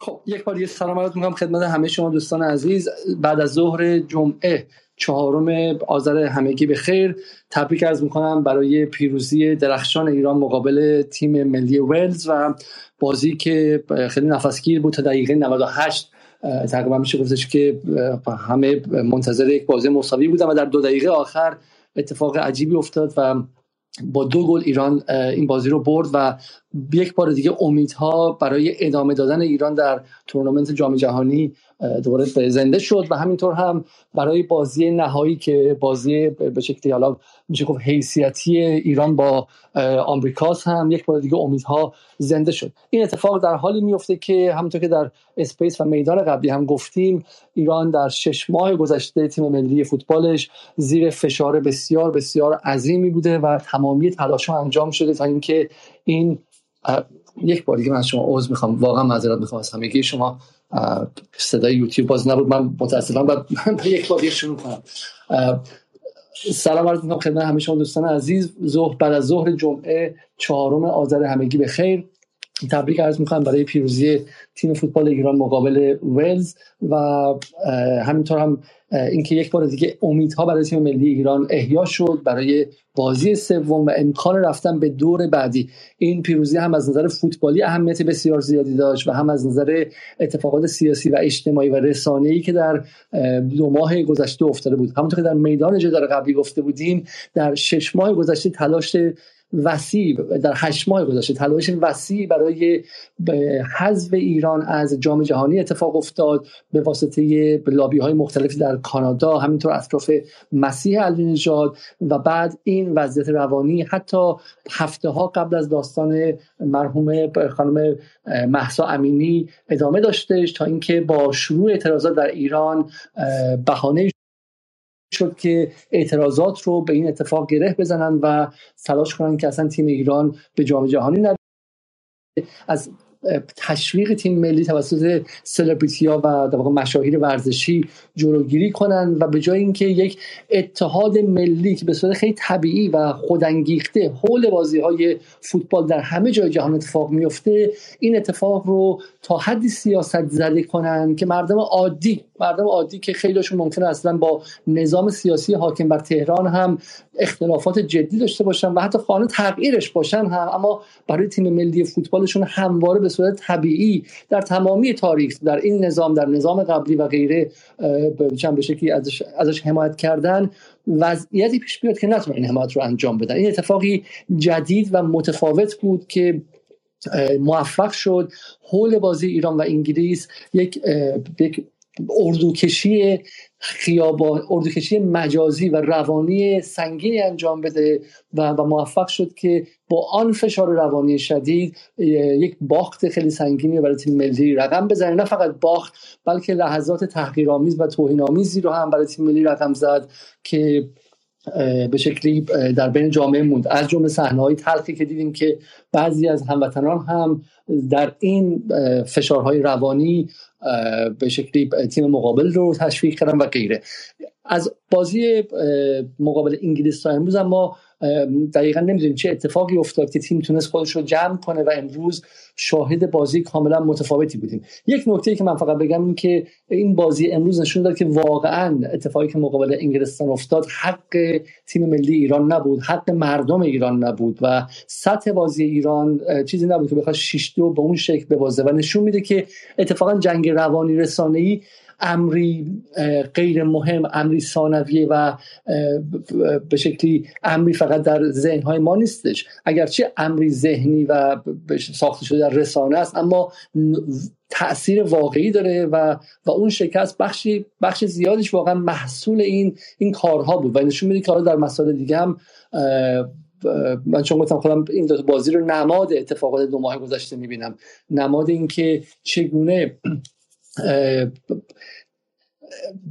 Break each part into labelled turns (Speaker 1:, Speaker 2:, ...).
Speaker 1: خب یک بار یه سلام عرض می‌کنم خدمت همه شما دوستان عزیز. بعد از ظهر جمعه چهارم آذر همگی به خیر. تبریک از می‌کنم برای پیروزی درخشان ایران مقابل تیم ملی ولز و بازی که خیلی نفسگیر بود تا دقیقه 98 تقریبا میشه گفتش که همه منتظر یک بازی مساوی بودن و در دو دقیقه آخر اتفاق عجیبی افتاد و با دو گل ایران این بازی رو برد و یک بار دیگه امیدها برای ادامه دادن ایران در تورنمنت جام جهانی دوباره زنده شد و همینطور هم برای بازی نهایی که بازی به شکلی حالا میشه گفت حیثیتی ایران با آمریکاست هم یک بار دیگه امیدها زنده شد. این اتفاق در حالی میفته که همونطور که در space و میدان قبلی هم گفتیم ایران در شش ماه گذشته تیم ملی فوتبالش زیر فشار بسیار بسیار عظیمی بوده و تمامی تلاش انجام شده تا اینکه این یک بار دیگه من شما عذر می‌خوام واقعا معذرت می‌خوام از همگی. شما صدای یوتیوب باز نبود من متاسفم بعد یک بار شروع کنم. سلام عرض می‌کنم خدمت همه شما دوستان عزیز. ظهر بعد از ظهر جمعه چهارم آذر همگی به خیر. تبریک عرض می‌کنم برای پیروزی تیم فوتبال ایران مقابل ولز و همینطور هم اینکه یک بار دیگه امیدها برای تیم ملی ایران احیا شد برای بازی سوم و امکان رفتن به دور بعدی. این پیروزی هم از نظر فوتبالی اهمیت بسیار زیادی داشت و هم از نظر اتفاقات سیاسی و اجتماعی و رسانه‌ای که در دو ماه گذشته افتاده بود. همونطور که در میدان جدال قبلی گفته بودیم در شش ماه گذشته تلاش وسیع در هشت ماه گذشته تلاش وسیع برای حذف ایران از جام جهانی اتفاق افتاد به واسطه لابی های مختلفی در کانادا همینطور اطراف مسیح النژاد و بعد این وضعیت روانی. حتی هفته ها قبل از داستان مرحوم خانم محسا امینی ادامه داشتش تا اینکه با شروع اعتراضات در ایران بهانه شد که اعتراضات رو به این اتفاق گره بزنن و تلاش کنن که اصلا تیم ایران به جام جهانی نره. از تشویق تیم ملی توسط سلبریتی ها و در مشاهیر ورزشی جلوگیری کنن و به جای اینکه یک اتحاد ملی که به صورت خیلی طبیعی و خودانگیخته حول بازی های فوتبال در همه جای جهان اتفاق میفته این اتفاق رو تا حدی سیاست زده کنن که مردم عادی مردم عادی که خیلیشون ممکنه اصلا با نظام سیاسی حاکم بر تهران هم اختلافات جدی داشته باشن و حتی خانه تغییرش باشن هم. اما برای تیم ملی فوتبالشون همواره به صورت طبیعی در تمامی تاریخ در این نظام در نظام قبلی و غیره به شکلی ازش, ازش حمایت کردن. وضعیتی پیش بیاد که نتونه این حمایت رو انجام بدن. این اتفاقی جدید و متفاوت بود که موفق شد. حول بازی ایران و انگلیس یک یک اردوکشی خیابان اردوکشی مجازی و روانی سنگینی انجام بده و, موفق شد که با آن فشار روانی شدید یک باخت خیلی سنگینی برای تیم ملی رقم بزنه. نه فقط باخت بلکه لحظات تحقیرآمیز و توهینآمیزی رو هم برای تیم ملی رقم زد که به شکلی در بین جامعه موند. از جمله صحنه‌های تلخی که دیدیم که بعضی از هموطنان هم در این فشارهای روانی به شکلی تیم مقابل رو تشویق کردن و غیره. از بازی مقابل انگلیس تا امروز اما دقیقا نمی‌دونیم چه اتفاقی افتاد که تیم تونست خودش رو جمع کنه و امروز شاهد بازی کاملا متفاوتی بودیم. یک نکته که من فقط بگم این که این بازی امروز نشون داد که واقعا اتفاقی که مقابل انگلستان افتاد حق تیم ملی ایران نبود حق مردم ایران نبود و سطح بازی ایران چیزی نبود که بخواد 6 2 به اون شکل ببازه. و نشون میده که اتفاقا جنگ روانی رسانه‌ای امری غیر مهم امری ثانویه و به شکلی امری فقط در ذهنهای ما نیستش. اگرچه امری ذهنی و ساخته شده در رسانه است اما تاثیر واقعی داره و و اون شکست بخشی بخش زیادش واقعا محصول این این کارها بود. و نشون میده که در مسائل دیگه هم من چون گفتم خودم این دو بازی رو نماد اتفاقات دو ماه گذشته می‌بینم. نماد اینکه چگونه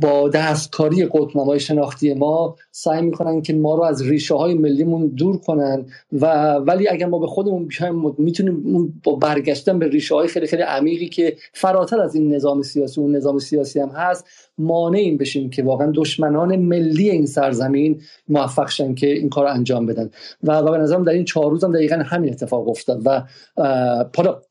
Speaker 1: با دستکاری قطبنمای شناختی ما سعی می‌کنن که ما رو از ریشه های ملیمون دور کنن و ولی اگر ما به خودمون بیایم می‌تونیم با برگشتن به ریشه های خیلی خیلی عمیقی که فراتر از این نظام سیاسی اون نظام سیاسی هم هست مانع این بشیم که واقعا دشمنان ملی این سرزمین موفق شن که این کار انجام بدن. و, و به نظرم در این چهار روز هم دقیقا همین اتفاق افتاد و حالا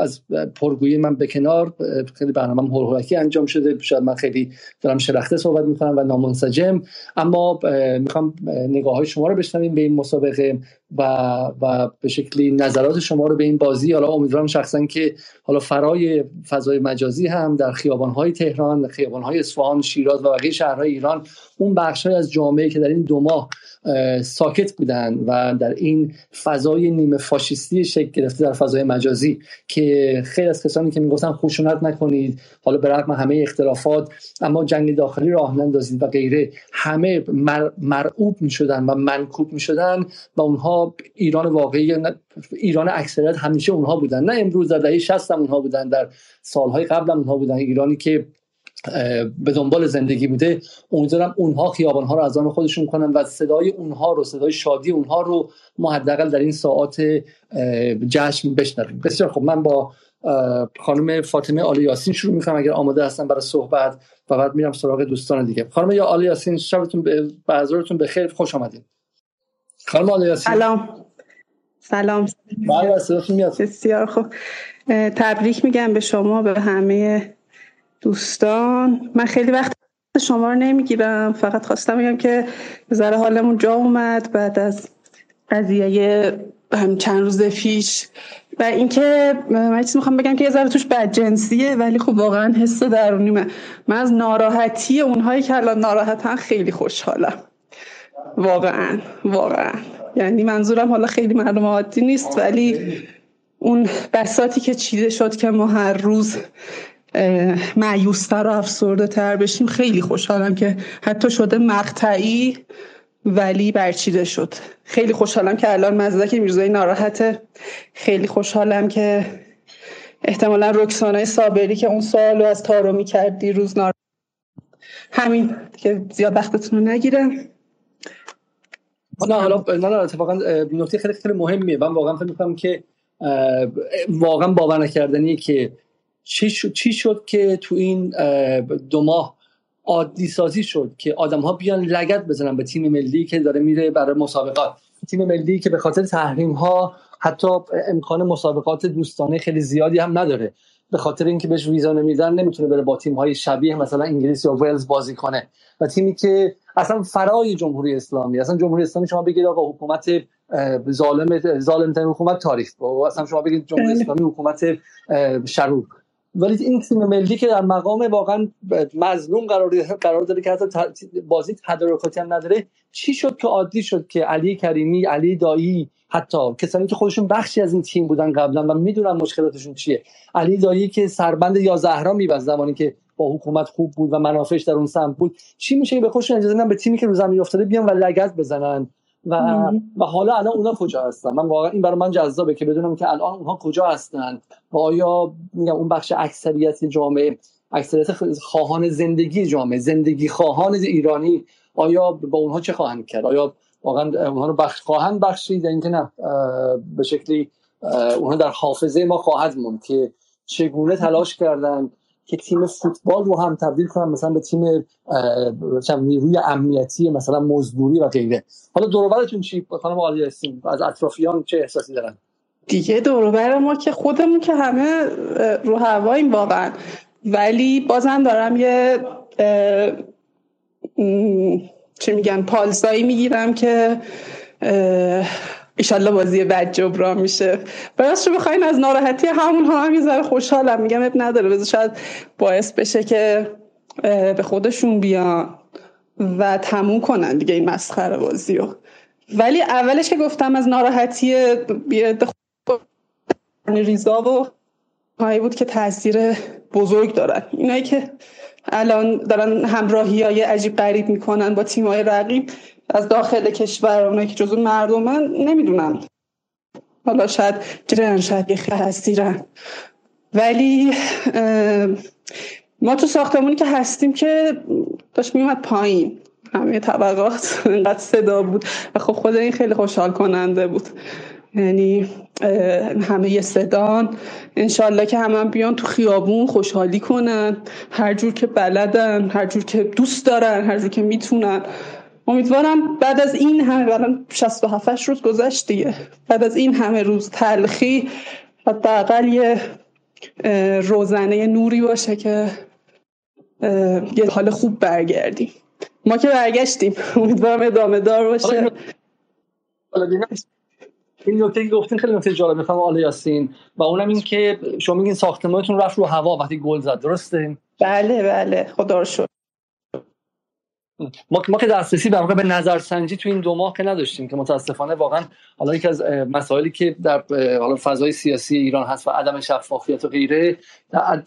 Speaker 1: از پرگویی من به کنار خیلی برنامه هرهرکی انجام شده. شاید من خیلی دارم شلخته صحبت می‌کنم و نامنسجم. اما می‌خوام نگاه های شما رو بشنویم به این مسابقه و و به شکلی نظرات شما رو به این بازی. حالا امیدوارم شخصا که حالا فرای فضای مجازی هم در خیابان های تهران خیابان های اصفهان شیراز و بقیه شهرهای ایران اون بخش های از جامعه که در این دو ماه ساکت بودن و در این فضای نیمه فاشیستی شکل گرفته در فضای مجازی که خیلی از کسانی که می‌گفتن خشونت نکنید حالا به رغم همه اختلافات اما جنگ داخلی راه نندازید و غیره همه مر... مرعوب می‌شدن و منکوب می‌شدن و اونها ایران واقعی ایران اکثریت همیشه اونها بودن. نه امروز در دهه 60 اونها بودن در سالهای قبل هم اونها بودن. ایرانی که به دنبال زندگی بوده. امیدوارم اونها خیابان ها رو از آن خودشون کنن و صدای اونها رو صدای شادی اونها رو ما حداقل در این ساعات جشن بشنویم. بسیار خب من با خانم فاطمه آل یاسین شروع می‌کنم. اگر آماده هستن برای صحبت و بعد میرم سراغ دوستان دیگه. خانم یا آل یاسین شبتون به بازارتون بخیر. خوش آمدید خانم آل یاسین.
Speaker 2: سلام. سلام.
Speaker 1: بله،
Speaker 2: بسیار خوب. تبریک میگم به شما به همه دوستان من خیلی وقت شما رو نمی‌گیرم. فقط خواستم بگم که ذره حالمون جا اومد بعد از قضیه هم چند روز پیش. و اینکه من چیزی می‌خوام بگم که یه ذره توش جنسیه ولی خب واقعا حس درونی من. من از ناراحتی اونهایی که الان ناراحتن خیلی خوشحالم. واقعا واقعا. یعنی منظورم حالا خیلی مردم عادی نیست ولی اون بساتی که چیده شد که ما هر روز معیوستر و افسرده تر بشیم. خیلی خوشحالم که حتی شده مقطعی ولی برچیده شد. خیلی خوشحالم که الان مزدک میرزایی ناراحته. خیلی خوشحالم که احتمالا رکسانه صابری که اون سوالو از تارو می‌کردی روز نار همین که زیاد وقتتون رو نگیرم.
Speaker 1: نه حالا نه نه اتفاقا نکته خیلی خیلی مهمیه. من واقعا فکر می‌کنم که واقعا باور نکردنیه که چی شد, چی شد که تو این دو ماه عادی سازی شد که آدم ها بیان لگت بزنن به تیم ملی که داره میره برای مسابقات؟ تیم ملی که به خاطر تحریم ها حتی امکان مسابقات دوستانه خیلی زیادی هم نداره. به خاطر اینکه بهش ویزا نمیدن نمی‌تونه بره با تیم های شبیه مثلا انگلیس یا ولز بازی کنه. و تیمی که اصلا فرای جمهوری اسلامی اصلا جمهوری اسلامی شما بگید آقا حکومت ظالم ظالم حکومت تاریخ. و اصلا شما بگید جمهوری بله. اسلامی حکومت شرور. ولی این تیم ملی که در مقام واقعا مظلوم قرار قرار داره که حتی بازی تدارکاتی هم نداره چی شد که عادی شد که علی کریمی علی دایی حتی کسانی که خودشون بخشی از این تیم بودن قبلا و می‌دونن مشکلاتشون چیه. علی دایی که سربند یا زهرا میبست زمانی که با حکومت خوب بود و منافعش در اون سمت بود. چی میشه که به خودشون اجازه به تیمی که رو زمین افتاده بیان و لگد بزنن. و و حالا الان اونا کجا هستن؟ من واقعا این برای من جذابه که بدونم که الان اونها کجا هستن و آیا میگم اون بخش اکثریت جامعه اکثریت خواهان زندگی جامعه زندگی خواهان ایرانی آیا با اونها چه خواهند کرد؟ آیا واقعا اونها رو بخش خواهند بخشید یا اینکه نه؟ به شکلی اونها در حافظه ما خواهد موند که چگونه تلاش کردن که تیم فوتبال رو هم تبدیل کنن مثلا به تیم نیروی امنیتی مثلا مزدوری و غیره. حالا دوروبرتون چی؟ خانم آقای هستیم از اطرافیان چه احساسی دارن؟
Speaker 2: دیگه دوروبر ما که خودمون که همه رو هواییم واقعا. ولی بازم دارم یه چه میگن پالسایی می‌گیرم که ایشالله بازی بد جبران میشه. راستش بخواین از ناراحتی همون ها هم یه خوشحالم. میگم اب نداره. بذار شاید باعث بشه که به خودشون بیان و تموم کنن دیگه این مسخره بازی رو. ولی اولش که گفتم از ناراحتی ریزا و هایی بود که تاثیر بزرگ دارن. اینایی که الان دارن همراهی های عجیب غریب می‌کنن با تیم های رقیب از داخل کشور اونایی که جزو مردمن نمی‌دونن. حالا شاید جرن شاید هستیرن. ولی ما تو ساختمونی که هستیم که داشت میومد پایین. همه طبقات اینقدر صدا بود و خب خود این خیلی خوشحال کننده بود. یعنی همه صدان. انشالله که همه بیان تو خیابون خوشحالی کنن. هر جور که بلدن هر جور که دوست دارن هر جور که می‌تونن. امیدوارم بعد از این همه الان 67 روز گذشت دیگه. بعد از این همه روز تلخی حداقل یه روزنه نوری باشه که یه حال خوب برگردیم. ما که برگشتیم. امیدوارم ادامه دار باشه.
Speaker 1: این نکته که گفتین خیلی نکته جالب می‌خوام آل یاسین. و اونم این که شما میگین ساختمانتون رفت رو هوا وقتی گل زد. درسته؟
Speaker 2: بله بله. خدا رو شد
Speaker 1: ما ما که دسترسی به به نظرسنجی تو این دو ماه که نداشتیم که متاسفانه واقعا حالا یکی از مسائلی که در حالا فضای سیاسی ایران هست و عدم شفافیت و غیره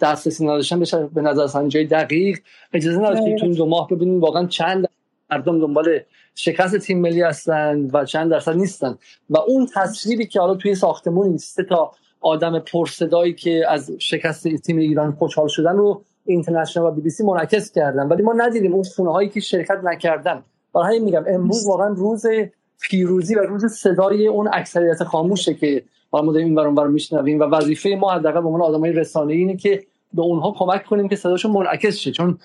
Speaker 1: دسترسی نداشتن به نظرسنجی دقیق اجازه نداشتیم تو این دو ماه ببینیم واقعا چند مردم دنبال شکست تیم ملی هستن و چند درصد نیستن. و اون تصویری که حالا توی ساختمون سه تا آدم پرصدایی که از شکست تیم ایران خوشحال شدن رو اینترنشنال و بی بی سی منعکس کردن. ولی ما ندیدیم اون خونه هایی که شرکت نکردن. برای همین میگم امروز واقعا روز پیروزی و روز صدای اون اکثریت خاموشه که ما داریم این برون میشنویم و وظیفه ما حداقل به عنوان آدمای رسانه‌ای اینه که به اونها کمک کنیم که صداشون منعکس شه. چون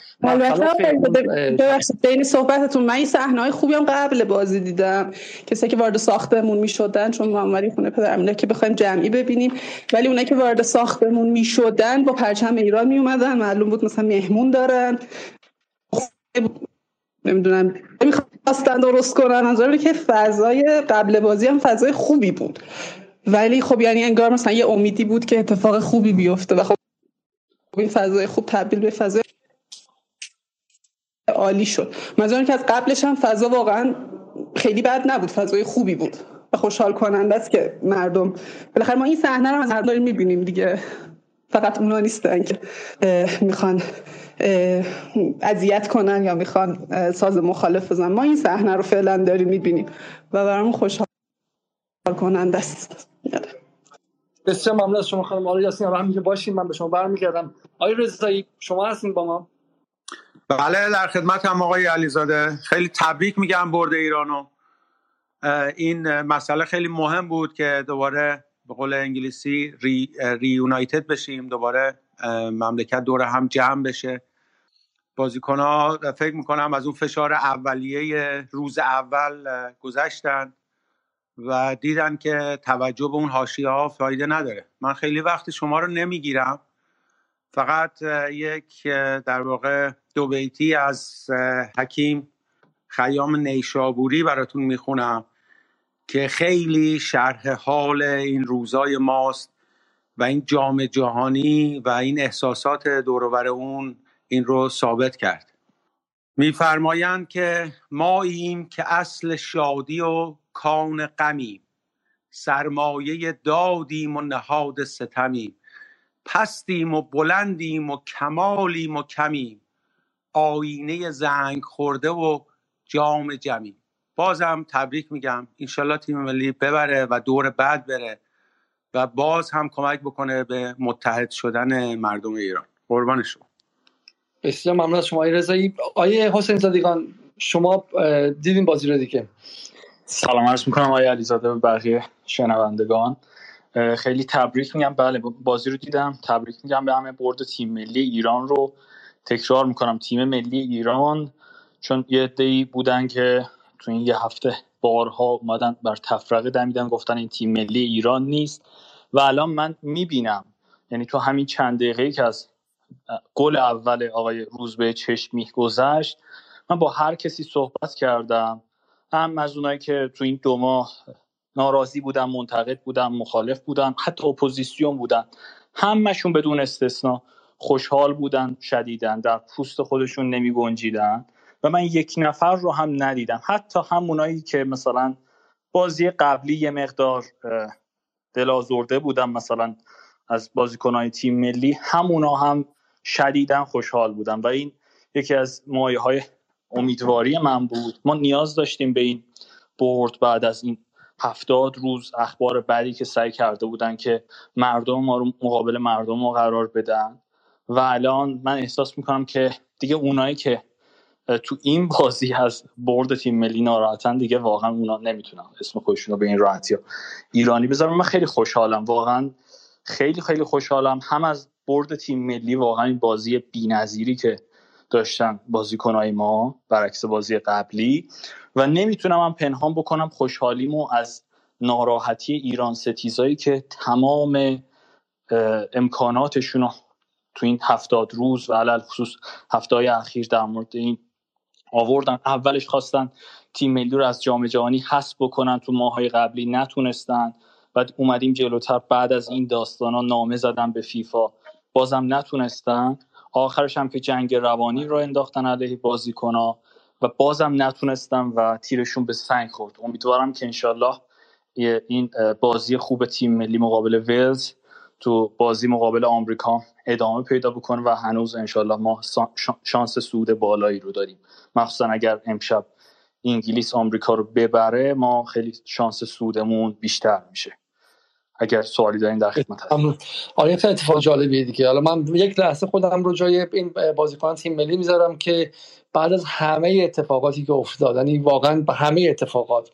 Speaker 2: ببخشید بین صحبتتون من این صحنه خوبی هم قبل بازی دیدم. کسی که وارد ساختمون می‌شدن چون محمدی خونه پدرم که بخوایم جمعی ببینیم ولی اونایی که وارد ساختمون می‌شدن با پرچم ایران میومدن معلوم بود مثلا مهمون دارن. نمی‌دونم می‌خواستن درست کنن. از که فضای قبل بازی هم فضای خوبی بود. ولی خب یعنی انگار مثلا یه امیدی بود که اتفاق خوبی بیفته و خب این فضای خوب تبدیل به فضای عالی شد. منظورم که از قبلش هم فضا واقعا خیلی بد نبود فضای خوبی بود و خوشحال کننده است که مردم بالاخره ما این صحنه رو از داریم می‌بینیم دیگه. فقط اونا نیستن که می‌خوان اذیت کنن یا می‌خوان ساز مخالف بزنن. ما این صحنه رو فعلا داریم می‌بینیم و برامون خوشحال کننده است.
Speaker 1: بسیار ممنون از شما خانم آقای یاسین همینجا باشیم من به شما برمیگردم. آقای رضایی شما هستین با ما؟
Speaker 3: بله در خدمت هم آقای علیزاده. خیلی تبریک میگم برد ایرانو این مسئله خیلی مهم بود که دوباره به قول انگلیسی ری, یونایتد بشیم دوباره مملکت دور هم جمع بشه. بازیکن ها فکر می‌کنم از اون فشار اولیه روز اول گذشتن. و دیدن که توجه به اون حاشیه ها فایده نداره. من خیلی وقت شما رو نمی‌گیرم. فقط یک در واقع دو بیتی از حکیم خیام نیشابوری براتون می‌خونم که خیلی شرح حال این روزای ماست و این جام جهانی و این احساسات دورور اون این رو ثابت کرد. میفرمایند که ما ایم که اصل شادی و کان غمیم سرمایه دادیم و نهاد ستمیم پستیم و بلندیم و کمالیم و کمیم. آینه زنگ خورده و جام جمیم بازم تبریک میگم. انشالله تیم ملی ببره و دور بعد بره و باز هم کمک بکنه به متحد شدن مردم ایران. قربان شما.
Speaker 1: بسیار ممنون از شما. رضایی آیه حسین زادگان شما دیدین بازی رو دیگه.
Speaker 4: سلام عرض می‌کنم آقای علیزاده و بقیه شنوندگان. خیلی تبریک میگم. بله بازی رو دیدم. تبریک میگم به همه برد تیم ملی ایران رو. تکرار می‌کنم تیم ملی ایران. چون یه عده‌ای بودن که تو این یه هفته بارها اومدن بر تفرقه دمیدن گفتن این تیم ملی ایران نیست. و الان من می‌بینم. یعنی تو همین چند دقیقه که از گل اول آقای روزبه چشمی گذشت من با هر کسی صحبت کردم. هم از اونایی که تو این دو ماه ناراضی بودن منتقد بودن مخالف بودن حتی اپوزیسیون بودن همشون بدون استثنا خوشحال بودن شدیدن در پوست خودشون نمی گنجیدن و من یک نفر رو هم ندیدم. حتی همونایی که مثلا بازی قبلی یه مقدار دلازرده بودن مثلا از بازیکنهای تیم ملی همونا هم شدیدا خوشحال بودن و این یکی از مایه های امیدواری من بود. ما نیاز داشتیم به این برد بعد از این هفتاد روز اخبار بعدی که سعی کرده بودن که مردم ما رو مقابل مردم رو قرار بدن. و الان من احساس می‌کنم که دیگه اونایی که تو این بازی از برد تیم ملی ناراحتن دیگه واقعا اونا نمی‌تونن اسم خودشون رو به این راحتی ها ایرانی بذارم من خیلی خوشحالم. واقعا خیلی خیلی خوشحالم. هم از برد تیم ملی واقعا این بازی بی‌نظیری که داشتن بازیکنهای ما برعکس بازی قبلی و نمی‌تونم هم پنهان بکنم خوشحالیمو از ناراحتی ایران ستیزایی که تمام امکاناتشون رو تو این هفتاد روز و علل خصوص هفته های اخیر در مورد این آوردن. اولش خواستن تیم ملی رو از جام جهانی حذف بکنن تو ماهای قبلی نتونستن. بعد اومدیم جلوتر بعد از این داستان ها نامه زدن به فیفا. بازم نتونستن. آخرش هم که جنگ روانی رو انداختن علیه ها و بازم نتونستن و تیرشون به سنگ خورد. امیدوارم که انشالله این بازی خوب تیم ملی مقابل ولز تو بازی مقابل آمریکا ادامه پیدا بکنه و هنوز انشالله ما شانس سود بالایی رو داریم. مخصوصا اگر امشب انگلیس آمریکا رو ببره ما خیلی شانس سودمون بیشتر میشه. اگر سوالی دارین در خدمت هستم.
Speaker 1: آره اتفاق جالبیه دیگه. حالا من یک لحظه خودم رو جای این بازیکن تیم ملی می‌ذارم که بعد از همه اتفاقاتی که افتاد یعنی واقعا همه اتفاقات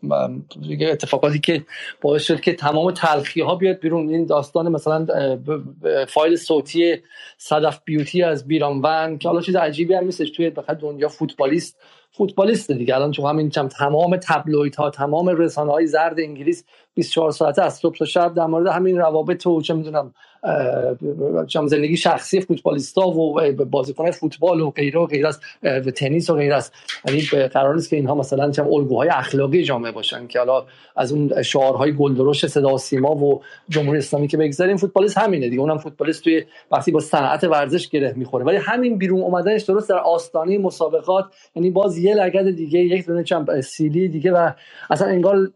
Speaker 1: اتفاقاتی که باعث شد که تمام تلخی ها بیاد بیرون. این داستان مثلا فایل صوتی صدف بیوتی از بیرانوند که حالا چیز عجیبی هم نیستش. توی بخاطر دنیا فوتبالیست فوتبالیست دیگه. الان تو همین تمام تبلویت ها تمام رسانه های زرد انگلیس 24 ساعته از صبح تا شب در مورد همین روابط و چه می‌دونم زندگی شخصی فوتبالیستا و بازیکن فوتبال و غیره و غیر از تنیس و غیر است. یعنی قرار نیست که اینها مثلا چم الگوهای اخلاقی جامعه باشن که حالا از اون شعارهای گلدرش صدا و سیما و جمهوری اسلامی که بگذاریم فوتبالیست همینه دیگه. اونم فوتبالیست توی وقتی با صنعت ورزش گره می‌خوره. ولی همین بیرون اومدنش درست در آستانه مسابقات. یعنی باز یه لگد دیگه یک دونه چم سیلی دیگه و اصلا انگار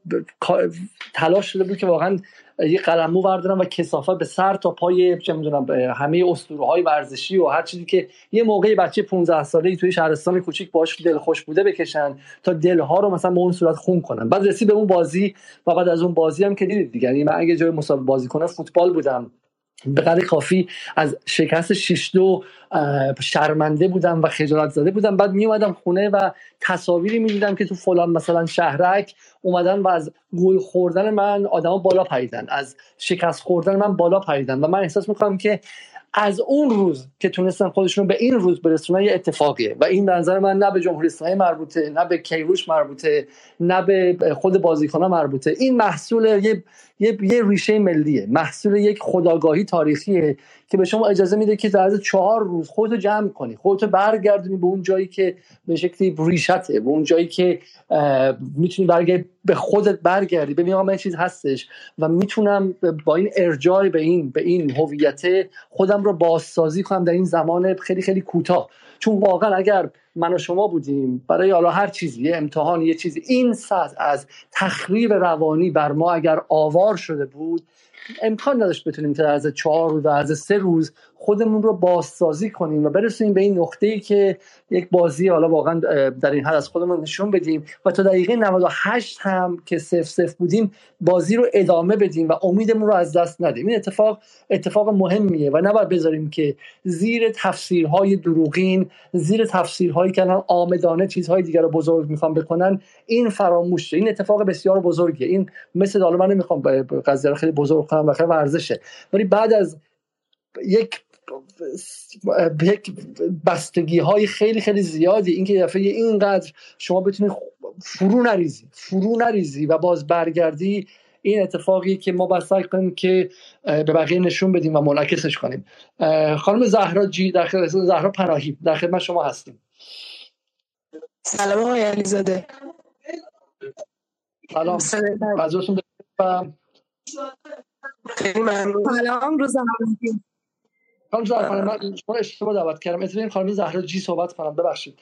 Speaker 1: تلاش شده بود که واقعا یه قلمو بردارن و کسافت به سر تا پای چه می‌دونم همه اسطوره های ورزشی و هر چیزی که یه موقعی بچه 15 ساله توی شهرستان کوچیک باش دل خوش بوده بکشن تا دلها رو مثلا به اون صورت خون کنن. بعد رسید به اون بازی و بعد از اون بازی هم که دیدید دیگه یعنی من اگه جای مسابقه بازیکن فوتبال بودم. به قدر کافی از شکست 6 دو شرمنده بودم و خجالت زده بودم. بعد می اومدم خونه و تصاویری می دیدم که تو فلان مثلا شهرک اومدن و از گل خوردن من آدما بالا پریدن از شکست خوردن من بالا پریدن. و من احساس می‌کنم که از اون روز که تونستن خودشون به این روز برسونن یه اتفاقیه. و این نظر من نه به جمهوری اسلامی مربوطه نه به کیروش مربوطه نه به خود بازیکنان مربوطه. این محصول یه یه, یه ریشه ملیه. محصول یک خداگاهی تاریخیه که به شما اجازه میده که در چهار روز خودتو جمع کنی. خودتو برگردونی به اون جایی که به شکلی ریشته به اون جایی که می‌تونی برگردی به خودت برگردی. ببین آقا چیز هستش و می‌تونم با این ارجاع به این به این هویت خودم رو بازسازی کنم در این زمان خیلی خیلی کوتاه. چون واقعا اگر من و شما بودیم برای حالا هر چیزی یه امتحان یه چیزی این سطح از تخریب روانی بر ما اگر آوار شده بود امکان نداشت بتونیم تا از چهار روز و از سه روز خودمون رو بازسازی کنیم و برسونیم به این نقطه ای که یک بازی حالا واقعا در این حد از خودمون نشون بدیم و تا دقیقه 98 هم که سف سف بودیم بازی رو ادامه بدیم و امیدمون رو از دست ندیم. این اتفاق اتفاق مهمیه و نباید بذاریم که زیر تفسیرهای دروغین زیر تفسیرهایی که الان آمدانه چیزهای دیگر رو بزرگ می‌خوام بکنن این فراموش این اتفاق بسیار بزرگیه. این مثل حالا من نمی‌خوام قضیه خیلی بزرگ کنم و ورزشه. ولی بعد از یک یک بستگی های خیلی خیلی زیادی. اینکه دفعه اینقدر شما بتونید فرو نریزی فرو نریزی و باز برگردی این اتفاقی که ما باید سعی کنیم که به بقیه نشون بدیم و منعکسش کنیم. خانم زهرا جی در خدمت زهرا پناهی در خدمت شما هستیم.
Speaker 5: سلام آقای علیزاده.
Speaker 1: سلام.
Speaker 5: خیلی ممنون. سلام روز
Speaker 1: خانم زهرا من شما اشتباه دعوت کردم. اتفاقا خانم زهرا جی صحبت کنم. ببخشید.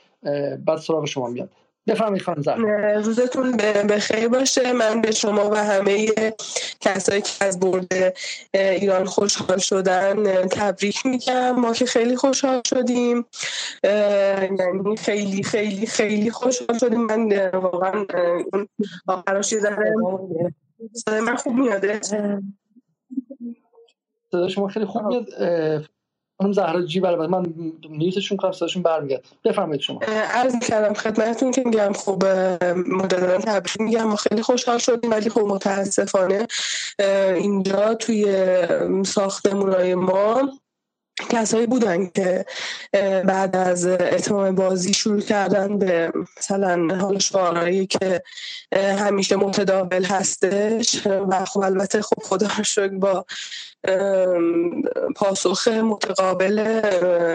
Speaker 1: بعد سراغ شما میاد. بفرمایید خانم زهرا.
Speaker 5: روزتون به خیر باشه. من به شما و همه کسایی که از برد ایران خوشحال شدن تبریک میگم. ما که خیلی خوشحال شدیم. یعنی خیلی خیلی خیلی خوشحال شدیم. من واقعا اون آخرش یه من خوب میاده
Speaker 1: صدا شما خیلی خوب میاد. خانم زهرا جی برای من میوتشون کنم صداشون برمیگرد. بفرمایید شما.
Speaker 5: عرض کردم خدمتتون که میگم خب مدلن تبریک میگم ما خیلی خوشحال شدیم ولی خب متاسفانه اینجا توی ساختمونای ما کسایی بودن که بعد از اتمام بازی شروع کردن به مثلا حال شعارهایی که همیشه متداول هستش و خب البته خب خدا شکر با پاسخ متقابل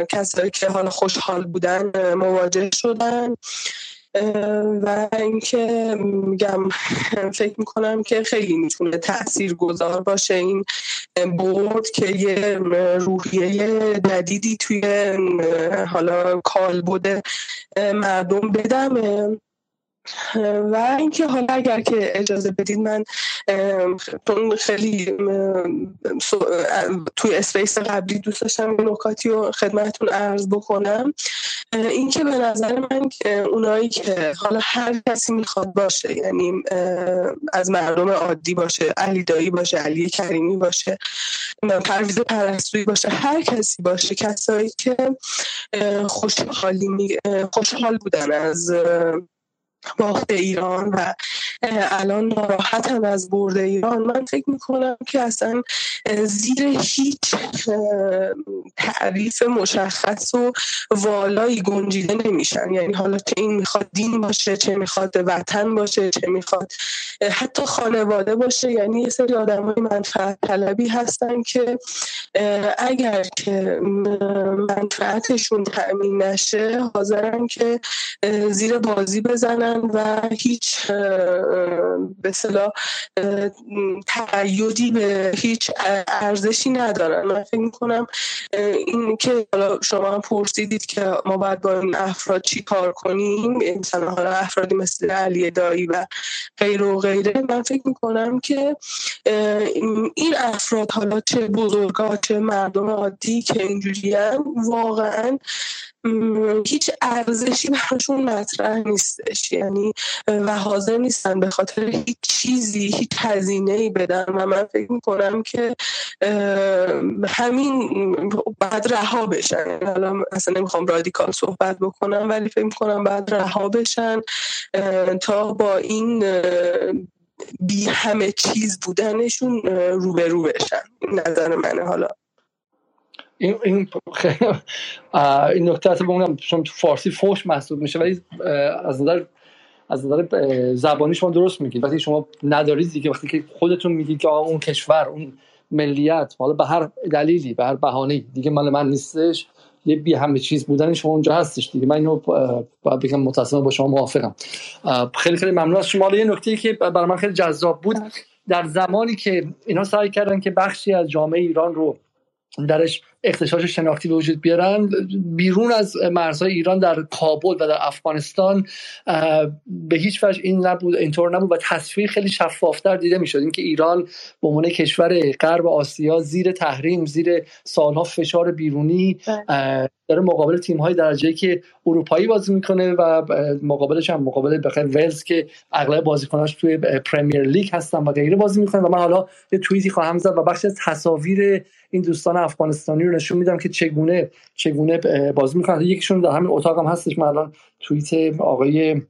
Speaker 5: کسایی که حالا خوشحال بودن مواجه شدن. و اینکه میگم فکر می‌کنم که خیلی می‌تونه تأثیر گذار باشه این برد که یه روحیه جدیدی توی حالا کالبد مردم بدمه. و اینکه حالا اگر که اجازه بدید من خیلی توی اسپیس قبلی دوست داشتم نکاتی رو خدمتتون عرض بکنم. اینکه به نظر من اونایی که حالا هر کسی می‌خواد باشه یعنی از مردم عادی باشه علی دایی باشه علی کریمی باشه پرویز پرستویی باشه هر کسی باشه کسایی که خوشحالی خوشحال بودن از باخت ایران و الان ناراحتم از برد ایران. من فکر می‌کنم که اصلا زیر هیچ تعریف مشخص و والایی گنجیده نمیشن. یعنی حالا چه این می‌خواد دین باشه چه می‌خواد وطن باشه چه می‌خواد حتی خانواده باشه. یعنی یه سری آدم های منفعت طلبی هستن که اگر که منفعتشون تأمین نشه حاضرن که زیر بازی بزنن و هیچ به صلاح تقیدی به هیچ ارزشی ندارن. من فکر می‌کنم این که شما پرسیدید که ما باید با این افراد چی کار کنیم؟ مثلا حالا افرادی مثل علی دایی و غیر و غیره. من فکر می‌کنم که این افراد حالا چه بزرگا چه مردم عادی که اینجوری واقعا هیچ ارزشی براشون مطرح نیستش. یعنی و حاضر نیستن به خاطر هیچ چیزی هیچ هزینه ای بدن. و من فکر می‌کنم که همین بعد رها بشن. حالا اصلا نمی‌خوام رادیکال صحبت بکنم ولی فکر می‌کنم بعد رها بشن تا با این بی همه چیز بودنشون روبرو بشن. نظر منه. حالا
Speaker 1: این این این نکته اصلا چون تو فارسی فوش محسوب میشه ولی از نظر از نظر زبانی شما درست میگید. وقتی شما ندارید دیگه وقتی که خودتون میگید که اون کشور اون ملیت حالا به هر دلیلی به هر بهانه دیگه مال من نیستش یه بی همه چیز بودن شما اونجا هستش دیگه. من اینو باید بگم متأسفانه با شما موافقم. خیلی خیلی ممنون از شما. یه نکته که برای من خیلی جذاب بود در زمانی که اینا سعی کردن که بخشی از جامعه ایران رو درش اختشاش شناختی به وجود بیارن. بیرون از مرزهای ایران در کابل و در افغانستان به هیچ وجه این نبود اینطور نبود و تصویر خیلی شفافتر دیده می‌شد. اینکه ایران به عنوان کشور غرب آسیا زیر تحریم زیر سالها فشار بیرونی بله. داره مقابل تیم های درجه که اروپایی بازی می‌کنه و مقابلش هم مقابل بخیر ولز که اغلب بازیکناش توی پرمیر لیگ هستن و غیره بازی می‌کنه و من حالا یه توییتی خواهم زد و بخش تصاویر این دوستان افغانستانی رو نشون میدم که چگونه چگونه بازی می‌کنن. یکیشون در همین اتاقم هستش. من الان توییت آقای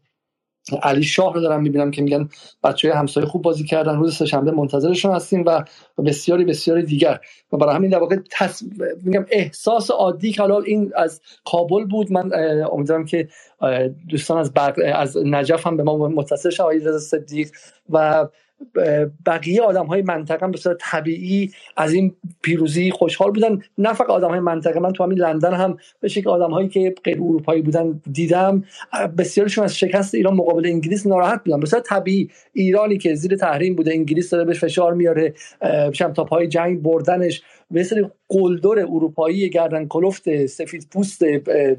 Speaker 1: علی شاه رو دارم می‌بینم که میگن بچه های همسایه خوب بازی کردن. روز سهشنبه منتظرشون هستیم و بسیاری بسیاری دیگر. و برای همین در واقع تص... میگم احساس عادی که حالا این از کابل بود. من امیدوارم که دوستان از از نجف هم به ما متصل شن آقای صدیق و بقیه آدم های منطقه به صورت طبیعی از این پیروزی خوشحال بودن. نه فقط آدم های منطقه من تو همین لندن هم به شکل آدم هایی که غیر اروپایی بودن دیدم. بسیارشون از شکست ایران مقابل انگلیس ناراحت بودن. به صورت طبیعی ایرانی که زیر تحریم بوده انگلیس داره بهش فشار میاره شم تا پای جنگ بردنش. به سری قلدر اروپایی گردن کلفت سفید پوست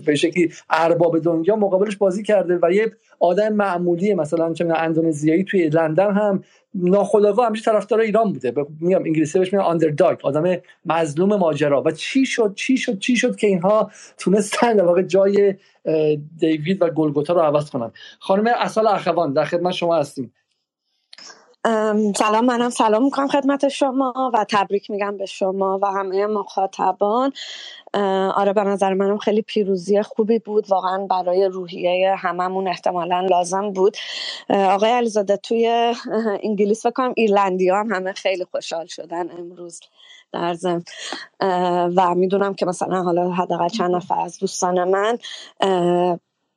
Speaker 1: به شکلی ارباب دنیا مقابلش بازی کرده و یه آدم معمولی مثلا چه اندونزیایی توی لندن هم ناخودآگاه همیشه طرفدار ایران بوده. میگم انگلیسی بهش میگن آندرداگ آدم مظلوم ماجرا. و چی شد؟ چی شد؟ چی شد که اینها تونستن در واقع جای دیوید و گلگوتا رو عوض کنن؟ خانم اصال اخوان در خدمت شما هستیم.
Speaker 6: سلام منم سلام می‌کنم خدمت شما و تبریک میگم به شما و همه مخاطبان. آره به نظر منم خیلی پیروزی خوبی بود. واقعا برای روحیه هممون احتمالا لازم بود. آقای علیزاده توی انگلیس کنم ایرلندی هم همه خیلی خوشحال شدن امروز در زم و می‌دونم که مثلا حالا حداقل چند نفر از دوستان من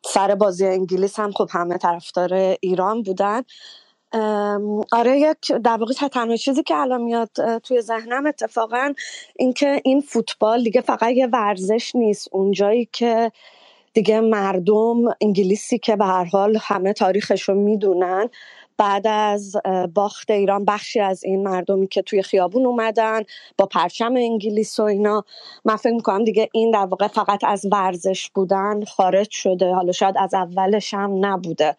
Speaker 6: سر بازی انگلیس هم خب همه طرفدار ایران بودن. آره یک در واقع تنها چیزی که الان میاد توی ذهنم اتفاقا اینکه این فوتبال دیگه فقط یه ورزش نیست. اونجایی که دیگه مردم انگلیسی که به هر حال همه تاریخش رو می‌دونن بعد از باخت ایران بخشی از این مردمی که توی خیابون اومدن با پرچم انگلیس و اینا من فکر می‌کنم دیگه این در واقع فقط از ورزش بودن خارج شده. حالا شاید از اولش هم نبوده.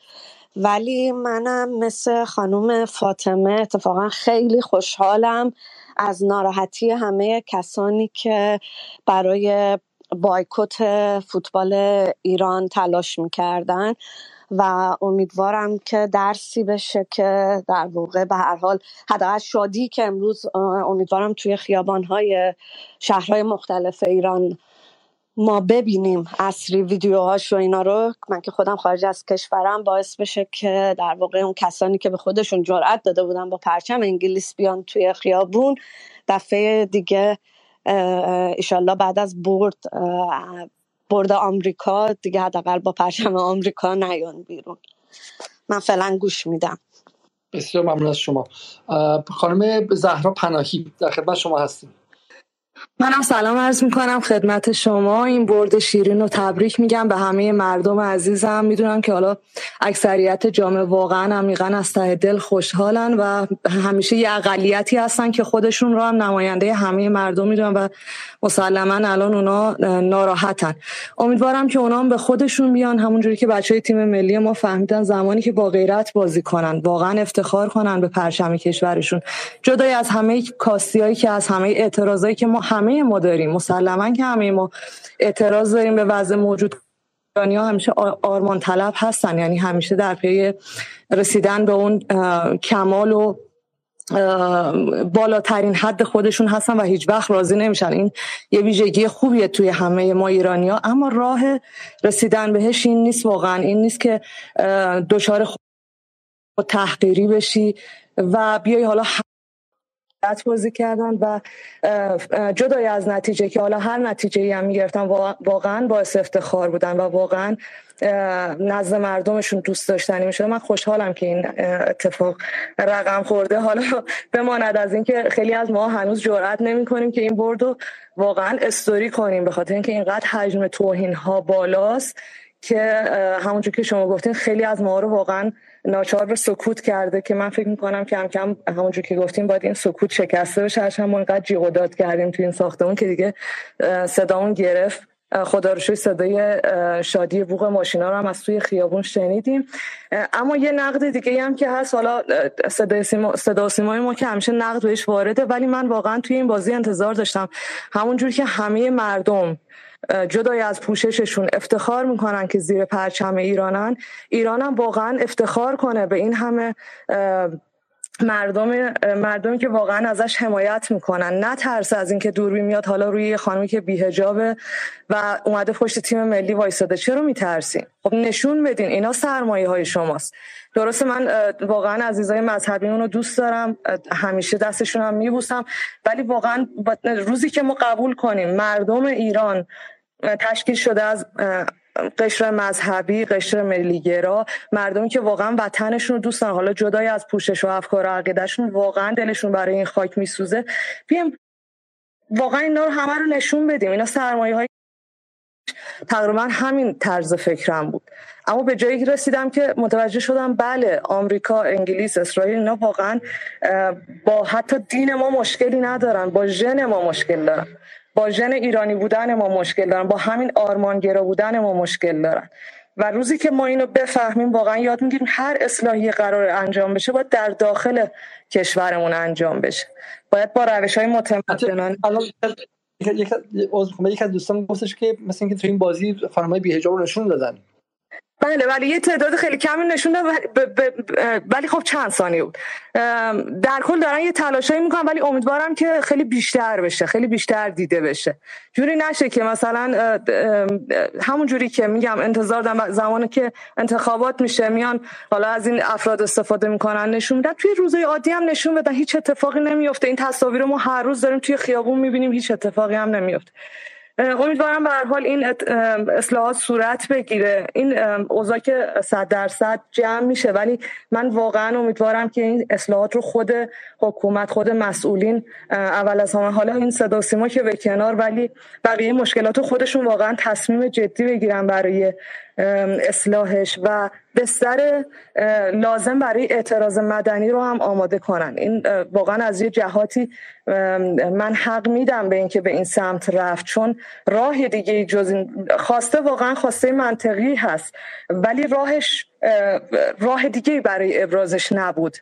Speaker 6: ولی منم مثل خانم فاطمه اتفاقا خیلی خوشحالم از ناراحتی همه کسانی که برای بایکوت فوتبال ایران تلاش می‌کردن و امیدوارم که درسی بشه که در واقع به هر حال حداقل شادی که امروز امیدوارم توی خیابانهای شهرهای مختلف ایران ما ببینیم اصری ویدیوهاش و اینا رو. من که خودم خارج از کشورم باعث بشه که در واقع اون کسانی که به خودشون جرأت داده بودن با پرچم انگلیس بیان توی خیابون دفعه دیگه ایشالله بعد از برد برد آمریکا دیگه حداقل با پرچم آمریکا نیان بیرون. من فعلا گوش میدم.
Speaker 1: بسیار ممنون از شما. خانم زهرا پناهی. در خدمت شما هستیم.
Speaker 7: منم سلام عرض می‌کنم خدمت شما. این برد شیرین رو تبریک میگم به همه مردم عزیزم. می‌دونم که حالا اکثریت جامعه واقعا عمیقا از ته دل خوشحالن و همیشه یه اقلیتی هستن که خودشون رو هم نماینده همه مردم می‌دونن و مسلما الان اونا ناراحتن. امیدوارم که اونا هم به خودشون بیان. همونجوری که بچه های تیم ملی ما فهمیدن زمانی که با غیرت بازی کنن واقعا افتخار کنن به پرچم کشورشون. جدای از همه کاستیایی که از همه اعتراضایی که ما همه ما داریم. مسلما که همه ما اعتراض داریم به وضع موجود. ها همیشه آرمان طلب هستن. یعنی همیشه در پی رسیدن به اون کمال و بالاترین حد خودشون هستن و هیچ وقت راضی نمیشن. این یه ویژگی خوبیه توی همه ما ایرانیا اما راه رسیدن بهش این نیست واقعا. این نیست که دچار تحقیری بشی و بیای حالا بازی کردن و جدای از نتیجه که حالا هر نتیجه هم می‌گرفتن واقعا باعث افتخار بودن و واقعا نزد مردمشون دوست داشتنی میشه من خوشحالم که این اتفاق رقم خورده. حالا بماند از اینکه خیلی از ما هنوز جرئت نمی کنیم که این برد رو واقعا استوری کنیم به خاطر اینکه اینقدر حجم توهین ها بالاست که همونجور که شما گفتین خیلی از ما رو واقعا ناچار به سکوت کرده که من فکر می‌کنم کم کم همونجور که گفتیم باید این سکوت شکسته بشه. هرچند ما اینقدر جیغ داد کردیم تو این ساختمون که دیگه صدامون گرفت. خدا رو صدای شادی بوق ماشینا رو هم از توی خیابون شنیدیم. اما یه نقد دیگه هم که هست حالا صدای سیما صدا سیمای ما که همیشه نقد بهش وارده ولی من واقعا توی این بازی انتظار داشتم. همونجور که همه مردم جدای از پوشششون افتخار می‌کنن که زیر پرچم ایرانن. ایرانم واقعا افتخار کنه به این همه مردم مردمی که واقعا ازش حمایت می‌کنن. نه ترس از اینکه دوربین میاد حالا روی خانمی که بیهجابه و اومده پشت تیم ملی وایساده. چرا میترسین خب نشون بدین اینا سرمایه های شماست. درسته من واقعا عزیزای مذهبی رو دوست دارم. همیشه دستشون هم میبوسم. ولی واقعا روزی که ما قبول کنیم مردم ایران تشکیل شده از قشر مذهبی قشر ملیگرا. مردمی که واقعا وطنشون رو دوست دارن. حالا جدای از پوشش و افکار و عقیدهشون واقعا دلشون برای این خاک میسوزه. بیم واقعا اینا رو همه رو نشون بدیم. اینا سرمایه های تقریبا همین طرز فکرم بود. اما به جایی رسیدم که متوجه شدم بله آمریکا انگلیس اسرائیل اینا واقعا با حتی دین ما مشکلی ندارن. با ژن ما مشکل دارن. با ژن ایرانی بودن ما مشکل دارن با همین آرمانگرا بودن ما مشکل دارن. و روزی که ما اینو بفهمیم واقعا یاد می‌گیریم هر اصلاحی قرار انجام بشه باید در داخل کشورمون انجام بشه. باید با روش های متمدنانه
Speaker 1: یک از دوستان گفتش که مثل اینکه تو این بازی خانمای بی‌حجاب رو نشون دادن.
Speaker 7: بله ولی یه تعداد خیلی کمی نشون ولی خب چند ثانیه بود. در کل دارن یه تلاشایی می‌کنن ولی امیدوارم که خیلی بیشتر بشه خیلی بیشتر دیده بشه. جوری نشه که مثلا همون جوری که میگم انتظار دارم زمانی که انتخابات میشه میان حالا از این افراد استفاده می‌کنن نشون میدن. توی روزهای عادی هم نشون بدن هیچ اتفاقی نمیفته این تصاویر رو ما هر روز داریم توی خیابون می‌بینیم هیچ اتفاقی هم نمیفته امیدوارم به هر حال این اصلاحات صورت بگیره. این اوضاع که صد درصد جمع میشه ولی من واقعا امیدوارم که این اصلاحات رو خود حکومت خود مسئولین اول از همه حالا این صدا سیما که به کنار ولی بقیه مشکلات خودشون واقعا تصمیم جدی بگیرن برای اصلاحش و بستر لازم برای اعتراض مدنی رو هم آماده کنن. این واقعا از یه جهاتی من حق میدم به اینکه به این سمت رفت چون راه دیگه جز این خواسته واقعا خواسته منطقی هست. ولی راهش راه دیگه برای ابرازش نبود.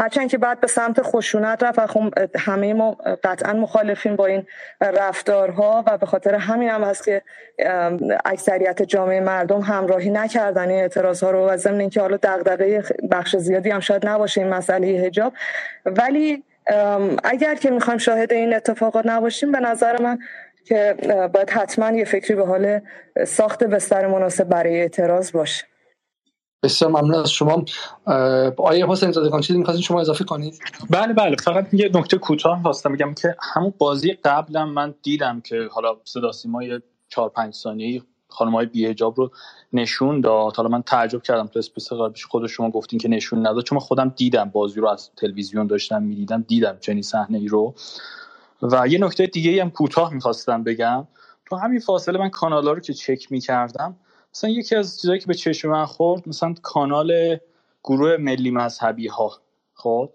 Speaker 7: هرچند که بعد به سمت خشونت رفت و خب همه ما قطعا مخالفیم با این رفتارها و به خاطر همین هم هست که اکثریت جامعه مردم همراهی نکردن این اعتراض ها رو و ضمن اینکه حالا دغدغه بخش زیادی هم شاید نباشه این مسئله هجاب ولی اگر که می‌خوایم شاهد این اتفاقات نباشیم به نظر من که باید حتما یه فکری به حال ساخت بستر مناسب برای اعتراض باشه.
Speaker 1: بسیار ممنون از شما. آیه حسین زادگان چیزی می‌خواستین شما اضافه کنید؟
Speaker 4: بله بله فقط یه نکته کوتاه خواستم بگم که همون بازی قبلم من دیدم که حالا صدا سیمای 4 5 ثانیه‌ای خانم های بی رو نشون داد. حالا من تعجب کردم تو اسپیس قبلش خود شما گفتین که نشون نداد چون خودم دیدم بازی رو از تلویزیون داشتم می‌دیدم دیدم چنین صحنه ای رو. و یه نکته دیگه هم کوتاه می‌خواستم بگم. تو همین فاصله من کانالا رو که چک می‌کردم مثلا یکی از چیزایی که به چشم من خورد مثلا کانال گروه ملی مذهبی ها خب؟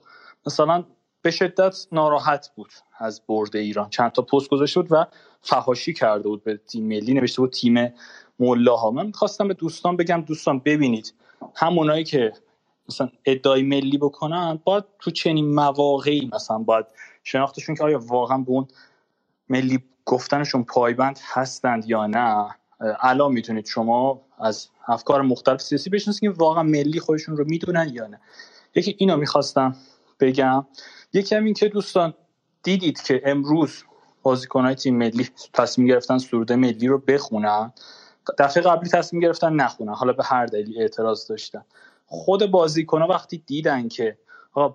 Speaker 4: مثلا به شدت ناراحت بود از برد ایران. چند تا پست گذاشته بود و فهاشی کرده بود به تیم ملی نوشته بود تیم ملاها. من خواستم به دوستان بگم دوستان ببینید همونایی که مثلا ادعای ملی بکنن باید تو چنین مواقعی مثلا باید شناختشون که آیا واقعا به اون ملی گفتنشون پایبند هستند یا نه. الان می‌تونید شما از افکار مختلف سیاسی بشناسید که واقعا ملی خودشون رو می‌دونن یا نه. یکی اینو می‌خواستم بگم. یکی هم این که دوستان دیدید که امروز بازیکنهای تیم ملی تصمیم گرفتن سروده ملی رو بخونن؟ دفعه قبلی تصمیم گرفتن نخونن حالا به هر دلیل اعتراض داشتن. خود بازیکنها وقتی دیدن که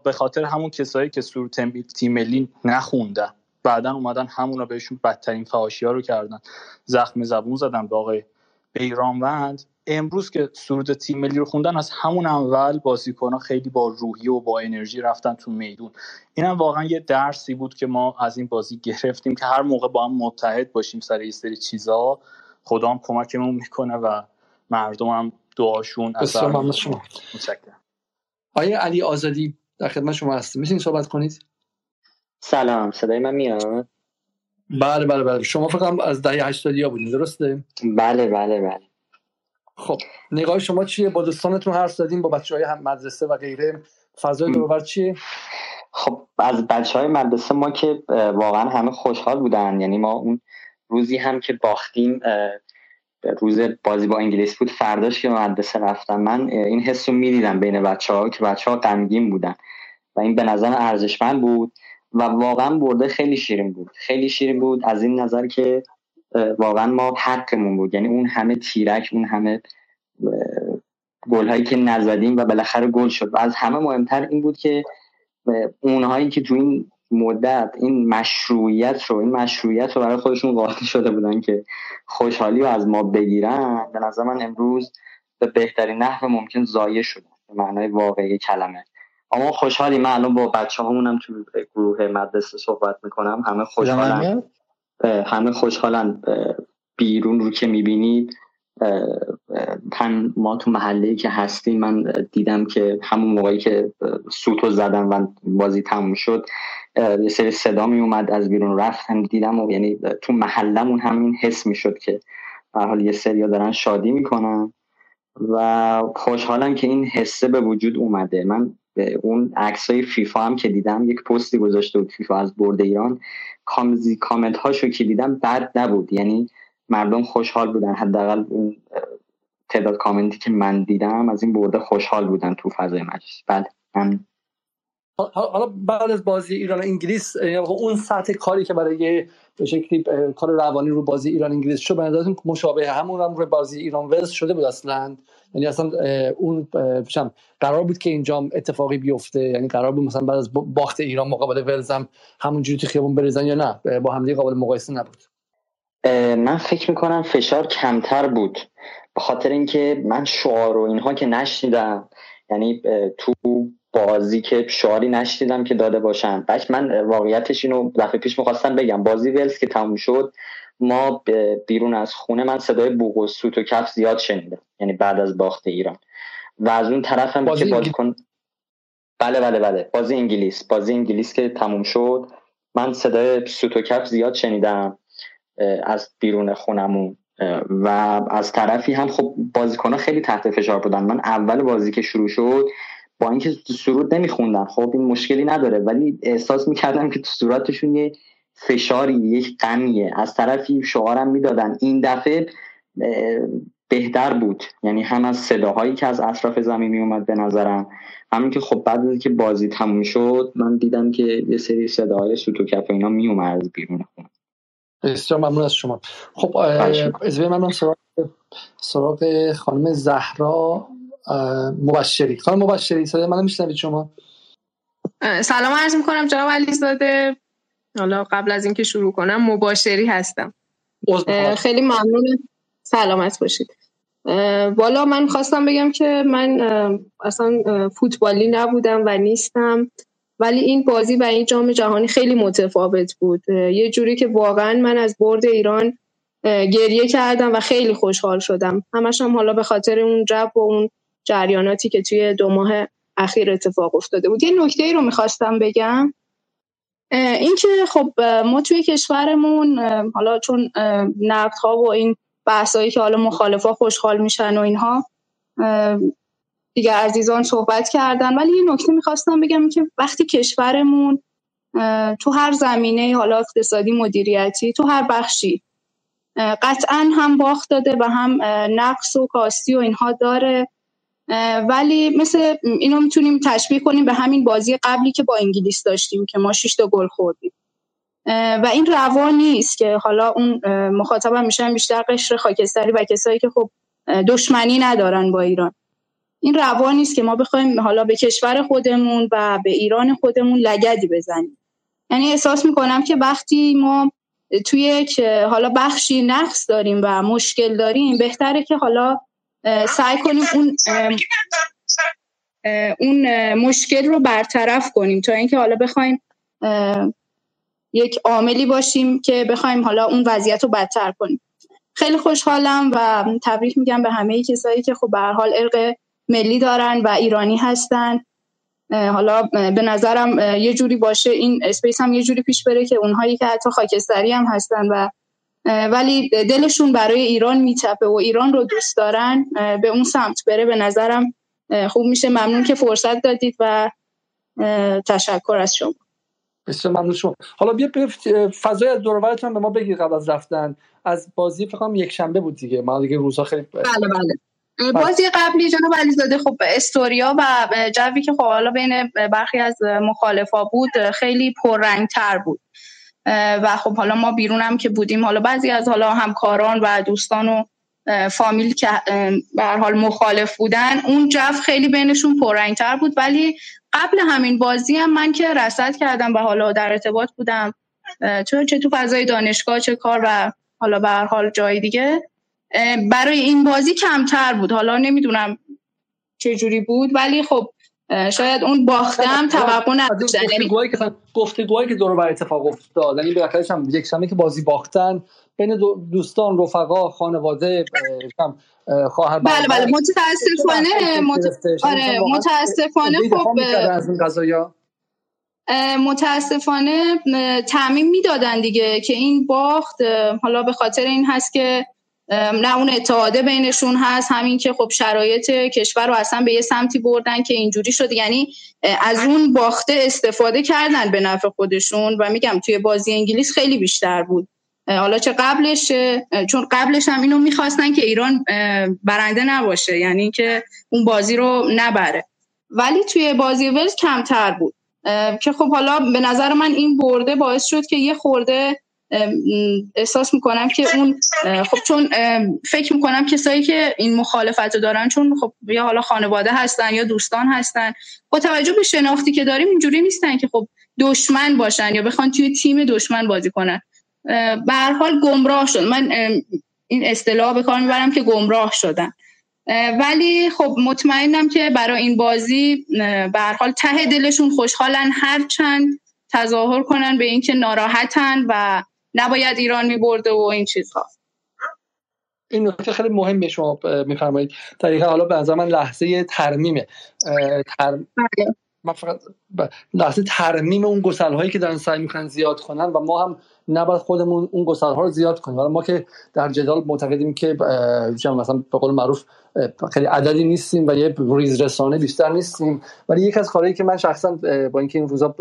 Speaker 4: به خاطر همون کسایی که سرود تیم ملی نخوندن بعدا اومدن همون رو بهشون بدترین فهاشی ها رو کردن. زخم زبون زدن به آقای بیرانوند امروز که سرود تیم ملی رو خوندن از همون اول بازیکن خیلی با روحی و با انرژی رفتن تو میدون. اینم واقعا یه درسی بود که ما از این بازی گرفتیم که هر موقع با هم متحد باشیم سر یه سری چیزا خدا هم کمکمون می‌کنه و مردم هم دعاشون
Speaker 1: از شما. آیا علی آزادی در خدمت شما هستیم. می‌تونید صحبت کنید؟
Speaker 8: سلام صدای من میاد؟
Speaker 1: بله بله بله. شما فقط از دهه 80 ها بودین درسته؟
Speaker 8: بله بله بله.
Speaker 1: خب نگاه شما چیه؟ با دوستانتون حرف زدیم با بچه های هم مدرسه و غیره. فضای دوربر چیه؟
Speaker 8: خب از بچه های مدرسه ما که واقعا همه خوشحال بودن. یعنی ما اون روزی هم که باختیم روز بازی با انگلیس بود فرداش که مدرسه رفتم. من این حس رو می‌دیدم بین بچه ها که بچه ها غمگین بودن. و این به نظر ارزشمند بود. و واقعا برده خیلی شیرین بود. خیلی شیرین بود از این نظر که واقعا ما حقمون بود. یعنی اون همه تیرک اون همه گل هایی که نزدیم و بالاخره گل شد. و از همه مهمتر این بود که اونهایی که تو این مدت این مشروعیت رو این مشروعیت رو برای خودشون قاطی شده بودن که خوشحالی رو از ما بگیرن به نظر من امروز به بهترین نحو ممکن ضایع شده. به معنای واقعی کلمه. اما خوشحالی. من الان با بچه همونم تو گروه مدرسه صحبت می‌کنم. همه خوشحالن. همه خوشحالن. بیرون رو که می‌بینید. ما تو محله که هستیم من دیدم که همون موقعی که سوتو زدن و بازی تموم شد یه سری صدا می اومد از بیرون رفتن دیدم و یعنی تو محلمون همین حس می‌شد که به حال یه سری دارن شادی می‌کنن. و خوشحالم که این حسه به وجود اومده. من اون عکسای فیفا هم که دیدم یک پستی گذاشته بود فیفا از برد ایران. کامزی کامنت هاشو که دیدم بد نبود. یعنی مردم خوشحال بودن. حداقل اون تعداد کامنتی که من دیدم از این برده خوشحال بودن تو فضای مجلس. بله من
Speaker 1: حالا بعد از بازی ایران انگلیس اون سطح کاری که برای به شکلی کار روانی رو بازی ایران انگلیس شد به مشابه همون هم روی بازی ایران ولز شده بود اصلا. یعنی اصلا اون قرار بود که اینجا اتفاقی بیفته. یعنی قرار بود مثلا بعد از باخت ایران مقابل ولز هم همونجوری تو خیابون بریزن یا نه. با همدیگه قابل مقایسه نبود.
Speaker 8: من فکر می‌کنم فشار کمتر بود. به خاطر اینکه من شعار و اینها که نشنیدم یعنی تو بازی که شعاری نشنیدم که داده باشن. بچ من واقعیتش اینو دفعه پیش می‌خواستم بگم. بازی ولز که تموم شد ما بیرون از خونه من صدای بوق و سوت و کف زیاد شنیدم. یعنی بعد از باخت ایران. و از اون طرف هم بازی که بازی کن بله بله بله. بازی انگلیس. بازی انگلیس که تموم شد من صدای سوت و کف زیاد شنیدم از بیرون خونمون. و از طرفی هم خب بازیکن خیلی تحت فشار بودن. من اول بازی که شروع شد با اینکه تو سرود نمیخوندن. خب این مشکلی نداره. ولی احساس می‌کردم که تو صورتشون یه فشاری یک غمیه. از طرفی شعارم می‌دادن. این دفعه بهتر بود. یعنی هم از صداهایی که از اطراف زمین می اومد به نظرم. همین که خب بعد از که بازی تموم شد من دیدم که یه سری صداهای سوت و کف اینا می اومد از بیرون. خونه
Speaker 1: بسیار ممنون از شما. خب از من سراغ سراغ خانم زهرا مبشری. خانم مبشری صدای منو میشنوید شما؟
Speaker 9: سلام عرض می‌کنم جناب علیزاده. حالا قبل از اینکه شروع کنم مباشری هستم. خیلی ممنون. سلامت باشید. والا من خواستم بگم که من اصلا فوتبالی نبودم و نیستم. ولی این بازی و این جام جهانی خیلی متفاوت بود. یه جوری که واقعا من از برد ایران گریه کردم و خیلی خوشحال شدم. همش هم حالا به خاطر اون جو و اون جریاناتی که توی دو ماه اخیر اتفاق افتاده بود. یه نکته ای رو می‌خواستم بگم. اینکه خب ما توی کشورمون حالا چون ها و این بحثایی که حالا مخالفا خوشحال میشن و اینها دیگه عزیزان صحبت کردن. ولی یه نکته می‌خواستم بگم که وقتی کشورمون تو هر زمینه حالا اقتصادی مدیریتی تو هر بخشی قطعا هم باخت داده و هم نقص و کاستی و اینها داره. ولی مثل اینو می‌تونیم تشبیه کنیم به همین بازی قبلی که با انگلیس داشتیم که ما 6 تا گل خوردیم. و این روا نیست که حالا اون مخاطبم میشن بیشتر قشر خاکستری و کسایی که خب دشمنی ندارن با ایران. این روا نیست که ما بخوایم حالا به کشور خودمون و به ایران خودمون لگدی بزنیم. یعنی احساس می‌کنم که وقتی ما توی یک حالا بخشی نقص داریم و مشکل داریم بهتره که حالا سعی کنیم اون اون مشکل رو برطرف کنیم تا اینکه حالا بخوایم یک عاملی باشیم که بخوایم حالا اون وضعیت رو بدتر کنیم. خیلی خوشحالم و تبریک میگم به همه کسایی که خب به حال ارق ملی دارن و ایرانی هستن. حالا به نظرم یه جوری باشه این اسپیس هم یه جوری پیش بره که اونهایی که حتی خاکستری هم هستن و ولی دلشون برای ایران میتپه و ایران رو دوست دارن به اون سمت بره. به نظرم خوب میشه. ممنون که فرصت دادید و تشکر از شما.
Speaker 1: بسیار ممنون شما. حالا بیا فضای از دورورتون به ما بگید قبل از رفتن. از بازی فکر یک شنبه بود دیگه. ما دیگه روزها خیلی
Speaker 9: بله. بله. بازی قبلی جناب علیزاده خب استوریا و جوی که خب حالا بین برخی از مخالفا بود خیلی پررنگتر بود. و خب حالا ما بیرونم که بودیم حالا بعضی از حالا همکاران و دوستان و فامیل که به حال مخالف بودن اون جو خیلی بینشون پررنگتر بود. ولی قبل همین بازی هم من که رصد کردم و حالا در ارتباط بودم چه چه تو فضای دانشگاه چه کار و حالا به هر حال جای دیگه برای این بازی کمتر بود. حالا نمی‌دونم چه جوری بود ولی خب شاید اون باختم توقع نداشتن
Speaker 1: گفتگوهایی که گفتگوهایی که دور بر اتفاق افتاد. یعنی به هم یک شنبه که بازی باختن بین دوستان رفقا خانواده خواهر
Speaker 9: بله بله متاسفانه مت... آره متاسفانه خب
Speaker 1: از این قضایا.
Speaker 9: متاسفانه تعمیم می‌دادن دیگه که این باخت. حالا به خاطر این هست که نه اون اتحاده بینشون هست. همین که خب شرایط کشور رو اصلا به یه سمتی بردن که اینجوری شد. یعنی از اون باخته استفاده کردن به نفع خودشون و میگم توی بازی انگلیس خیلی بیشتر بود. حالا چه قبلش چون قبلش هم اینو می‌خواستن که ایران برنده نباشه. یعنی که اون بازی رو نبره. ولی توی بازی ولز کمتر بود. که خب حالا به نظر من این برده باعث شد که یه خورده احساس می‌کنم که اون خب چون فکر می‌کنم کسایی که این مخالفت رو دارن چون خب یا حالا خانواده هستن یا دوستان هستن با توجه به شناختی که داریم اینجوری نیستن که خب دشمن باشن یا بخوان توی تیم دشمن بازی کنن. به حال گمراه شد. من این اصطلاح به کار می‌برم که گمراه شدن. ولی خب مطمئنم که برای این بازی به حال ته دلشون خوشحالن هر چند تظاهر کنن به اینکه ناراحتن و نباید ایران میبرده و این چیزها.
Speaker 1: این نکته خیلی مهمه شما میفرمایید. طریقه حالا به من لحظه ترمیمه. تر... بله. من فقط لحظه ترمیم اون گسل هایی که دارن سعی می‌کنن زیاد کنن و ما هم نباید خودمون اون گسل ها رو زیاد کنیم. ما که در جدال معتقدیم که مثلا به قول معروف خیلی عددی نیستیم و یه ریز رسانه بیشتر نیستیم. ولی یک از کارهایی که من شخصا با اینکه این روزا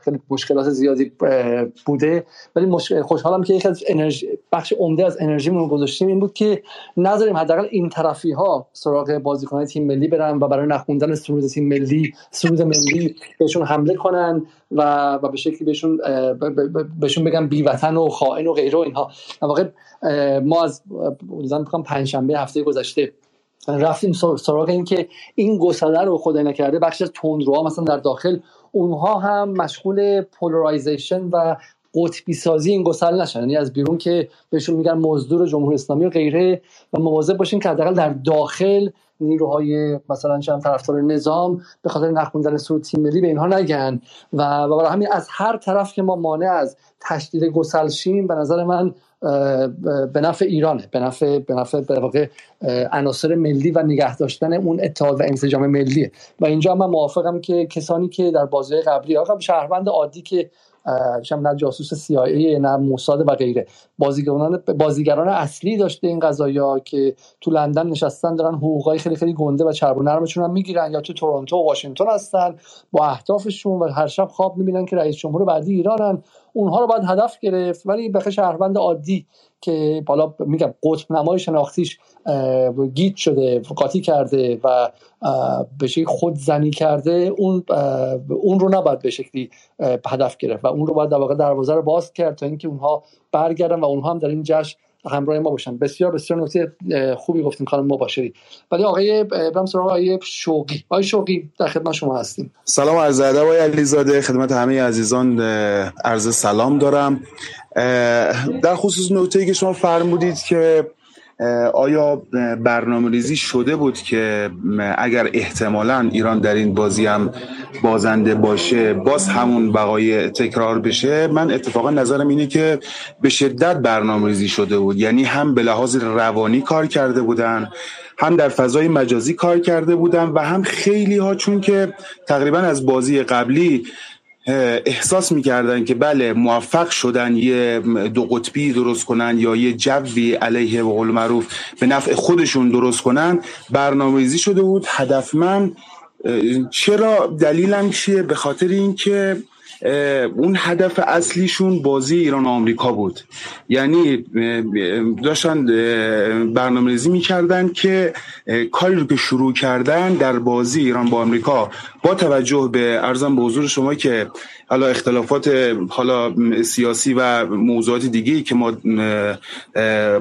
Speaker 1: خیلی مشکلات زیادی بوده ولی خوشحالم که یک از انرژی بخش عمده از انرژیمون رو گذاشتیم این بود که نذاریم حداقل این طرفی ها سراغ بازیکنان تیم ملی برن و برای نخوندن سرود تیم ملی سرود ملی بهشون حمله کنن و و به شکلی بهشون بهشون بگم بی وطن و خائن و غیره و اینها. واقع ما از مثلا پنج پنجشنبه هفته گذشته رفتیم سراغ این که این گسله رو خدای نکرده بخش از تندروها مثلا در داخل اونها هم مشغول پولارایزیشن و قطبی سازی این گسل نشن. یعنی از بیرون که بهشون میگن مزدور جمهوری اسلامی و غیره و مواظب باشین که حداقل در داخل نیروهای مثلا چند طرفدار نظام به خاطر نخوندن سرود تیم ملی به اینها نگن. و برای همین از هر طرف که ما مانع از تشدید گسل شیم به نظر من به نفع ایرانه. به نفع به نفع به واقع عناصر ملی و نگه داشتن اون اتحاد و انسجام ملیه. و اینجا من موافقم که کسانی که در بازی قبلی آقا شهروند عادی که نه جاسوس CIA نه موساد و غیره. بازیگران بازیگران اصلی داشته این قضایا که تو لندن نشستن دارن حقوقای خیلی خیلی گنده و چرب و نرمشون هم می‌گیرن. یا تو تورنتو و واشنگتن هستن با اهدافشون و هر شب خواب می‌بینن که رئیس جمهور بعدی ایرانن. اونها رو باید هدف گرفت ولی بخش شهروند عادی که بالا میگم قطب نمای شناختیش گیت شده قاطی کرده و به خود زنی کرده اون اون رو نباید به شکلی هدف گرفت و اون رو باید در واقع دروازه رو باز کرد تا اینکه اونها برگردن و اونها هم در این جشن همراه ما باشن. بسیار بسیار نکته خوبی گفتیم خانم مباشری. ولی آقای برم سراغ آقای شوقی. آقای شوقی در خدمت شما هستیم.
Speaker 10: سلام عرض ادب آقای علیزاده. خدمت همه عزیزان عرض سلام دارم. در خصوص نکته که شما فرمودید که آیا برنامه ریزی شده بود که اگر احتمالا ایران در این بازی هم بازنده باشه باز همون بقای تکرار بشه؟ من اتفاقا نظرم اینه که به شدت برنامه ریزی شده بود. یعنی هم به لحاظ روانی کار کرده بودن هم در فضای مجازی کار کرده بودن و هم خیلی ها چون که تقریبا از بازی قبلی احساس می‌کردن که بله موفق شدن یه دو قطبی درست کنن یا یه جوی علیه و قول معروف به نفع خودشون درست کنن برنامه‌ریزی شده بود. هدفمند چرا دلیلم چیه؟ به خاطر اینکه اون هدف اصلیشون بازی ایران و آمریکا بود. یعنی داشتن برنامه ریزی می‌کردن که کاری رو که شروع کردن در بازی ایران با آمریکا با توجه به ارزم به حضور شما که حالا اختلافات حالا سیاسی و موضوعات دیگه که ما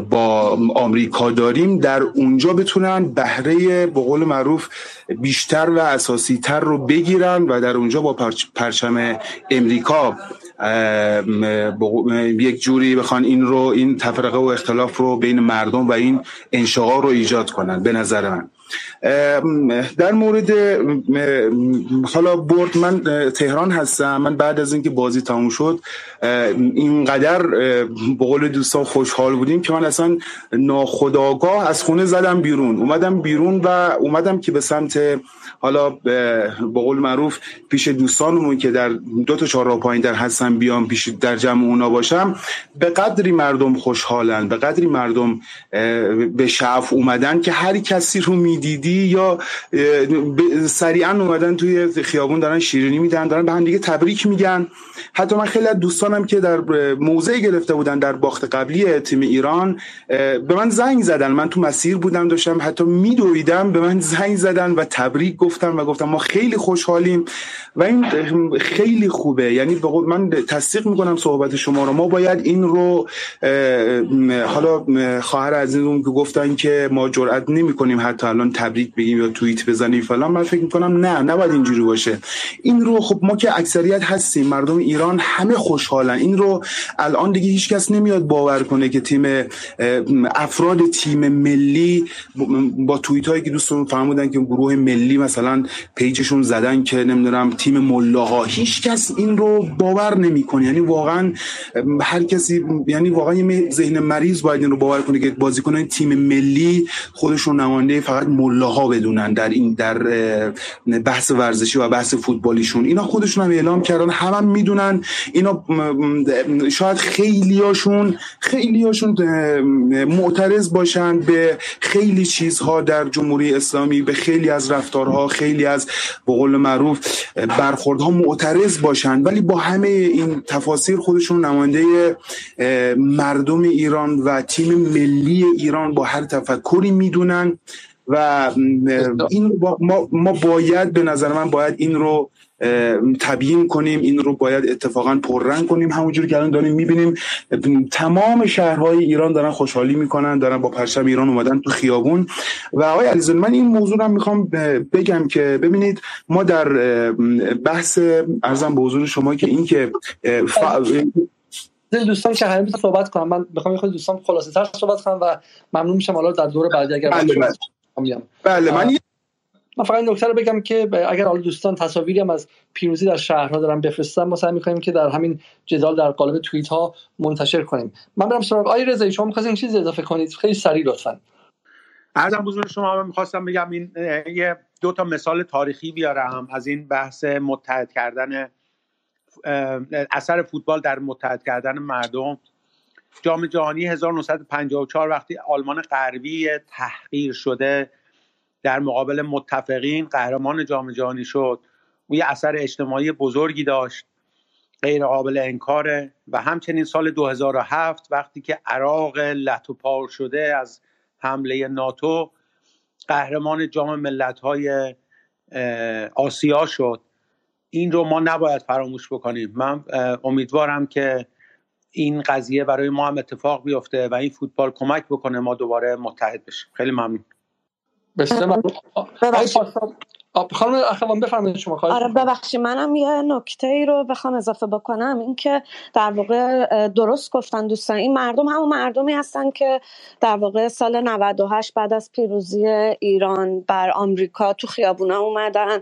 Speaker 10: با آمریکا داریم در اونجا بتونن بهره به قول معروف بیشتر و اساسی تر رو بگیرن و در اونجا با پرچم امریکا یک جوری بخوان این رو این تفرقه و اختلاف رو بین مردم و این انشاقا رو ایجاد کنن به نظر من. در مورد حالا برد من تهران هستم. من بعد از اینکه بازی تموم شد اینقدر به قول دوستان خوشحال بودیم که من اصلا ناخداگاه از خونه زدم بیرون. اومدم بیرون و اومدم که به سمت حالا به قول معروف پیش دوستانمون که در دو تا چهار پایین در نتونستم بیام پیش در جمع اونا باشم به قدری مردم خوشحالن به قدری مردم به شعف اومدن که هر کسی رو می‌دیدی یا سریعا اومدن توی خیابون دارن شیرینی میدن دارن به هم دیگه تبریک میگن. حتی من خیلی از دوستانم که در موضع گرفته بودن در باخت قبلی تیم ایران به من زنگ زدن. من تو مسیر بودم داشتم حتی میدویدم به من زنگ زدن و تبریک گفتم و گفتم ما خیلی خوشحالیم و این خیلی خوبه. یعنی من تصدیق می‌کنم صحبت شما رو. ما باید این رو حالا خواهر عزیزم که گفتن که ما جرئت نمی‌کنیم حتی الان تبریک بگیم یا توییت بزنیم فلان. من فکر می‌کنم نه نباید اینجوری باشه. این رو خب ما که اکثریت هستیم مردم ایران همه خوشحالن این رو الان دیگه هیچ کس نمیاد باور کنه که تیم افراد تیم ملی با توییت هایی که دوستان فرمودن که گروه ملی مثلا پیجشون زدن که نمی‌دونم تیم ملاها هیچ کس این رو باور نمی‌کنه. یعنی واقعا هر کسی یعنی واقعا یه ذهن مریض باید این رو باور کنه که بازیکنان تیم ملی خودشون نماینده فقط ملاها بدونن در این در بحث ورزشی و بحث فوتبالیشون. اینا خودشون هم اعلام کردن. همه هم می‌دونن. اینا شاید خیلیاشون خیلیاشون معترض باشن به خیلی چیزها در جمهوری اسلامی به خیلی از رفتارها خیلی از به قول معروف برخوردها معترض باشن ولی با همه این تفاصیل خودشون نماینده مردم ایران و تیم ملی ایران با هر تفکری می‌دونن و این ما, ما باید به نظر من باید این رو تبیین کنیم این رو باید اتفاقا پررنگ کنیم. همونجور که الان داریم می‌بینیم تمام شهرهای ایران دارن خوشحالی می‌کنن دارن با پرچم ایران اومدن تو خیابون. و آقای علیزاده من این موضوع رو می‌خوام بگم که ببینید ما در بحث ارزم به حضور شما که این که
Speaker 1: دوستان که همین صحبت کنم من می‌خوام خود دوستان خلاصه تر صحبت کنم و ممنون میشم حالا در دور بعدی اگر
Speaker 10: بله بله, بله من
Speaker 1: من فقط این نکته رو بگم که اگر حالا دوستان تصاویری هم از پیروزی در شهرها دارن بفرستن ما سعی می‌کنیم که در همین جدال در قالب توییت ها منتشر کنیم. من برم سراغ آقای رضایی شما می‌خواستین این چیزی اضافه کنید؟ خیلی سریع لطفا.
Speaker 3: ارزم بزرگ شما می‌خواستم بگم این یه دو تا مثال تاریخی بیارم از این بحث متحد کردن اثر فوتبال در متحد کردن مردم. جام جهانی 1954 وقتی آلمان غربی تحقیر شده در مقابل متفقین قهرمان جام جهانی شد. او یه اثر اجتماعی بزرگی داشت غیر قابل انکاره. و همچنین سال 2007 وقتی که عراق لطو شده از حمله ناتو قهرمان جام ملت های آسیا شد. این رو ما نباید فراموش بکنیم. من امیدوارم که این قضیه برای ما هم اتفاق بیفته و این فوتبال کمک بکنه ما دوباره متحد بشیم. خیلی ممنون.
Speaker 1: بسیار خانم اخوان بفرمایید شما
Speaker 6: آره ببخشید. منم یه نکته ای رو بخوام اضافه بکنم. اینکه در واقع درست گفتن دوستان این مردم همون مردمی هستن که در واقع سال 98 بعد از پیروزی ایران بر آمریکا تو خیابونا اومدن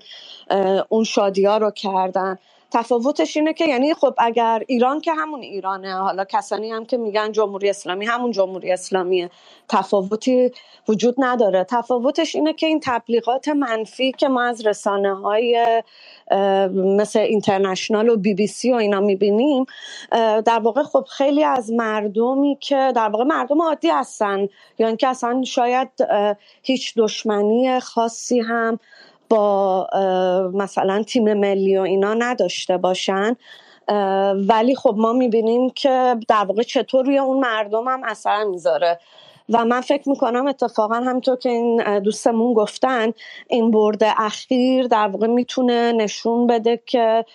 Speaker 6: اون شادی ها رو کردن. تفاوتش اینه که یعنی خب اگر ایران که همون ایرانه حالا کسانی هم که میگن جمهوری اسلامی همون جمهوری اسلامیه. تفاوتی وجود نداره. تفاوتش اینه که این تبلیغات منفی که ما از رسانه های مثل اینترنشنال و بی بی سی و اینا می‌بینیم در واقع خب خیلی از مردمی که در واقع مردم عادی هستن. یا یعنی اینکه اصلا شاید هیچ دشمنی خاصی هم با مثلا تیم ملی و اینا نداشته باشن. ولی خب ما می‌بینیم که در واقع چطور روی اون مردم هم اثر می‌ذاره. و من فکر می‌کنم اتفاقا همینطور که این دوستمون گفتن این برد اخیر در واقع می‌تونه نشون بده که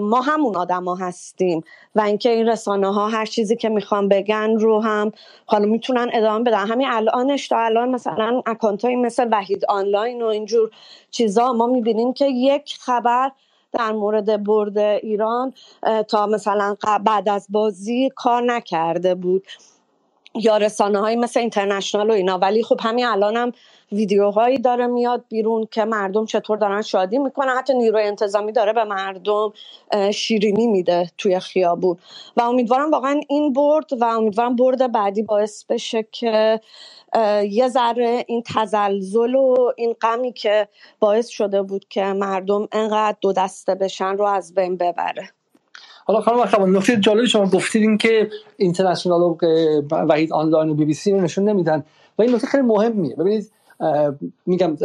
Speaker 6: ما همون آدما هستیم و اینکه این رسانه ها هر چیزی که می‌خوان بگن رو هم حالا می‌تونن ادامه بدن. همین الانش تا الان مثلا اکانت های مثل وحید آنلاین و اینجور چیزا ما می‌بینیم که یک خبر در مورد برد ایران تا مثلا بعد از بازی کار نکرده بود. یا رسانه های مثل اینترنشنال و اینا. ولی خب همین الان هم ویدیوهایی داره میاد بیرون که مردم چطور دارن شادی می‌کنن. حتی نیروی انتظامی داره به مردم شیرینی میده توی خیابون. و امیدوارم واقعا این برد و امیدوارم برد بعدی باعث بشه که یه ذره این تزلزل و این غمی که باعث شده بود که مردم انقدر دو دسته بشن رو از بین ببره.
Speaker 1: حالا خانم اخوان نکته جالبی شما گفتید این که اینترنشنال و وحید آنلاین و بی بی سی رو نشون نمیدن. و این نکته خیلی مهمیه. ببینید میگم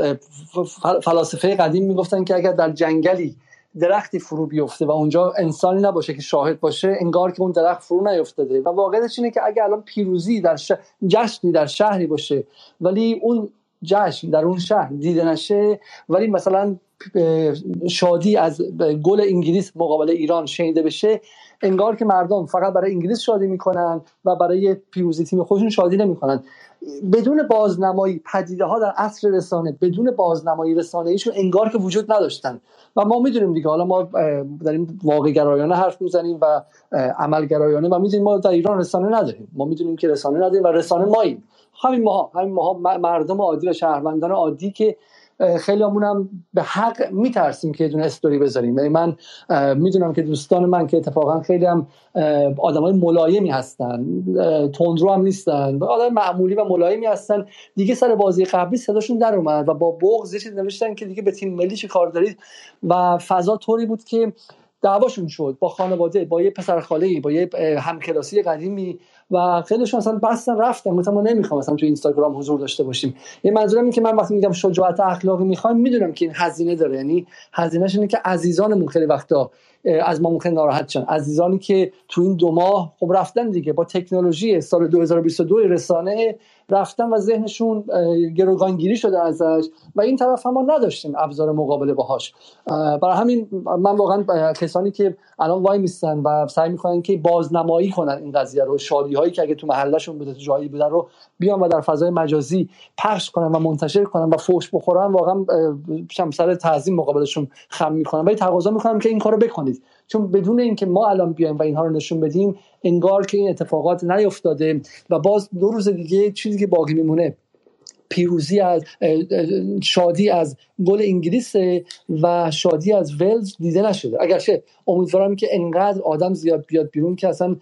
Speaker 1: فلاسفه قدیم می‌گفتن که اگر در جنگلی درختی فرو بیفته و اونجا انسانی نباشه که شاهد باشه انگار که اون درخت فرو نیفتاده. و واقعیتش اینه که اگر الان پیروزی در جشنی در شهری باشه ولی اون جشن در اون شهر دیده نشه ولی مثلا شادی از گل انگلیس مقابل ایران شنیده بشه انگار که مردم فقط برای انگلیس شادی می‌کنن و برای پیروزی تیم خودشون شادی نمی‌کنن. بدون بازنمایی پدیده ها در عصر رسانه بدون بازنمایی رسانه ایشون انگار که وجود نداشتن. و ما می‌دونیم دیگه حالا ما داریم واقع گرایانه حرف می‌زنیم و عمل گرایانه و می‌دونیم ما در ایران رسانه نداریم. ما می‌دونیم که رسانه نداریم و رسانه ماییم. همین ماها همین ماها مردم عادی و شهروندان عادی که خیلی هم به حق میترسیم که دونه استوری بذاریم. یعنی من می‌دونم که دوستان من که اتفاقا خیلی هم آدمای ملایمی هستن تندرو هم نیستن آدم معمولی و ملایمی هستن. دیگه سر بازی قبلی صداشون در اومد و با بغض یه نوشتن که دیگه به تیم ملی چی کار دارید؟ و فضا طوری بود که دعواشون شد. با خانواده با یه پسر خاله با یه همکلاسی قدیمی و خیلیشون اصلا بستن رفتن. مثلا ما نمی‌خوام مثلا تو اینستاگرام حضور داشته باشیم. یه منظورم اینه که من وقتی میگم شجاعت اخلاقی می‌خوام می‌دونم که این هزینه داره. یعنی هزینهش اینه که عزیزانمون خیلی وقتا از ما ممکن ناراحت شن. عزیزانی که تو این دو ماه خب رفتن دیگه. با تکنولوژی سال 2022 رسانه رفتن و ذهنشون گروگانگیری شده ازش و این طرف هم ما نداشتیم ابزار مقابله باهاش. برای همین من واقعا کسانی که الان وای میستن و سعی می‌کنن که بازنمایی کنن این قضیه رو شادی هایی که اگه تو محلشون بوده تو جایی بوده رو بیان و در فضای مجازی پخش کنن و منتشر کنن و فوش بخورن واقعا سر تعظیم مقابلشون خم می‌کنن. ولی تقاضا می‌کنم که این کارو بکنید. چون بدون اینکه ما الان بیایم و اینها رو نشون بدیم انگار که این اتفاقات نیفتاده و باز دو روز دیگه چیزی که باقی میمونه پیروزی از شادی از گل انگلیس و شادی از ولز دیده نشده. اگرچه امیدوارم که انقدر آدم زیاد بیاد بیرون که اصلا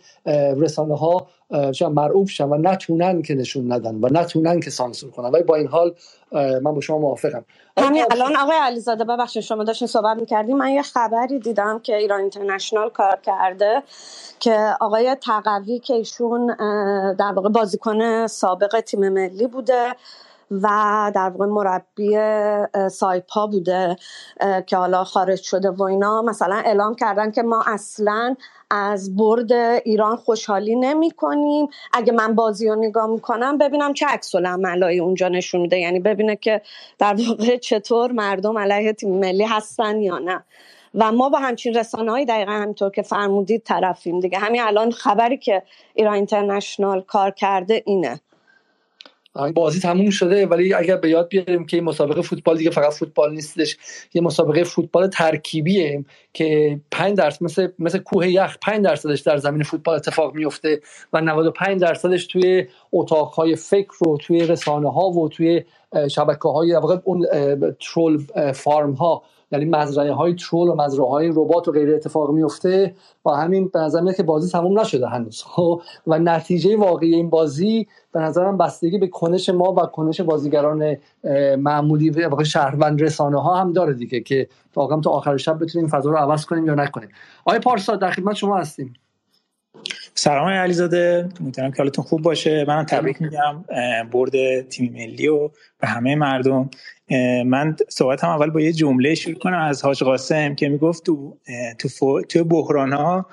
Speaker 1: رسانه ها مرعوب شن و نتونن که نشون ندن و نتونن که سانسور کنن. ولی با این حال من با شما موافقم.
Speaker 6: همین الان آقای علیزاده ببخشید شما داشتین صحبت می‌کردیم من یه خبری دیدم که ایران اینترنشنال کار کرده که آقای تقوی که ایشون در واقع بازیکن سابق تیم ملی بوده. و در واقع مربی سایپا بوده که حالا خارج شده و اینا. مثلا اعلام کردن که ما اصلا از برد ایران خوشحالی نمی کنیم. اگه من بازی رو نگاه می‌کنم ببینم چه عکس عملایی اونجا نشون میده. یعنی ببینه که در واقع چطور مردم علیه تیم ملی هستن یا نه. و ما با همچین رسانه های دقیقا همینطور که فرمودید طرفیم دیگه. همین الان خبری که ایران اینترنشنال کار کرده اینه.
Speaker 1: بازی تموم شده ولی اگر به یاد بیاریم که این مسابقه فوتبال دیگه فقط فوتبال نیستش. یه مسابقه فوتبال ترکیبیه که 5 درصد مثل مثل کوه یخ 5 درصدش در زمین فوتبال اتفاق میفته و 95 درصدش توی اتاقهای فکر و توی رسانه ها و توی شبکه های اون ترول فارم ها یعنی مزرعه های ترول و مزرعه های ربات و غیر اتفاق میفته با همین به نظر که بازی تموم نشده هنوز. خب و نتیجه واقعی این بازی به نظرم بستگی به کنش ما و کنش بازیگران معمولی و شهروند رسانه ها هم داره دیگه که واقعا تا آخر شب بتونیم فضا رو عوض کنیم یا نکنیم. آقای پارسا در خدمت شما هستیم.
Speaker 11: سلام علیزاده. امیدوارم که حالتون خوب باشه. من تبریک میگم برد تیم ملی و به همه مردم. من صحبت هم اول با یه جمله شروع کنم. از حاج قاسم که می‌گفت تو تو تو بحران ها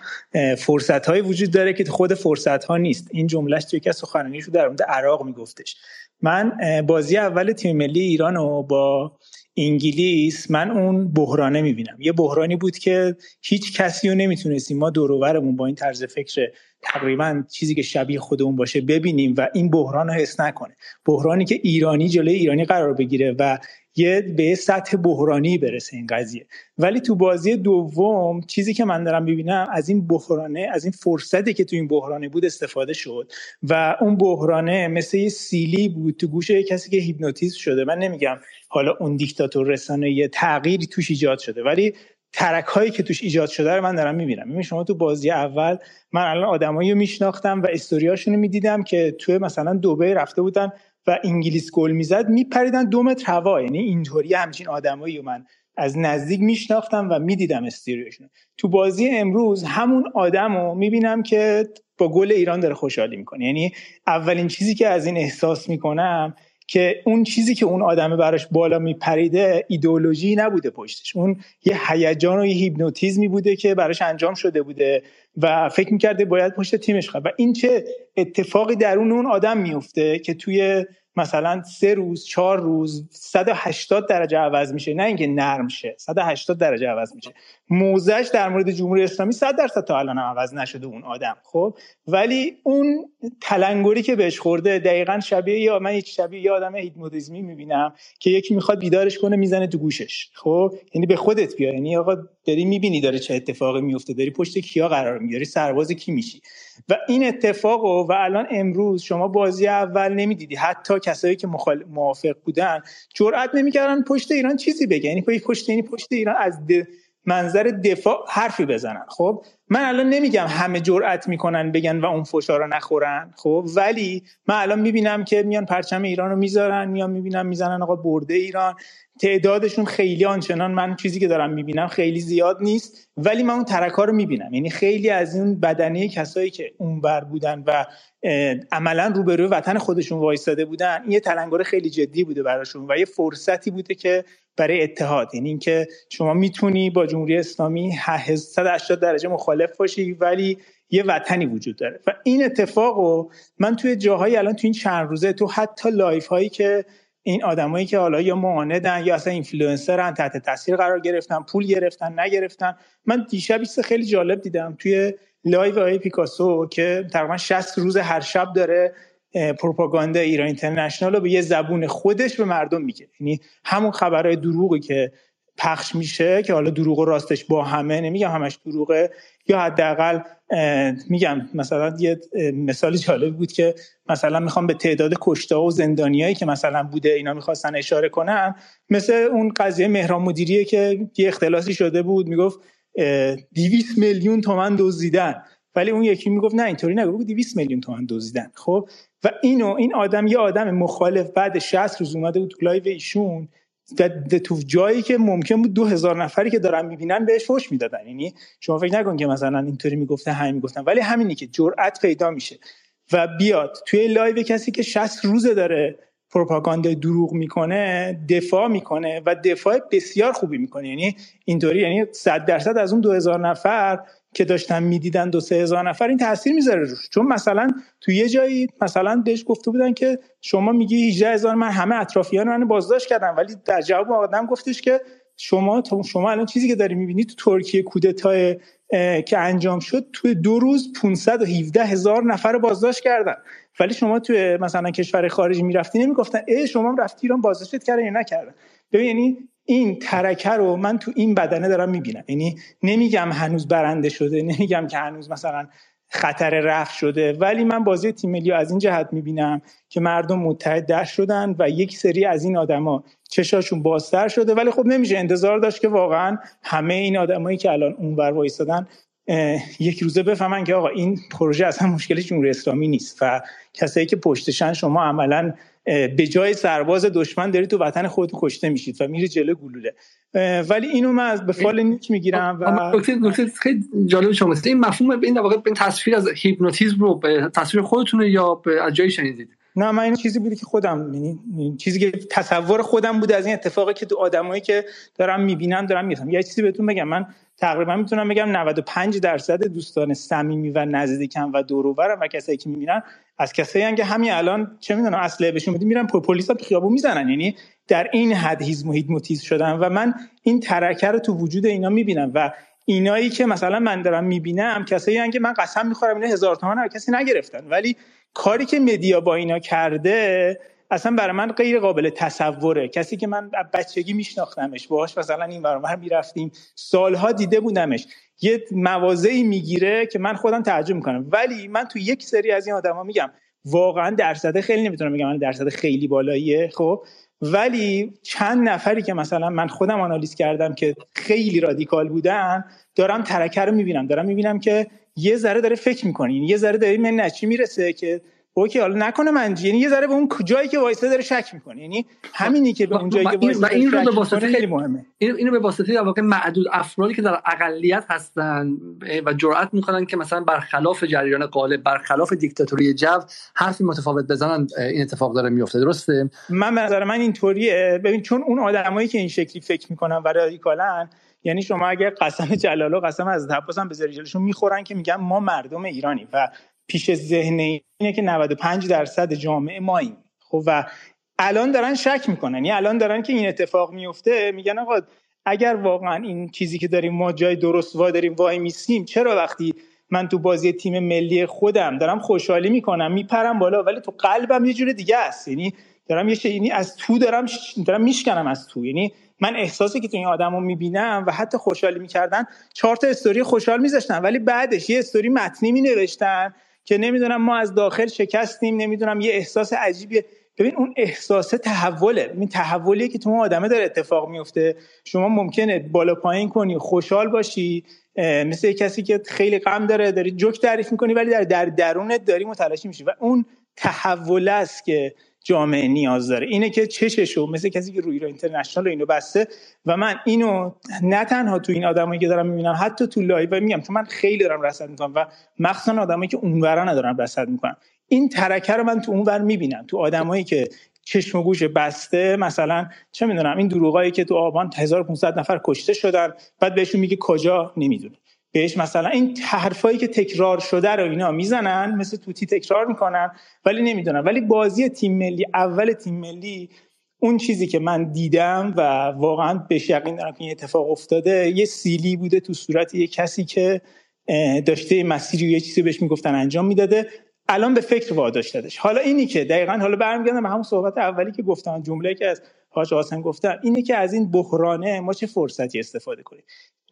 Speaker 11: فرصت های وجود داره که خود فرصت ها نیست. این جملهش توی یکی از رو در مورد عراق میگفتش. من بازی اول تیم ملی ایران رو با انگلیس من اون بحرانه می‌بینم. یه بحرانی بود که هیچ کسی رو نمی‌تونستیم ما دوروبرمون با این طرز فکر تقریبا چیزی که شبیه خودمون باشه ببینیم و این بحران رو حس نکنه. بحرانی که ایرانی جلوی ایرانی قرار بگیره و یه به سطح بحرانی برسه این قضیه. ولی تو بازی دوم چیزی که من دارم ببینم از این بحرانه از این فرصتی که تو این بحرانه بود استفاده شد و اون بحرانه مثل یه سیلی بود تو گوش کسی که هیپنوتیزم شده. من نمیگم حالا اون دیکتاتور رسانه یه تغییری توش ایجاد شده ولی ترک هایی که توش ایجاد شده رو من دارم می‌بینم. می‌بینم شما تو بازی اول من الان آدمایی رو میشناختم و استوریاشون رو می‌دیدم که توی مثلا دوبه رفته بودن و انگلیس گل می‌زد میپریدن دو متر هوا. یعنی اینطوری همچین آدمایی رو من از نزدیک میشناختم و می‌دیدم استیریوشون. تو بازی امروز همون آدم رو می‌بینم که با گل ایران داره خوشحالی می‌کنه. یعنی اولین چیزی که از این احساس می‌کنم که اون چیزی که اون آدم براش بالا میپریده ایدئولوژی نبوده پشتش. اون یه هیجان و یه هیپنوتیزمی بوده که براش انجام شده بوده و فکر می‌کرده باید پشت تیمش خواهد. و این چه اتفاقی درون اون آدم میفته که توی مثلا سه روز چهار روز 180 درجه عوض میشه. نه اینکه نرم شه 180 درجه عوض میشه. موزش در مورد جمهوری اسلامی 100 درصد تا الان هم عوض نشده اون آدم خب؟ ولی اون تلنگری که بهش خورده دقیقا شبیه یا من یک شبیه یه آدم هیپنوتیزمی می‌بینم که یکی می‌خواد بیدارش کنه می‌زنه تو گوشش خب؟ یعنی به خودت بیا یعنی آقا داری می‌بینی داره چه اتفاقی میفته داری پشت کیا قرار می‌گیری سرباز کی میشی؟ و این اتفاق و الان امروز شما بازی اول نمی‌دیدی حتی کسایی که مخال... موافق بودن جرئت نمی‌کردن پشت ایران چیزی بگن یعنی پشت یعنی پشت ایران از منظر دفاع حرفی بزنن. خب؟ من الان نمیگم همه جرأت می‌کنن بگن و اون فشا رو نخورن خب؟ ولی من الان می‌بینم که میان پرچم ایران رو می‌ذارن میان می‌بینم می‌زنن آقا برده ایران. تعدادشون خیلی آنچنان من چیزی که دارم می‌بینم خیلی زیاد نیست ولی من اون ترکا رو می‌بینم. یعنی خیلی از اون بدنه کسایی که اونور بودن و عملا روبروی وطن خودشون وایستاده بودن این یه تلنگر خیلی جدی بوده براشون و یه فرصتی بوده که برای اتحاد. یعنی اینکه شما می‌تونی با جمهوری اسلامی 180 درجه مخالف باشی ولی یه وطنی وجود داره. و این اتفاق رو من توی جاهایی الان توی این چند روزه تو حتی live هایی که این آدمایی که حالا یا معاندن یا اصلا اینفلوئنسرن تحت تاثیر قرار گرفتن پول گرفتن نگرفتن. من دیشب خیلی جالب دیدم. توی live آی پیکاسو که تقریبا 60 روز هر شب داره پروپاگاندا ایران اینترنشنال رو به یه زبون خودش به مردم میگه. یعنی همون خبرهای دروغی که پخش میشه که حالا دروغ و راستش با همه نمیگم همش دروغه یا حداقل میگم مثلا یه مثال جالب بود که مثلا می‌خوام به تعداد کشته و زندانیایی که مثلا بوده اینا می‌خواستن اشاره کنم مثل اون قضیه مهران مدیریه که یه اختلاسی شده بود می‌گفت 200 میلیون تومن دزدیدن. ولی اون یکی می‌گفت نه اینطوری نگفت 200 میلیون تومن دزدیدن. خب و اینو این آدم یه آدم مخالف بعد 60 روز اومده بود تو live ایشون تو جایی که ممکن بود دو هزار نفری که دارن می‌بینن بهش فوش می‌دادن. یعنی شما فکر نکن که مثلا اینطوری می‌گفتن همین می‌گفتن. ولی همینی که جرأت پیدا میشه و بیاد توی live کسی که 60 روزه داره پروپاگاندا دروغ می‌کنه دفاع می‌کنه و دفاع بسیار خوبی می‌کنه. یعنی اینطوری یعنی 100 درصد از اون 2000 نفر که داشتن می‌دیدن دو سه هزار نفر این تاثیر می‌ذاره روش. چون مثلا تو یه جایی مثلا بهش گفته بودن که شما میگی 18 هزار من همه اطرافیان من بازداشت کردم ولی در جواب آدم گفتش که شما شما الان چیزی که داری می‌بینی تو ترکیه کودتای که انجام شد تو دو روز 517 هزار نفر بازداشت کردن. ولی شما تو مثلا کشور خارجی می‌رفتی نمی‌گفتن ای شما رفتی ایران بازداشت کردن یا نکردن. ببین یعنی این ترکه رو من تو این بدنه دارم می‌بینم. یعنی نمیگم هنوز برنده شده نمیگم که هنوز مثلا خطر رفت شده ولی من بازی تیم ملی از این جهت می‌بینم که مردم متحد در شدن و یک سری از این آدما چشاشون بازتر شده. ولی خب نمیشه انتظار داشت که واقعا همه این آدمایی که الان اونور وایستادن یک روزه بفهمن که آقا این پروژه اصلا مشکل جمهوری اسلامی نیست و کسایی که پشتشن شما عملا به جای سرباز دشمن داری تو وطن خود کشته میشید و میره جلو گلوله. ولی اینو من از به فال نیک می‌گیرم و
Speaker 1: نکته خیلی جالب شما این مفهوم این واقع این تصویر از هیپنوتیزم رو به تصویر خودتونه یا به از جایی شنیدید؟
Speaker 11: نه من این چیزی بودی که خودم یعنی چیزی که تصور خودم بوده از این اتفاقی که تو آدمایی که دارم می‌بینم دارم میفهم یه چیزی بهتون بگم. من تقریبا می‌تونم بگم 95 درصد دوستان صمیمی و نزدیکم و دور و کسایی که می‌بینن از کسایی که همین الان چه می‌دونم اصله بهشون بدی میرن پلیس تو خیابون می‌زنن. یعنی در این حد هیز محیط متیز شدن. و من این ترکه رو تو وجود اینا می‌بینم. و اینایی که مثلا من دارم می‌بینم کسایی که من قسم می‌خورم اینا هزار تومان هر کسی نگرفتن. ولی کاری که مدیا با اینا کرده اصلا برای من غیر قابل تصوره. کسی که من بچگی میشناختمش باهاش مثلا این برابر می‌رفتیم سالها دیده بودمش. یه موازهی می‌گیره که من خودم تعجب می‌کنم. ولی من تو یک سری از این آدما میگم واقعا درصد خیلی نمی‌تونم بگم من درصد خیلی بالاییه خب. ولی چند نفری که مثلا من خودم آنالیز کردم که خیلی رادیکال بودن دارم ترکه رو می‌بینم. دارم می‌بینم که یه ذره داره فکر می‌کنه. یه ذره داره من نچی می‌رسه که اوکی حالا نکنه من یعنی یه ذره به اون جایی که وایسه داره شک می‌کنه. یعنی همینی که به اون جایی که وایسه این رو به واسطه خیلی مهمه.
Speaker 1: اینو به واسطه در واقع معدود افرادی که در اقلیت هستن و جرأت می‌کنن که مثلا برخلاف جریان غالب برخلاف دیکتاتوری جو حرفی متفاوت بزنن این اتفاق داره میفته درسته؟
Speaker 11: من به نظر من اینطوریه. ببین چون اون آدمایی که این شکلی فکر می‌کنن و رادیکالن یعنی شما اگر قسم جلال و قسم از عباس هم بذاری جلوشون می‌خورن که میگن ما مردم ایرانی و پیش ذهن اینه که 95 درصد جامعه ماییم خب و الان دارن شک می‌کنن. یعنی الان دارن که این اتفاق میفته میگن آقا اگر واقعا این چیزی که داریم ما جای درست وا داریم وای میسیم چرا وقتی من تو بازی تیم ملی خودم دارم خوشحالی می‌کنم میپرم بالا ولی تو قلبم یه جور دیگه است. یعنی دارم یه یعنی از تو دارم دارم میشکنم از تو. یعنی من احساسی که تو این آدمو می‌بینم و حتی خوشحالی می‌کردن چهار تا استوری خوشحال میذاشتن ولی بعدش یه استوری متنی مینوشتن که نمی‌دونم ما از داخل شکستیم نمی‌دونم یه احساس عجیبی. ببین اون احساس تحوله. این تحولیه که تو اون آدمه داره اتفاق میفته شما ممکنه بالا پایین کنی خوشحال باشی مثل کسی که خیلی غم داره داری جوک تعریف می‌کنی ولی در, در درونت داری متلاشی میشی. و اون تحول است که جامعه نیاز داره. اینه که چششو مثل کسی که روی رو اینترنشنال اینو بسته و من اینو نه تنها تو این آدمایی که دارم می‌بینم حتی تو live میگم چون من خیلی دارم رصد می‌کنم و مخصوصا آدمایی که اونورا دارم رصد می‌کنم. این ترکه رو من تو اونور می‌بینم. تو آدمایی که چشم و گوش بسته مثلا چه می‌دونم این دروغایی که تو آبان 1500 نفر کشته شدن بعد بهشون میگه کجا؟ نمی‌دونه بهش مثلا این حرفایی که تکرار شده رو اینا می‌زنن مثل طوطی تکرار می‌کنن ولی نمی‌دونن. ولی بازی تیم ملی اول تیم ملی اون چیزی که من دیدم و واقعا به یقین دارم که این اتفاق افتاده یه سیلی بوده تو صورت یه کسی که داشته مسیری یه چیزی بهش می‌گفتن انجام می‌داده. الان به فکر واداش دادش حالا اینی که دقیقا حالا برمیگردم به همون صحبت اولی که گفتم جمله که از حاج حسن گفتن اینه که از این بحرانه ما چه فرصتی استفاده کنیم؟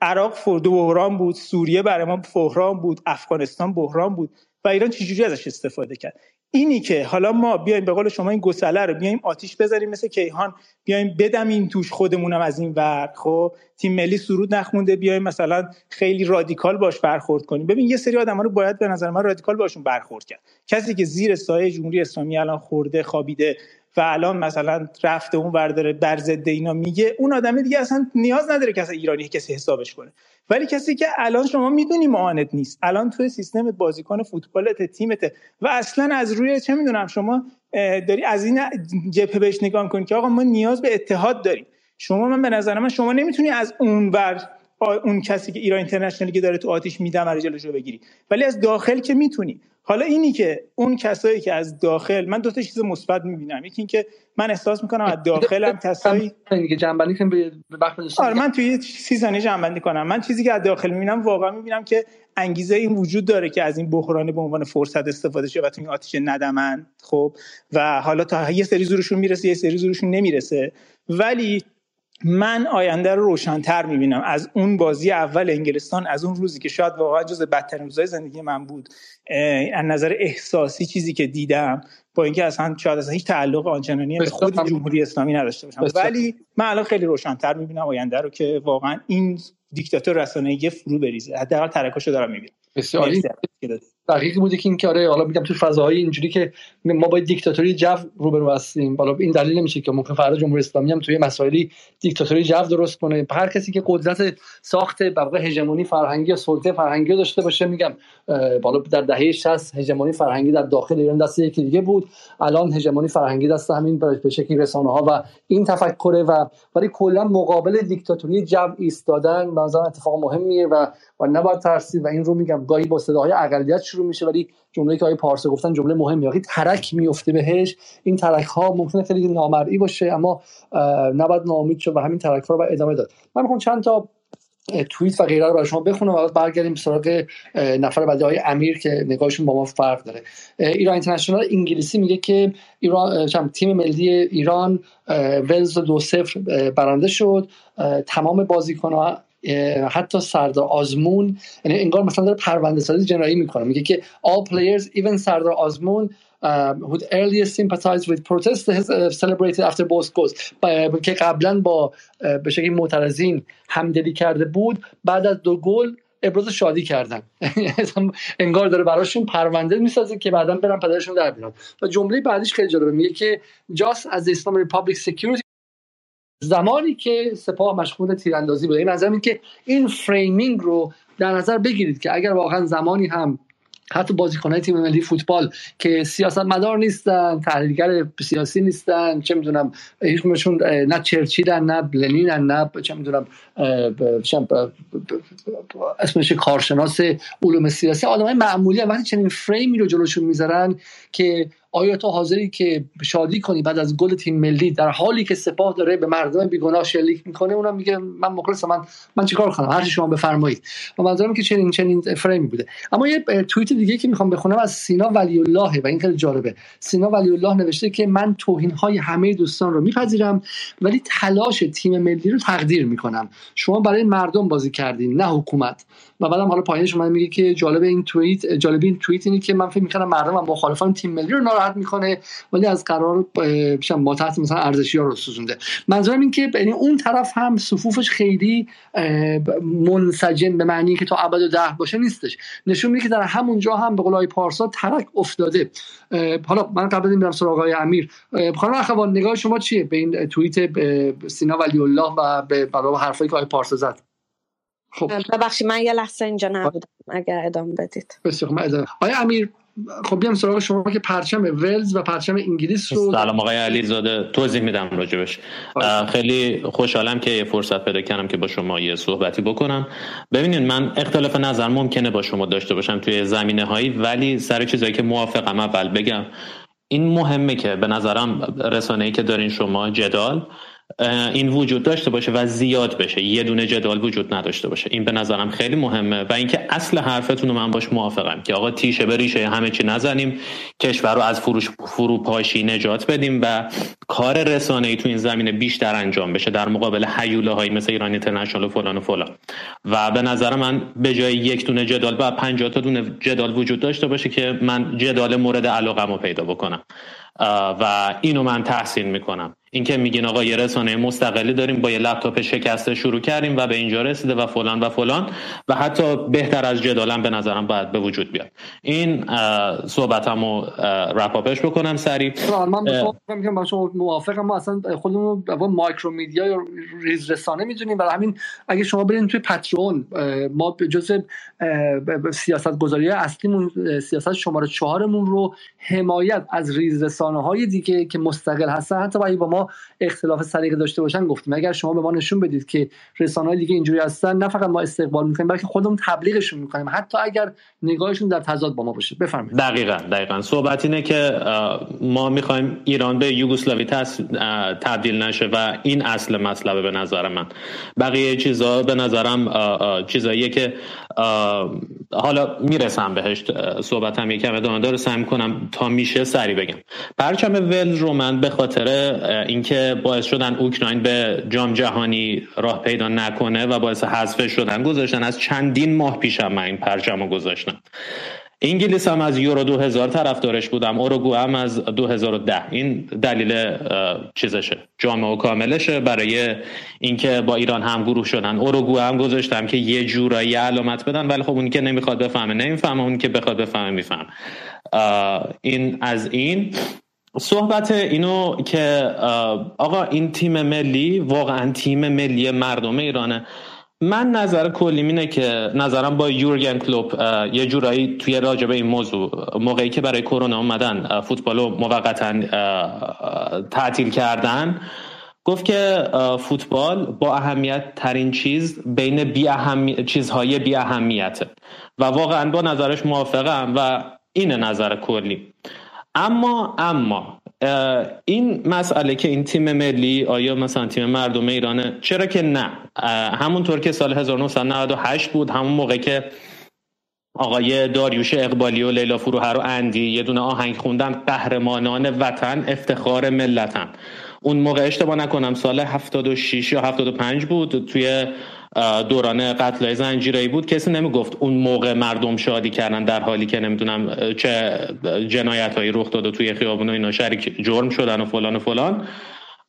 Speaker 11: عراق فردو بحران بود سوریه برای ما بحران بود افغانستان بحران بود و ایران چجوری ازش استفاده کرد؟ اینی که حالا ما بیایم به قول شما این گسله رو بیایم آتیش بذاریم مثل کیهان بیایم بدم این توش خودمونم از این ور. خب تیم ملی سرود نخونده بیایم مثلا خیلی رادیکال باش برخورد کنیم. ببین یه سری آدما رو باید به نظر من رادیکال باشون برخورد کرد. کسی که زیر سایه جمهوری اسلامی الان خورده خوابیده و الان مثلا رفته اون ورداره بر ضد اینا میگه اون آدم دیگه اصلا نیاز نداره که اصلا ایرانی کسی حسابش کنه. ولی کسی که الان شما می‌دونی معاند نیست. الان توی سیستم بازیکن فوتبالت تیمت و اصلا از روی چه می‌دونم شما داری از این جبهه بهش نگاه کنی که آقا ما نیاز به اتحاد داریم. شما من به نظر من شما نمی‌تونی از اون ور اون کسی که ایران اینترنشنالی که داره تو آتیش میدم جلوش رو بگیری. ولی از داخل که می‌تونی. حالا اینی که اون کسایی که از داخل من دو تا چیز مثبت می‌بینم. یکی اینکه من احساس می‌کنم از داخلم کسایی
Speaker 1: که جنبندی کنم به
Speaker 11: آره من توی سی ثانیه جنبندی کنم. من چیزی که از داخل می‌بینم واقعا می‌بینم که انگیزه این وجود داره که از این بحران به عنوان فرصت استفاده شه و تو این آتیش ندمن. خب و حالا تا یه سری زورشون می‌رسه یه سری زورشون نمی‌رسه. ولی من آینده رو روشنتر می‌بینم. از اون بازی اول انگلستان از اون روزی که شاید واقعا جز بدترین روزهای زندگی من بود از نظر احساسی چیزی که دیدم با اینکه اصلا شاید اصلا هیچ تعلق آنچنانی به خود جمهوری اسلامی نداشته باشم. ولی من الان خیلی روشنتر می‌بینم آینده رو که واقعا این دیکتاتور رسانه‌ای فرو بریزه. حداقل ترکاشو دارم می‌بینم.
Speaker 1: بسیار. دقیقی بوده که اینکه آره حالا میگم تو فضاهای اینجوری که ما با دیکتاتوری جو روبرو هستیم حالا این دلیل نمیشه که ممکن فردا جمهوری اسلامی هم توی مسائلی دیکتاتوری جو درست کنه. هر کسی که قدرت ساخت واقع هژمونی فرهنگی یا سلطه فرهنگی داشته باشه میگم بالا در دهه 60 هژمونی فرهنگی در داخل ایران دست یکی دیگه بود. الان هژمونی فرهنگی دست همین به شکلی رسانه ها و این تفکره و ولی کلا مقابل دیکتاتوری جو ایستادن به اتفاق مهمیه و و نباید ترسید و این رو میگم گاهی با صداهای اقلیت شروع میشه ولی جمله که آقای پارسا گفتن جمله مهمی وقتی ترک میفته بهش. این ترک ها ممکنه خیلی نامرئی باشه اما نباید ناامید شد و همین ترک ها رو باید ادامه داد. من می‌خوام چند تا توییت و غیره رو برای شما بخونم و برگردیم سراغ نفر بعدی های امیر که نگاهشون با ما فرق داره. ایران اینترنشنال انگلیسی میگه که ایران تیم ملی ایران ولز دو صفر برنده شد. تمام بازیکنان حتی سردار آزمون یعنی انگار مثلا داره پرونده سازی جنایی می‌کنه. میگه که all players even سردار آزمون would earlier sympathize with protests celebrated after goals. که قبلا با به شکلی معترضین همدلی کرده بود. بعد از دو گل ابراز شادی کردن. انگار داره براشون پرونده می‌سازه که بعدا برن پدرشون در بیارن و جمله بعدیش خیلی جالبه. میگه که just as the Islamic Republic security زمانی که سپاه مشغول تیراندازی بوده. این نظر که این framing رو در نظر بگیرید که اگر واقعا زمانی هم حتی بازیکنهای تیم ملی فوتبال که سیاست مدار نیستن تحلیلگر سیاسی نیستن چه می‌دونم هیچکدومشون نه چرچیلن نه لنینن نه چه می‌دونم اسمش کارشناس علوم سیاسی آدمای معمولی وقتی چنین فریمی رو جلوشون می‌ذارن که آیا تو حاضری که شادی کنی بعد از گل تیم ملی در حالی که سپاه داره به مردم بیگناه شلیک می‌کنه اونم میگه من مخلصم من من چیکار کنم؟ هر شما بفرمایید. و منظورم که چنین چنین فریمی بوده. اما یه توییت دیگه که می‌خوام بخونم از سینا ولی الله و این خیلی جالبه. سینا ولی الله نوشته که من توهین های همه دوستان رو میپذیرم ولی تلاش تیم ملی رو تقدیر می‌کنم. شما برای مردم بازی کردین نه حکومت. و بعدم حالا پایینش من میگه که جالب این توییت جالب این توییت اینه که من فکر می‌کنم مردم و مخالفان تیم ملی رو ناراحت می‌کنه ولی از قرار ما تحت مثلا ارزشی ها رو سوزونده. منظورم این که یعنی اون طرف هم صفوفش خیلی منسجم به معنی که تا ابد و ده باشه نیستش. نشون میده که در همون جا هم به قول پارسا ترک افتاده. حالا من قبل این برم سراغ آقای امیر. خانم اخوان نگاه شما چیه به این توییت سینا ولی الله و به حرفایی که آقای پارسا زد؟
Speaker 6: خب. ببخشید من یه لحظه اینجا نبودم. اگر ادامه بدید.
Speaker 1: بسیار آیا امیر خب بیام سراغ شما که پرچم ولز و پرچم انگلیس رو
Speaker 12: سلام آقای علیزاده. توضیح میدم راجبش خیلی خوشحالم که یه فرصت پیدا کردم که با شما یه صحبتی بکنم. ببینید من اختلاف نظر ممکنه با شما داشته باشم توی زمینه هایی ولی سر چیزایی که موافقم اول بگم این مهمه که به نظرم رسانه ای که دارین شما جدال این وجود داشته باشه و زیاد بشه. یه دونه جدال وجود نداشته باشه. این به نظرم خیلی مهمه و اینکه اصل حرفتون رو من باش موافقم که آقا تیشه به ریشه همه چی نزنیم کشور رو از فروش فروپاشی نجات بدیم و کار رسانه ای تو این زمینه بیشتر انجام بشه در مقابل حیوله هایی مثل ایران اینترنشنال و فلان و فلان. و به نظر من به جای یک دونه جدال و 50 تا دونه جدال وجود داشته باشه که من جدال مورد علاقه پیدا بکنم. و اینو من تحسین می‌کنم. اینکه میگین آقا یه رسانه مستقلی داریم با یه لپتاپ شکسته شروع کردیم و به اینجا رسیده و فلان و فلان و حتی بهتر از جدالم به نظرم باید به وجود بیاد. این صحبتمو wrap up ش بکنم سریع.
Speaker 1: من با شما موافقم. ما اصلا خودمون با micro media یا ریز رسانه می‌دونیم. برای همین اگه شما برین توی Patreon ما به جزء سیاست گذاری اصلیمون سیاست شماره چهارمون رو حمایت از ریز رسانه های دیگه که مستقل هستن حتی با ما اختلاف سلیقه داشته باشن گفتیم. اگر شما به ما نشون بدید که رسانه‌های دیگه اینجوری هستن نه فقط ما استقبال می‌کنیم بلکه خودمون تبلیغشون می‌کنیم. حتی اگر نگاهشون در تضاد با ما باشه. بفرمایید.
Speaker 12: دقیقا دقیقا. صحبت اینه که ما می‌خوایم ایران به یوگسلاوی تبدیل نشه و این اصل مطلبه به نظر من. بقیه چیزا به نظرم چیزاییه که حالا می‌رسم بهش. صحبتم یکم ادامه داره. سعی کنم تا میشه سری بگم. پرچم ول رو من به خاطر اینکه باعث شدن اوکراین به جام جهانی راه پیدا نکنه و باعث حذف شدن گذاشتن. از چندین ماه پیشم من این پرچم رو گذاشتم. انگلیس هم از یورو 2000 طرفدارش بودم. اوروگو هم از 2010 این دلیل چیزشه. جامعه و کاملشه. برای اینکه با ایران هم گروه شدن اوروگو هم گذاشتم که یه جورایی علامت بدن. ولی خب اونی که نمی‌خواد بفهمه نمی‌فهمه. اونی که بخواد بفهمه می‌فهمه. این از این. صحبت اینو که آقا این تیم ملی واقعا تیم ملی مردم ایرانه. من نظر کلی اینه که نظرم با یورگن کلوپ یه جورایی توی راجبه این موضوع موقعی که برای کرونا اومدن فوتبالو موقتا تعطیل کردن. گفت که فوتبال با اهمیت ترین چیز بین بی اهمی... چیزهای بی اهمیته. و واقعا با نظرش موافقم و این نظر کلی. اما اما این مسئله که این تیم ملی آیا مثلا تیم مردم ایرانه؟ چرا که نه. همونطور که سال 1998 بود همون موقع که آقای داریوش اقبالی و لیلا فروهر و اندی یه دونه آهنگ خوندن قهرمانان وطن افتخار ملتن. اون موقع اشتباه نکنم سال 76 یا 75 بود توی دوران قتل زنجیرایی بود. کسی نمی‌گفت اون موقع مردم شادی کردن در حالی که نمی‌دونم چه جنایت هایی رخ داده توی خیابون و اینا شریک جرم شدن و فلان و فلان.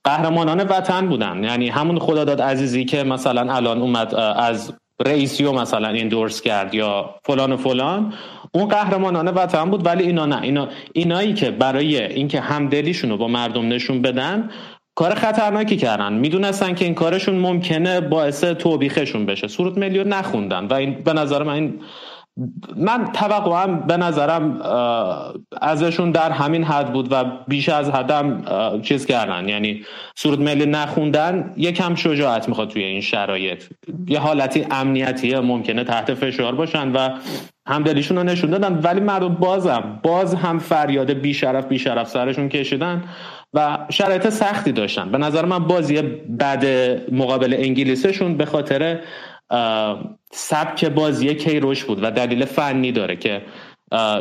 Speaker 12: قهرمانان وطن بودن. یعنی همون خداداد عزیزی که مثلا الان اومد از رئیسیو مثلا این دورس کرد یا فلان و فلان. اون قهرمانان وطن بود ولی اینا نه. اینا اینایی که برای اینکه همدلیشون رو با مردم نشون بدن کار خطرناکی کردن. می‌دونستن که این کارشون ممکنه باعث توبیخشون بشه. سرود ملیون نخوندن و این به نظر من این من توقعم به نظرم ازشون در همین حد بود و بیش از حدم چیز کردن. یعنی سرود ملی نخوندن یکم شجاعت می‌خواد توی این شرایط. یه حالتی امنیتی ممکنه تحت فشار باشن و همدلیشون رو نشون دادن. ولی مردم بازم باز هم فریاد بیشرف بیشرف سرشون کشیدن. و شرایط سختی داشتن. به نظر من بازی بعد مقابل انگلیسشون به خاطر سبک بازی کیروش بود و دلیل فنی داره که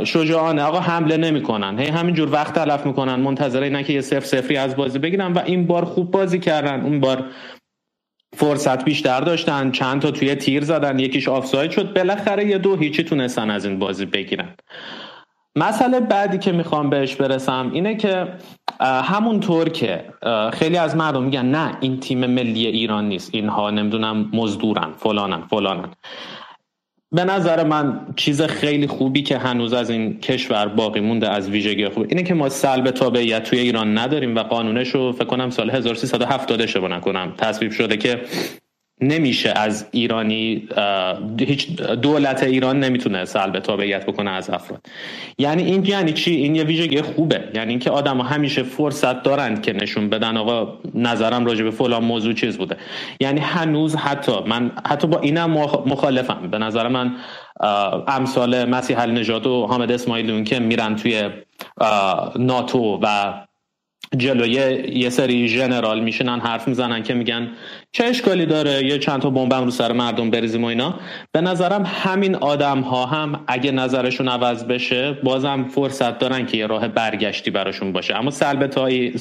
Speaker 12: شجاعانه. آقا حمله نمی‌کنن. هی همینجور وقت تلف می‌کنن. منتظر اینن که یه صفر سفری از بازی بگیرن و این بار خوب بازی کردن. اون بار فرصت بیشتر داشتن. چند تا توی تیر زدن. یکیش آفساید شد. بالاخره یه دو هیچی تونستن از این بازی بگیرن. مسئله بعدی که می‌خوام بهش برسم اینه که همونطور که خیلی از مردم میگن نه این تیم ملی ایران نیست. اینها نمی‌دونم مزدورن فلانن فلانن. به نظر من چیز خیلی خوبی که هنوز از این کشور باقی مونده از ویژگی خوب اینه که ما سلب تابعیت توی ایران نداریم و قانونش رو فکر کنم سال 1370 اشتباه نکنم تصویب شده که نمیشه از ایرانی هیچ دولت ایران نمی‌تونه سلب تابعیت بکنه از افراد. یعنی این یعنی چی؟ این یه ویژگی خوبه. یعنی اینکه آدم همیشه فرصت دارند که نشون بدن آقا نظرم راجع به فلان موضوع چیز بوده. یعنی هنوز حتی من حتی با اینم مخالفم. به نظر من امثال مسیح نژاد و حامد اسماعیلیون که میرن توی ناتو و جلوی یه سری ژنرال میشنن حرف می‌زنن که میگن چه اشکالی داره یه چند تا بمبم رو سر مردم بریزیم و اینا. به نظرم همین آدم ها هم اگه نظرشون عوض بشه بازم فرصت دارن که یه راه برگشتی براشون باشه. اما سلب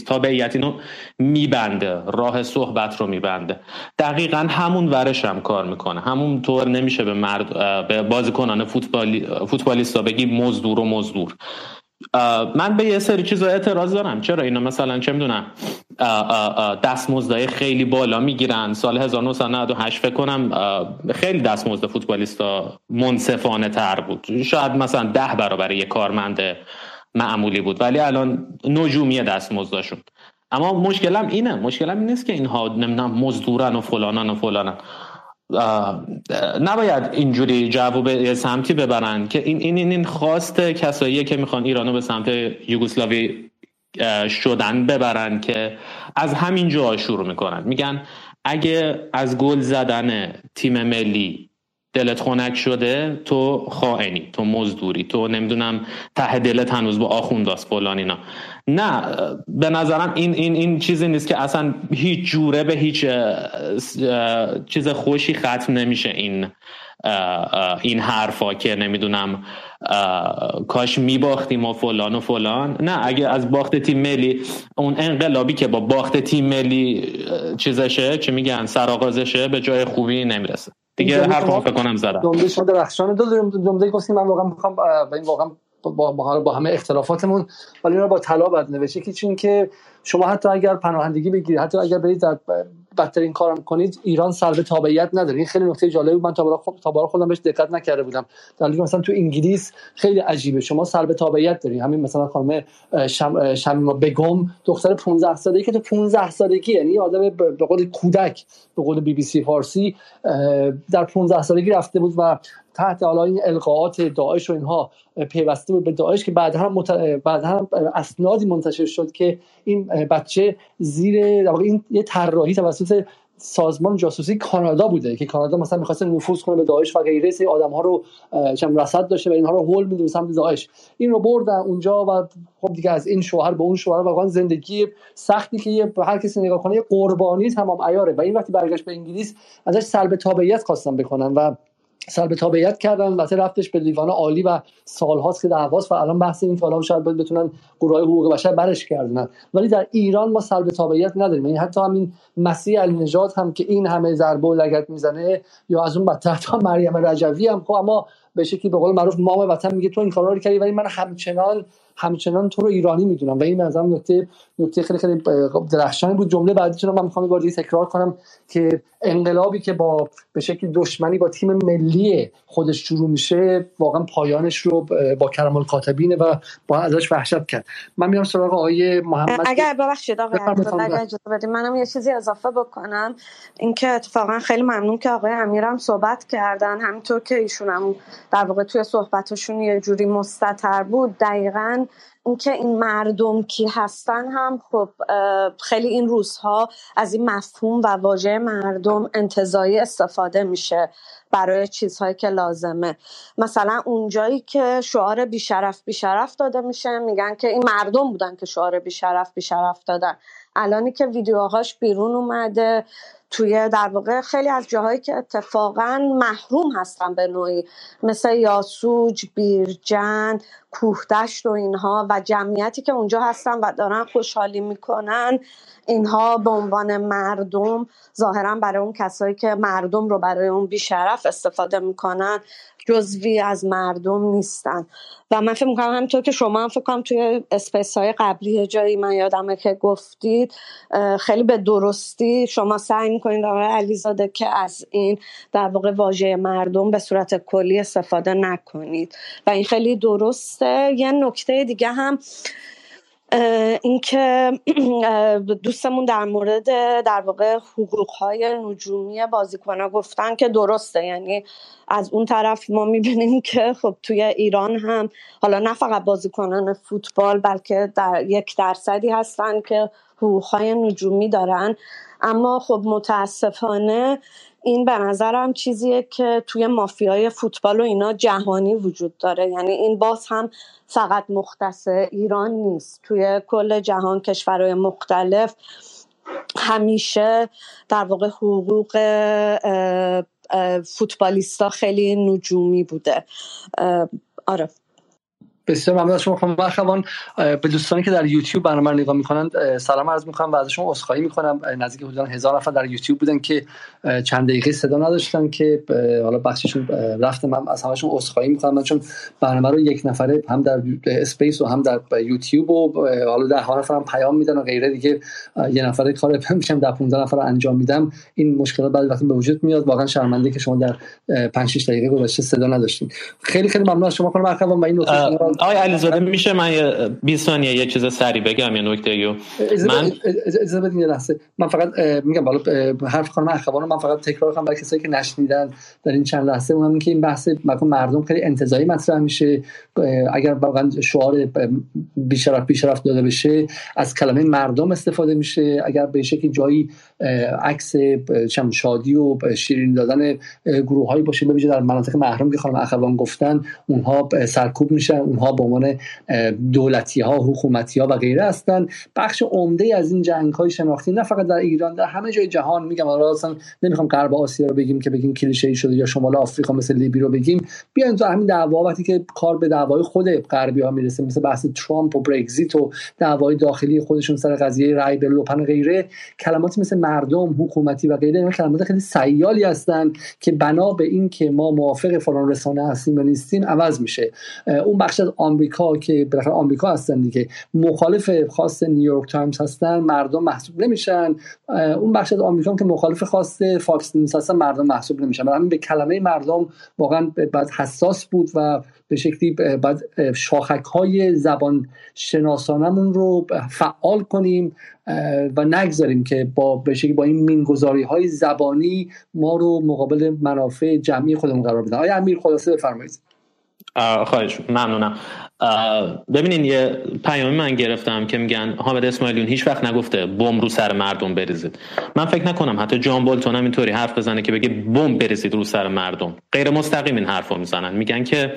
Speaker 12: تابعیت اینو میبنده راه صحبت رو میبنده. دقیقا همون ورش هم کار می‌کنه. همون طور نمیشه به مرد به بازیکنان فوتبالی فوتبالیستا بگی مزدور و مزدور. من به یه سری چیزا اعتراض دارم. چرا اینا مثلا چه می‌دونم دستمزدهای خیلی بالا می‌گیرن. سال 1998 فکر کنم خیلی دستمزد فوتبالیستا منصفانه تر بود. شاید مثلا ده برابر یه کارمند معمولی بود. ولی الان نجومی دستمزدشون اما مشکلم اینه. مشکلم این نیست که اینها نمی‌دونم مزدورن و فلانن و فلانن. نباید اینجوری جواب به سمتی ببرن که این این این خواست کسایی که می‌خوان ایرانو به سمت یوگسلاوی شدن ببرن که از همین جا شروع می‌کنن. میگن اگه از گل زدن تیم ملی دلت خنک شده تو خائنی تو مزدوری تو نمی‌دونم ته دلت هنوز با آخونداست فلان اینا. نه به نظرم این این این چیزی نیست که اصلا هیچ جوره به هیچ چیز خوشی ختم نمیشه این این حرفا که نمی‌دونم کاش میباختیم و فلان و فلان. نه اگه از باخت تیم ملی اون انقلابی که با باخت تیم ملی چیزشه چه میگن سرآغازشه به جای خوبی نمی‌رسه. دیگه حرف فکر کنم زدم.
Speaker 1: جمله شما درخشان دو جمله گفتیم. من واقعا می‌خوام با این واقعا با, با, با همه اختلافاتمون ولی اینا با طلا بد نوشته. که چون که شما حتی اگر پناهندگی بگیرید حتی اگر برید در بدترین کارم کنید ایران سلب تابعیت نداره. این خیلی نکته جالبی من تا تا خودم بهش دقت نکرده بودم. در مثلا تو انگلیس خیلی عجیبه. شما سلب تابعیت دارید همین مثلا خانم شم شمیما بگم دختر 15 سالگی که تو 15 سالگی یعنی آدم به قول کودک به قول بی بی سی فارسی در 15 سالگی رفته بود و تحت حالا این القاءات داعش و اینها پیوسته به داعش که بعد هم, مت... بعد هم اسنادی منتشر شد که این بچه زیر این یه طراحی توسط سازمان جاسوسی کانادا بوده که کانادا مثلا می‌خواسته نفوذ کنه به داعش و غیره سری آدم ها رو چم رصد داشته و اینها رو هول میده سمت داعش. این رو بردن اونجا و خب دیگه از این شوهر به اون شوهر واقعا زندگی سختی که هر کسی نگاه کنه یه قربانی تمام عیاره. و این وقتی برگشت به انگلیس ازش سلب تابعیت خواستن بکنن و سلب تابعیت کردن و رفتش به دیوان عالی و سالهاست که دعواست و الان بحث این که شاید بتونن گروه حقوق بشر برش کردن. ولی در ایران ما سلب تابعیت نداریم. یعنی حتی همین مسیح علی نجات هم که این همه ضربه و لگت می‌زنه یا از اون بدتر تا مریم رجوی هم خب اما به شکلی به قول معروف مام وطن میگه تو این کارا رو کردی ولی من همچنان همچنان تو رو ایرانی می‌دونم. و این نظرم نکته نکته خیلی خیلی درخشانی بود. جمله بعدی چون من می‌خوام بار تکرار کنم که انقلابی که با به شکل دشمنی با تیم ملی خودش شروع میشه واقعا پایانش رو با کرم الکاتبینه و با ازش وحشت کرد. من میام سراغ آقای محمد.
Speaker 6: اگر ببخشید آقای اجازه منم یه چیزی اضافه بکنم. اینکه اتفاقا خیلی ممنون که آقای امیرم صحبت کردن. همینطور که ایشون هم در واقع توی صحبتشون یه جوری مستتر بود. دقیقا اینکه این مردم کی هستن هم خب خیلی این روزها از این مفهوم و واژه مردم انتظایی استفاده میشه برای چیزهایی که لازمه. مثلا اونجایی که شعار بیشرف بیشرف داده میشه میگن که این مردم بودن که شعار بیشرف بیشرف دادن. الانی که ویدیوهاش بیرون اومده توی در واقع خیلی از جاهایی که اتفاقا محروم هستن به نوعی. مثل یاسوج، بیرجن، کوهدشت و اینها و جمعیتی که اونجا هستن و دارن خوشحالی می‌کنن اینها به عنوان مردم ظاهرا برای اون کسایی که مردم رو برای اون بیشرف استفاده می‌کنن. جزوی از مردم نیستن. و من فکر می‌کنم همینطور که شما هم فکر کنم توی اسپیس های قبلی جایی من یادمه که گفتید خیلی به درستی شما سعی می‌کنید آقای علیزاده که از این در واقع واژه مردم به صورت کلی استفاده نکنید. و این خیلی درسته. یه نکته دیگه هم اینکه دوستمون در مورد در واقع حقوقهای نجومی بازیکنها گفتن که درسته. یعنی از اون طرف ما می‌بینیم که خب توی ایران هم حالا نه فقط بازیکنان فوتبال بلکه در یک درصدی هستن که حقوقهای نجومی دارن. اما خب متاسفانه این به نظرم چیزیه که توی مافیای فوتبال و اینا جهانی وجود داره. یعنی این باز هم فقط مختص ایران نیست. توی کل جهان کشورهای مختلف همیشه در واقع حقوق فوتبالیستا خیلی نجومی بوده. آره.
Speaker 1: بسیار ممنون از شما خانم مرخوان به دوستانی که در یوتیوب برنامه نگاه می‌کنن سلام عرض می‌کنم. و ازشون عذرخواهی می‌کنم. نزدیک حدودا هزار نفر در یوتیوب بودن که چند دقیقه صدا نداشتن که حالا بخششون رفتم من از همشون عذرخواهی می‌کنم. من چون برنامه رو یک نفره هم در اسپیس و هم در یوتیوب و حالا ده نفر هم پیام میدن و غیره دیگه یه نفره کار میشم در 15 نفر انجام میدم. این مشکلات بعد وقتی به وجود میاد. واقعا شرمنده که شما در 5 6 دقیقه گذشته صدا نداشتین. خیلی خیلی ممنون از شما خانم مرخوان و این
Speaker 12: آقای علیزاده میشه من یه 20 ثانیه یه چیز سری بگم یه نکته یو
Speaker 1: من اجازه بدین یه لحظه. من فقط میگم بالا حرف خانم اخوان من فقط تکرار کنم برای کسایی که نشنیدن در این چند لحظه. اونم که این بحث مردم خیلی انتزاعی مطرح میشه. اگر واقعا شعار بیشرف بیشرف داده بشه از کلمه مردم استفاده میشه. اگر به شکلی جایی عکس شادی و شیرین دادن گروه هایی باشه. ببینید در مناطق محروم که خانم اخوان گفتن اونها سرکوب میشن اونها به عنوان دولتی ها حکومتی ها و غیره هستن. بخش عمده از این جنگ های شناختی نه فقط در ایران در همه جای جهان میگم. اصلا نمی‌خوام غرب آسیا رو بگیم که بگیم کلیشه شده یا شمال آفریقا مثل لیبی رو بگیم. بیاین تو همین دعوا وقتی که کار به دعوای خود غربی ها می‌رسه مثل بحث ترامپ و برگزیت و دعوای داخلی خودشون سر قضیه رای به لوپن غیره. کلماتی مثل مردم حکومتی و غیره کلمات خیلی سیالی هستن که بنا به این که ما موافق فلان رسانه هستیم یا نیستیم عوض میشه. اون بخش از آمریکا که بالاخره آمریکا هستن دیگه. مخالف خواست نیویورک تایمز هستن مردم محسوب نمیشن. اون بخش از آمریکا که مخالف خواست فاکس نیوز هستن مردم محسوب نمیشن. برای به کلمه مردم واقعا باید حساس بود و به شکلی باید شاخک های زبان شناسانمون رو فعال کنیم و نگذاریم که با به شکلی با این مینگذاری های زبانی ما رو مقابل منافع جمعی خودمون قرار بدن. آیا امیر خلاصه بفرمایید؟
Speaker 12: خواهش ممنونم. ببینین یه پیامی من گرفتم که میگن حامد اسماعیلیون هیچ وقت نگفته بمب رو سر مردم بریزید. من فکر نکنم حتی جان بولتون هم اینطوری حرف بزنه که بگه بمب بریزید رو سر مردم. غیر مستقیم این حرف رو می‌زنن. میگن که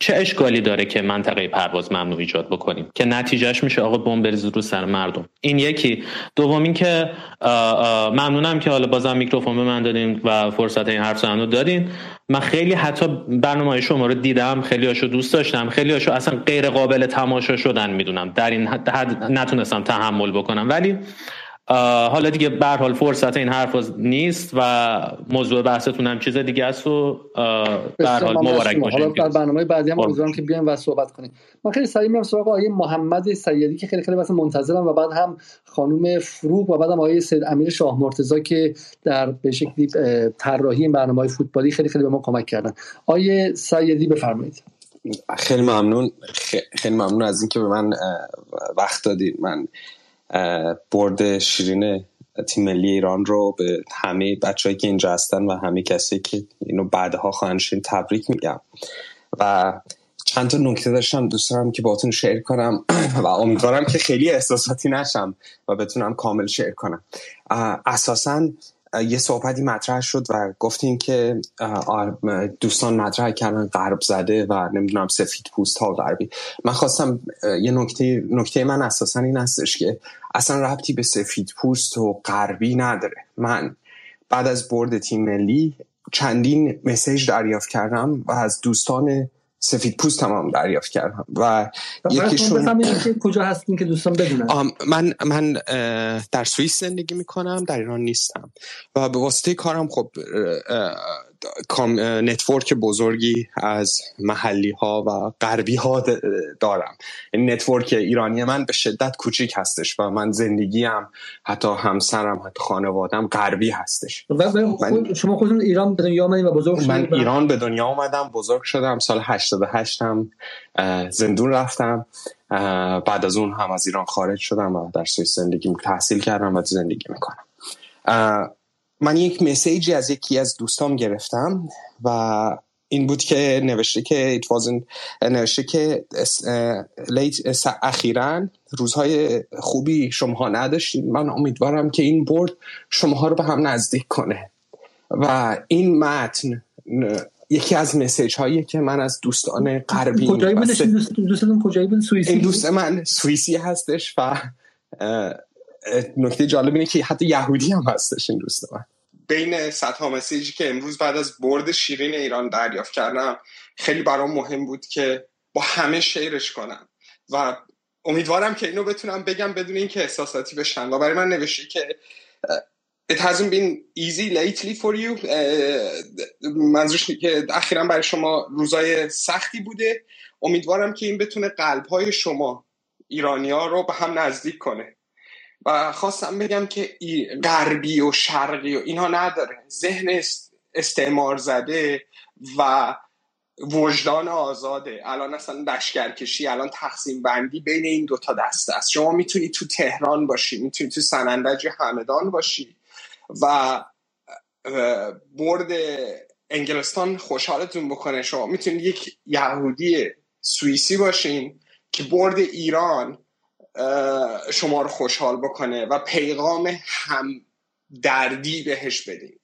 Speaker 12: چه اشکالی داره که منطقه پرواز ممنوع ایجاد بکنیم؟ که نتیجهش میشه آقا بمب بریزید رو سر مردم. این یکی. دوم این که ممنونم که حالا بازم میکروفون به من دادین و فرصت این حرف زدن رو دادین. من خیلی حتی برنامه شما رو دیدم خیلی هاشو دوست داشتم خیلی هاشو اصلا غیر قابل تماشا شدن می‌دونم. در این حد نتونستم تحمل بکنم. ولی حالا دیگه به حال فرصت این حرف نیست و موضوع بحثتون هم چیز دیگه است و به حال مبارک باشه.
Speaker 1: حالا در برنامه بعدی هم امیدوارم که بیایم و صحبت کنیم. من خیلی سریع میرم سراغ آقای محمد سیدی که خیلی خیلی واسه منتظرم و بعد هم خانم فروغ و بعد هم آقای سید امیر شاه مرتضی که در به شکلی طراحی این برنامه فوتبالی خیلی خیلی به ما کمک کردن. آقای سیدی بفرمایید.
Speaker 13: خیلی ممنون. خیلی ممنون از اینکه به من وقت دادید. من برد شیرین تیم ملی ایران رو به همه بچههایی که اینجا هستن و همه کسی که اینو بعدها خواهند شین تبریک میگم. و چند تا نکته داشتم دوست دارم که باتون شیر کنم و امیدوارم که خیلی احساساتی نشم و بتونم کامل شیر کنم. اساسا یه صحبتی مطرح شد و گفتیم که دوستان مطرح کردن غرب زده و نمی‌دونم سفید پوست ها غربی. من خواستم یه نکته نکته من اساسا این هستش که اصلا ربطی به سفید پوست و غربی نداره. من بعد از برد تیم ملی چندین message دریافت کردم و از دوستان سفید پوست تمام دریافت کردم. و
Speaker 1: یکیشون کجا هستین که دوستان بدونن.
Speaker 13: من من در سوئیس زندگی می‌کنم در ایران نیستم. و به واسطه کارم خب network بزرگی از محلی ها و غربی ها دارم. این network ایرانی من به شدت کوچیک هستش و من زندگیم حتی همسرم حتی خانوادم غربی هستش.
Speaker 1: من شما خودتون ایران به دنیا آمدین و بزرگ شدید
Speaker 13: من ایران به دنیا آمدم بزرگ شدم. سال 88 هم زندون رفتم. بعد از اون هم از ایران خارج شدم و در سوئیس زندگی تحصیل کردم و زندگی می‌کنم. من یک مسیجی از یکی از دوستام گرفتم و این بود که نوشته که it wasn't نوشته که اخیرا روزهای خوبی شما نداشتید من امیدوارم که این برد شما رو به هم نزدیک کنه. و این متن یکی از مسیج هایی که من از دوستان غربی
Speaker 1: کجایی دوستتون کجایی بود سوئیسی
Speaker 13: این دوست من سوئیسی هستش و نکته جالب اینه که حتی یهودی هم هستش این دوست من. بین صدها مسیجی که امروز بعد از برد شیرین ایران دریافت کردم خیلی برام مهم بود که با همه شیرش کنم. و امیدوارم که اینو بتونم بگم بدون اینکه احساساتی بشن و برای من نوشته که It hasn't been easy lately for you. منظورش که اخیرا برای شما روزای سختی بوده. امیدوارم که این بتونه قلبهای شما ایرانی ها رو به هم نزدیک کنه. و خواستم بگم که غربی و شرقی و اینها نداره. ذهن استعمار زده و وجدان آزاده. الان اصلا لشکرکشی الان تقسیم بندی بین این دوتا دسته است. شما می‌تونی تو تهران باشی می‌تونی تو سنندج همدان باشی و برد انگلستان خوشحالتون بکنه. شما می‌تونید یک یهودی سوئیسی باشین که برد ایران شما رو خوشحال بکنه و پیغام هم دردی بهش بدیم.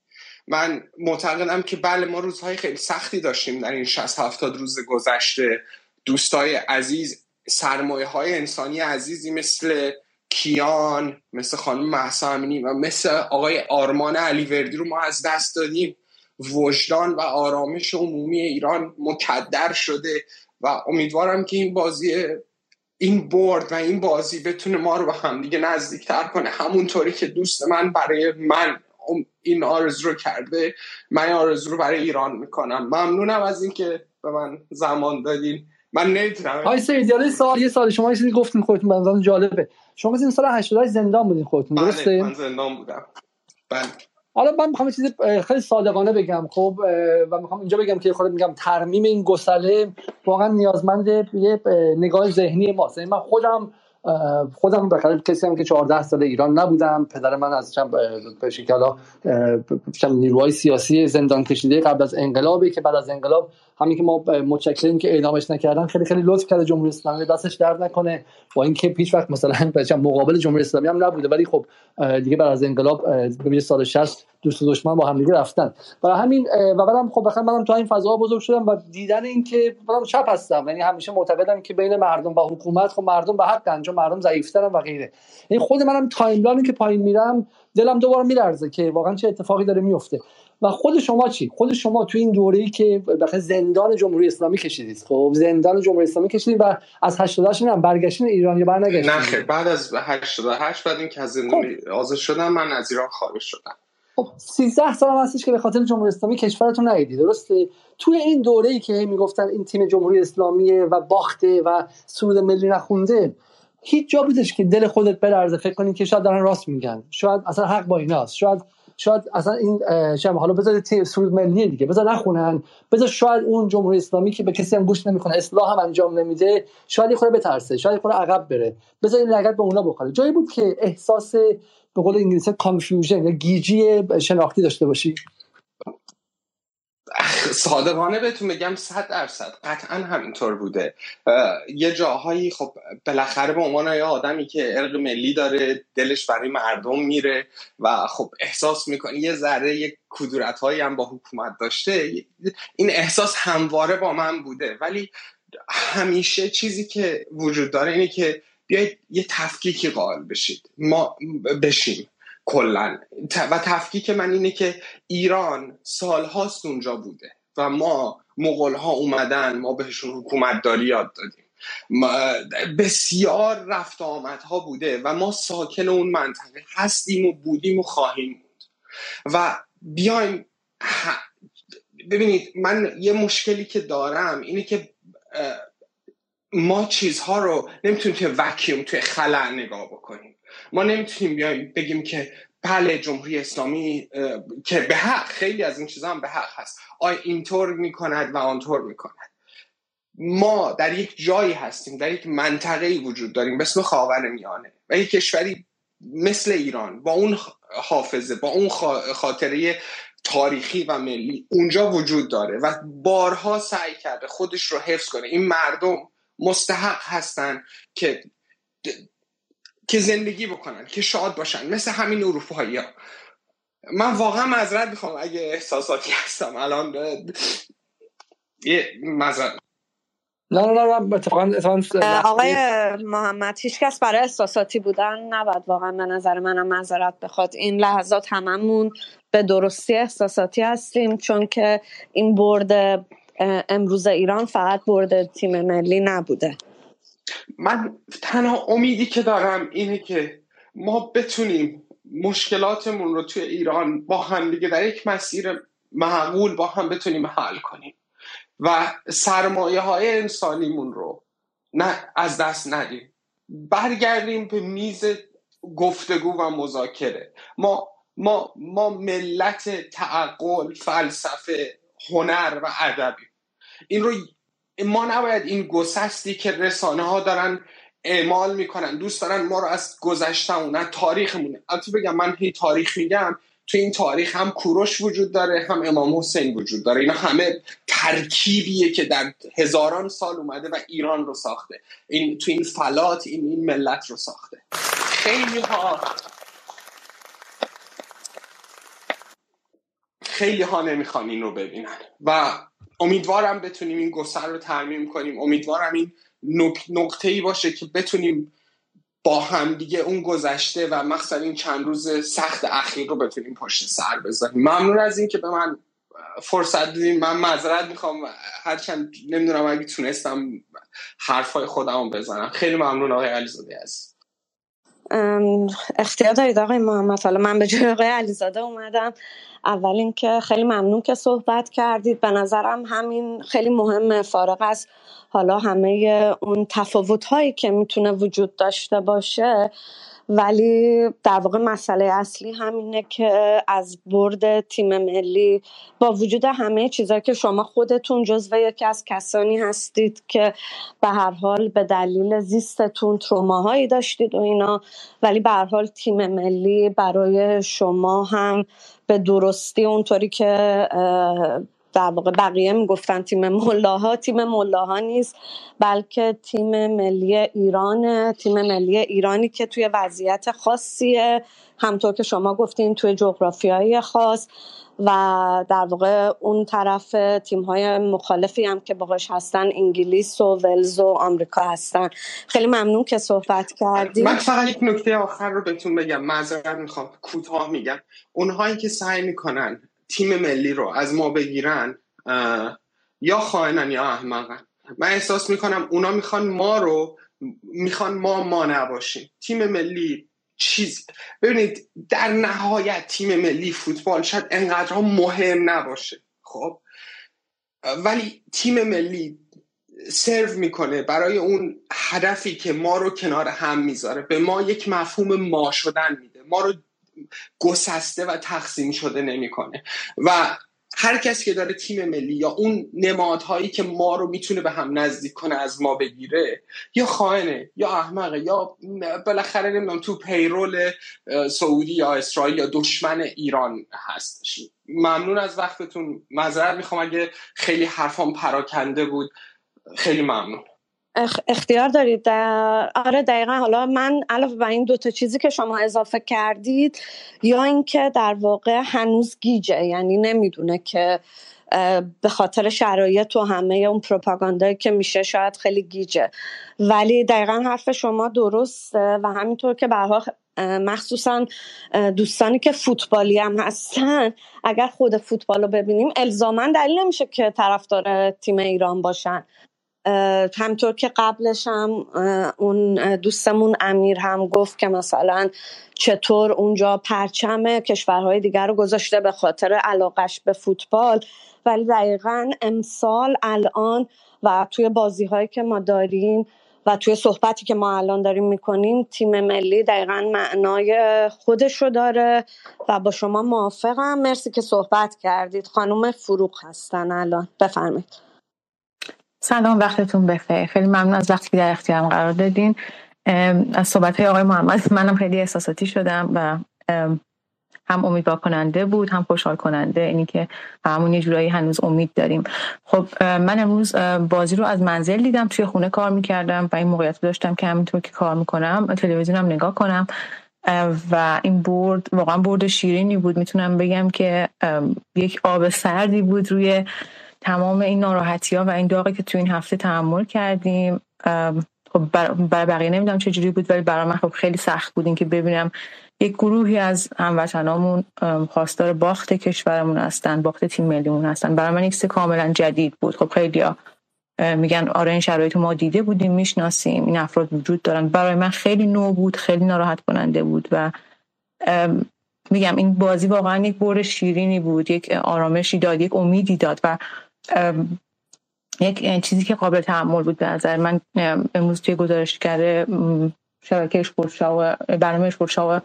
Speaker 13: من معتقدم که بله ما روزهای خیلی سختی داشتیم در این 60 هفتاد روز گذشته. دوستای عزیز سرمایه های انسانی عزیزی مثل کیان مثل خانم محسا امینی و مثل آقای آرمان علیوردی رو ما از دست دادیم. وجدان و آرامش عمومی ایران مکدر شده و امیدوارم که این بازی این برد و این بازی بتونه ما رو به هم دیگه نزدیکتر کنه. همونطوری که دوست من برای من این آرزو رو کرده من آرزو رو برای ایران می‌کنم. ممنونم از اینکه به من زمان دادین. من نمی‌تونم
Speaker 1: های سید سال یه سال شما یه گفتین خودتون بنظرم جالبه. شما این سال 88 زندان بودین خودتون
Speaker 13: بله، درسته؟ من زندان بودم. بله.
Speaker 1: حالا من می‌خوام چیزی خیلی صادقانه بگم خب و می‌خوام اینجا بگم که خودم میگم ترمیم این گسله واقعا نیازمند یه نگاه ذهنی ماست. یعنی من خودم خودم به کسی هم که 14 سال ایران نبودم پدر من از چند نیروهای سیاسی زندان کشیده قبل از انقلابی که بعد از انقلاب همین که ما متشکریم که اعدامش نکردن خیلی خیلی لطف کرده جمهوری اسلامی دستش درد نکنه. با اینکه پیش وقت مثلا مقابل جمهوری اسلامی هم نبوده ولی خب دیگه بعد از انقلاب به سال 60 دوست دشمن با هم دیگه رفتن. برای همین و بعدم خب بخاطر منم تو این فضا بزرگ شدم و دیدن اینکه منم چپ هستم. یعنی همیشه معتقدم که بین مردم و حکومت خب مردم به حق انجام مردم ضعیف‌ترن و غیره. یعنی خود منم timeline ی که پایین میرم دلم دوباره میلرزه که واقعا چه اتفاقی داره میفته و خود شما چی؟ خود شما تو این دوره‌ای که بخاطر زندان جمهوری اسلامی کشیدید. خب زندان جمهوری اسلامی کشیدید و از 88 هم برگشتین ایران یا برنگشتین؟
Speaker 13: نه خیر بعد از 88 بعد اینکه از زندان خب. آزاد شدم من از ایران خارج شدم.
Speaker 1: خب 13 سال هستش که به خاطر جمهوری اسلامی کشورتون ندیدی درسته؟ توی این دوره‌ای که می‌گفتن این تیم جمهوری اسلامیه و باخته و سرود ملی نخونده هیچ جا بودش که دل خودت بلرزه فکر کنی که شاید دارن راست میگن. شاید اصلا حق با ایناست. شاید شاید اصلا این شاید حالا بذار تیم سرود ملی دیگه بذار نخونن. بذار شاید اون جمهوری اسلامی که به کسی هم گوش نمی‌کنه اصلاح هم انجام نمیده شاید خود بترسه شاید خود عقب بره. بذار این لگد به اونا بخوره. جایی بود که احساس به قول انگلیسی confusion یا گیجی شناختی داشته باشی.
Speaker 13: صادقانه بهتون بگم صد درصد. قطعا همینطور بوده. یه جاهایی خب بالاخره به عنوان یه آدمی که ارق ملی داره دلش برای مردم میره و خب احساس می‌کنه یه ذره یه کدورت هایی هم با حکومت داشته. این احساس همواره با من بوده. ولی همیشه چیزی که وجود داره اینه که بیایید یه تفکیکی قائل بشید. ما بشیم. کلا. و تفکیک من اینه که ایران سالهاست اونجا بوده و ما مغول ها اومدن ما بهشون حکومت داری یاد دادیم. بسیار رفت آمدها بوده و ما ساکن اون منطقه هستیم و بودیم و خواهیم بود. و بیایم ببینید من یه مشکلی که دارم اینه که ما چیزها رو نمی‌تونیم توی وکیوم توی خلع نگاه بکنیم. ما نمی‌تونیم بیایم بگیم که بله جمهوری اسلامی که به حق خیلی از این چیزا هم به حق هست. آیا اینطور می‌کند و آنطور می‌کند. ما در یک جایی هستیم در یک منطقه وجود داریم به اسم خاور میانه. و یک کشوری مثل ایران با اون حافظه با اون خاطره تاریخی و ملی اونجا وجود داره و بارها سعی کرده خودش رو حفظ کنه. این مردم مستحق هستن که که زندگی بکنن که شاد باشن مثل همین اروپایی ها. من واقعا معذرت می‌خوام اگه احساساتی هستم. الان یه معذرت
Speaker 1: نه نه نه اتفاقا
Speaker 6: آقای محمد هیچ کس برای احساساتی بودن نباید واقعا به نظر منم معذرت بخواد. این لحظات هممون به درستی احساساتی هستیم چون که این برد امروز ایران فقط برد تیم ملی نبوده.
Speaker 13: من تنها امیدی که دارم اینه که ما بتونیم مشکلاتمون رو توی ایران با هم دیگه در یک مسیر معقول با هم بتونیم حل کنیم و سرمایه های انسانیمون رو نه از دست ندیم. برگردیم به میز گفتگو و مذاکره. ما ما ما ملت تعقل فلسفه هنر و ادبی این رو ما نباید این گسستی که رسانه ها دارن اعمال می‌کنن دوست دارن ما رو از گذشتمون نه تاریخمونه البته بگم من هی تاریخ میگم تو این تاریخ هم کوروش وجود داره هم امام حسین وجود داره. اینا همه ترکیبیه که در هزاران سال اومده و ایران رو ساخته. این تو این فلات این این ملت رو ساخته. خیلی ها. خیلی ها نمی‌خوان این رو ببینن. و امیدوارم بتونیم این گسر رو ترمیم کنیم. امیدوارم این نقطه ای باشه که بتونیم با هم دیگه اون گذشته و مخصوصا این چند روز سخت اخیر رو بتونیم پشت سر بذاریم. ممنون از این که به من فرصت دادیم من معذرت می‌خوام. هرچند نمی‌دونم اگه تونستم حرفای خودم بزنم. خیلی ممنون آقای علیزاده از
Speaker 6: اختیار دارید آقای محمد؟ حالا من به جای آقای علیزاده اومدم. اول اینکه خیلی ممنون که صحبت کردید. به نظرم همین خیلی مهمه. فارغ از حالا همه اون تفاوت هایی که می‌تونه وجود داشته باشه ولی در واقع مسئله اصلی همینه که از برد تیم ملی با وجود همه چیزهایی که شما خودتون جزو یکی از کسانی هستید که به هر حال به دلیل زیستتون تروماهایی داشتید و اینا ولی به هر حال تیم ملی برای شما هم به درستی اونطوری که در واقع بقیه می‌گفتن تیم ملاها تیم ملاها نیست بلکه تیم ملی ایران تیم ملی ایرانی که توی وضعیت خاصیه. همطور که شما گفتین توی جغرافیایی خاص و در واقع اون طرف تیم های مخالفی هم که باهاش هستن انگلیس و ولز و آمریکا هستن. خیلی ممنون که صحبت کردیم
Speaker 13: من فقط یک نکته آخر رو بهتون بگم معذرت می‌خوام. کوتاه میگم. اونهایی که سعی می‌کنن تیم ملی رو از ما بگیرن یا خائنن یا احمقن. من احساس می‌کنم اونا می‌خوان ما رو می‌خوان ما ما نباشیم. تیم ملی چیز ببینید در نهایت تیم ملی فوتبال شاید انقدر مهم نباشه خب؟ ولی تیم ملی سرو می‌کنه برای اون هدفی که ما رو کنار هم می‌ذاره به ما یک مفهوم ما شدن میده. ما رو گسسته و تقسیم شده نمی‌کنه. و هر کسی که داره تیم ملی یا اون نمادهایی که ما رو می‌تونه به هم نزدیک کنه از ما بگیره یا خائنه یا احمقه یا بالاخره نمی‌دونم تو پیرول سعودی یا اسرائیل یا دشمن ایران هستش ممنون از وقتتون. معذرت می‌خوام. اگه خیلی حرفام پراکنده بود خیلی ممنون.
Speaker 6: اختیار دارید. آره دقیقا. حالا من علاوه بر این دوتا چیزی که شما اضافه کردید یا اینکه در واقع هنوز گیجه یعنی نمی‌دونه که به خاطر شرایط و همه اون پروپاگاندایی که میشه شاید خیلی گیجه. ولی دقیقا حرف شما درسته و همینطور که برها مخصوصا دوستانی که فوتبالی هم هستن اگر خود فوتبال رو ببینیم الزاما دلیل نمیشه که طرفدار تیم ایران باشن. همطور که قبلش هم اون دوستمون امیر هم گفت که مثلا چطور اونجا پرچم کشورهای دیگر رو گذاشته به خاطر علاقش به فوتبال. ولی دقیقا امسال الان و توی بازی هایی که ما داریم و توی صحبتی که ما الان داریم می‌کنیم تیم ملی دقیقا معنای خودش رو داره و با شما موافقم. مرسی که صحبت کردید. خانم فروغ هستن الان. بفرمایید.
Speaker 14: سلام وقتتون بخیر. خیلی ممنون از وقتی که در اختیارم قرار دادین. از صحبت های آقای محمد منم خیلی احساساتی شدم و هم امیدوار کننده بود هم خوشحال کننده اینی که همون یه جورایی هنوز امید داریم. خب من امروز بازی رو از منزل دیدم توی خونه کار می‌کردم و این موقعیت داشتم که همینطور که کار می‌کنم تلویزیونم نگاه کنم. و این برد واقعا برد شیرینی بود. می‌تونم بگم که یک آب سردی بود روی تمام این ناراحتی ها و این داغی که تو این هفته تحمل کردیم خب برای بقیه نمی‌دونم چجوری بود ولی برای من خب خیلی سخت بود که ببینم یک گروهی از هموطنامون خواستار باخت کشورمون هستن باخت تیم ملیمون هستن. برای من یک کاملا جدید بود. خب خیلی ها میگن آره این شرایط ما دیده بودیم می‌شناسیم این افراد وجود دارن. برای من خیلی نو بود خیلی ناراحت کننده بود و میگم این بازی واقعا یک بور شیرینی بود یک آرامشی داد یک امیدی داد و یک چیزی که قابل تحمل بود به نظر من امروز توی گزارش کرده شبکه و برنامه اشپورشا و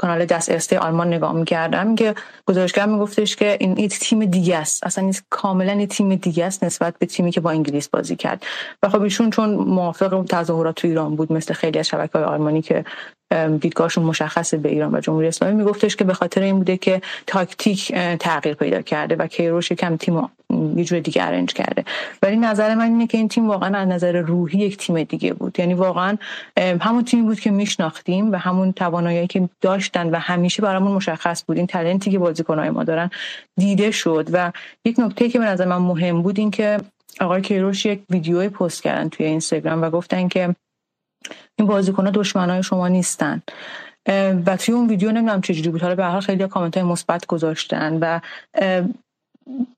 Speaker 14: کانال دست استه آلمان نگاه می‌کردم که گزارشگر میگفتش که این ایت تیم دیگه است. اصلا این کاملا این تیم دیگه است نسبت به تیمی که با انگلیس بازی کرد. و خب ایشون چون موافق تظاهرات تو ایران بود مثل خیلی از شبکه های آلمانی که دیدگاهشون مشخصه به ایران و جمهوری اسلامی. میگفتش که به خاطر این بوده که تاکتیک تغییر پیدا کرده و کیروش کم تیم یه جور دیگه ارنج کرده. ولی نظر من اینه که این تیم واقعا از نظر روحی یک تیم دیگه بود. یعنی واقعا همون تیمی بود که میشناختیم و همون توانایی که داشتن و همیشه برامون مشخص بود. این تلنتی که بازیکنهای ما دارن دیده شد و یک نکته که به نظر من مهم بود این که آقای کیروش یک ویدیوی پست کردن توی اینستاگرام و گفتن که این بازیکن‌ها دشمنای شما نیستن. و توی اون ویدیو نمی‌دونم چجوری بود. حالا به هر خیلی کامنت های مثبت گذاشتن و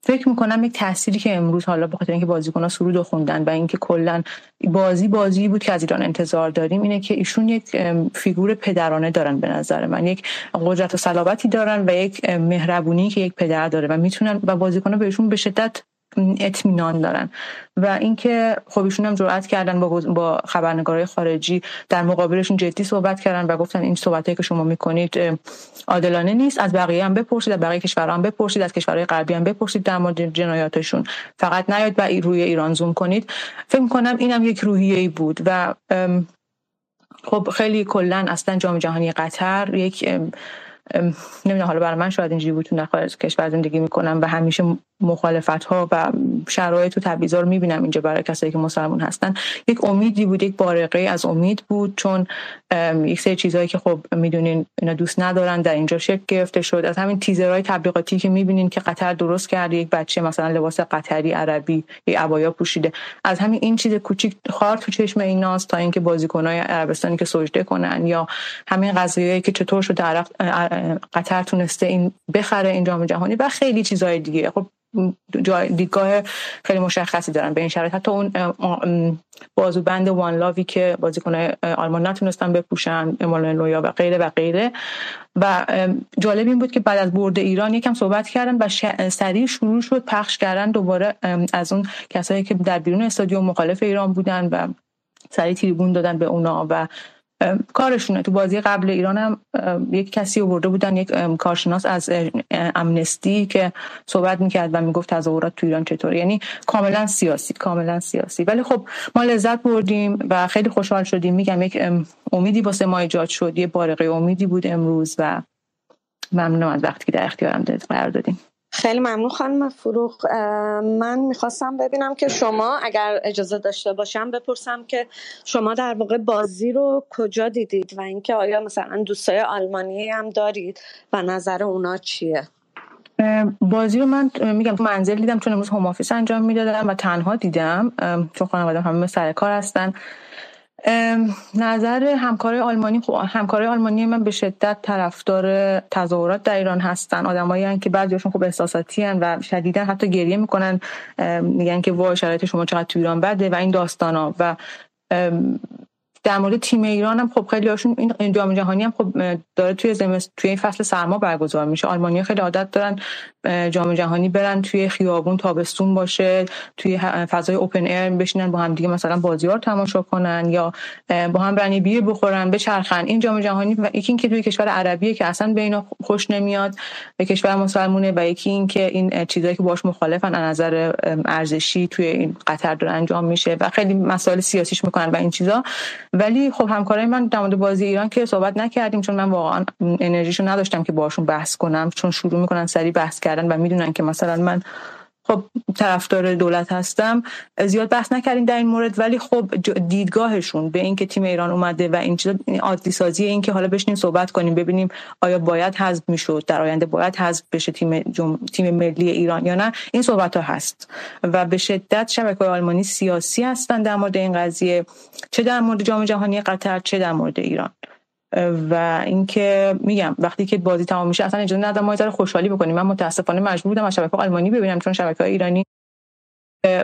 Speaker 14: فکر می‌کنم یک تأثیری که امروز حالا بخاطر اینکه بازیکن‌ها سرود خوندن و اینکه کلا بازی بازی بود که از ایران انتظار داریم اینه که ایشون یک فیگور پدرانه دارن به نظر من. یک قدرت و صلابتی دارن و یک مهربونی که یک پدر داره و می‌تونن و بازیکن‌ها بهشون به شدت اطمینان دارن. و اینکه خب ایشون هم جرأت کردن با با خبرنگارای خارجی در مقابلشون جدی صحبت کردن و گفتن این صحبتایی که شما می‌کنید عادلانه نیست. از بقیه هم بپرسید از بقیه کشورها هم بپرسید از کشورهای غربی هم بپرسید در مورد جنایاتشون. فقط نیاید و روی ایران زوم کنید. فکر می‌کنم اینم یک روحیه ای بود و خب خیلی کلا اصلا جام جهانی قطر یک نمی‌دونم حالا برای من شاید اینجوری بود تو کشور زندگی می‌کنم و همیشه مخالفت ها و شرایط و تبعیضا رو می‌بینم اینجا برای کسایی که مسلمون هستن. یک امیدی بود یک بارقه از امید بود چون یک سری چیزهایی که خب می‌دونین اینا دوست ندارن در اینجا شکل گرفته شد. از همین تیزرهای تبلیغاتی که می‌بینین که قطر درست کرده یک بچه مثلا لباس قطری عربی یک عبایا پوشیده. از همین این چیز کوچیک خار تو چشم ایناست تا اینکه بازیکنهای عربستانی که سجده کنن یا همین قضیه‌ای که چطور شده قطر تونسته این بخره این جام جهانی و خیلی چیزهای دیگه. خب دیدگاه خیلی مشخصی دارن به این شرایط. حتی اون بازوبند وان لاوی که بازیکن آلمان نتونستن بپوشن امال نویا و غیره و غیره. و جالب این بود که بعد از برد ایران یکم صحبت کردن و سریع شروع شد پخش کردن دوباره از اون کسایی که در بیرون استادیوم مخالف ایران بودن و سریع تریبون دادن به اونا و کارشونه تو بازی قبل ایران هم یک کسی آورده بودن یک کارشناس از امنستی که صحبت می‌کرد و می‌گفت تظاهرات تو ایران چطوره. یعنی کاملا سیاسی کاملا سیاسی. ولی خب ما لذت بردیم و خیلی خوشحال شدیم. میگم یک امیدی واسه ما ایجاد شد. یه بارقه امیدی بود امروز و ممنونم از وقتی که در اختیارم قرار دادیم
Speaker 6: خیلی ممنون خانم فروغ. من می‌خواستم ببینم که شما اگر اجازه داشته باشم بپرسم که شما در واقع بازی رو کجا دیدید و اینکه آیا مثلا دوستای آلمانی هم دارید و نظر اونا چیه؟
Speaker 14: بازی رو من میگم منزل دیدم چون امروز هوم انجام می‌دادم و تنها دیدم. چون خانواده همه سر کار هستن. نظر همکارای آلمانی خب همکارای آلمانی من به شدت طرفدار تظاهرات در ایران هستن. آدمایی که بعضیشون خوب احساساتی هن و شدیدا حتی گریه می‌کنن میگن که وای شرایط شما چقدر تو ایران بده و این داستانا. و در مورد تیم ایران هم خب خیلی هاشون این جام جهانی هم خب داره توی زمست توی این فصل سرما برگزار میشه. آلمانیا خیلی عادت دارن جام جهانی برن توی خیابون تابستون باشه توی فضای اوپن ایر بشینن با هم دیگه مثلا بازی رو تماشا کنن یا با هم برن بیر بخورن بچرخن. این جام جهانی و یکی اینکه توی کشور عربیه که اصلا به اینا خوش نمیاد به کشور مسلمونه و یکی اینکه این چیزایی که باش مخالفن از نظر ارزشی توی این قطر داره انجام میشه و خیلی مسائل سیاسیش می‌کنن و این چیزا. ولی خب همکارای من در مورد بازی ایران که صحبت نکردیم چون من واقعا انرژیشو نداشتم که باشون بحث کنم چون شروع می‌کنن سری بحث کردن و می‌دونن که مثلا من خب طرفدار دولت هستم. زیاد بحث نکردیم در این مورد ولی خب دیدگاهشون به اینکه تیم ایران اومده و این عادی سازی این که حالا بشینیم صحبت کنیم ببینیم آیا باید حذف می‌شد در آینده باید حذف بشه تیم تیم ملی ایران یا نه این صحبت ها هست. و به شدت شبکه آلمانی سیاسی هستن در مورد این قضیه. چه در مورد جام جهانی قطر چه در مورد ایران. و اینکه میگم وقتی که بازی تمام میشه اصلا اجازه ندادم ما خوشحالی بکنیم. من متاسفانه مجبور بودم از شبکه آلمانی ببینم چون شبکه ایرانی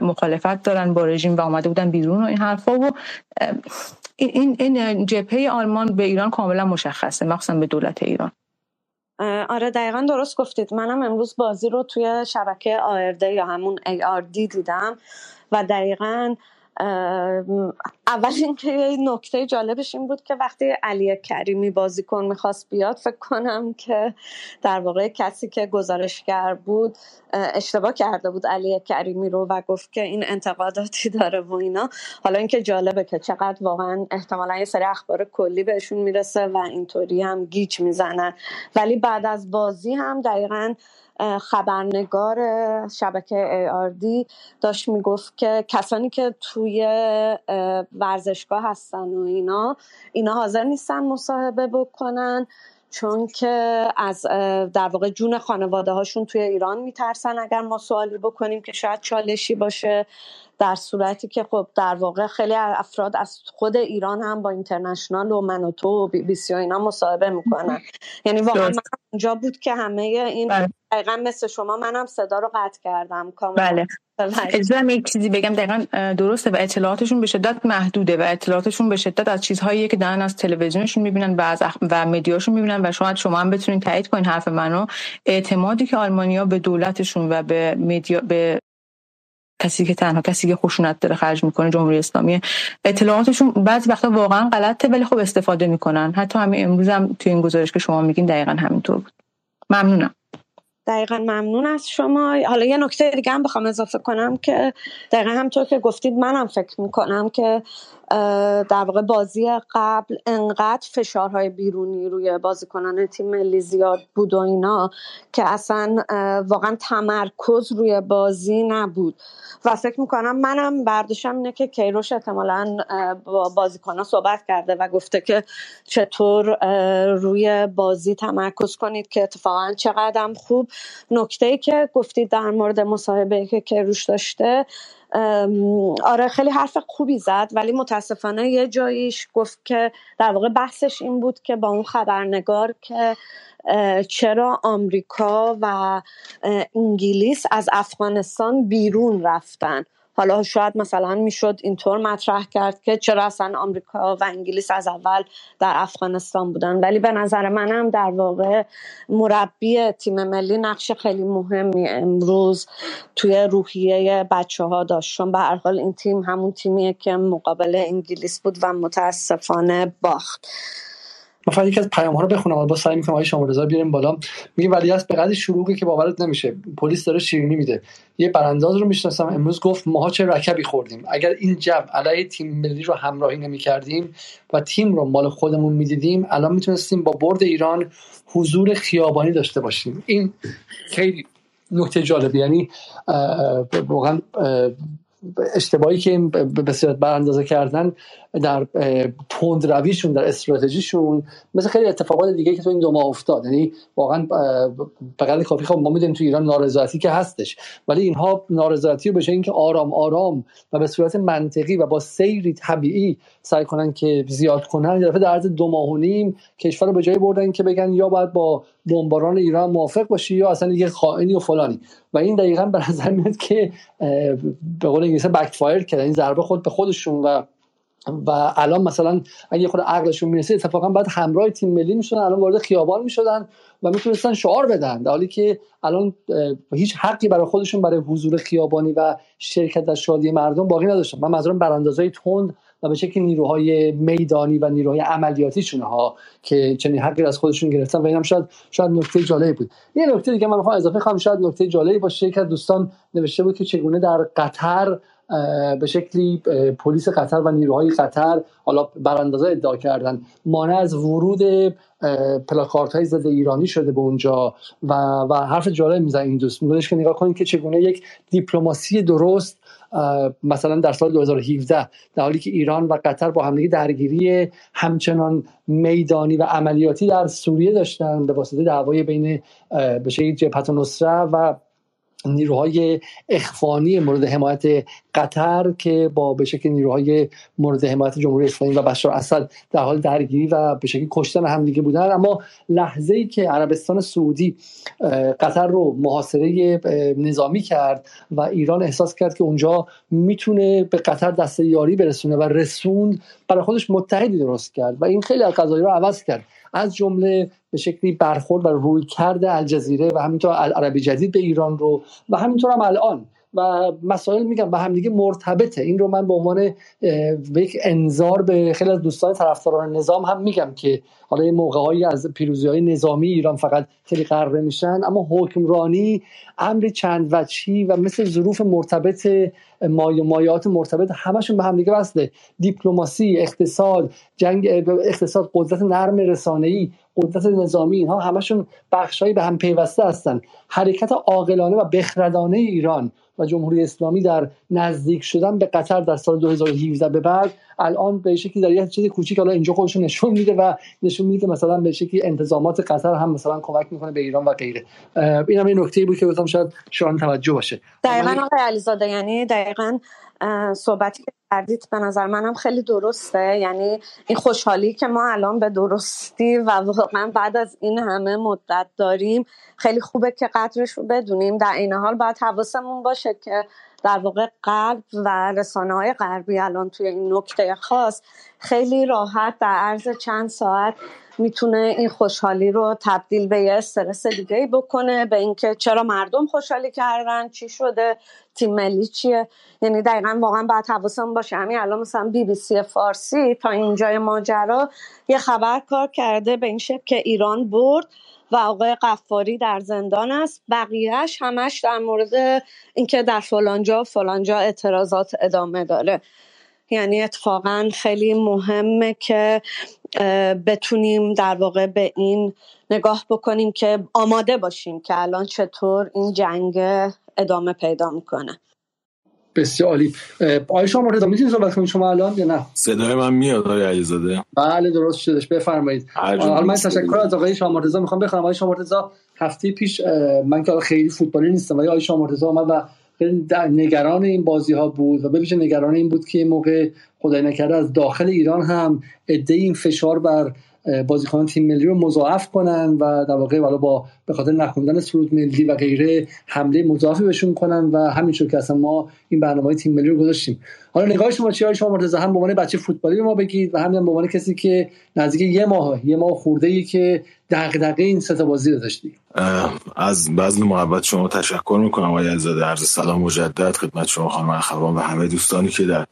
Speaker 14: مخالفت دارن با رژیم و اومده بودن بیرون و این حرفا و این این جبهه آلمان به ایران کاملا مشخصه مخصوصا به دولت ایران.
Speaker 6: آره دقیقا درست گفتید. منم امروز بازی رو توی شبکه آرده یا همون دی دیدم و دقیقا اول اینکه نکته جالبش این بود که وقتی علی کریمی بازیکن می‌خواست بیاد فکر کنم که در واقع کسی که گزارشگر بود اشتباه کرده بود علی کریمی رو و گفت که این انتقاداتی داره و اینا. حالا اینکه جالبه که چقدر واقعا احتمالا یه سری اخبار کلی بهشون می‌رسه و اینطوری هم گیج می‌زنن. ولی بعد از بازی هم دقیقا خبرنگار شبکه دی داشت می‌گفت که کسانی که توی ورزشگاه هستن و اینا اینا حاضر نیستن مصاحبه بکنن چون که از در واقع جون خانواده هاشون توی ایران میترسن اگر ما سوالی بکنیم که شاید چالشی باشه. در صورتی که خب در واقع خیلی افراد از خود ایران هم با اینترنشنال و من و تو و بی بی سی و اینا مصاحبه می‌کنن. یعنی واقعا من اونجا بود که همه این بله. دقیقا مثل شما منم صدا رو قطع کردم.
Speaker 14: بله. اجازه یک چیزی بگم دقیقا درسته و اطلاعاتشون به شدت محدوده و اطلاعاتشون به شدت از چیزهایی که دارن از تلویزیونشون می‌بینن و از و مدیاشون می‌بینن و شاید شما هم بتونین تایید کنین حرف منو. اعتمادی که آلمانیا به دولتشون و به مدیا به کسی که تنها کسی که خشونت داره خرج می‌کنه جمهوری اسلامی. اطلاعاتشون بعضی وقتا واقعا غلطه ولی خب استفاده می‌کنن. حتی همین امروز هم توی این گزارش که شما میگین دقیقا همینطور بود. ممنونم.
Speaker 6: دقیقا ممنون از شما. حالا یه نکته دیگه هم بخوام اضافه کنم که دقیقا همطور که گفتید منم فکر می‌کنم که در واقع بازی قبل انقدر فشارهای بیرونی روی بازیکنان تیم ملی زیاد بود و اینا که اصلا واقعا تمرکز روی بازی نبود. و فکر می‌کنم منم برداشتم اینه که کیروش احتمالا با بازیکنان صحبت کرده و گفته که چطور روی بازی تمرکز کنید که اتفاقا چقدر خوب. نکته ای که گفتید در مورد مصاحبه که کیروش داشته آره خیلی حرف خوبی زد ولی متاسفانه یه جاییش گفت که در واقع بحثش این بود که با اون خبرنگار که چرا آمریکا و انگلیس از افغانستان بیرون رفتن. حالا شاید مثلا می‌شد اینطور مطرح کرد که چرا اصلا آمریکا و انگلیس از اول در افغانستان بودن. ولی به نظر منم در واقع مربی تیم ملی نقش خیلی مهمی امروز توی روحیه بچه ها داشت. چون به هر حال این تیم همون تیمیه که مقابل انگلیس بود و متاسفانه باخت.
Speaker 1: ما فقط یکی از پیام ها رو بخونم. با سعی می‌کنم آقای شما رضا بیاریم بالا. میگه ولی از به قدر شروعی که باورت نمیشه. پلیس داره شیرینی میده. یه برانداز رو می‌شناسم. امروز گفت ماها چه رکبی خوردیم. اگر این جب علیه تیم ملی رو همراهی نمی‌کردیم و تیم رو مال خودمون می‌دیدیم الان می‌تونستیم با برد ایران حضور خیابانی داشته باشیم. این خیلی نکته جالبی یعنی واقعا اشتباهی که به صورت براندازه کردن در تند رویشون در استراتژیشون مثل خیلی اتفاقات دیگه که تو این دو ماه افتاد. یعنی واقعا بغل کافی خب ما می‌دونیم تو ایران نارضایتی که هستش. ولی اینها نارضایتی رو به اینکه آرام آرام و به صورت منطقی و با سیری طبیعی سعی کنن که زیاد کنن. در در عرض دو ماه و نیم کشور رو به جایی بردن که بگن یا باید با بمباران ایران موافق باشی یا اصلا یه خائنی و فلانی. و این دقیقا به نظر میاد که به قول انگلیسی بک فایر کردن. این ضربه خود به خودشون و و الان مثلا اگه خود عقلشون می‌رسه اتفاقا بعد همراه تیم ملی می‌شدن الان وارد خیابان می‌شدن و می‌تونستن شعار بدن. در حالی که الان هیچ حقی برای خودشون برای حضور خیابانی و شرکت در شادی مردم باقی نداشتن. من منظورم براندازای تند و به شکل نیروهای میدانی و نیروهای عملیاتیشون ها که چنین حقی از خودشون گرفتن و اینم شاید شاید نکته جالبی بود. یه نکته دیگه من می‌خوام اضافه کنم شاید نکته جالبی باشه. که دوستان نوشته بود که چگونه در قطر به شکلی پلیس قطر و نیروهای قطر حالا براندازه ادعا کردن مانع از ورود پلاکارت های ضد ایرانی شده به اونجا و, و حرف جالب میزن این دوست. میگوش که نگاه کنید که چگونه یک دیپلماسی درست مثلا در سال 2017 در حالی که ایران و قطر با همدیگه درگیری همچنان میدانی و عملیاتی در سوریه داشتن به واسطه دعوای بین به جبهت نصره و نیروهای اخوانی مورد حمایت قطر که با به شکل نیروهای مورد حمایت جمهوری اسلامی و بشار اسد در حال درگیری و به شکل کشتن همدیگه بودن. اما لحظه ای که عربستان سعودی قطر رو محاصره نظامی کرد و ایران احساس کرد که اونجا می‌تونه به قطر دست یاری برسونه و رسوند برای خودش متحدی درست کرد و این خیلی از قضایی رو عوض کرد. از جمله به شکلی برخورد و روی کرده الجزیره و همینطور عربی جدید به ایران رو و همینطور هم الان. و مسائل میگم به همدیگه مرتبطه. این رو من به عنوان یک انظار به خیلی از دوستان طرفداران نظام هم میگم که حالا یه موقعهایی از پیروزی های نظامی ایران فقط خیلی قرره میشن اما حکمرانی امری چند وچی و مثل ظروف مرتبط مای مایات مرتبط همشون به همدیگه وصله. دیپلماسی اقتصاد جنگ اقتصاد قدرت نرم رسانه‌ای قدرت نظامی اینها همشون بخشهایی به هم پیوسته هستن. حرکت عاقلانه و بخردانه ایران و جمهوری اسلامی در نزدیک شدن به قطر در سال 2017 به بعد الان به شکلی در یه چیز کوچیک حالا اینجا خودش نشون میده و نشون میده که مثلا به شکلی انتظامات قطر هم مثلا کمک می‌کنه به ایران و غیره. این هم یه نکته بود که گفتم شاید شان توجه باشه.
Speaker 6: دقیقاً آقای علیزاده یعنی دقیقاً صحبتی که کردید به نظر منم خیلی درسته. یعنی این خوشحالی که ما الان به درستی و واقعا بعد از این همه مدت داریم خیلی خوبه که قدرش رو بدونیم. در این حال باید حواسمون باشه که در واقع قلب و رسانه های غربی الان توی این نکته خاص خیلی راحت در عرض چند ساعت می‌تونه این خوشحالی رو تبدیل به یه استرس دیگه ای بکنه به اینکه چرا مردم خوشحالی کردن چی شده تیم ملی چیه. یعنی دقیقا واقعا باید حواسمون باشه. همین الان مثلا بی بی سی فارسی تا اینجای ماجرا یه خبر کار کرده به این شکل که ایران برد و آقای قفاری در زندان است. بقیهش همش در مورد اینکه در فلانجا فلانجا اعتراضات ادامه داره. یعنی اتفاقا خیلی مهمه که بتونیم در واقع به این نگاه بکنیم که آماده باشیم که الان چطور این جنگ ادامه پیدا می‌کنه.
Speaker 1: بسیار عالی. آقای شما مرتضی می‌تونید صحبت کنید شما الان یا نه؟
Speaker 15: صدای من میاد آقای علیزاده.
Speaker 1: بله درست شدش. بفرمایید. حالا من تشکر از آقای شما مرتضی. می‌خوام بخوام آقای شما مرتضی هفته پیش من که خیلی فوتبالی نیستم ولی آقای شما مرتضی اومد و نگران این بازی ها بود و به نگران این بود که موقع خدای نکرده از داخل ایران هم عده این فشار بر بازیکنان تیم ملی رو مضاعف کنن و در واقع والا با به خاطر نخوندن سرود ملی و غیره حمله مضاعفی بهشون کنن و همینطور که اصلا ما این برنامه تیم ملی رو گذاشتیم. حالا نگاه شما چی شما مرتضی؟ هم به عنوان بچه فوتبالی ما بگید و همین به عنوان کسی که نزدیک یه ماه یه ماه خورده ای که دغدغه این سه بازی رو داشتی.
Speaker 15: از بذل محبت شما تشکر می‌کنم آقای عزیزاده. عرض سلام مجدد خدمت شما خانم اخوان و همه دوستانی که در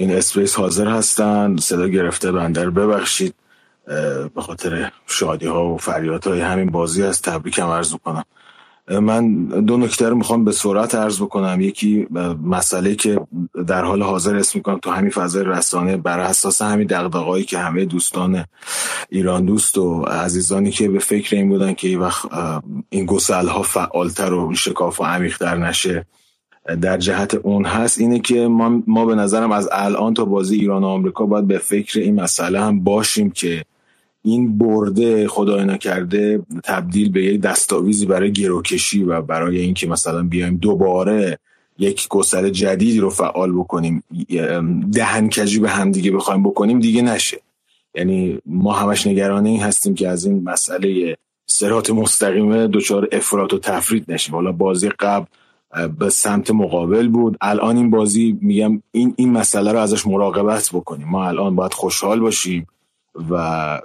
Speaker 15: این اسپیس حاضر هستن صدا گرفته بندر ببخشید. به خاطر شادی ها و فریات های همین بازی از تبریکم عرض کنم من دو نکته رو می‌خوام به سرعت عرض بکنم. یکی مسئله که در حال حاضر اسم می‌کنم تو همین فضای رسانه بر اساس همین دغدغه‌ای که همه دوستان ایران دوست و عزیزانی که به فکر این بودن که این وقت این گسل ها فعالتر و شکاف و عمیقتر نشه در جهت اون هست اینه که ما, ما به نظرم از الان تا بازی ایران و آمریکا باید به فکر این مسئله هم باشیم که این برده خدای نکرده تبدیل به یک دستاویزی برای گروکشی و برای اینکه مثلا بیایم دوباره یک گسل جدیدی رو فعال بکنیم دهنکجی به همدیگه بخوایم بکنیم دیگه نشه. یعنی ما همش نگران این هستیم که از این مسئله سرات مستقیمه دچار افراط و تفرید نشیم. حالا بازی قبل به سمت مقابل بود. الان این بازی میگم این این مسئله رو ازش مراقبت بکنیم. ما الان باید خوشحال باشیم و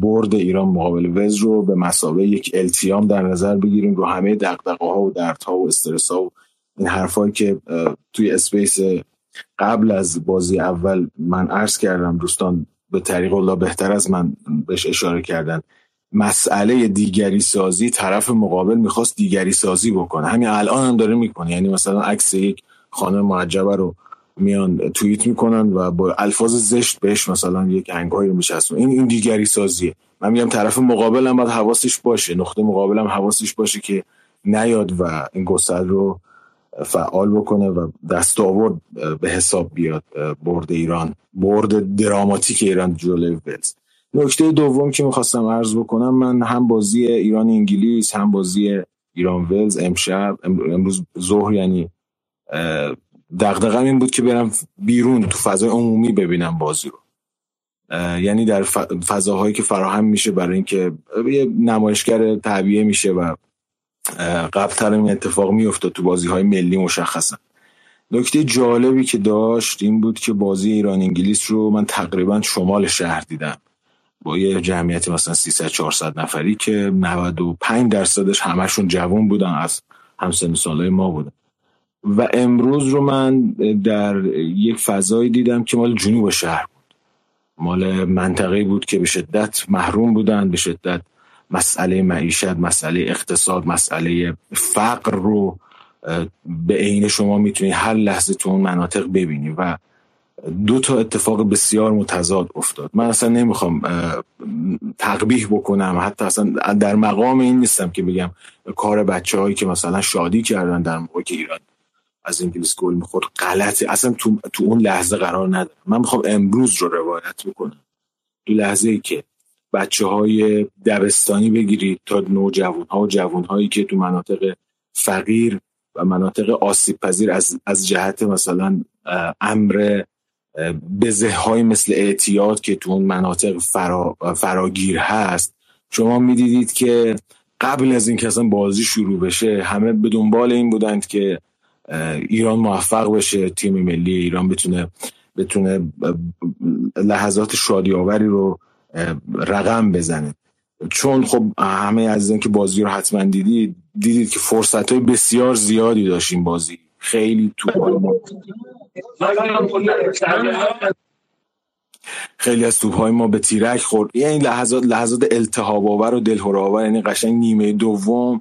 Speaker 15: برد ایران مقابل وز رو به مسابقه یک التیام در نظر بگیریم. رو همه دقدقه ها و دردها و استرس ها و این حرفایی که توی اسپیس قبل از بازی اول من عرض کردم دوستان به طریق الله بهتر از من بهش اشاره کردن. مسئله دیگری سازی طرف مقابل می‌خواست دیگری سازی بکنه. همین الان هم داره می‌کنه. یعنی مثلا عکس یک خانه معجبه رو میان توییت می‌کنن و با الفاظ زشت بهش مثلا یک انگاهی رو میچسبن این این دیگری سازیه من میگم طرف مقابل هم باید حواسش باشه. نقطه مقابل هم حواسش باشه که نیاد و این گسل رو فعال بکنه و دست آورد به حساب بیاد برد ایران. برد دراماتیک ایران جلوی ولز. نکته دوم که می‌خواستم عرض بکنم من هم بازی ایران انگلیس هم بازی ایران ولز امشب امروز ظهر یعنی دغدغم این بود که برم بیرون تو فضای عمومی ببینم بازی رو. یعنی در فضاهایی که فراهم میشه برای اینکه یه نمایشگر تعبیه میشه و قبل این اتفاق میفته تو بازی های ملی مشخصا. نکته جالبی که داشت این بود که بازی ایران انگلیس رو من تقریبا شمال شهر دیدم. با یه جمعیت مثلا 300 400 نفری که 95 درصدش همشون جوان بودن از همسن سالای ما بودن. و امروز رو من در یک فضایی دیدم که مال جنوب شهر بود. مال منطقه بود که به شدت محروم بودن به شدت مسئله معیشت مسئله اقتصاد مسئله فقر رو به عین شما می‌تونید هر لحظه تو اون مناطق ببینی. و دو تا اتفاق بسیار متضاد افتاد. من اصلا نمی‌خوام تقبیح بکنم. حتی اصلا در مقام این نیستم که بگم کار بچه هایی که مثلا شادی کردن در موقع که ایران از انگلیس گل می‌خورد غلطه اصلا تو, تو اون لحظه قرار نداره. من می‌خوام امروز رو روایت بکنم. تو لحظه ای که بچه های دبستانی بگیرید تا نوجوان ها و جوان هایی که تو مناطق فقیر و مناطق آسیب پذیر از, از جهت مثلا امر بزه های مثل اعتیاد که تو اون مناطق فرا، فراگیر هست شما می‌دیدید که قبل از اینکه اصلا بازی شروع بشه همه به دنبال این بودند که ایران موفق بشه تیم ملی ایران بتونه بتونه لحظات شادی آوری رو رقم بزنه. چون خب همه عزیزان که بازی رو حتما دیدید دیدید که فرصت های بسیار زیادی داشتیم بازی. خیلی تو خیلی از توپ های ما به تیرک خورد. یعنی لحظات لحظات التهاب آور و دلهور آور یعنی قشنگ نیمه دوم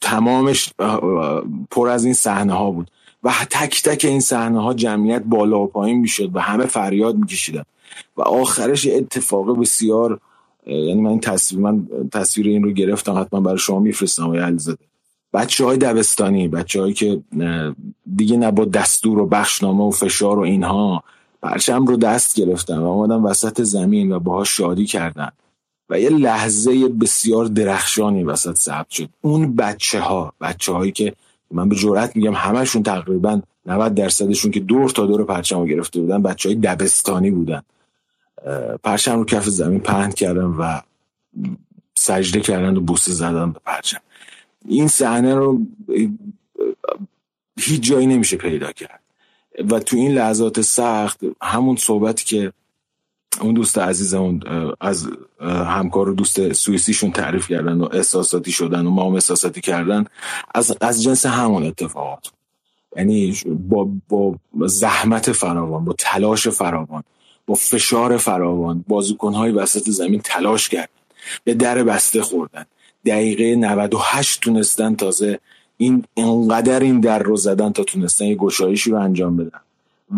Speaker 15: تمامش پر از این صحنه ها بود. و تک تک این صحنه ها جمعیت بالا و پایین می‌شد و همه فریاد میکشیدن. و آخرش اتفاق بسیار یعنی من تصویر من تصویر این رو گرفتم حتما برای شما میفرستم آقای علیزاده. بچه های دبستانی بچه هایی که دیگه نه با دستور و بخشنامه و فشار و اینها پرچم رو دست گرفتن و آمدن وسط زمین و باهاش شادی کردن. و یه لحظه بسیار درخشانی وسط ثبت شد. اون بچه ها بچه هایی که من به جرات میگم همشون تقریبا 90 درصدشون که دور تا دور پرچم رو گرفته بودن بچه های دبستانی بودن. پرچم رو کف زمین پهن کردن و سجده کردن و بوسه زدن به پرچم. این صحنه رو هیچ جایی نمیشه پیدا کرد. و تو این لحظات سخت همون صحبتی که اون دوست عزیزمون از همکار و دوست سوئیسیشون تعریف کردن و احساساتی شدن و ما هم احساساتی کردن از, از جنس همون اتفاقات. یعنی با, با زحمت فراوان با تلاش فراوان با فشار فراوان بازوکنهای وسط زمین تلاش کردن به در بسته خوردن. دقیقه 98 تونستن تازه این انقدر این در رو زدن تا تونستن یه گشایشی رو انجام بدن.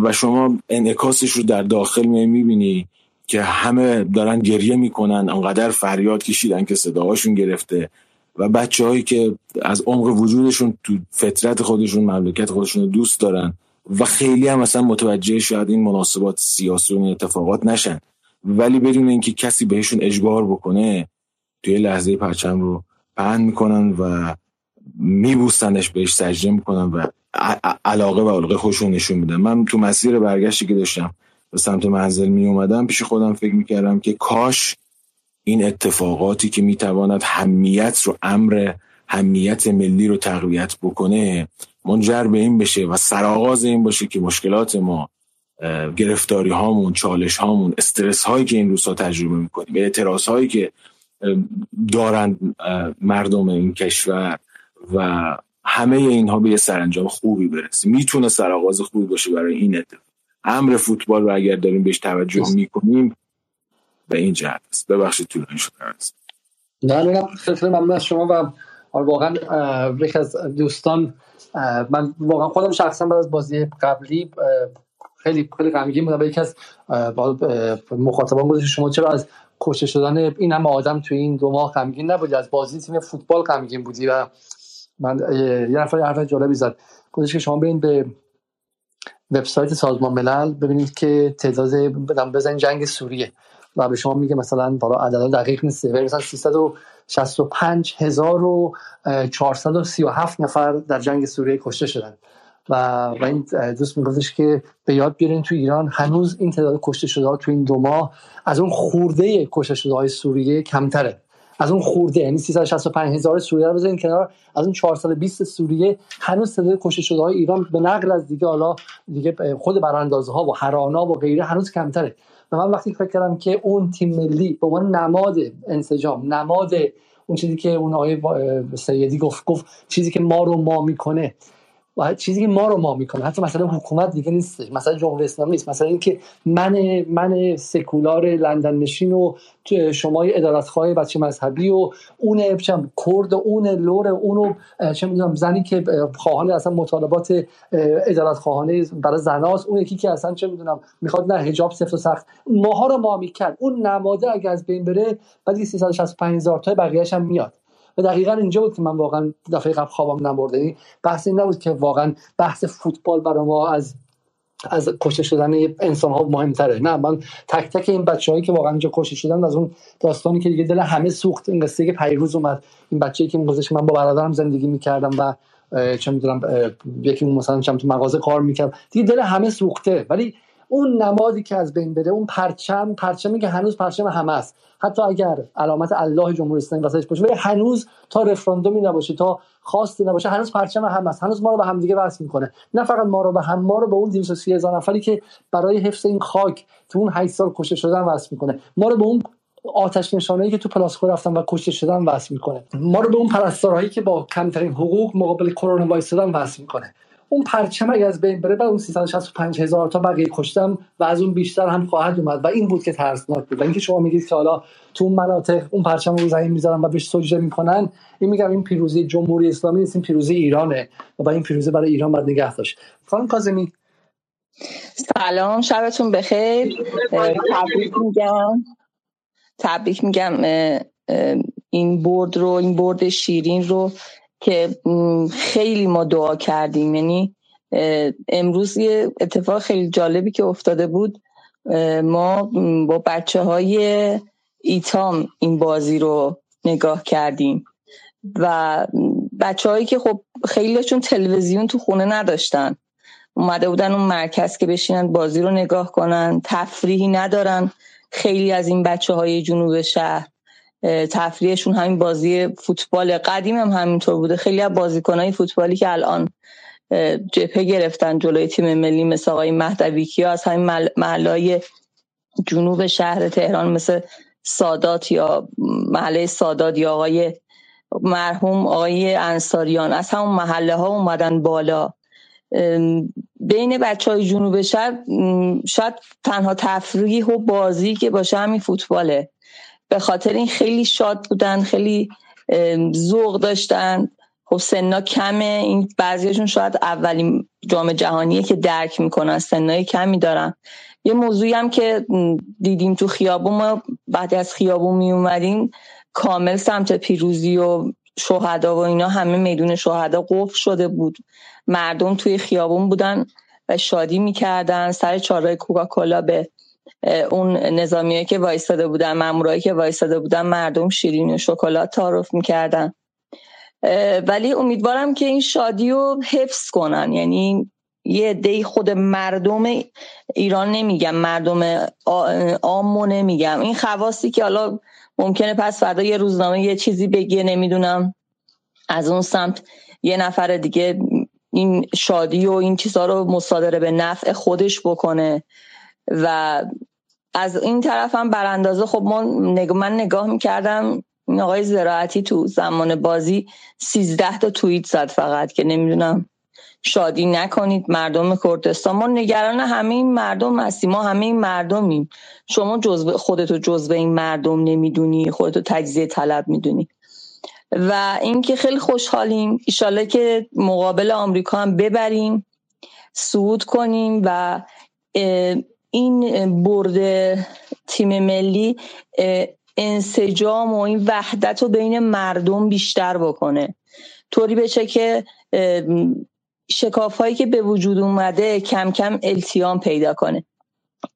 Speaker 15: و شما انعکاسش رو در داخل می می‌بینی که همه دارن گریه می‌کنن انقدر فریاد کشیدن که صداهاشون گرفته و بچه هایی که از عمق وجودشون تو فطرت خودشون مملکت خودشون دوست دارن و خیلی هم مثلا متوجه شاید این مناسبات سیاسی و اتفاقات نشن. ولی بدون اینکه کسی بهشون اجبار بکنه توی لحظه پرچم رو پهن می‌کنن و میبوستنش بهش سجده می‌کنن و علاقه و علاقه خوشون نشون میدن. من تو مسیر برگشتی که داشتم به سمت منزل می اومدم پیش خودم فکر می‌کردم که کاش این اتفاقاتی که می‌تواند همیت رو امر همیت ملی رو تقویت بکنه منجر به این بشه و سرآغاز این باشه که مشکلات ما گرفتاری هامون چالش هامون استرس هایی که این روزها تجربه می‌کنیم اعتراض هایی که دارند مردم این کشور و همه اینها به یه سرانجام خوبی برسه. می‌تونه سرآغاز خوبی باشه برای این اتفاق. امر فوتبال رو اگر داریم بهش توجه می‌کنیم به این جهت است. ببخشید طولانی شده است.
Speaker 1: نه نه خیلی ممنون از شما و آره، واقعا یک از دوستان من واقعا خودم شخصا بعد از بازی قبلی خیلی خیلی غمگین بودم. یکی از مخاطبان گفتش شما چرا از کشته شدن این همه آدم توی این دو ماه غمگین نبودی. از بازی تیم فوتبال غمگین بودی و من یه نفر حرف جالبی زد. گفتش که شما برین به وبسایت سازمان ملل ببینید که تعداد بزن جنگ سوریه. و به شما میگه مثلا بالا عدد دقیق نیست. ولی مثلا 365 هزار و 437 نفر در جنگ سوریه کشته شدن. و, و این دوست میگفتش که به یاد بیارین تو ایران هنوز این تعداد کشته شده ها تو این دو ماه از اون خورده کشته شده های سوریه کمتره. از اون خورده یعنی 365 هزار سوریه رو بزنین کنار از اون 420 سوریه هنوز تعداد کشته شده های ایران به نقل از دیگه حالا دیگه خود براندازه ها و هرانا و غیره هنوز کمتره. و من وقتی فکر کردم که اون تیم ملی به عنوان نماد انسجام نماد اون چیزی که اون آقای سیدی گفت گفت چیزی که ما رو ما می‌کنه چیزی که ما رو ما می‌کنه. حتی مثلا حکومت دیگه نیست مثلا جمهوری اسلامی نیست. مثلا اینکه من من سکولار لندن نشین و شما ادالتخواه بچه مذهبی و اون کرد و اون لور اونو چه می‌دونم زنی که خواهان اصلا مطالبات ادالت خواهانه برای زناست اون یکی که اصلا چه می‌دونم می‌خواد نه حجاب سفت و سخت. ماها رو ما می‌کرد. اون نماده اگه از بین بره بعد 365 هزار تا بقیه‌اش هم میاد. و دقیقا اینجا بود که من واقعا دفعه قبل خوابم نبرده یعنی بحث این نبود که واقعا بحث فوتبال برای ما از از کشته شدن انسان ها مهمتره. نه من تک تک این هایی که واقعا اینجا کشته شدن از اون داستانی که دیگه دل همه سوخت این قصه که پیروز اومد. این بچه‌ای که میگفتش من با برادرم زندگی می‌کردم و چه می‌دونم یکی مثلا چم تو مغازه کار می‌کرد. دیگه دل همه سوخته. ولی اون نمادی که از بین بره اون پرچم پرچمی که هنوز پرچم همه است. حتی اگر علامت الله جمهوری اسلامی واسش باشه ولی هنوز تا رفراندومی نباشه تا خواستی نباشه هنوز پرچم هم است. هنوز ما رو به هم دیگه وصل می‌کنه. نه فقط ما رو به هم ما رو به اون 230 هزار نفری که برای حفظ این خاک تو اون 8 سال کشته شدن وصل می‌کنه. ما رو به اون آتش نشانهایی که تو پلاسکو رفتن و کشته شدن وصل می‌کنه. ما رو به اون پرستارهایی که با کمترین حقوق مقابل کرونا وایسادن وصل می‌کنه. اون پرچم اگه از بین بره و اون 365 هزار تا بقیه کشتم و از اون بیشتر هم خواهد اومد. و این بود که ترسناک بود. و اینکه شما میگید که حالا تو اون مناطق اون پرچم رو زمین می‌ذارن و بهش سجده می‌کنن این میگم این پیروزی جمهوری اسلامی نیست این پیروزی ایرانه و با این پیروزی برای ایران باید نگه داشت. خانم کاظمی.
Speaker 16: سلام شبتون بخیر. تبریک میگم. تبریک میگم این برد رو این برد شیرین رو که خیلی ما دعا کردیم. یعنی امروز یه اتفاق خیلی جالبی که افتاده بود. ما با بچه های ایتام این بازی رو نگاه کردیم و بچه هایی که خب خیلیشون تلویزیون تو خونه نداشتن. اومده بودن اون مرکز که بشینن بازی رو نگاه کنن. تفریحی ندارن. خیلی از این بچه های جنوب شهر تفریحشون همین بازی فوتبال قدیم هم همینطور بوده. خیلی از بازیکنهای فوتبالی که الان جبهه گرفتن جلوی تیم ملی مثل آقای مهدوی کیا از همین محلهای جنوب شهر تهران مثل سادات یا محله سادات یا آقای مرحوم آقای انصاریان از همون محله ها اومدن بالا. بین بچه های جنوب شهر شاید تنها تفریح و بازی که باشه همین فوتباله. به خاطر این خیلی شاد بودن خیلی ذوق داشتن. خب سنا کمه. این بعضیشون شاید اولین جام جهانیه که درک می‌کنن. سنای کمی دارن. یه موضوعی هم که دیدیم تو خیابون ما بعد از خیابون می اومدیم کامل سمت پیروزی و شهدا و اینا همه میدون شهدا قفل شده بود. مردم توی خیابون بودن و شادی می‌کردن. سر چارای کوکاکولا به اون نظامیه که وایستاده بودن مامورایی که وایستاده بودن مردم شیرین و شکلات تعارف می‌کردن. ولی امیدوارم که این شادی رو حفظ کنن. یعنی یه دی خود مردم ایران نمیگم مردم آمو نمیگم. این خواستی که حالا ممکنه پس فردا یه روزنامه یه چیزی بگیه نمی‌دونم. از اون سمت یه نفر دیگه این شادی و این چیزها رو مصادره به نفع خودش بکنه. و از این طرف هم براندازه خب من نگاه می‌کردم این آقای زراعتی تو زمان بازی سیزده تا توییت زد فقط که نمی‌دونم شادی نکنید مردم کردستان. ما نگران همه این مردم هستیم ما همه این مردمیم. شما جزو خودتو جزو این مردم نمی‌دونی خودتو تجزیه طلب می‌دونی. و اینکه خیلی خوشحالیم. ایشاله که مقابل آمریکا هم ببریم سعود کنیم و این برد تیم ملی انسجام و این وحدت رو بین مردم بیشتر بکنه. طوری بشه که شکاف هایی که به وجود اومده کم کم التیام پیدا کنه.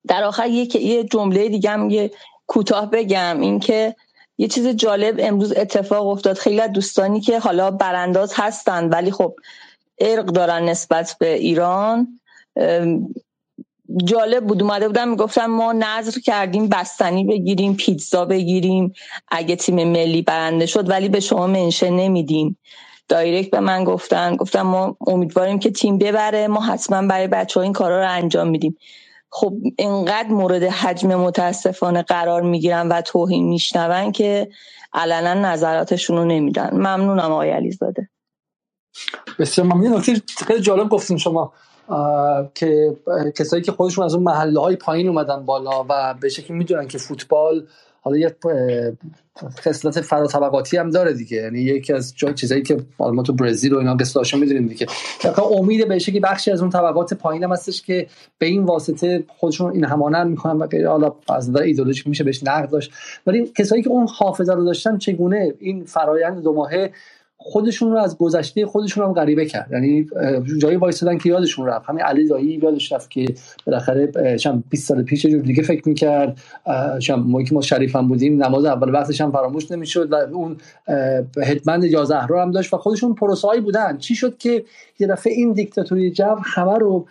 Speaker 16: در آخر یه جمله دیگه هم یه کوتاه بگم اینکه یه چیز جالب امروز اتفاق افتاد. خیلی دوستانی که حالا برانداز هستن ولی خب ارق دارن نسبت به ایران جالب بود. اومده بودم می‌گفتم ما نظر کردیم بستنی بگیریم پیتزا بگیریم اگه تیم ملی برنده شد ولی به شما منشه نمیدیم. دایرکت به من گفتن گفتم ما امیدواریم که تیم ببره ما حتما برای بچه ها این کارا رو انجام میدیم. خب اینقدر مورد حجم متاسفانه قرار می‌گیرن و توهین میشنون که علنا نظراتشون رو نمیدن. ممنونم آقای علیزاده.
Speaker 1: بسیار ممنون. نکته خیلی جالب گفتیم شما. که کسایی که خودشون از اون محله های پایین اومدن بالا و به شکلی می‌دونن که فوتبال حالا یه خصلت فرا طبقاتی هم داره دیگه. یعنی یکی از چیزایی که ما تو برزیل و اینا قصه می‌دونیم دیگه. امید به که بخشی از اون طبقات پایین هم هستش که به این واسطه خودشون این همانند می‌کنن و غیره. حالا از نظر ایدئولوژیک میشه بهش نقد داشت. ولی کسایی که اون حافظه رو داشتن چگونه این فرایند دو ماهه خودشون رو از گذشته خودشون هم غریبه کرد. یعنی جایی وایسادن که یادشون رفت. همین علی دایی یادش رفت که بالاخره چند 20 سال پیش جور دیگه فکر می‌کرد. چند موقعی که ما شریف هم بودیم نماز اول وقتش هم فراموش نمی‌شد و اون هدمند یا زهرا هم داشت و خودشون پروسایی بودن. چی شد که یه دفعه این دیکتاتوری جو همه رو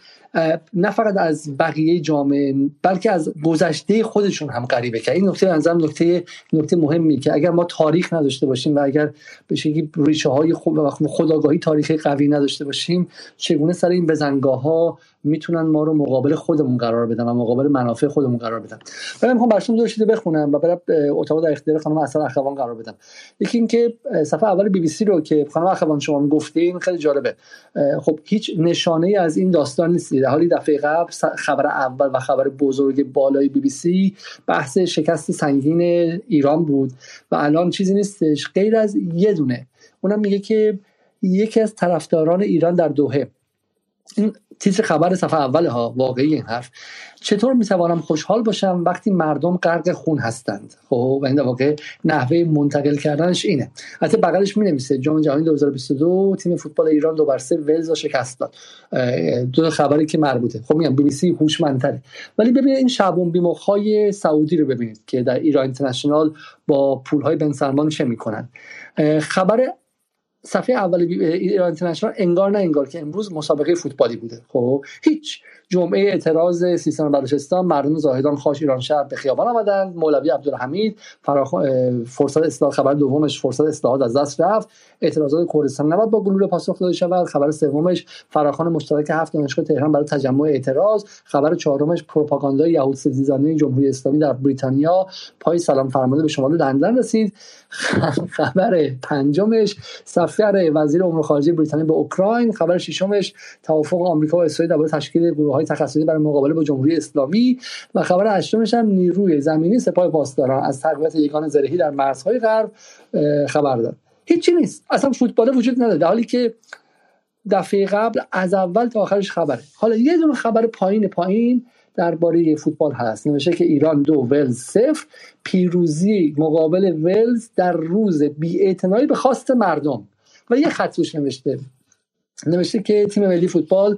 Speaker 1: نه فقط از بقیه جامعه بلکه از گذشته خودشون هم غریبه کرد این نکته انظرم نکته نکته مهمی که اگر ما تاریخ نداشته باشیم و اگر به شکلی ریشه های خوب و خداگاهی تاریخی قوی نداشته باشیم چگونه سر این بزنگاه ها می‌تونن ما رو مقابل خودمون قرار بدن و مقابل منافع خودمون قرار بدن. ولی می‌خوام براتون دو چیزی بخونم و برم اتاق در اختیار خانم اصل اخوان قرار بدم. یکی اینکه صفحه اول بی بی سی رو که خانم اخوان شما گفتین خیلی جالبه. خب هیچ نشانه ای از این داستان نیست در حالی دفعه قبل خبر اول و خبر بزرگ بالای بی بی سی بحث شکست سنگین ایران بود و الان چیزی نیستش. غیر از یه دونه. اونم میگه که یکی از طرفداران ایران در دوحه. تیتر خبر صفحه اول ها واقعی این حرف. چطور می‌توانم خوشحال باشم وقتی مردم غرق خون هستند؟ خب و این واقع نحوه منتقل کردنش اینه. حتی بغلش می نویسه جام جهانی 2022 تیم فوتبال ایران دو بر سه ولز شکست داد. دو خبری که مربوطه. خب میگم بی بی سی هوشمندتره. ولی ببینید این شعبون بیمخهای سعودی رو ببینید که در ایران اینترنشنال با پولهای بن سلمان چه می‌کنن. خبر صفحه اول ایران اینترنشنال انگار نه انگار که امروز مسابقه فوتبالی بوده. خب هیچ. جمعه اعتراض سیستان بلوچستان مردم زاهدان خاش ایران شهر به خیابان آمدند. مولوی عبدالحمید فراخ... فرصت اصلاح خبر دومش فرصت اصلاحات از دست رفت. اعتراضات کردستان نباید با گلوله پاسخ داده شود. خبر سومش فراخوان مشترک هفت دانشگاه تهران برای تجمع اعتراض. خبر چهارمش پروپاگاندای یهود ستیزانه جمهوری اسلامی در بریتانیا. پای سلام فرمانده به شمال لندن رسید. خبر پنجمش سفر وزیر امور خارجه بریتانیا به اوکراین. خبر ششمش توافق آمریکا و اسرائیل درباره تشکیل های تخصصی برای مقابله با جمهوری اسلامی و خبر هشتمش هم نیروی زمینی سپاه پاسداران. از تقویت یگان زرهی در مرزهای غرب خبر داد. هیچی نیست. اصلا فوتبال وجود نداره. در حالی که دفعه قبل از اول تا آخرش خبره. حالا یه دونه خبر پایین پایین درباره فوتبال هست. نوشته که ایران دو ولز صفر. پیروزی مقابل ولز در روز بی به خواست مردم. و یه خط روش نوشته. نوشته که تیم ملی فوتبال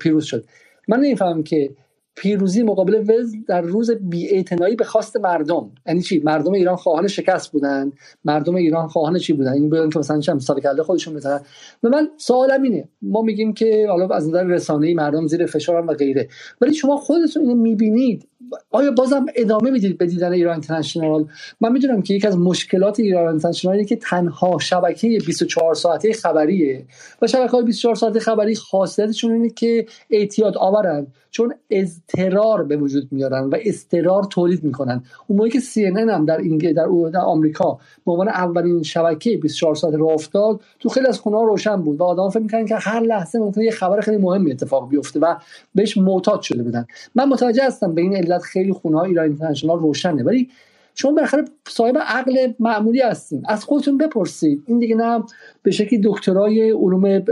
Speaker 1: پیروز شد. من نمی‌فهمم که پیروزی مقابل ولز در روز بی‌اعتنایی به خواست مردم. یعنی چی؟ مردم ایران خواهان شکست بودن. مردم ایران خواهان چی بودن؟ این بودن که مثلا چه سال کله خودشون بزنن. و من سوالم اینه. ما میگیم که حالا از نظر رسانه‌ای مردم زیر فشارن و غیره. ولی شما خودتون اینو می‌بینید. آیا بازم ادامه می‌دید به دیدن ایران اینترنشنال؟ من می‌دونم که یکی از مشکلات ایران اینترنشنال که تنها شبکه 24 ساعته خبریه و شبکه های 24 ساعته خبری خاصیتشون اینه که اعتیاد آورن چون اضطرار به وجود میارن و استرار تولید می‌کنن. اون موقعی که CNN هم در اینگه در, در آمریکا به عنوان اولین شبکه 24 ساعت راه افتاد تو خیلی از خونه روشن بود و آدم فکر می‌کنن که هر لحظه ممکنه یه خبر خیلی مهمی اتفاق بیفته و بهش معتاد شده بودن. من متوجه هستم به این علت خیلی خونه های ایران اینترنشنال روشنه. ولی شما بالاخره صاحب عقل معمولی هستین. از خودتون بپرسید. این دیگه نه به شکلی دکترای علوم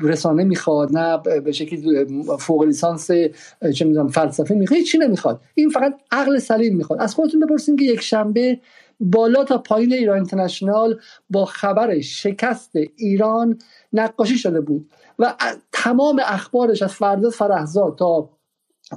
Speaker 1: رسانه می‌خواد نه به شکلی فوق لیسانس چه می‌دونم فلسفه می‌خواد. چی نمی‌خواد. این فقط عقل سلیم می‌خواد. از خودتون بپرسید که یک شنبه بالا تا پایین ایران اینترنشنال با خبر شکست ایران نقاشی شده بود. و تمام اخبارش از فرداد فرهزاد تا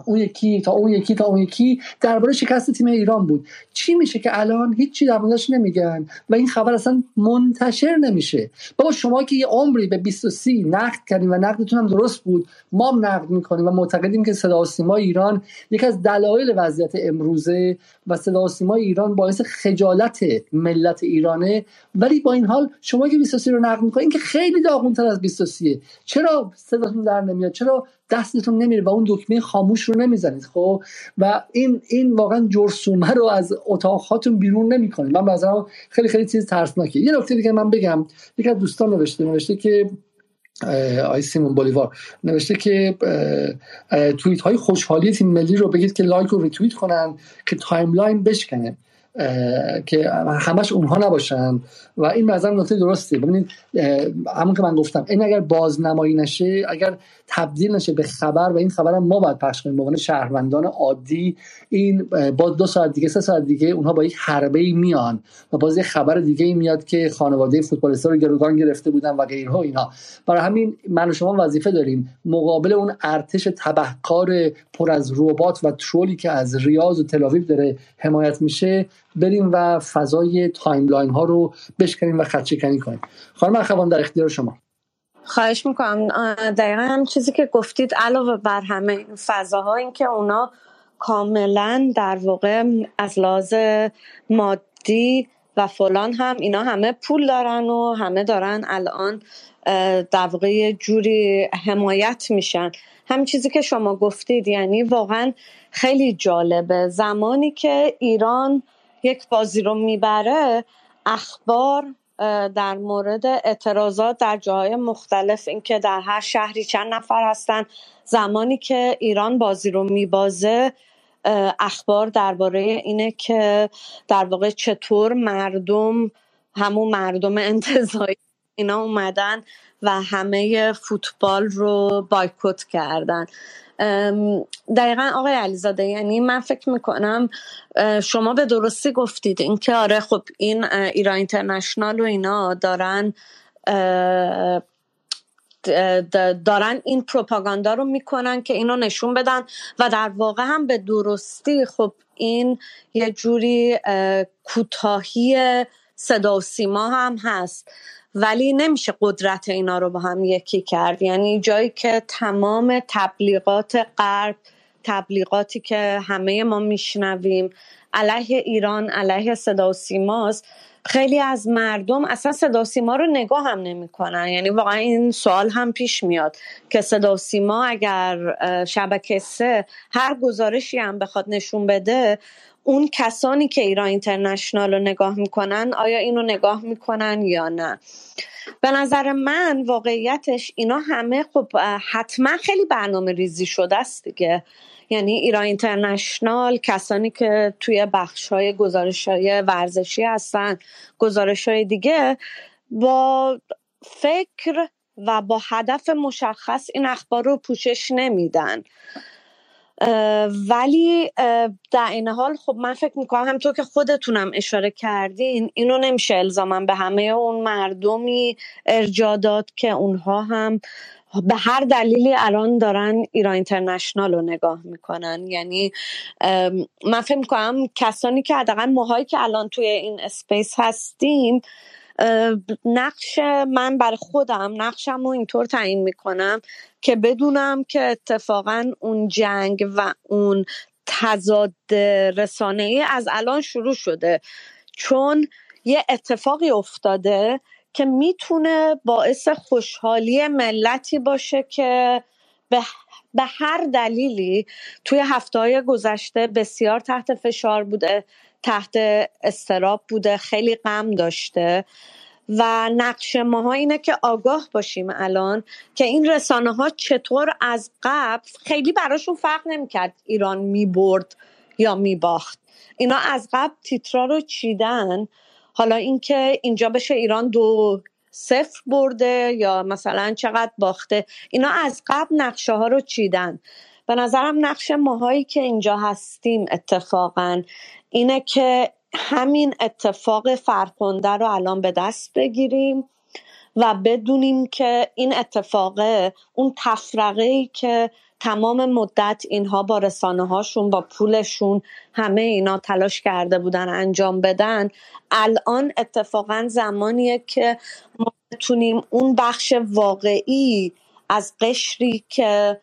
Speaker 1: اون یکی تا اون یکی تا اون یکی درباره شکست تیم ایران بود. چی میشه که الان هیچی در موردش نمیگن و این خبر اصلا منتشر نمیشه؟ بابا شما که یه عمری به 23 نقد کردیم و نقدتون هم درست بود ما هم نقد می‌کنیم و معتقدیم که صدا سیما ایران یکی از دلایل وضعیت امروزه و صدا سیما ایران باعث خجالت ملت ایرانه. ولی با این حال شما که 20:30 رو نقد می‌کنین که خیلی داغونتر از 20:30 چرا صداتون در نمیاد؟ چرا دستتون نمیره و اون دکمه خاموش رو نمی‌زنید خب؟ و این این واقعا جرثومه رو از اتاق بیرون نمی‌کنید. من مثلا خیلی خیلی چیز ترسناکه یه نکته دیگه من بگم. یکی از دوستان نوشته نوشته که آقای سیمون بولیوار نوشته که توییت های خوشحالی تیم ملی رو بگید که like و ریتوییت کنن که timeline بشکنه. که همش اونها نباشن. و این نظر نکته درسته. ببینید همون که من گفتم این اگر بازنمایی نشه اگر تبدیل نشه به خبر و این خبر هم ما باید پخش کنیم. به شهروندان عادی این با دو ساعت دیگه سه ساعت دیگه اونها با یک حربه میان و باز خبر دیگه ای میاد که خانواده فوتبالیستا رو گروگان گرفته بودن و غیره اینا برای همین من و شما وظیفه داریم مقابل اون ارتش تبهکار پر از ربات و troll ی که از ریاض و تل‌آویو داره حمایت میشه بریم و فضای timeline ها رو بشکنیم و خدشه کنیم. خانم اخوان در اختیار شما.
Speaker 6: خواهش می‌کنم. دقیقا هم چیزی که گفتید علاوه بر همه این فضاها این که اونا کاملا در واقع از لحاظ مادی و فلان هم اینا همه پول دارن و همه دارن الان در واقع جوری حمایت میشن. همین چیزی که شما گفتید یعنی واقعا خیلی جالبه. زمانی که ایران یک بازی رو می‌بره اخبار در مورد اعتراضات در جاهای مختلف اینکه در هر شهری چند نفر هستن زمانی که ایران بازی رو میبازه اخبار درباره اینه که در واقع چطور مردم همون مردم انتظایی اینا اومدن و همه فوتبال رو بایکوت کردن. دقیقا آقای علیزاده یعنی من فکر می‌کنم شما به درستی گفتید. اینکه آره خب این ایران اینترنشنال و اینا دارن دارن این پروپاگاندا رو می‌کنن که اینو نشون بدن و در واقع هم به درستی خب این یه جوری کوتاهی صدا و سیما هم هست. ولی نمیشه قدرت اینا رو با هم یکی کرد. یعنی جایی که تمام تبلیغات غرب تبلیغاتی که همه ما میشنویم علیه ایران علیه صدا و سیماست خیلی از مردم اصلا صدا سیما رو نگاه هم نمی‌کنن. یعنی واقعا این سوال هم پیش میاد که صدا سیما اگر شبکه سه هر گزارشی هم بخواد نشون بده اون کسانی که ایران اینترنشنال رو نگاه می‌کنن آیا اینو نگاه می‌کنن یا نه؟ به نظر من واقعیتش اینا همه خب حتما خیلی برنامه ریزی شده است دیگه. یعنی ایران اینترنشنال کسانی که توی بخش های گزارش های ورزشی هستن گزارش های دیگه با فکر و با هدف مشخص این اخبار رو پوشش نمیدن. ولی در این حال خب من فکر می‌کنم همطور که خودتونم اشاره کردین اینو نمیشه الزامن به همه اون مردمی ارجا داد که اونها هم به هر دلیلی الان دارن ایران اینترنشنال رو نگاه می‌کنن. یعنی من فکر می‌کنم کسانی که حداقل ماهایی که الان توی این اسپیس هستیم نقش من برای خودم نقشم رو اینطور تعیین می‌کنم که بدونم که اتفاقا اون جنگ و اون تضاد رسانه از الان شروع شده. چون یه اتفاقی افتاده که می‌تونه باعث خوشحالی ملتی باشه که به به هر دلیلی توی هفته های گذشته بسیار تحت فشار بوده. تحت استراب بوده خیلی غم داشته. و نقش ماها اینه که آگاه باشیم الان که این رسانه ها چطور از قبل خیلی براشون فرق نمی‌کرد ایران می‌برد یا میباخت. اینا از قبل تیترا رو چیدن. حالا اینکه اینجا بشه ایران دو صفر برده یا مثلا چقدر باخته اینا از قبل نقشه ها رو چیدن. به نظرم نقش ماهایی که اینجا هستیم اتفاقا اینه که همین اتفاق فرخنده رو الان به دست بگیریم و بدونیم که این اتفاق اون تفرقه ای که تمام مدت اینها با رسانه هاشون با پولشون همه اینا تلاش کرده بودن انجام بدن الان اتفاقا زمانیه که ما بتونیم اون بخش واقعی از قشری که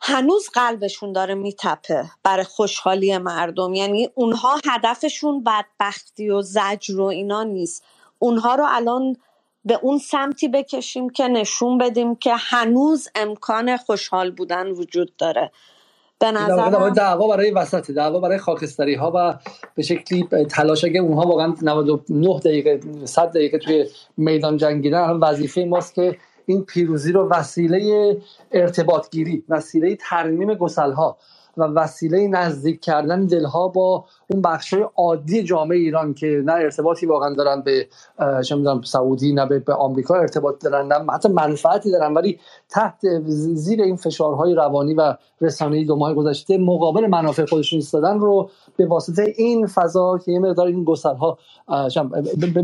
Speaker 6: هنوز قلبشون داره میتپه برای خوشحالی مردم. یعنی اونها هدفشون بدبختی و زجر و اینا نیست. اونها رو الان به اون سمتی بکشیم که نشون بدیم که هنوز امکان خوشحال بودن وجود داره. به نظر
Speaker 1: دعوا برای وسط دعوا برای خاکستری ها و به شکلی تلاش اگه اونها واقعا 99 دقیقه 100 دقیقه توی میدان جنگیدن وظیفه ماست که این پیروزی رو وسیله ارتباط گیری وسیله ترمیم گسل ها و وسیله نزدیک کردن دلها با اون بخش عادی جامعه ایران که نه ارتباطی واقعا دارن به چه می‌دونم سعودی نه به آمریکا ارتباط دارن نه حتی منفعتی دارن ولی تحت زیر این فشارهای روانی و رسانه‌ای دو ماه گذشته مقابل منافع خودشون ایستادن رو به واسطه این فضا که یه مقدار این ها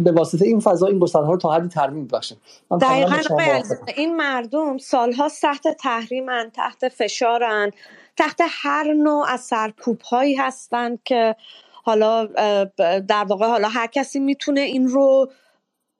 Speaker 1: به واسطه این فضا این ها رو تا حدی ترمیم بخشن
Speaker 6: دقیقاً این مردم سالها تحت تحریمن تحت فشارن تحت هر نوع از سرکوب هایی هستند که حالا در واقع حالا هر کسی می‌تونه این رو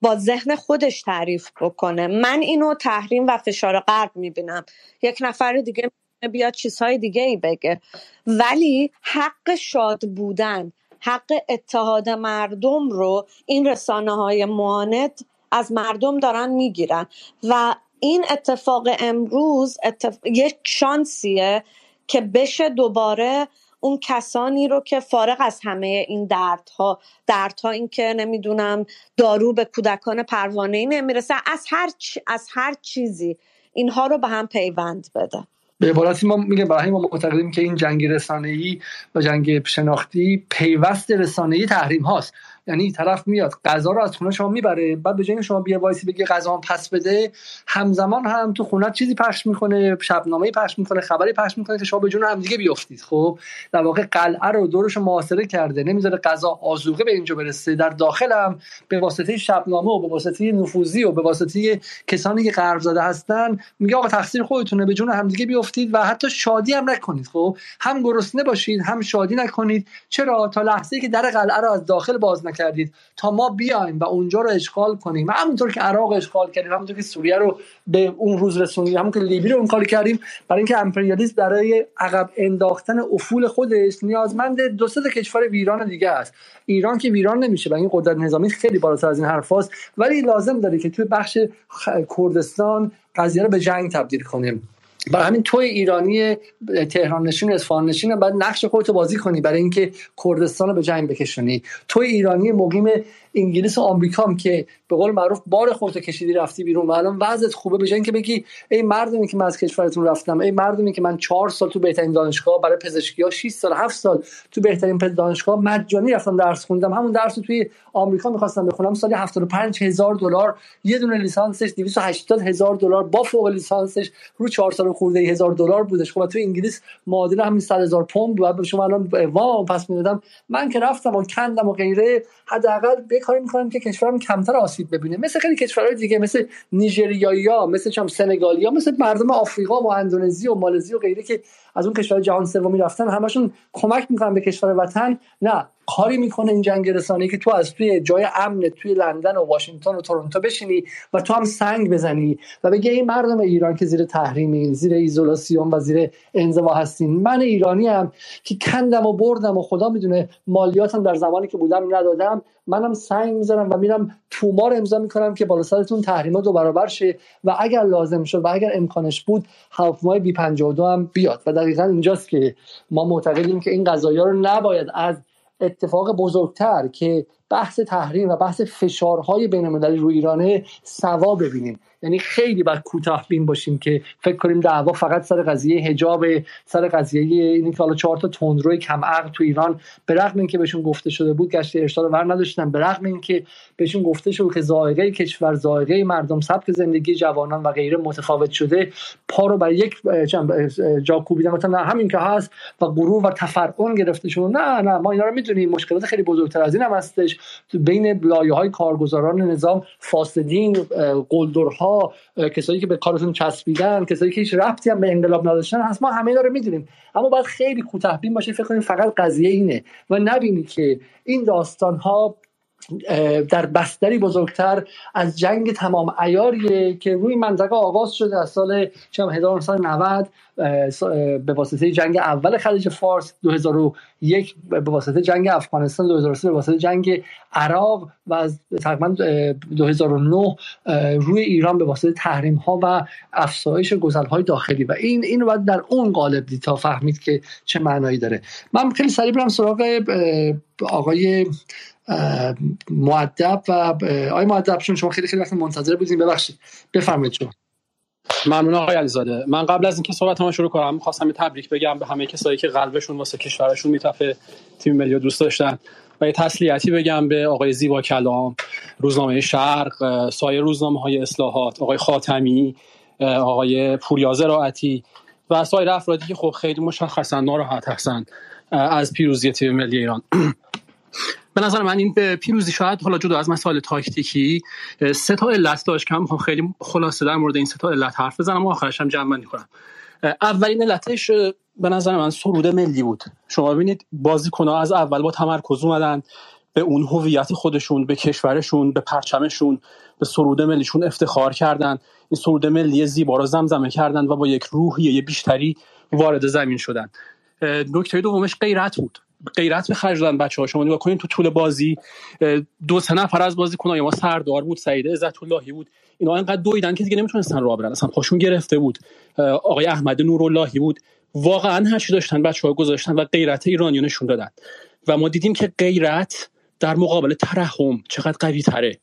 Speaker 6: با ذهن خودش تعریف بکنه. من اینو تحریم و فشار غرب می‌بینم. یک نفر دیگه بیاد چیزهای دیگه ای بگه. ولی حق شاد بودن حق اتحاد مردم رو این رسانه های معاند از مردم دارن می‌گیرن. و این اتفاق امروز یک شانسیه که بشه دوباره اون کسانی رو که فارغ از همه این دردها دردها این که نمی‌دونم دارو به کودکان پروانه ای نمی‌رسه از هر, از هر چیزی اینها رو به هم پیوند بده.
Speaker 1: به عبارتی ما میگه برای ما معتقدیم که این جنگ رسانه‌ای و جنگ شناختی پیوست رسانه‌ای تحریم هاست. یعنی طرف میاد غذا رو از خونه شما می‌بره بعد به جای شما بیا وایسی بگی غذا پس بده همزمان هم تو خونه چیزی پخش می‌کنه شبنامه پخش می‌کنه خبری پخش می‌کنه که شما به جون هم دیگه بیافتید خب در واقع قلعه رو دورش محاصره کرده نمی‌ذاره غذا آزوقه به اینجا برسه. در داخل هم به واسطه شبنامه و به واسطه نفوذی و به واسطه کسانی که قرض زده هستن میگه آقا تقصیر خودتونه به جون هم دیگه بیافتید و حتی شادی هم نکنید. خب هم گرسنه باشید هم شادی نکنید. چرا؟ تا لحظه که در قلعه رو از داخل باز کردید تا ما بیایم و اونجا رو اشغال کنیم. همونطور که عراق اشغال کردیم همونطور که سوریه رو به اون روز رسوندیم همونطور که لیبی رو اون کار کردیم. برای اینکه امپریالیسم برای عقب انداختن افول خودش نیازمند دو سه کشور ویران دیگه است. ایران که ویران نمیشه و این قدرت نظامی خیلی بالاتر از این حرفاست ولی لازم داره که توی بخش کردستان قضیه رو به جنگ تبدیل کنیم. برای همین توی ایرانی تهران نشین اصفهان نشین باید نقش خودتو بازی کنی برای اینکه کردستان رو به جنگ بکشونی. توی ایرانی مقیم انگلیس و آمریکا هم که به قول معروف بار خودت کشیدی رفتی بیرون. و الان وضعت خوبه به که بگی ای مردمی که من از کشورتون رفتم ای مردمی که من چهار سال تو بهترین دانشگاه برای پزشکی ها 6 سال 7 سال تو بهترین دانشگاه مجانی رفتم درس خوندم. همون درس رو توی آمریکا می‌خواستم بخونم. سالی 75 هزار دلار. یه دونه لیسانسش 280 هزار دلار. با فوق لیسانسش رو 4 سال خورده هزار دلار بودش. خب تو انگلیس معادل همین 100 هزار پوند بود. شما الان وام پس می‌دادم. من که رفتم و کندم و غیره حداقل به کاری می‌کنم که کشورم کمتر آسیب ببینه. مثل خیلی کشورهای دیگه مثل ها مثل چم سنگالیا مثل مردم آفریقا و اندونزی و مالزی و غیره که از اون کشور جهان سومی رفتن همشون کمک می‌کنن به کشور وطن. نه کاری می‌کنه این جنگ رسانه که تو از توی جای امن توی لندن و واشنگتن و تورنتو بشینی و تو هم سنگ بزنی و بگه این مردم ایران که زیر تحریمی زیر ایزولاسیون و زیر انزوا هستین. من ایرانی هم که کندم و بردم و خدا می‌دونه مالیاتم در زمانی که بودم ندادم. منم سنگ می‌زنم و میرم تومار امضا می‌کنم که بالا سرتون تحریما دو برابر شه و اگر لازم شد و اگر امکانش بود هواپیمای بی 52 هم بیاد. و دقیقا اینجاست که ما معتقدیم که این قضايا رو نباید از اتفاق بزرگتر که بحث تحریم و بحث فشارهای بین المللی رو ایرانه سوا ببینیم. یعنی خیلی باید کوتاه بین باشیم که فکر کنیم دعوا فقط سر قضیه حجاب سر قضیه اینی که حالا چهار تا تندروی کم عقل تو ایران. به رغم اینکه بهشون گفته شده بود گشت ارشاد ور نداشتن به رغم اینکه بهشون گفته شده که ذائقه کشور ذائقه مردم سبک زندگی جوانان و غیره متفاوت شده پا رو بر یک جا کوبیدن. نه همین که هست و غرور و تفرعن گرفته شده نه نه ما اینا رو می‌دونیم. مشکلات خیلی بزرگتر از این هم هستش. بین لایه های کارگزاران نظام فاسدین قلدرها کسایی که به کارشون چسبیدن کسایی که هیچ ربطی هم به انقلاب نداشتن هست ما همه رو می‌دونیم. اما باید خیلی کوتاه بین باشه فکر کنیم فقط قضیه اینه. و نبینی که این داستان ها در بستری بزرگتر از جنگ تمام ایاریه که روی منطقه آغاز شده از سال 1990 به واسطه جنگ اول خلیج فارس 2001 به واسطه جنگ افغانستان 2003 به واسطه جنگ عراق و از تقریبا 2009 روی ایران به واسطه تحریم ها و افزایش گسل های داخلی. و این این باید در اون قالب دید تا فهمید که چه معنایی داره. من خیلی سریع برم سراغ آقای معدب و آقای معدب شما خیلی خیلی وقت منتظر بودین ببخشید. بفرمایید شما.
Speaker 17: ممنون آقای علیزاده. من قبل از اینکه صحبت ما شروع کنم خواستم تبریک بگم به همه کسایی که قلبشون واسه کشورشون میتفه تیم ملی دوست داشتن. و یه تسلیتی بگم به آقای زیبا کلام روزنامه شرق سایر روزنامه های اصلاحات آقای خاتمی آقای پوریا زراعتی و سایر افرادی که خب خیلی مشخصا ناراحت هستن از پیروزی تیم ملی ایران. به نظر من این پیروزی شاید حالا جدا از مسائل تاکتیکی سه تا علت داشت که هم خیلی خلاصه در مورد این سه تا علت حرف بزنم و آخرش هم جمع کنم. اولین علتش به نظر من سرود ملی بود. شما ببینید بازیکن‌ها از اول با تمرکز اومدن به اون هویت خودشون به کشورشون به پرچمشون به سرود ملیشون افتخار کردن. این سرود ملی زیبا رو زمزمه کردن و با یک روحیه بیشتری وارد زمین شدن. نکته دومش غیرت بود. غیرت به خرج دادن بچه ها شما نگاه کنید تو طول بازی دو سه نفر از بازی کنن. ما سردار بود سعید عزت اللهی بود. اینا انقدر دویدن که دیگه نمی‌تونستن راه برن. اصلا پاشون گرفته بود. آقای احمد نوراللهی بود. واقعا هر چی داشتن بچه ها گذاشتن و غیرت ایرانی نشون دادن. و ما دیدیم که غیرت در مقابل ترحم چقدر قوی تره.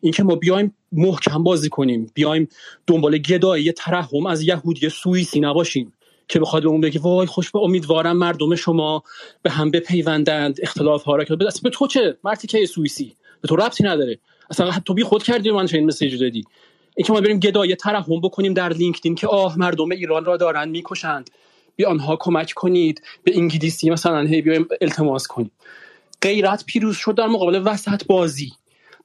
Speaker 17: اینکه ما بیایم محکم بازی کنیم بیایم دنبال گدایی ترحم از یهودی سوئیسی نباشیم. که بخواد به اون بگه وای خوش به امیدوارم مردم شما به هم بپیوندند اختلاف ها را که به تو چه؟ مرتی که سوئیسی. به تو ربطی نداره. اصلا تو بی خود کردی من چه این مسیج دادی. اینکه ما بریم گدای ترحم بکنیم در لینکدین که آه مردم ایران را دارن می‌کشند. بی آنها کمک کنید. به انگلیسی مثلا هی بیایم التماس کنیم. غیرت پیروز شد در مقابل وسط بازی.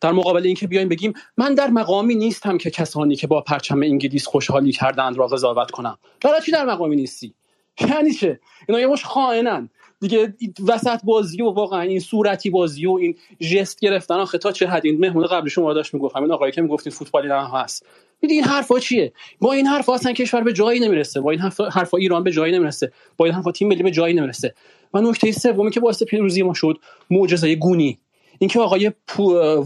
Speaker 17: در مقابل اینکه بیایم بگیم من در مقامی نیستم که کسانی که با پرچم انگلیس خوشحالی کردند را قضاوت کنم. برای چی در مقامی نیستی؟ یعنی چه؟ اینا یه مش خائنن. دیگه وسط بازی و واقعا این صورتی بازی و این جست گرفتن آخه تا چه حد این مهمون قبل شما داشت می‌گفت همین آقایی که می‌گفتین فوتبالی نه هست. میدی این حرفا چیه؟ با این حرفا اصلا کشور به جایی نمی‌رسه. با این حرفا ایران به جایی نمی‌رسه. با این حرفا تیم ملی به جایی نمی‌رسه. و نکته سومی که باعث پیروزی ما شد معجزه گونی. اینکه آقای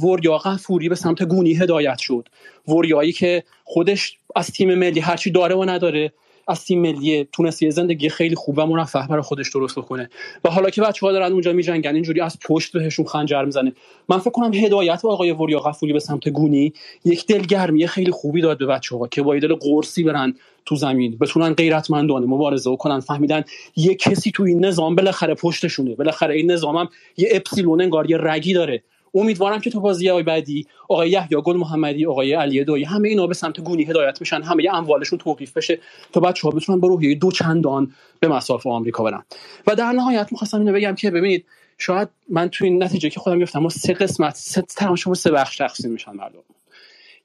Speaker 17: وریا غفوری به سمت گونی هدایت شد. وریایی که خودش از تیم ملی هرچی داره و نداره از تیم ملی تونست یه زندگی خیلی خوب و مرفه برای خودش درست بکنه. و حالا که بچه‌ها دارن اونجا میجنگن اینجوری از پشت بهشون خنجر می‌زنه. من فکر کنم هدایت آقای وریا غفوری به سمت گونی یک دلگرمی خیلی خوبی داد به بچه‌ها که با دل قرصی برن تو زمین بتونن غیرتمندانه مبارزه کنن فهمیدن یه کسی تو این نظام بالاخره پشتشونه. بالاخره این نظامم یه اپسیلون انگار یه رگی داره. امیدوارم که تو بازی های بعدی آقای یحیی گل محمدی آقای علی دوی همه اینا به سمت گونی هدایت میشن همه اموالشون توقیف بشه تا بچه‌ها بتونن با روحیه دو چندان به مسافه آمریکا برن. و در نهایت می‌خواستم اینو بگم که ببینید شاید من تو این نتیجه که خودم گفتم ما سه قسمت سه شما سه بخش تقسیم میشن مردم.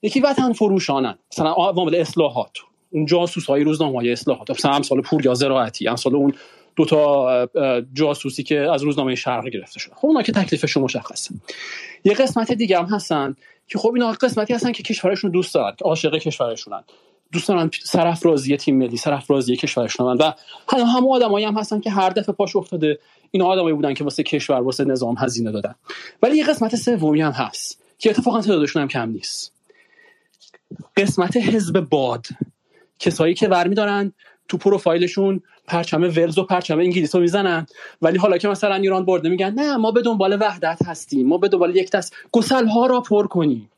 Speaker 17: یکی وطن فروشانن. مثلا عوامل اصلاحات. اون جاسوس های روزنامه های اصلاحات مثلا امثال پور یا زراعتی امثال اون دو تا جاسوسی که از روزنامه شرق گرفته شده خب اونا که تکلیفشون مشخصه. یه قسمت دیگه هم هستن که خب اینا قسمتی هستن که کشورشون دوست دارن عاشق کشورشونن. دوست دارن سرافرازی تیم ملی سرافرازی کشورشون و هم هم آدمایی هم هستن که هر دفعه پاش افتاده اینا آدمایی بودن که واسه کشور واسه نظام هزینه دادن. ولی یه قسمت سومی هم هست که اتفاقا تعدادشون هم کم نیست. قسمت حزب باد. کسایی که برمیدارن تو پروفایلشون پرچم ولز و پرچم انگلیس رو می‌زنن. ولی حالا که مثلا ایران برده میگن نه ما به دنبال وحدت هستیم ما به دنبال یک دست گسل ها را پر کنیم.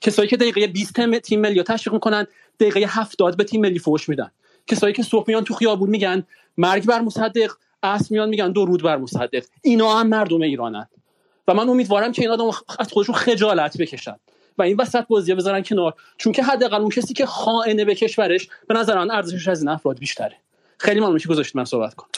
Speaker 17: کسایی که دقیقه 20 تیم ملی تشویق می‌کنن دقیقه 70 به تیم ملی فوش میدن. کسایی که صبح میان تو خیابون میگن مرگ بر مصدق عصر میان میگن درود بر مصدق. اینا هم مردم ایرانن. و من امیدوارم که این آدم از خودشون خجالت بکشن. و این وسط بازی بذارن کنار. چون که حداقل اون کسی که خائنه به کشورش به نظر من ارزشش از این افراد بیشتره. خیلی ممنون که گذاشتید من صحبت کنم.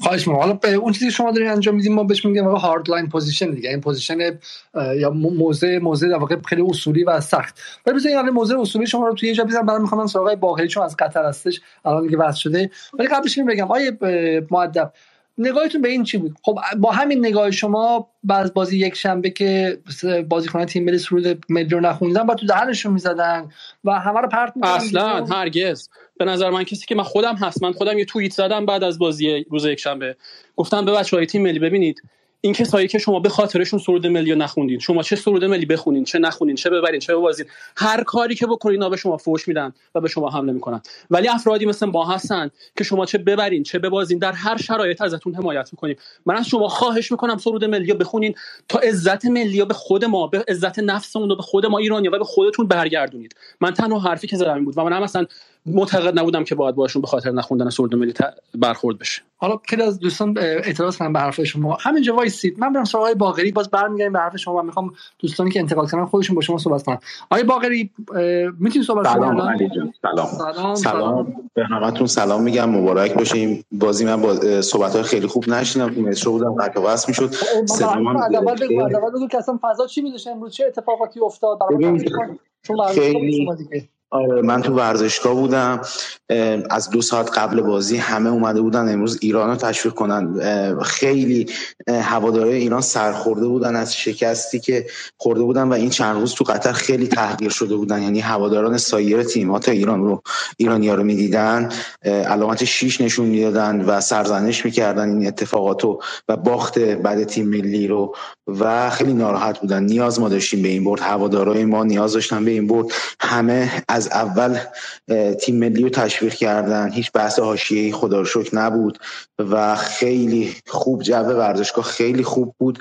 Speaker 1: خواهش می‌کنم. حالا به اون چیزی شما دارین انجام میدیم ما بهش میگیم واقعا hard line position دیگه. این position یا موضع موضع در واقع خیلی اصولی و سخت. ولی بذارین الان موضع اصولی شما رو توی یه جا بزنم برام می‌خوام سراغ باقری چون از قطر هستش. الان دیگه واسه شده. ولی قبلش بگم. آیه مؤدب. نگاهتون به این چی بود؟ خب با همین نگاه شما بعد بازی یک شنبه که بازیکنان تیم ملی سرود ملی رو نخوندن با تو دهنشون می‌زدن و همه رو پرت
Speaker 17: اصلا هرگز. به نظر من کسی که من خودم هست من خودم یه توییت زدم بعد از بازی روز یک شنبه. گفتم به بچهای تیم ملی ببینید این کسایی که شما به خاطرشون سرود ملی نخوندین. شما چه سرود ملی بخونین چه نخونین چه ببرین چه ببازین. هر کاری که بکنین اینا به شما فوش میدن و به شما حمله می‌کنن. ولی افرادی مثل ما هستن که شما چه ببرین چه ببازین در هر شرایط ازتون حمایت می‌کنیم. من از شما خواهش می‌کنم سرود ملی بخونین تا عزت ملی به خود ما به عزت نفسمون به خود ما ایرانی و به خودتون برگردونید. من تنها حرفی که زدم بود و من مثلا معتقد نبودم که باید باشون به خاطر نخوندن سرود ملی برخورد بشه.
Speaker 1: حالا خیلی از دوستان اعتراض کنن به حرف شما. همینجا وایسید. من برم سراغ باقری. باز برمیگردیم به حرف شما من می‌خوام دوستانی که انتقاد کردن خودشون با شما صحبت کنن. آقای باقری می‌تونید صحبت
Speaker 15: سلام علی جان. سلام. سلام, سلام. به همتون سلام میگم. مبارک باشیم بازی من با صحبت های خیلی خوب نشیدم تو مترو بودم قطع وصل می‌شد.
Speaker 1: سلام اول بگو که اصلا فضا چی میذاشه؟ امروز چه اتفاقاتی افتاد؟
Speaker 15: خیلی
Speaker 18: آره من تو ورزشگاه بودم. از دو ساعت قبل بازی همه اومده بودن امروز ایران رو تشویق کنن. خیلی هواداره ایران سرخورده بودن از شکستی که خورده بودن و این چند روز تو قطر خیلی تحقیر شده بودن. یعنی هواداران سایر تیمات ایران رو ایرانی ها رو می‌دیدن. علامت شیش نشون می‌دادن و سرزنش می‌کردن این اتفاقات رو و باخت بعد تیم ملی رو و خیلی ناراحت بودن. نیاز ما داشتیم به این برد. هوادارای ما نیاز داشتن به این برد. همه از اول تیم ملی رو تشویق کردن. هیچ بحث حاشیه‌ای خدا رو شکر نبود و خیلی خوب جو ورزشگاه خیلی خوب بود.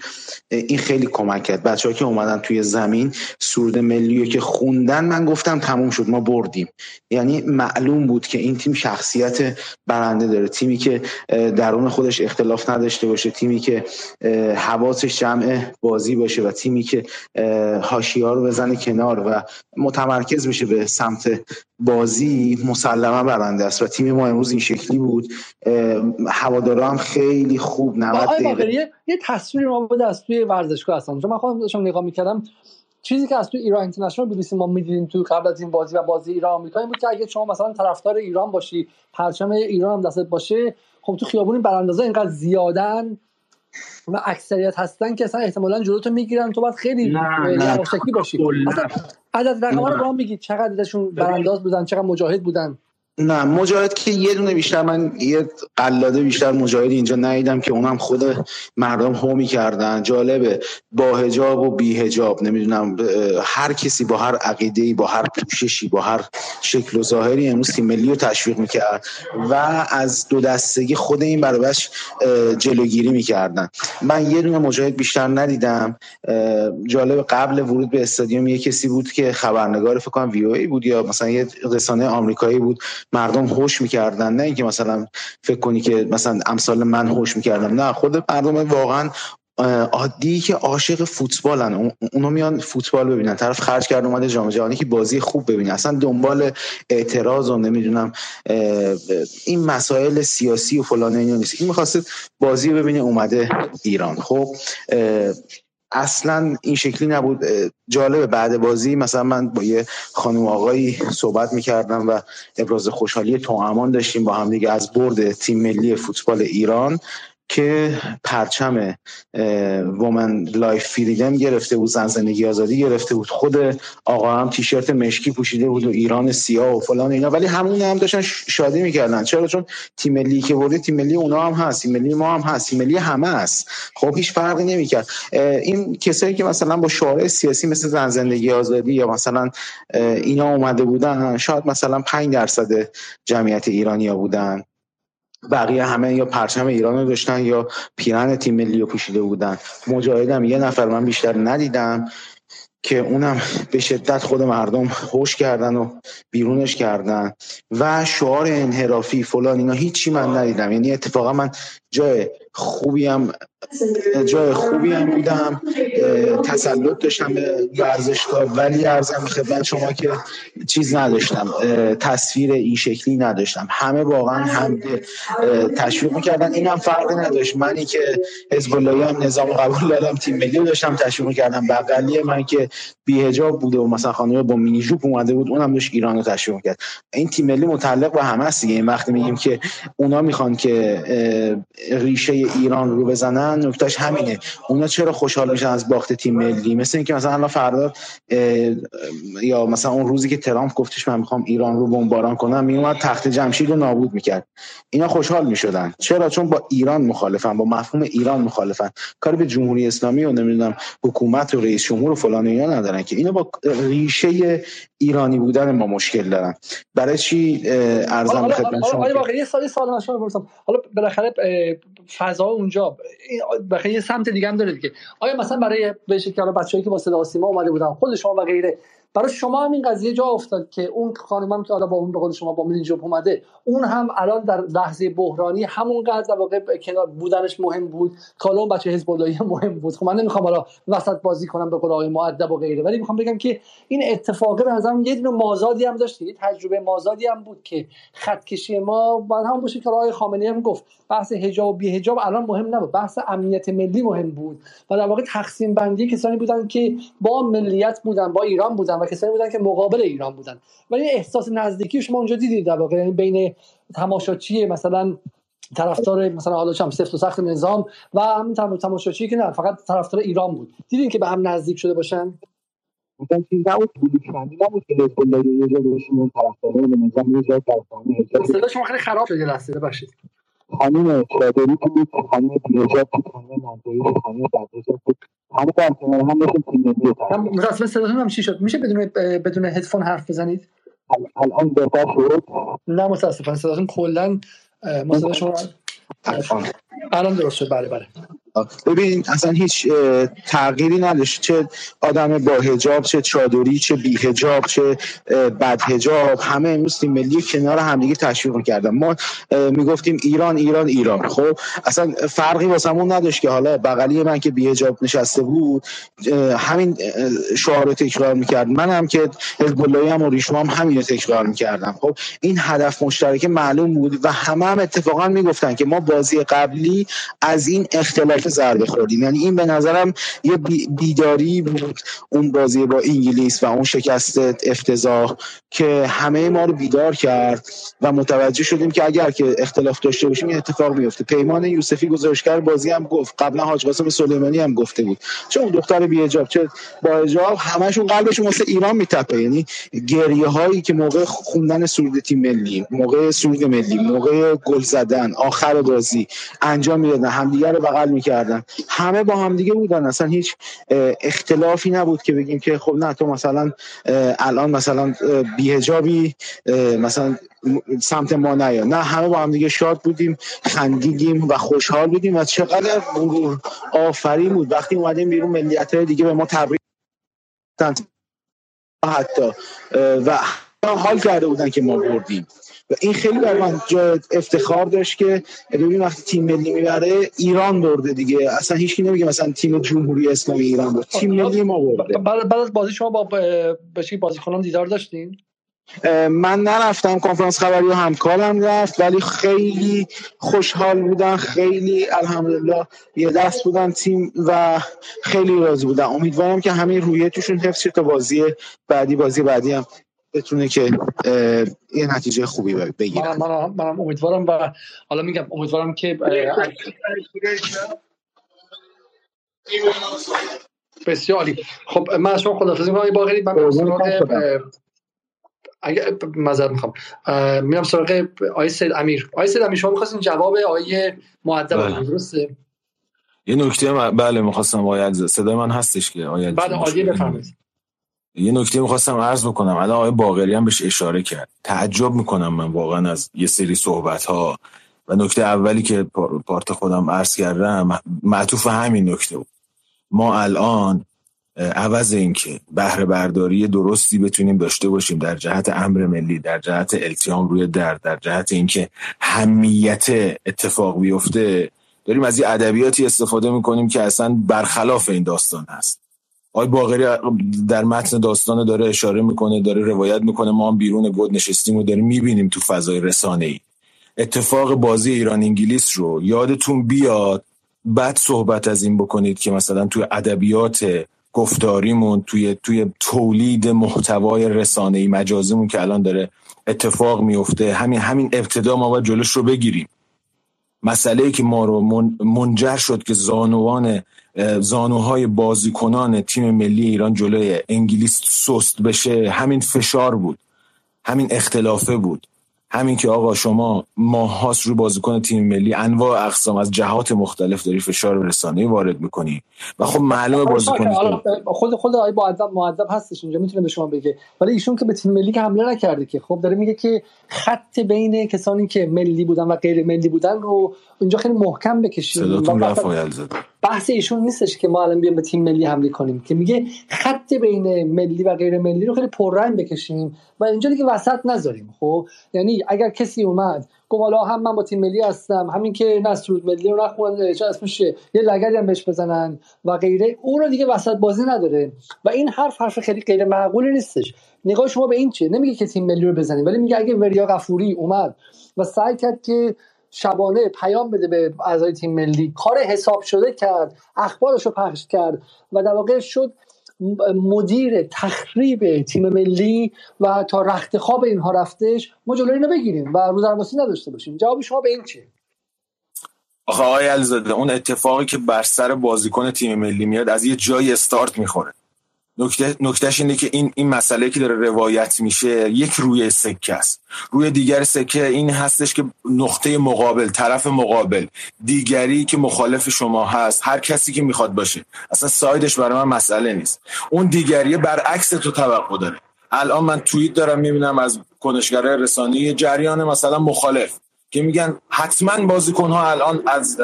Speaker 18: این خیلی کمک کرد. بچه‌ها که اومدن توی زمین سرود ملی رو که خوندن من گفتم تموم شد ما بردیم. یعنی معلوم بود که این تیم شخصیت برنده داره. تیمی که درون خودش اختلاف نداشته باشه تیمی که حواسش جمع بازی باشه و تیمی که حاشیه‌ها رو بزنه کنار و متمرکز بشه به سمت بازی مسلما برنده است و تیم ما امروز این شکلی بود. هوادارا هم خیلی خوب 90
Speaker 1: دقیقه. یه تصویری ما بود از توی ورزشگاه هستم چون من خودم داشتم نگاه می‌کردم چیزی که از توی ایران اینترنشنال بی ما می‌دیدیم تو قبل از این بازی و بازی ایران آمریکا این بود که اگه شما مثلا طرفدار ایران باشی پرچم ایران هم دستت باشه خب تو خیابون براندازا اینقدر زیادن و اکثریت هستن که اصلا احتمالا جلوتو می‌گیرن تو باید خیلی یواشکی باشی. عدد رقم رو با هم بگید چقدر ازشون برانداز بودن چقدر مجاهد بودن.
Speaker 18: نه مجاهد که یه دونه بیشتر من یه قلاده بیشتر مجاهد اینجا ندیدم که اونم خود مردم هومی کردن. جالبه. با هجاب و بی هجاب نمی‌دونم هر کسی با هر عقیده با هر پوششی با هر شکل و ظاهری امروز تیم ملی رو تشویق می‌کرد و از دو دستگی خود این برابرش جلوگیری می‌کردن. من یه دونه مجاهد بیشتر ندیدم. جالب قبل ورود به استادیوم یه کسی بود که خبرنگار فکر کنم وی بود یا مثلا یه رسانه آمریکایی بود. مردم هوش می‌کردن. نه اینکه مثلا فکر کنی که مثلا امثال من هوش می‌کردم. نه خود مردم واقعا عادی که عاشق فوتبالن. اونا میان فوتبال ببینن. طرف خرج کرد اومده جام جهانی که بازی خوب ببینه. اصلا دنبال اعتراض و نمی‌دونم این مسائل سیاسی و فلان اینا نیست. این می‌خواسته بازی ببینه اومده ایران. خب اصلا این شکلی نبود. جالب بعد بازی مثلا من با یه خانم آقایی صحبت می‌کردم و ابراز خوشحالی توأمان داشتیم با هم دیگه از برد تیم ملی فوتبال ایران. که پرچم Woman Life Freedom گرفته بود زن زندگی آزادی گرفته بود. خود آقا هم تیشرت مشکی پوشیده بود و ایران سیاه و فلان اینا. ولی همون هم داشتن شادی می‌کردن. چرا؟ چون تیم ملی که برده تیم ملی اونا هم هست تیم ملی ما هم هست تیم ملی همه هست. خب هیچ فرقی نمی‌کرد. این کسایی که مثلا با شعار سیاسی مثل زن زندگی آزادی یا مثلا اینا اومده بودن شاید مثلا 5 درصد جمعیت ایرانیا بودن. بقیه همه یا پرچم ایران رو داشتن یا پیرن تیم ملی رو پوشیده بودن. مجاهدم یه نفر من بیشتر ندیدم که اونم به شدت خود مردم خوش کردن و بیرونش کردن. و شعار انحرافی فلان اینا هیچی من ندیدم. یعنی اتفاقا من جای خوبی هم جای خوبی هم بودم تسلط داشتم به ورزشگاه ولی ارزم خدمت شما که چیز نداشتم تصویر این شکلی نداشتم. همه واقعا هم تشویق می‌کردن. این هم فرقی نداشت. منی که حزب هم نظام قبول دادم تیم ملی داشتم تشویق می‌کردم. بغلی من که بیهجاب بوده و مثلا خانم با مینی جوپ اومده بود اونم داشت ایران رو تشویق کرد این تیم ملی متعلق به همه است دیگه. این وقتی میگیم که اونا می‌خوان که ریشه ایران رو بزنن نکتهش همینه. اونا چرا خوشحال میشن از باخت تیم ملی؟ مثل اینکه مثلا الان فردا یا مثلا اون روزی که ترامپ گفتش من می‌خوام ایران رو بمباران کنم میومد تخت جمشید رو نابود می‌کرد. اینا خوشحال می‌شدن. چرا؟ چون با ایران مخالفن با مفهوم ایران مخالفن. کاری به جمهوری اسلامی و نمی‌دونم حکومت و رئیس جمهور و فلان اینا ندارن که. اینا با ریشه ایرانی بودن ما مشکل دارن. برای چی ارزم خدمت شما؟
Speaker 1: حالا بالاخره فضا اونجا. بخیر یه سمت دیگه هم داره دیگه. آیا مثلا برای به شکل بچه‌ای که با صدا سیما اومده بودن خود شما و غیره برای شما هم این قضیه جا افتاد که اون خانمم که حالا با اون به شما با مینیجوب اومده اون هم الان در لحظه بحرانی همون قدر واقع کنار بودنش مهم بود. که اون بچه حزب مهم بود. خب من نمی‌خوام حالا وسط بازی کنم به قول آقای مؤدب و غیره ولی می‌خوام بگم که این اتفاقه به نظرم یه دونه مازادی هم داشت یه تجربه مازادی هم بود که خط کشی ما بعد هم باشه که آقای خامنه‌ای هم گفت بحث حجاب و بی حجاب الان مهم نبود بحث امنیت ملی مهم بود و در واقع تقسیم بندی کسانی بودن که با ملیت بودن با ایران بودن و کسانی بودن که مقابل ایران بودن. ولی احساس نزدیکی شما اونجا دیدید در واقع. یعنی بین تماشاچی مثلا طرفدار مثلا حالا چم سفت و سخت نظام و همین تماشاچی که نه فقط طرفدار ایران بود. دیدین که به هم نزدیک شده باشن؟
Speaker 18: مثلا چیز نبود بودی نبود که حزب الله یه جا بشین طرفداران به نظام یه جا
Speaker 1: طرفداران صدا شما خیلی خراب شده لحظه ببخشید.
Speaker 18: خانم چادری بود خانم بیهجاب بود خانم منطقی بود خانم بدرجا بود. همه در کنار هم مثل تیم ملی
Speaker 1: اصلا صداتون هم چی شد؟ میشه بدون بدون هدفون حرف بزنید؟
Speaker 18: الان بهتر شد.
Speaker 1: نه متاسفانه صداتون کلا ما صدا شما الان درست شد. بله بله.
Speaker 18: ببین اصلا هیچ تغییری نداشت. چه آدم با هجاب چه چادری چه بی هجاب چه بد هجاب همه امروز تیم ملی کنار همدیگه تشویق کردن ما می‌گفتیم ایران ایران ایران. خب اصلا فرقی واسمون نداشت که حالا بغلی من که بی هجاب نشسته بود همین شعار رو تکرار می‌کرد. من هم که حزب هم و ریشم هم همین رو تکرار می‌کردم. خب این هدف مشترک معلوم بود و همه هم اتفاقا می‌گفتن که ما بازی قبلی از این اختلاف ضربه خوردیم. یعنی این به نظرم یه بیداری بود اون بازی با انگلیس و اون شکست افتضاح که همه ما رو بیدار کرد و متوجه شدیم که اگر که اختلاف داشته باشیم این اتفاق میفته پیمان یوسفی گزارشگر بازی هم گفت. قبلا حاج قاسم سلیمانی هم گفته بود. چه اون دختر بی حجاب چه با حجاب همشون قلبشون واسه ایران میتپه. یعنی گریه هایی که موقع خوندن سرود تیم ملی موقع سرود ملی موقع گل زدن آخر بازی انجام می‌دادن. همدیگه رو بغل می‌کرد کردن. همه با هم دیگه بودن. اصلا هیچ اختلافی نبود که بگیم که خب نه تو مثلا الان مثلا بیهجابی مثلا سمت ما نیا نه. همه با هم دیگه شاد بودیم خندیدیم و خوشحال بودیم. و چقدر آفرین بود. وقتی اومدیم بیرون ملیت دیگه به ما تبریک حتی و حال کرده بودن که ما بردیم. و این خیلی بر من جا افتخار داشت که ببین وقتی تیم ملی می‌بره ایران برده دیگه. اصلا هیچکی نمیگه مثلا تیم جمهوری اسلامی ایران بود تیم ملی ما برده.
Speaker 1: بعد از بازی شما با بچه بازیکنان دیدار داشتین؟
Speaker 18: من نرفتم کنفرانس خبری و همکارم رفت ولی خیلی خوشحال بودن خیلی الحمدلله یه دست بودن تیم و خیلی راضی بودن. امیدوارم که همین رویه توشون حفظ تا بازی بعدی بازی بعدی هم بتونه که یه نتیجه خوبی بگیره.
Speaker 1: من, من, من امیدوارم و حالا میگم امیدوارم که بسیار عالی. خب من از شما خدافظی می‌کنم. باقری من میرم سراغ اگه مذارت می‌خوام. میرم سراغ آقای سید امیر. آقای سید امیر شما می‌خواستین جواب آقای معدب بله. درسته؟
Speaker 15: یه نکته بله می‌خواستم آقای صدای من هستش که آقای
Speaker 1: بله عالی بفرمایید.
Speaker 15: یه نکته می‌خواستم عرض بکنم. الان آقای باقری هم بهش اشاره کرد. تعجب می‌کنم من واقعا از یه سری صحبت ها و نکته اولی که پارت خودم عرض کردم معطوف همین نکته بود. ما الان عوض اینکه بهره برداری درستی بتونیم داشته باشیم در جهت امر ملی در جهت التیام روی در در جهت اینکه همیت اتفاق بیفته داریم از یه ادبیاتی استفاده می‌کنیم که اصلا برخلاف این داستان هست. آقای باقری در متن داستان داره اشاره می‌کنه داره روایت می‌کنه ما هم بیرون گود نشستیم و داریم می‌بینیم تو فضای رسانه ای اتفاق بازی ایران انگلیس رو یادتون بیاد. بعد صحبت از این بکنید که مثلا توی ادبیات گفتاریمون توی توی تولید محتوای رسانه ای مجازیمون که الان داره اتفاق میفته همین همین ابتدا ما باید جلوش رو بگیریم. مسئله ای که ما رو منجر شد که زانوان زانوهای بازیکنان تیم ملی ایران جلوی انگلیس سست بشه همین فشار بود همین اختلافه بود همین که آقا شما ماهاست رو بازیکن تیم ملی انواع اقسام از جهات مختلف داری فشار رسانه وارد می‌کنی و خب معلومه بازیکن
Speaker 1: خود خود آقای معذب معذب هستش اینجا می‌تونه به شما بگه. ولی ایشون که به تیم ملی که حمله نکرده که خب داره میگه که خط بین کسانی که ملی بودن و غیر ملی بودن رو اینجا خیلی محکم بکشیم.
Speaker 15: صداتون رفت
Speaker 1: بحث ایشون نیستش که ما الان بیایم به تیم ملی حمله کنیم که میگه خط بین ملی و غیر ملی رو خیلی پررنگ بکشیم و اینجا دیگه وسط نذاریم. خب یعنی اگر کسی اومد گفت هم من با تیم ملی هستم همین که نسرود ملی رو نخوندن چه اسمش یه لگدی هم بهش بزنن و غیره اون رو دیگه وسط بازی نداره. و این حرف حرف خیلی غیر معقولی نیستش. نگاه شما به این چه نمیگه که تیم ملی رو بزنیم ولی میگه اگه وریا غفوری اومد و سعی کرد که شبانه پیام بده به اعضای تیم ملی. کار حساب شده کرد اخبارش رو پخش کرد و در واقع شد مدیر تخریب تیم ملی و تا رخت خواب اینها رفتش ما جلوی اینو بگیریم و روزرماسی نداشته باشیم. جواب شما به این چیه؟
Speaker 15: آقا آقای علیزاده اون اتفاقی که بر سر بازیکن تیم ملی میاد از یه جای استارت می‌خوره. نکته نکتهش اینه که این این مسئله که داره روایت میشه یک روی سکه است. روی دیگر سکه این هستش که نقطه مقابل طرف مقابل دیگری که مخالف شما هست هر کسی که می‌خواد باشه. اصلا سایدش برای من مسئله نیست. اون دیگری برعکس تو توقع داره. الان من توییت دارم می‌بینم از کنشگرای رسانه جریان مثلا مخالف که میگن حتما بازیکن ها الان از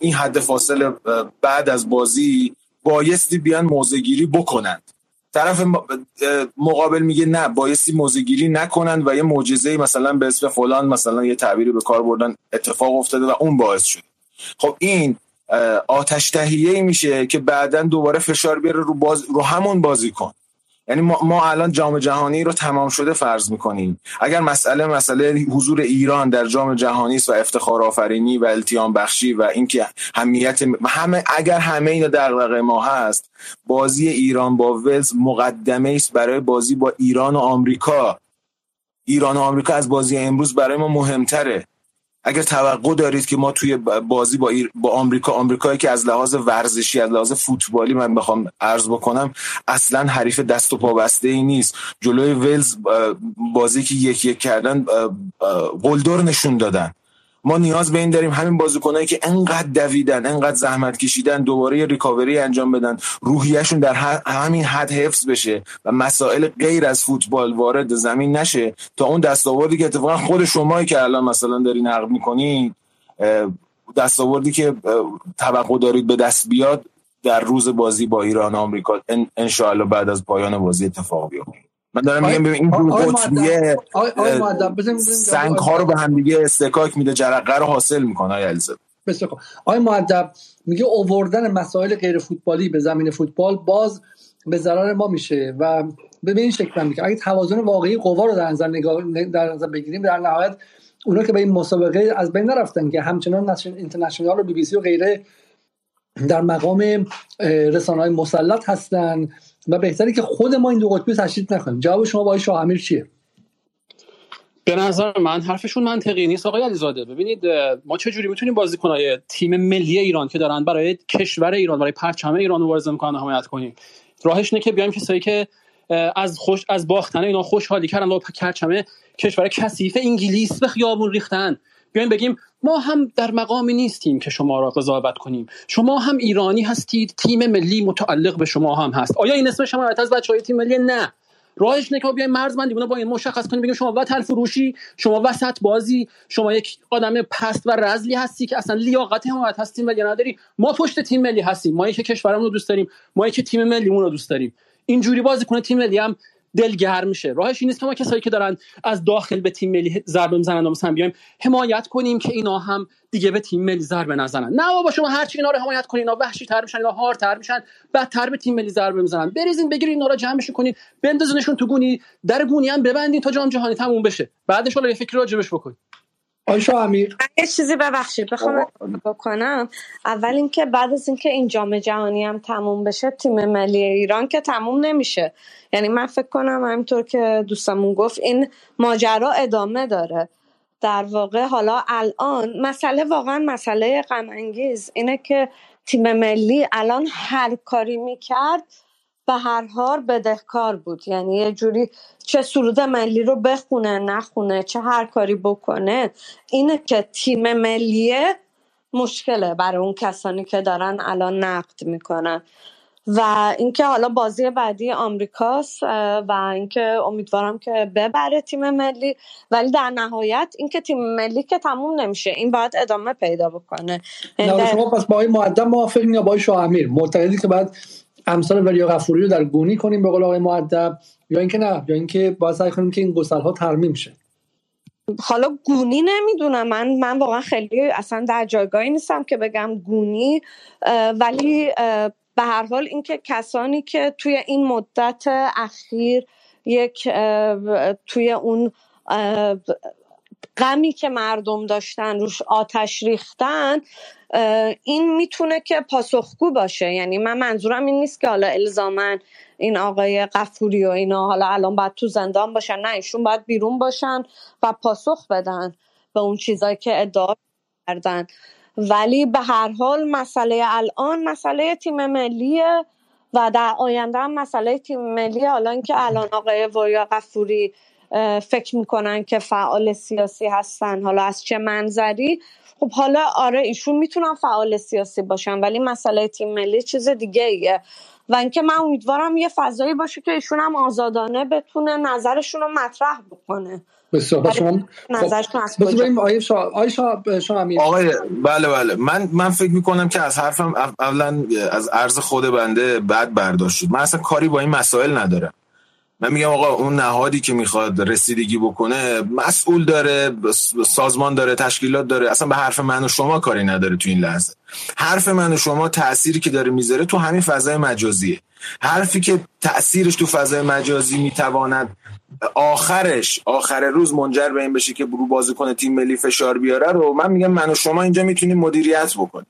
Speaker 15: این حد فاصله بعد از بازی بایستی بیان موزگیری بکنند. طرف مقابل میگه نه بایستی موزگیری نکنند و یه معجزه مثلا به اسم فلان مثلا یه تعبیری به کار بردن اتفاق افتاده و اون باعث شد خب این آتش تهیه میشه که بعدا دوباره فشار بیاره رو, باز... رو همون بازی کن یعنی ما, الان جام جهانی رو تمام شده فرض می‌کنیم. اگر مسئله مسئله حضور ایران در جام جهانی است و افتخار آفرینی و التیام بخشی و اینکه همیت همه اگر همه اینا در ما هست بازی ایران با ولز مقدمه است برای بازی با ایران و آمریکا. ایران و آمریکا از بازی امروز برای ما مهمتره. اگر توقع دارید که ما توی بازی با, با آمریکا آمریکایی که از لحاظ ورزشی از لحاظ فوتبالی من بخوام عرض بکنم اصلا حریف دست و پا بسته ای نیست. جلوی ولز بازی که یک یک کردن قلدر نشون دادن. ما نیاز به این داریم همین بازیکنایی که انقدر دویدن انقدر زحمت کشیدن دوباره یه ریکاوری انجام بدن روحیهشون در همین حد حفظ بشه و مسائل غیر از فوتبال وارد زمین نشه. تا اون دستاوردی که اتفاقا خود شمایی که الان مثلا داری نقد می‌کنین دستاوردی که توقع دارید به دست بیاد در روز بازی با ایران آمریکا ان بعد از پایان بازی اتفاق بیفته. من دارم میگم ببین این دو قطبیه سنگ ها رو به هم دیگه استکاک میده جرقه رو حاصل می‌کنه آقای علیزاده.
Speaker 1: بسیار خوب. آقای معدب میگه اووردن مسائل غیر فوتبالی به زمین فوتبال باز به ضرر ما میشه و به این شکل میگه اگه توازن واقعی قوا رو در نظر نگاه در نظر بگیریم در نهایت اونا که به این مسابقه از بین نرفتن که همچنان اینترنشنال و بی بی سی و غیره در مقام رسانه های مسلط هستن و بهتره که خود ما این دو قطبی تشدید نکنیم. جواب شما با شاه امیر چیه؟
Speaker 17: به نظر من حرفشون منطقی نیست. آقای علیزاده ببینید ما چه جوری می‌تونیم بازیکنای تیم ملی ایران که دارن برای کشور ایران برای پرچم ایران مبارزه می‌کنن حمایت کنیم؟ راهش اینه که بیایم کسایی که از خوش از باختن اینا خوشحالی کردن و پرچم کشور کثیف انگلیس به خیابون ریختن. بیایم بگیم ما هم در مقامی نیستیم که شما را قضاوت کنیم. شما هم ایرانی هستید تیم ملی متعلق به شما هم هست. آیا این اسم شما از بچه های تیم ملی؟ نه. راهش نه که بیایم مرزبندی با این مشخص کنیم بگیم شما وطن فروشی شما وسط بازی شما یک آدم پست و رزلی هستی که اصلا لیاقت حمایت هستیم ولی نداری. ما پشت تیم ملی هستیم. ما که کشورمون رو دوست داریم. ما که تیم ملیمون رو دوست داریم. اینجوری بازی کنه تیم ملی هم دلگرم میشه. راهش این نیست ما کسایی که دارن از داخل به تیم ملی ضربه می‌زنن و مثلا بیایم حمایت کنیم که اینا هم دیگه به تیم ملی ضربه نزنن. نه بابا شما هر چی اینا رو حمایت کنین اینا وحشی تر میشن اینا هار تر میشن بدتر به تیم ملی ضربه می‌زنن. بریزین بگیرین اینا رو جمعش کنین بندازینشون تو گونی در گونی هم ببندین تا جام جهانی تموم بشه. بعدش حالا یه فکر راجبش بکنین
Speaker 1: آیشا امیر.
Speaker 6: یه چیزی ببخشید بخوام بکنم. اول اینکه بعد از اینکه این جام جهانی هم تموم بشه تیم ملی ایران که تموم نمیشه. یعنی من فکر کنم همینطور که دوستمون گفت این ماجرا ادامه داره. در واقع حالا الان مسئله واقعا مسئله غم انگیز اینه که تیم ملی الان هر کاری می‌کرد به هر حال بدهکار بود. یعنی یه جوری چه سرود ملی رو بخونه نخونه چه هر کاری بکنه اینه که تیم ملیه مشکله برای اون کسانی که دارن الان نقد می‌کنن. و اینکه حالا بازی بعدی آمریکاست و اینکه امیدوارم که ببره تیم ملی. ولی در نهایت اینکه تیم ملی که تموم نمیشه این باید ادامه پیدا بکنه.
Speaker 1: نه شما پس با این معدم موافق یا با شاه امیر؟ معتقدی که بعد امثال وریا غفوری رو در گونی کنیم به قول آقای معدب یا اینکه نه یا اینکه باید سعی کنیم که این گسل ها ترمیم شه.
Speaker 6: حالا گونی نمی‌دونم من من واقعا خیلی اصلا در جایگاهی نیستم که بگم گونی ولی به هر حال اینکه کسانی که توی این مدت اخیر یک توی اون غمی که مردم داشتن روش آتش ریختن این می‌تونه که پاسخگو باشه. یعنی من منظورم این نیست که حالا الزامن این آقای قفوری و اینا حالا الان باید تو زندان باشن. نه ایشون باید بیرون باشن و پاسخ بدن به اون چیزایی که ادعا کردن. ولی به هر حال مسئله الان مسئله تیم ملیه و در آینده هم مسئله تیم ملی حالا اینکه الان آقای وریا قفوری فکر می‌کنن که فعال سیاسی هستن. حالا از چه منظری؟ خب حالا آره ایشون می‌تونن فعال سیاسی باشن ولی مسئله تیم ملی چیز دیگه ایه و اینکه من امیدوارم یه فضایی باشه که ایشون هم آزادانه بتونه نظرشون رو مطرح بکنه.
Speaker 1: بسیار. شما
Speaker 6: نظرشون از
Speaker 15: آقای بله بله. من من فکر می‌کنم که از حرفم اولا از عرض خود بنده بعد برداشت شد من اصلا کاری با این مسائل ندارم. من میگم آقا اون نهادی که می‌خواد رسیدگی بکنه مسئول داره سازمان داره تشکیلات داره. اصلا به حرف من و شما کاری نداره تو این لحظه. حرف من و شما تأثیری که داره می‌ذاره تو همین فضای مجازیه. حرفی که تأثیرش تو فضای مجازی می‌تواند آخرش آخر روز منجر به این بشه که برو بازیکن تیم ملی فشار بیاره رو من میگم من و شما اینجا می‌تونیم مدیریت بکنیم.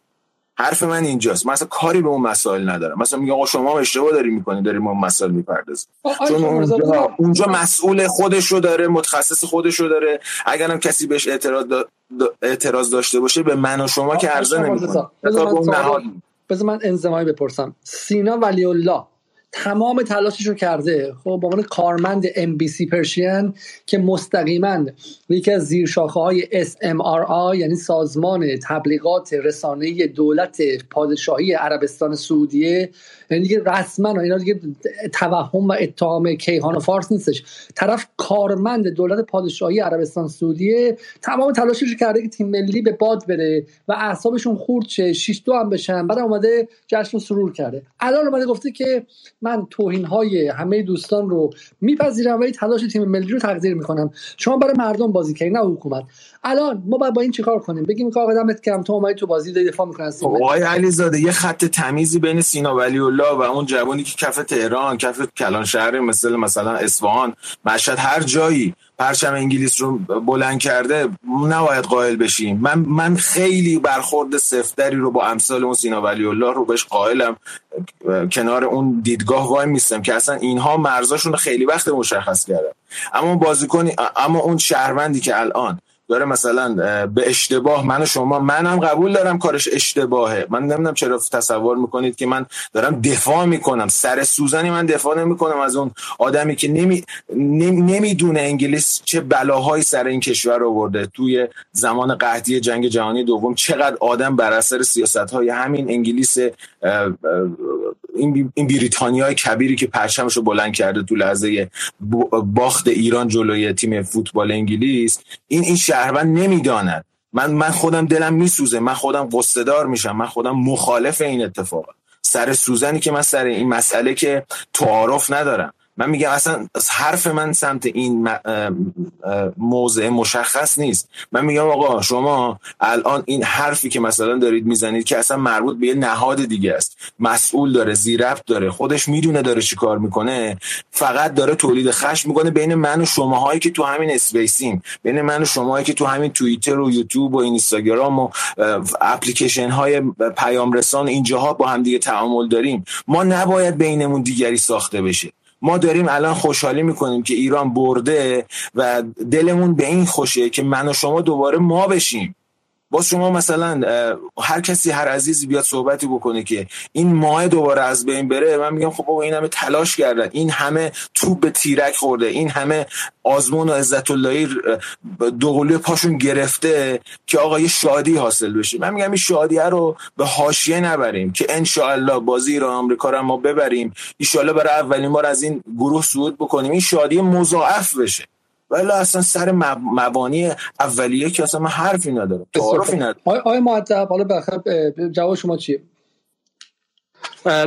Speaker 15: حرف من اینجاست. من اصلا کاری به اون مسائل ندارم. مثلا میگم آقا شما اشتباه داری می‌کنی داری ما مسائل می‌پردازی چون اونجا, اونجا مسئول خودش رو داره متخصص خودش رو داره اگرم کسی بهش اعتراض, اعتراض داشته باشه به من و شما که عرضه نمی‌کنه.
Speaker 1: بذار من انزمایی بپرسم. سینا ولی الله تمام تلاشش رو کرده. خب به عنوان کارمند ام بی سی پرشین که مستقیما یکی از زیر شاخه های SMRI یعنی سازمان تبلیغات رسانه دولت پادشاهی عربستان سعودیه یعنی دیگه رسما اینا دیگه توهم و اتهام کیهان و فارس نیستش. طرف کارمند دولت پادشاهی عربستان سعودیه تمام تلاشش رو کرده که تیم ملی به باد بره و اعصابشون خورد شه 6 دو هم بشن بعد اومده جشن سرور کرده. الان اومده گفته که من توهین های همه دوستان رو میپذیرم ولی تلاش تیم ملی رو تقدیر می‌کنم. شما برای مردم بازی کردین نه حکومت. الان ما باید با این چیکار کنیم؟ بگیم که آقا دمت کردم تو اومدی تو بازی دفاع می‌کنی
Speaker 15: آقای علیزاده یه خط تمیزی بین سینا ولی الله و اون جوانی که کف تهران کف کلان شهر مثل مثلا اصفهان مشهد هر جایی پرچم انگلیس رو بلند کرده نباید قائل بشیم. من من خیلی برخورد سفتری رو با امثال اون سینا ولی الله رو بهش قائلم. کنار اون دیدگاه وای میستم که اصلا اینها مرزاشون خیلی وقت مشخص کردن. اما بازیکنی اما اون شهروندی که الان داره مثلا به اشتباه من و شما منم قبول دارم کارش اشتباهه. من نمی‌دونم چرا تصور می‌کنید که من دارم دفاع می‌کنم. سر سوزنی من دفاع نمی‌کنم از اون آدمی که نمی نمی‌دونه انگلیس چه بلاهایی سر این کشور آورده. توی زمان قحطی جنگ جهانی دوم چقدر آدم بر اثر سیاست های همین انگلیس این بریتانیای کبیری که پرچمش رو بلند کرده تو لحظه باخت ایران جلوی تیم فوتبال انگلیس. این این شهروند نمی‌داند. من من خودم دلم میسوزه. من خودم قصدار میشم. من خودم مخالف این اتفاق. سر سوزنی که من سر این مسئله که تعارف ندارم. من میگم اصلا حرف من سمت این موضع مشخص نیست. من میگم آقا شما الان این حرفی که مثلا دارید می‌زنید که اصلا مربوط به یه نهاد دیگه است. مسئول داره زیرفت داره خودش می‌دونه داره چی کار می‌کنه. فقط داره تولید خشم می‌کنه بین من و شماهایی که تو همین اسپیسیم بین من و شماهایی که تو همین توییتر و یوتیوب و اینستاگرام و اپلیکیشن های پیام رسان اینجاها با هم دیگه تعامل داریم. ما نباید بینمون دیگری ساخته بشه. ما داریم الان خوشحالی می‌کنیم که ایران برده و دلمون به این خوشه که من و شما دوباره ما بشیم. با شما مثلا هر کسی هر عزیزی بیاد صحبتی بکنه که این ماه دوباره از بین بره من میگم خب بابا این همه تلاش کردن این همه توپ به تیرک خورده. این همه آزمون و عزت اللهی دوقلوی پاشون گرفته که آقا یه شادی حاصل بشه. من میگم این شادیه رو به حاشیه نبریم که ان بازی ایران آمریکا رو ما ببریم. ان برای اولین بار از این گروه صعود بکنیم. این شادی مضاعف بشه. ولی اصلا سر مبانی اولیه که اصلا من حرفی ندارم تعارفی ندارم.
Speaker 1: آیا معدب حالا بخیر جواب شما چیه؟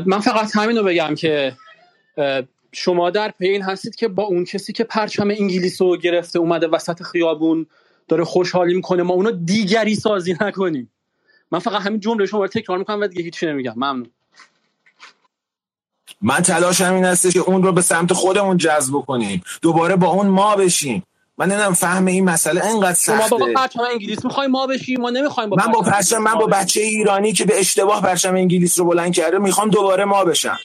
Speaker 17: من فقط همین رو بگم که شما در پی این هستید که با اون کسی که پرچم انگلیس رو گرفته اومده وسط خیابون داره خوشحالی می‌کنه ما اونو دیگری سازی نکنیم. من فقط همین جمله شما رو تکرار می‌کنم و دیگه هیچی نمیگم. ممنون.
Speaker 15: من تلاش همین هستش که اون رو به سمت خودمون جذب کنیم دوباره با اون ما بشیم. من نمی‌دونم فهم این مسئله اینقدر سخته
Speaker 17: شما با پرچم انگلیس می‌خوای ما بشیم؟ ما نمی‌خوایم با
Speaker 15: من با پرچم من با بچه ایرانی که به اشتباه پرچم انگلیس رو بلند کرده می‌خوام دوباره ما بشم.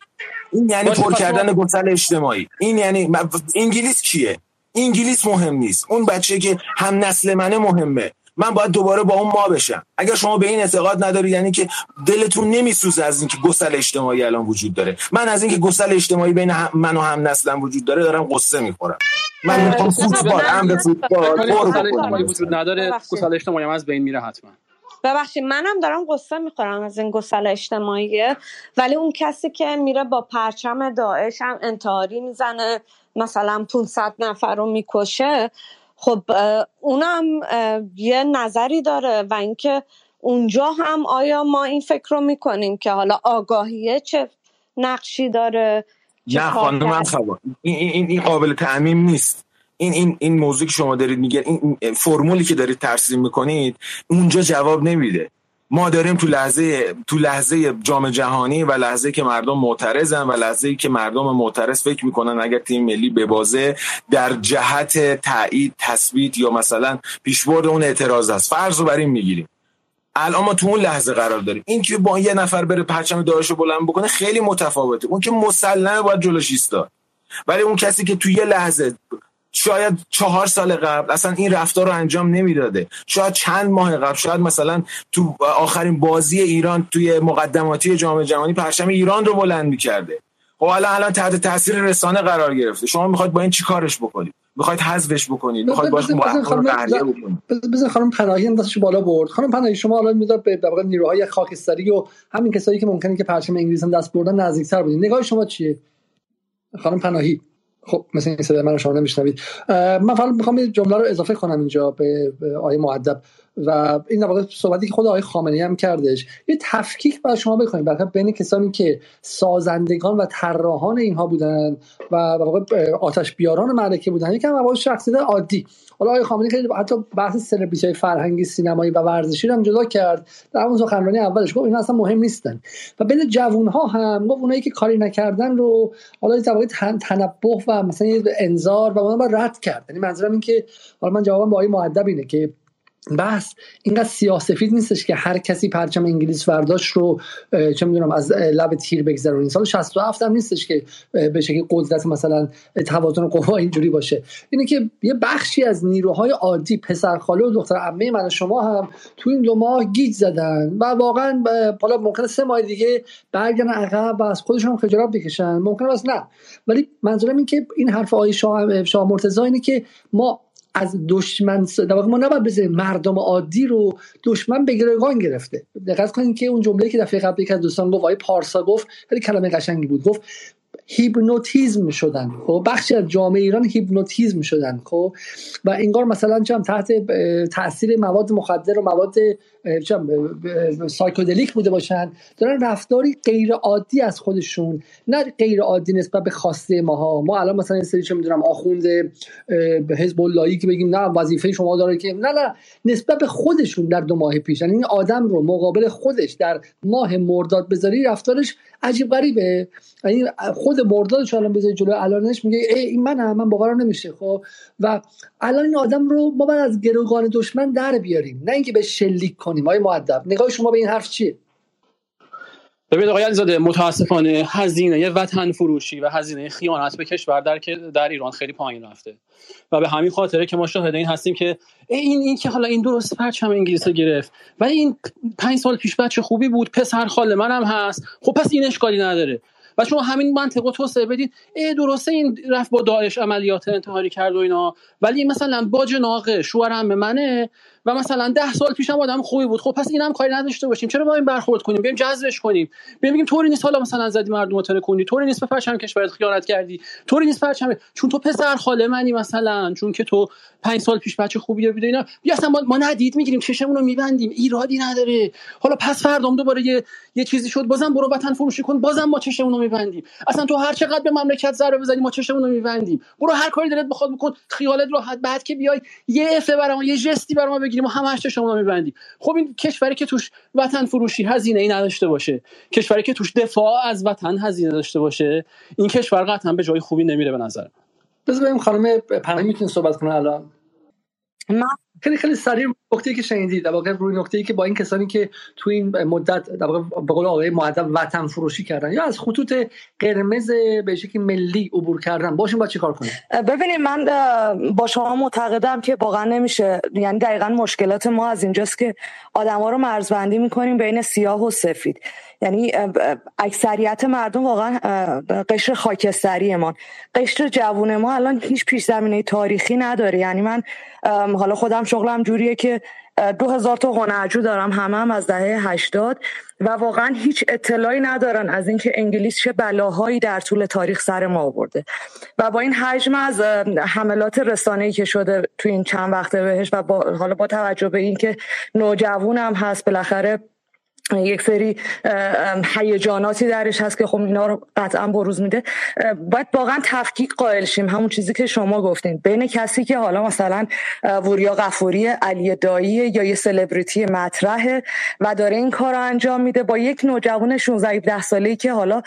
Speaker 15: این یعنی پر کردن گسل اجتماعی. این یعنی انگلیس کیه؟ انگلیس مهم نیست. اون بچه که هم نسل منه مهمه. من باید دوباره با اون ما بشم. اگر شما به این اعتقاد نداری یعنی که دلتون نمیسوزه از اینکه گسل اجتماعی الان وجود داره. من از اینکه گسل اجتماعی بین من و هم نسلم وجود داره دارم قصه می‌خورم. من می‌خوام فوتبال امر
Speaker 17: فوتبال وجود نداره گسل اجتماعی هم از بین میره حتما.
Speaker 6: ببخشید منم دارم قصه می‌خورم از این گسل اجتماعیه. ولی اون کسی که میره با پرچم داعش هم انتحاری می‌زنه. مثلا 500 نفر رو می‌کشه. خب اونم یه نظری داره و اینکه اونجا هم آیا ما این فکر رو می‌کنیم که حالا آگاهیه چه نقشی داره
Speaker 15: نه خانم من این, این, این قابل تعمیم نیست. این این این موضوع که شما دارید میگه این فرمولی که دارید ترسیم می‌کنید اونجا جواب نمیده. ما داریم تو لحظه تو لحظه جام جهانی و لحظه که مردم معترضن و لحظه که مردم معترض فکر می‌کنن اگر تیم ملی به بازه در جهت تایید تثبیت یا مثلا پیشبرد اون اعتراض است. فرض رو بر این می‌گیریم. الان ما تو اون لحظه قرار داریم. این که با یه نفر بره پرچم داعش رو بلند بکنه خیلی متفاوته. اون که مسلمه باید جلوش ایستاد. ولی اون کسی که تو یه لحظه شاید چهار سال قبل اصلا این رفتار رو انجام نمی‌داده. شاید چند ماه قبل شاید مثلا تو آخرین بازی ایران توی مقدماتی جام جهانی پرچم ایران رو بلند می‌کرده. خب الان الان تحت تاثیر رسانه قرار گرفته. شما می‌خواید با این چی کارش بکنید؟ می‌خواید حذفش بکنید؟ می‌خواید باش تحلیل بکنید؟
Speaker 1: بزن خانم پناهی دستش بالا برد. خانم پناهی شما الان میذار به واقع نیروهای خاکستری و همین کسایی که ممکنه که پرچم انگلیس هم دست بردن نزدیکتر بودین. نگاه شما چیه؟ خانم پناهی. خب مثل این صدای من شما نمیشنوید. من فقط می‌خوام یه جمله رو اضافه کنم اینجا به آیه معدب و این واقع صحبتی که خود آقای خامنه‌ای هم کردش یه تفکیک برای شما بکنید برای بین کسانی که سازندگان و طراحان اینها بودن و واقع آتش بیاران معرکه بودن یکم واقع شخصیت عادی. حالا آقای خامنه‌ای خیلی حتی بحث سلبریتی های فرهنگی سینمایی و ورزشی هم جدا کرد. در همون سخنرانی اولش گفت اینا اصلا مهم نیستن. و بین جوون ها هم گفت اونایی که کاری نکردن رو حالا یه تنبه و مثلا انذار و اونا رد کرد. یعنی منظورم این که حالا من جوابم با آقای مؤدب اینه که بحث اینقدر سیاسفید نیستش که هر کسی پرچم انگلیس ورداش رو چه می‌دونم از لب تیر بگذرونین سال 67 هم نیستش که به شکل قدرت مثلا توازن قوا اینجوری باشه. اینه که یه بخشی از نیروهای عادی پسرخاله و دختر عمه من و شما هم تو این دو ماه گیج زدن و واقعا حالا ممکنه سه ماه دیگه برگردن عقب و از خودشون خجالت بکشن. ممکنه بس نه. ولی منظورم این که این حرف آقای شاه, شاه مرتضی اینه که ما از دشمن در ما نباید بذاریم مردم عادی رو دشمن به گروگان گرفته. دقت کنید که اون جمله که دفعه قبل یک از دوستان گفت آقای پارسا گفت خیلی کلمه قشنگی بود. گفت هیپنوتیزم شدن. خب بخشی از جامعه ایران هیپنوتیزم شدن. خب و انگار مثلا چم تحت تاثیر مواد مخدر و مواد سایکودلیک بوده باشن دارن رفتاری غیر عادی از خودشون نه غیر عادی نسبت به خواسته ماها. ما الان مثلا این سری چه می‌دونم آخونده به حزب اللهی که بگیم نه وظیفه شما داره که نه نه نسبت به خودشون در دو ماه پیش. یعنی این آدم رو مقابل خودش در ماه مرداد بذاری رفتارش عجیب غریبه. یعنی خود مردادش الان بذاری جلو الانش میگه ای این منم من باورم نمیشه خب. و الان این آدم رو ما باید از گروگان دشمن در بیاریم. نه اینکه به شلیک های معدب نگاه شما به این حرف چیه؟
Speaker 17: ببینید آقای علیزاده متاسفانه هزینه وطن فروشی و هزینه خیانت به کشور در در ایران خیلی پایین رفته. و به همین خاطره که ما شاهد این هستیم که این این که حالا این درست پرچم انگلیس رو گرفت و این پنج سال پیش بچه خوبی بود پسر خاله منم هست. خب پس این اشکالی نداره. و شما همین منطق رو توسعه بدید ای درسته این رفت با داعش عملیات انتحاری کرد و اینا ولی مثلا باج ناقه شوهرم به منه. و مثلا ده سال پیشم آدم خوبی بود. خب پس اینم کاری نداشته باشیم. چرا با این برخورد کنیم؟ بیایم جذبش کنیم. بیایم بگیم طوری نیست حالا مثلا زدی مردم تره کنی. طوری نیست به پرچم کشورت خیانت کردی. طوری نیست پرچم چون تو پسر خاله منی مثلا. چون که تو پنج سال پیش بچه خوبی بودی اینا بیا اصلا ما, ما ندید می‌گیریم. چشمون رو میبندیم. ایرادی نداره. حالا پس فردام دوباره یه یه چیزی شد. بازم برو وطن فروشی کن. بازم ما چشمون رو میبندیم. اصلا تو هر چقدر به مملکت ضربه بزنی ما چشمون رو میبندیم. برو هر کاری دلت بخواد بکن. خیالت راحت. بعد که بیای یه افه برام یه جستی برام بگیریم و همش چشمون رو میبندیم. خب این کشوری که توش وطن فروشی هزینه ای نداشته باشه. کشوری که توش دفاع از وطن هزینه داشته باشه. این کشور قطعا به جای خوبی نمیره به نظر
Speaker 1: بذار بریم خانم پناهی می‌تونید صحبت کنه الان. من خیلی خیلی سریع نکته که شنیدید. در واقع روی نکته ای که با این کسانی که تو این مدت در واقع به قول آقای معدب وطن فروشی کردن یا از خطوط قرمز به شکلی ملی عبور کردن باشون با چیکار کنیم؟
Speaker 7: ببینید من با شما معتقدم که واقعا نمیشه یعنی دقیقا مشکلات ما از اینجاست که آدما رو مرزبندی می‌کنیم بین سیاه و سفید. یعنی اکثریت مردم واقعا قشر خاکستری ما. قشر جوون ما الان هیچ پیش زمینه تاریخی نداره. یعنی من حالا خودم شغلم جوریه که دو هزار تا هنرجو دارم همه هم از دهه هشتاد و واقعا هیچ اطلاعی ندارن از اینکه انگلیس چه بلاهایی در طول تاریخ سر ما آورده. و با این حجم از حملات رسانه‌ای که شده تو این چند وقته بهش و با حالا با توجه به اینکه نوجوونم هست بالاخره یک سری هیجاناتی درش هست که خب اینا رو قطعا بروز میده. باید واقعا تفکیک قائل شیم. همون چیزی که شما گفتین. بین کسی که حالا مثلا وریا غفوری علی دایی یا یه سلبریتی مطرحه و داره این کار رو انجام میده با یک نوجوان 16 17 ساله‌ای که حالا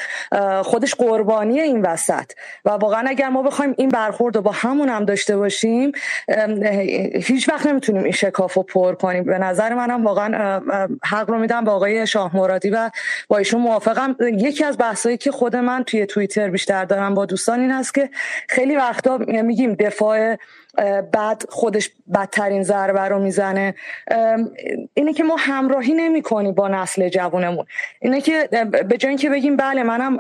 Speaker 7: خودش قربانی این وسط. و واقعا اگر ما بخوایم این برخورد رو با همون هم داشته باشیم هیچ وقت نمی‌تونیم این شکاف پر کنیم. به نظر منم واقعا حق رو میدم با آقای شاه مرادی و با ایشون موافقم. یکی از بحثایی که خود من توی توییتر بیشتر دارم با دوستان این هست که خیلی وقتا میگیم دفاع بعد خودش بدترین ضربه رو می‌زنه. اینه که ما همراهی نمی کنی با نسل جوانمون اینه که به جای اینکه بگیم بله منم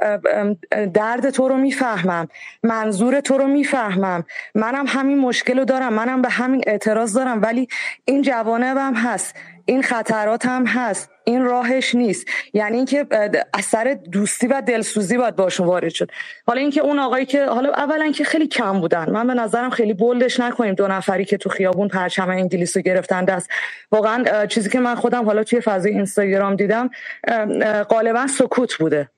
Speaker 7: درد تو رو می‌فهمم منظور تو رو می‌فهمم منم همین مشکل رو دارم منم به همین اعتراض دارم ولی این جوانه هم هست. این خطرات هم هست. این راهش نیست. یعنی اینکه اثر دوستی و دلسوزی باید باشون وارد شد. حالا اینکه اون آقایی که حالا اولا که خیلی کم بودن. من به نظرم خیلی بولدش نکنیم. دو نفری که تو خیابون پرچم انگلیس رو گرفتن دست. واقعا چیزی که من خودم حالا توی فضای اینستاگرام دیدم غالبا سکوت بوده.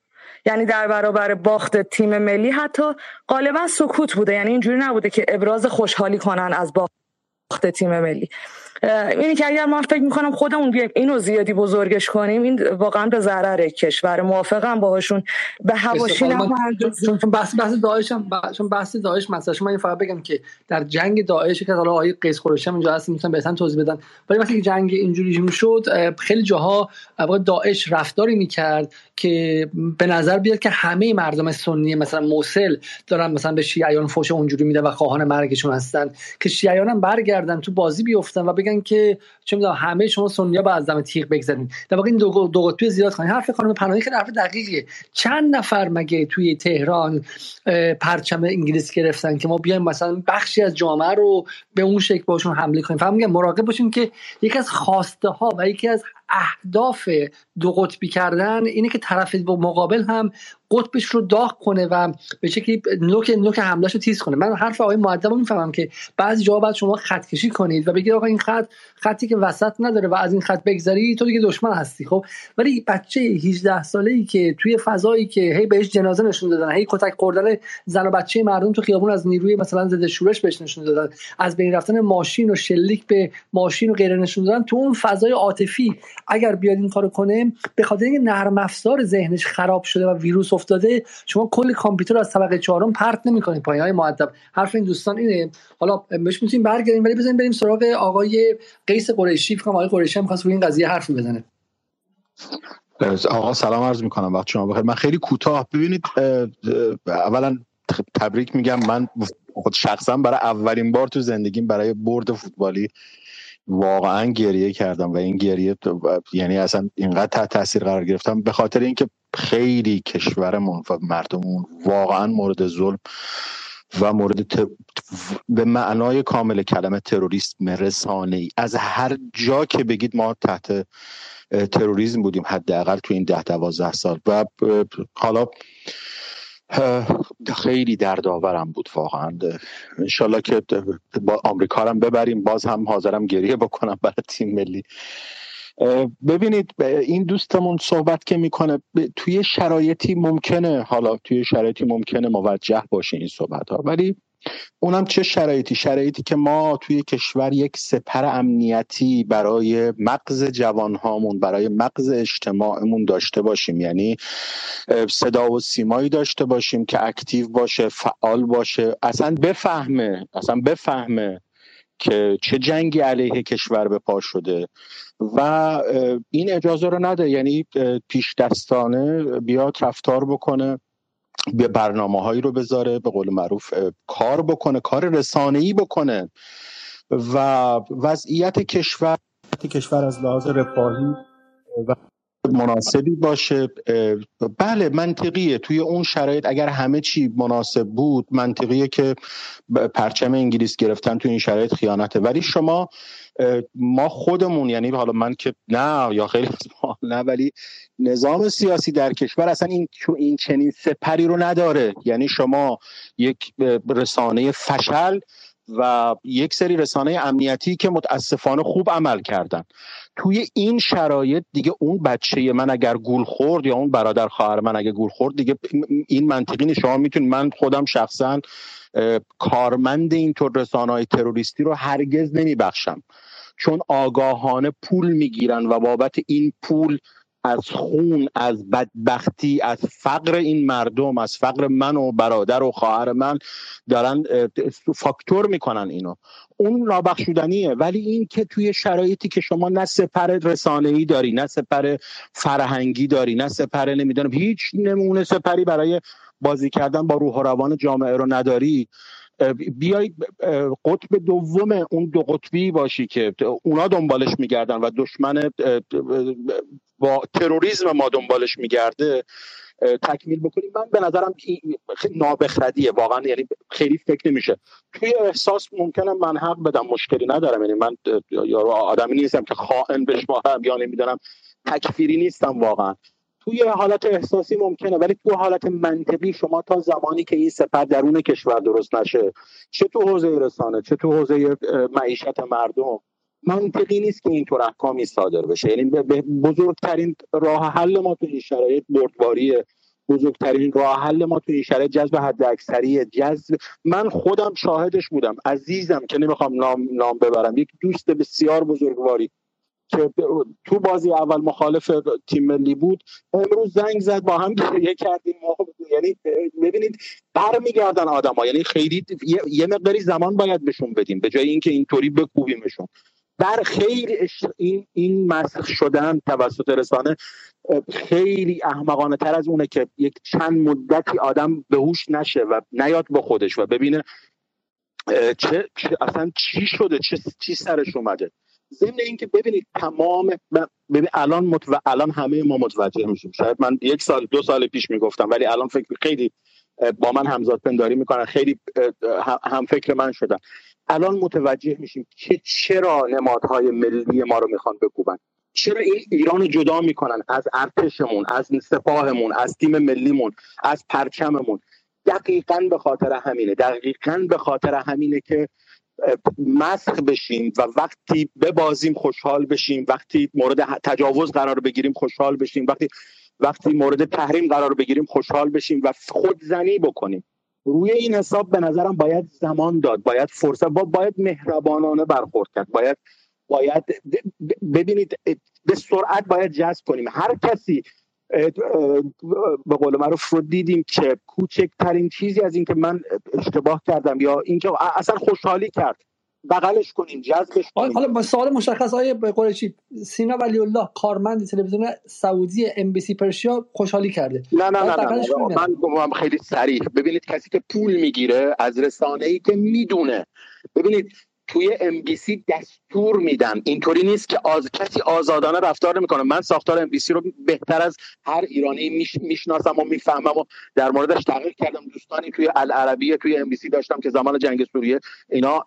Speaker 7: یعنی در برابر باخت تیم ملی حتی غالبا سکوت بوده. یعنی اینجوری نبوده که ابراز خوشحالی کنن از باخت تیم ملی. اینی که اگر ما فکر می‌کنم خودمون بیایم اینو زیادی بزرگش کنیم این واقعا به ضرر کشور. موافقم باهاشون. به هواشی
Speaker 1: چون بحث بحث داعش هم چون بحث داعش مثلا شما این فقط بگم که در جنگ داعش که حالا آقای قیس قریشی هم اینجا هست می‌تونن بهتر توضیح بدن. ولی وقتی که جنگ اینجوری شد خیلی جاها واقعا داعش رفتاری می‌کرد که به نظر بیاد که همه مردم سنی مثلا موصل دارن مثلا به شیعیان فوش اونجوری میده و خواهان مرگشون هستن. که شیعیان هم برگردن تو بازی بیفتن و بگن که چه می‌دونم همه شما سنیا با از دم تیغ بگذارین. در واقع این دو, دو قطبی زیاد کنین حرف خانم پناهی که حرف دقیقیه. چند نفر مگه توی تهران پرچم انگلیس گرفتن که ما بیایم مثلا بخشی از جامعه رو به اون شکل باشون حمله کنیم؟ فهم میگم مراقب باشیم که یکی از خواسته ها و یکی از اهداف دو قطبی کردن اینه که طرف مقابل هم قطبش رو داغ کنه و به شکلی نوک نوک حملهش رو تیز کنه. من حرف آقای مؤدب رو می‌فهمم که بعضی جاها باید شما خط کشی کنید و بگید آقا این خط خطی که وسط نداره و از این خط بگذری تو دیگه دشمن هستی خب؟ ولی بچه 18 ساله ای که توی فضایی که هی بهش جنازه نشون دادن هی کتک خوردن زن و بچه مردم تو خیابون از نیروی مثلا ضد شورش بهش نشون دادن از بین رفتن ماشین و شلیک به ماشین و غیره نشون دادن تو اون فضای عاطفی اگر بیاد این کارو کنه به خاطر اینکه نرم افزار ذهنش خراب شده و ویروس افتاده شما کل کامپیوتر از طبقه چهارم پرت نمی‌کنید پایین. های مؤدب حرف این دوستان اینه. حالا بهش می‌تونیم برگردیم ولی بزنیم بریم سراغ آقای قیس قریشی. فکر آقای قریشی هم خواست روی این قضیه حرف بزنه.
Speaker 19: آقا سلام عرض می‌کنم وقت شما بخیر. من خیلی کوتاه. ببینید اولا تبریک میگم. من خود شخصا برای اولین بار تو زندگیم برای برد فوتبالی واقعا گریه کردم و این گریه یعنی اصلا اینقدر تحت تاثیر قرار گرفتم. به خاطر اینکه خیلی کشورمون و مردممون واقعا مورد ظلم و مورد به معنای کامل کلمه تروریسم رسانه ای از هر جا که بگید ما تحت تروریسم بودیم حداقل تو این ده دوازده سال و حالا خیلی دردآورم بود واقعا. انشالله که با آمریکا هم ببریم باز هم حاضرم گریه بکنم برای تیم ملی. ببینید این دوستمون صحبت که می‌کنه توی شرایطی ممکنه حالا توی شرایطی ممکنه موجه باشه این صحبت ها ولی اونم چه شرایطی؟ شرایطی که ما توی کشور یک سپر امنیتی برای مغز جوانهامون برای مغز اجتماعمون داشته باشیم. یعنی صدا و سیمایی داشته باشیم که اکتیو باشه فعال باشه. اصلا بفهمه اصلا بفهمه که چه جنگی علیه کشور به پا شده و این اجازه رو نده. یعنی پیش دستانه بیاد رفتار بکنه به برنامه هایی رو بذاره به قول معروف کار بکنه کار رسانه‌ای بکنه و وضعیت کشور کشور از لحاظ رفاهی و مناسبی باشه. بله منطقیه. توی اون شرایط اگر همه چی مناسب بود منطقیه که پرچم انگلیس گرفتن توی این شرایط خیانته. ولی شما ما خودمون یعنی حالا من که نه یا خیلی نه ولی نظام سیاسی در کشور اصلا این این چنین سپری رو نداره. یعنی شما یک رسانه فشل و یک سری رسانه امنیتی که متاسفانه خوب عمل کردن. توی این شرایط دیگه اون بچه من اگر گول خورد یا اون برادر خواهر من اگر گول خورد دیگه این منطقی شما می‌تونید من خودم شخصا کارمند اینطور رسانه های تروریستی رو هرگز نمیبخشم. چون آگاهانه پول می‌گیرن و بابت این پول از خون از بدبختی از فقر این مردم از فقر من و برادر و خواهر من دارن فاکتور می‌کنن اینو. اون نابخشودنیه. ولی این که توی شرایطی که شما نه سپر رسانه‌ای داری نه سپر فرهنگی داری نه سپر نمی‌دونم هیچ نمونه سپری برای بازی کردن با روح و روان جامعه رو نداری. بیای قطب دوم اون دو قطبی باشی که اونا دنبالش میگردن و دشمن با تروریسم ما دنبالش میگرده تکمیل بکنیم. من به نظرم نابخردیه. واقعا یعنی خیلی فکر نمیشه. توی احساس ممکنم من حق بدم مشکلی ندارم. یعنی من یا آدمی نیستم که خائن بشمارم یا نمی‌دونم. تکفیری نیستم واقعا. توی حالت احساسی ممکنه ولی تو حالت منطقی شما تا زمانی که این سپر درون کشور درست نشه چه تو حوزه رسانه چه تو حوزه معیشت مردم منطقی نیست که اینطور احکامی صادر بشه. یعنی بزرگترین راه حل ما تو این شرایط بردباریه. بزرگترین راه حل ما تو این شرایط جذب حد اکثری جذب من خودم شاهدش بودم عزیزم که نمی‌خوام نام, نام ببرم. یک دوست بسیار بزرگواری که تو بازی اول مخالف تیم ملی بود امروز زنگ زد با هم گریه کردیم. یعنی ببینید برمیگردن آدما یعنی خیلی یه مقداری زمان باید بهشون بدیم به جای اینکه اینطوری بکوبیمشون. در خیلی این این مسخ شدن توسط رسانه خیلی احمقانه تر از اونه که یک چند مدتی آدم به هوش نشه و نیاد با خودش و ببینه چه, اصلا چی شده؟ چه چی سرش اومده؟ ضمن اینکه ببینید تمام ببین الان متو... الان همه ما متوجه میشیم. شاید من یک سال دو سال پیش می‌گفتم ولی الان فکر خیلی با من همزاد پنداری می‌کنن. خیلی هم فکر من شدن. الان متوجه میشیم که چرا نمادهای ملی ما رو می‌خوان بکوبن. چرا این ایران جدا می‌کنن از ارتشمون از سپاهمون از تیم ملیمون از پرچممون. دقیقا به خاطر همینه. دقیقا به خاطر همینه که مسخ بشیم و وقتی ببازیم خوشحال بشیم وقتی مورد تجاوز قرار بگیریم خوشحال بشیم وقتی وقتی مورد تحریم قرار بگیریم خوشحال بشیم و خودزنی بکنیم. روی این حساب به نظرم باید زمان داد باید فرصت با باید مهربانانه برخورد کرد باید باید ببینید به سرعت باید جذب کنیم. هر کسی به قول معروف رو دیدیم که کوچکترین چیزی از اینکه من اشتباه کردم یا اینکه اصلا خوشحالی کرد. بغلش کنیم جذبش کنیم.
Speaker 1: حالا با سوال مشخص قول چی؟ سینا ولی الله کارمند تلویزیون سعودی ام بی سی پرشیا خوشحالی کرده.
Speaker 19: نه نه نه, نه, من خیلی سریع ببینید کسی که پول می‌گیره از رسانه ای که می‌دونه. ببینید توی ام بی سی دستور میدن اینطوری نیست که از کسی آزادانه رفتار نمی‌کنه. من ساختار ام بی سی رو بهتر از هر ایرانی میش... می‌شناسم و می‌فهمم و در موردش تحقیق کردم. دوستانی توی العربیه توی ام بی سی داشتم که زمان جنگ سوریه اینا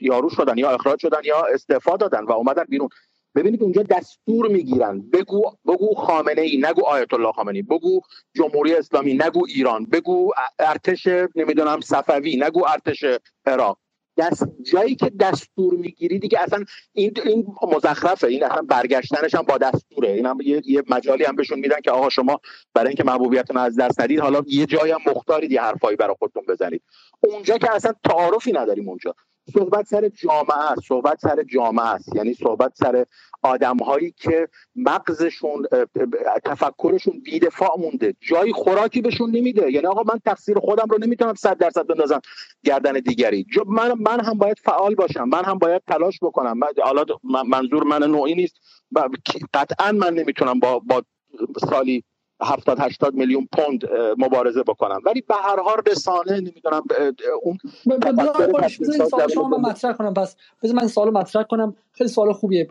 Speaker 19: یارو شدن یا اخراج شدن یا استعفا دادن و اومدن بیرون. ببینید اونجا دستور می‌گیرن. بگو بگو خامنه ای نگو آیت الله خامنه بگو جمهوری اسلامی نگو ایران. بگو ارتش نمی‌دونم صفوی نگو ارتش عراق. دست جایی که دستور می‌گیری دیگه اصلا این این مزخرفه. این اصلا برگشتنش هم با دستوره. این هم یه, یه مجالی هم بهشون میدن که آقا شما برای اینکه محبوبیتتون از دست ندید حالا یه جایی هم مختارید یه حرفایی برای خودتون بزنید. اونجا که اصلا تعارفی نداریم اونجا. صحبت سر جامعه است صحبت سر جامعه است. یعنی صحبت سر آدم هایی که مغزشون تفکرشون بیدفاع مونده. جایی خوراکی بهشون نمیده. یعنی آقا من تقصیر خودم رو نمی‌تونم صد درصد بندازم گردن دیگری. من من هم باید فعال باشم. من هم باید تلاش بکنم. حالا منظور من نوعی نیست. قطعا من نمی‌تونم با با سالی 70 80 میلیون پوند مبارزه بکنم. ولی به هر حال رسانه نمی‌دونم اون
Speaker 1: من مطرح کنم پس بذار من سوال مطرح کنم. خیلی سوال خوبیه.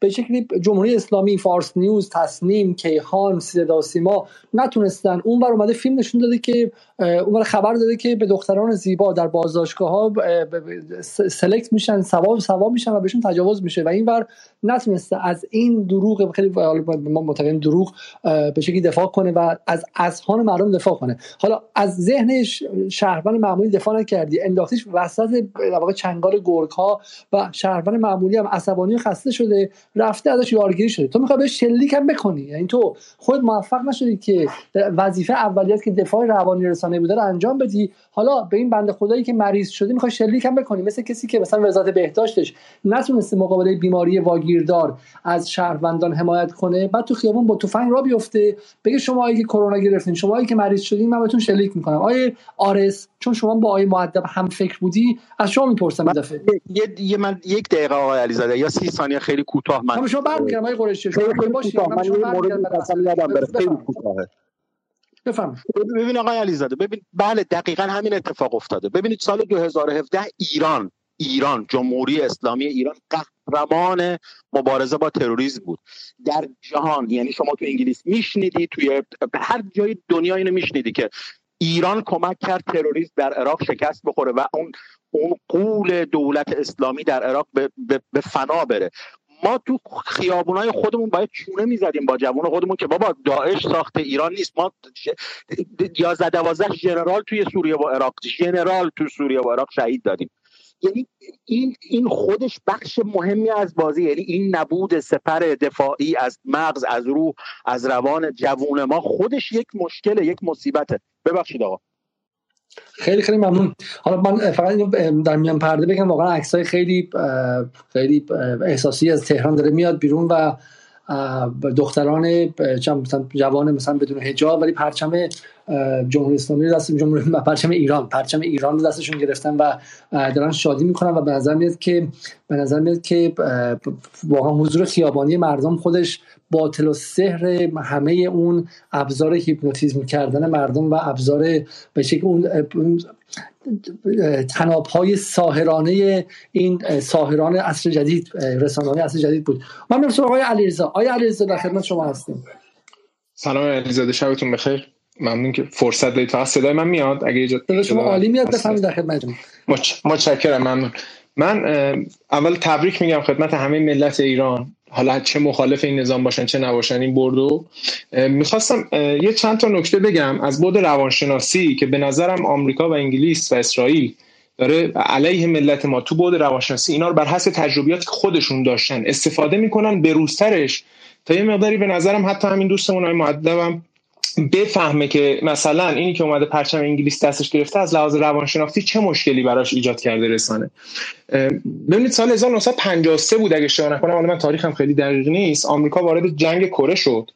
Speaker 1: به شکلی جمهوری اسلامی فارس نیوز تصنیم کیهان صدا سیما نتونستن. اون بر اومده فیلم نشون داده که اون خبر داده که به دختران زیبا در بازداشتگاه ها سلکت میشن سواب سواب میشن و بهشون تجاوز میشه. و این بر نتونسته از این دروغ خیلی ما معتقدیم دروغ به شکلی دفاع کنه و از اذهان مردم دفاع کنه. حالا از ذهن شهروند معمولی دفاع نکردی. انداختیش وسط واقع چنگال گرگ ها و شهروند معمولی هم عصبانی خسته شده رفته ازش یارگیری شده. تو می‌خوای بهش شلیک هم بکنی. یعنی تو خود موفق نشدی که وظیفه اولیت که دفاع روانی رسانه بوده رو انجام بدی. حالا به این بنده خدایی که مریض شده می‌خوای شلیک هم بکنی. مثل کسی که مثلا وزارت بهداشتش نتونسته مقابله بیماری واگیردار از شهروندان حمایت کنه بعد تو خیابون با تفنگ را بیفته. بگه شما که کرونا گرفتین شما که مریض شدین من بهتون شلیک می‌کنم. آیه آرس چون شما با آیه مؤدب هم فکر بودی از شما می‌پرسم
Speaker 19: یه من یک دقیقه آقای علیزاده یا سی ثانیه خیلی کوتاه من
Speaker 1: شما برمیگردم آقای قریشی. شما باشید من
Speaker 19: خیلی کوتاهه.
Speaker 1: بفهم
Speaker 19: ببین آقای علیزاده ببین بله دقیقا همین اتفاق افتاده. ببینید سال 2017 ایران ایران جمهوری اسلامی ایران قهرمان مبارزه با تروریسم بود. در جهان یعنی شما تو انگلیس میشنیدی توی هر جای دنیا اینو میشنیدی که ایران کمک کرد تروریسم در عراق شکست بخوره و اون اون قول دولت اسلامی در عراق به, به،, به فنا بره. ما تو خیابونای خودمون باید چونه می‌زدیم با جوان خودمون که بابا داعش ساخت ایران نیست. ما یازده دوازده ژنرال توی سوریه و عراق ژنرال تو سوریه و عراق شهید دادیم. یعنی این این خودش بخش مهمی از بازی. یعنی این نبود سپر دفاعی از مغز از روح از روان جوون ما خودش یک مشکله یک مصیبته. ببخشید آقا.
Speaker 1: خیلی خیلی ممنون. حالا من فقط در میان پرده بگم واقعا عکسای خیلی خیلی احساسی از تهران داره میاد بیرون و دختران مثلا جوان مثلا بدون حجاب ولی پرچم جمهوری اسلامی دست جمهوری پرچم ایران. پرچم ایران رو دستشون گرفتن و دارن شادی می‌کنن و به نظر میاد که به نظر میاد که واقعا حضور خیابانی مردم خودش باطل و سحر همه اون ابزار هیپنوتیزم کردن مردم و ابزار به شکل اون تناب های ساهرانه این ساهران عصر جدید رسانه عصر جدید بود. من می‌رسیم آقای علیرضا. آقای علیرضا در خدمت شما هستیم
Speaker 20: سلام علیزاده شبتون بخیر. ممنون که فرصت دادید فقط صدای من میاد؟ اگه
Speaker 1: اجازه شما عالی میاد بفهمید در خدمتتون
Speaker 20: متشکرم ممنون. من اول تبریک میگم خدمت همه ملت ایران. حالا چه مخالف این نظام باشن چه نباشن این بردو می‌خواستم یه چند تا نکته بگم. از بود روانشناسی که به نظرم آمریکا و انگلیس و اسرائیل داره علیه ملت ما تو بود روانشناسی اینا رو بر حسب تجربیات که خودشون داشتن استفاده می‌کنن به روزترش. تا یه مقداری به نظرم حتی همین دوستمون های معدبم بفهمه که مثلا اینی که اومده پرچم انگلیس دستش گرفته از لحاظ روانشناختی چه مشکلی براش ایجاد کرده رسانه. ببینید سال 1953 بود اگه اشتباه نکنم حالا من تاریخم خیلی دقیق نیست. آمریکا وارد جنگ کره شد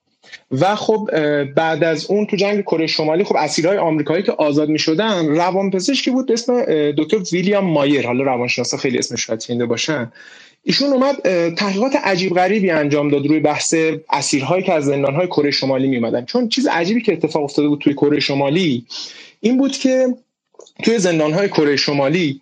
Speaker 20: و خب بعد از اون تو جنگ کره شمالی خب اسیرهای آمریکایی که آزاد می شدن روانپزشکی بود اسم دکتر ویلیام مایر. حالا روانشناسا خیلی اسمش شاید باشن. ایشون اومد تحقیقات عجیب غریبی انجام داد روی بحث اسیرهایی که از زندانهای کره شمالی میمدن چون چیز عجیبی که اتفاق افتاده بود توی کره شمالی این بود که توی زندانهای کره شمالی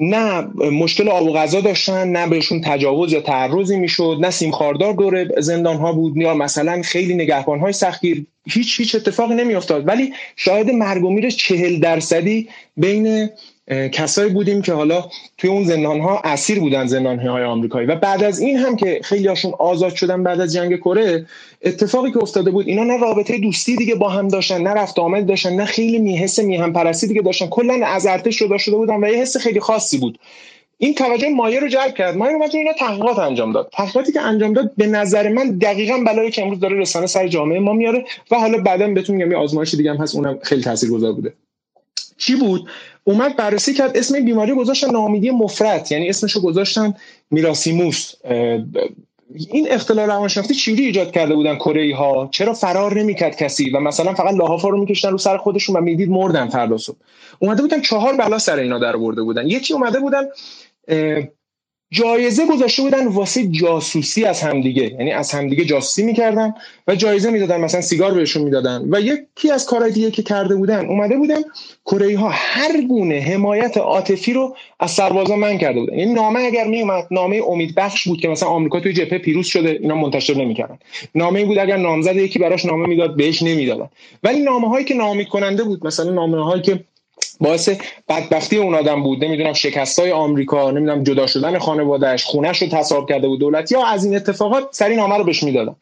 Speaker 20: نه مشکل آب و غذا داشتن نه بهشون تجاوز یا تعرضی می‌شد نه سیم خاردار دور زندان ها بود یا مثلا خیلی نگهبان های سختگیر. هیچ هیچ اتفاقی نمیافتاد. ولی شاهد مرگ و میر چهل درصدی بین کسایی بودیم که حالا توی اون زندان ها اسیر بودن زندان های آمریکایی. و بعد از این هم که خیلی هاشون آزاد شدن بعد از جنگ کره اتفاقی که افتاده بود اینا نه رابطه دوستی دیگه با هم داشتن نه رفت آمد داشتن نه خیلی میحس میهم پرستی دیگه داشتن. کلا از ارتش جدا شده بودن و یه حس خیلی خاصی بود. این توجه مایه رو جلب کرد. مایه اومد اینا تحقیقات انجام داد. تحقیقاتی که انجام داد به نظر من دقیقا بلایی که امروز داره رسانه سر جامعه ما میاره و حالا بعدا بهتون میگم یه آزمایش دیگه هم هست اونم خیلی تاثیرگذار بوده. چی بود؟ اومد بررسی کرد اسم این بیماری گذاشتن نامیدی مفرد یعنی اسمشو گذاشتن میراسیموس. این اختلال روانشناختی چیری ایجاد کرده بودن کره ها؟ چرا فرار نمی‌کرد کسی؟ و مثلا فقط لحافا رو میکشتن رو سر خودشون و می‌دید مردن فردا اومده بودن چهار بلا سر اینا در برده بودن. یکی اومده بودن جایزه گذاشته بودن واسه جاسوسی از همدیگه. یعنی از همدیگه جاسوسی می‌کردن و جایزه می‌دادن مثلا سیگار بهشون می‌دادن. و یکی از کارهای دیگه که کرده بودن اومده بودن کره ها هر گونه حمایت عاطفی رو از سربازا من کرده بودن. یعنی نامه اگر میومد نامه امید بخش بود که مثلا آمریکا توی جبهه پیروز شده اینا منتشر نمی‌کردن. نامه بود اگر نامزد یکی براش نامه می‌داد بهش نمی‌دادن. ولی نامه هایی که ناامید کننده بود مثلا نامه هایی که باعث بدبختی اون آدم بود. نمی‌دونم شکستای آمریکا نمی‌دونم جدا شدن خانوادهش خونش رو تصاحب کرده بود دولت یا از این اتفاقات سری نامه رو بهش می‌دادن.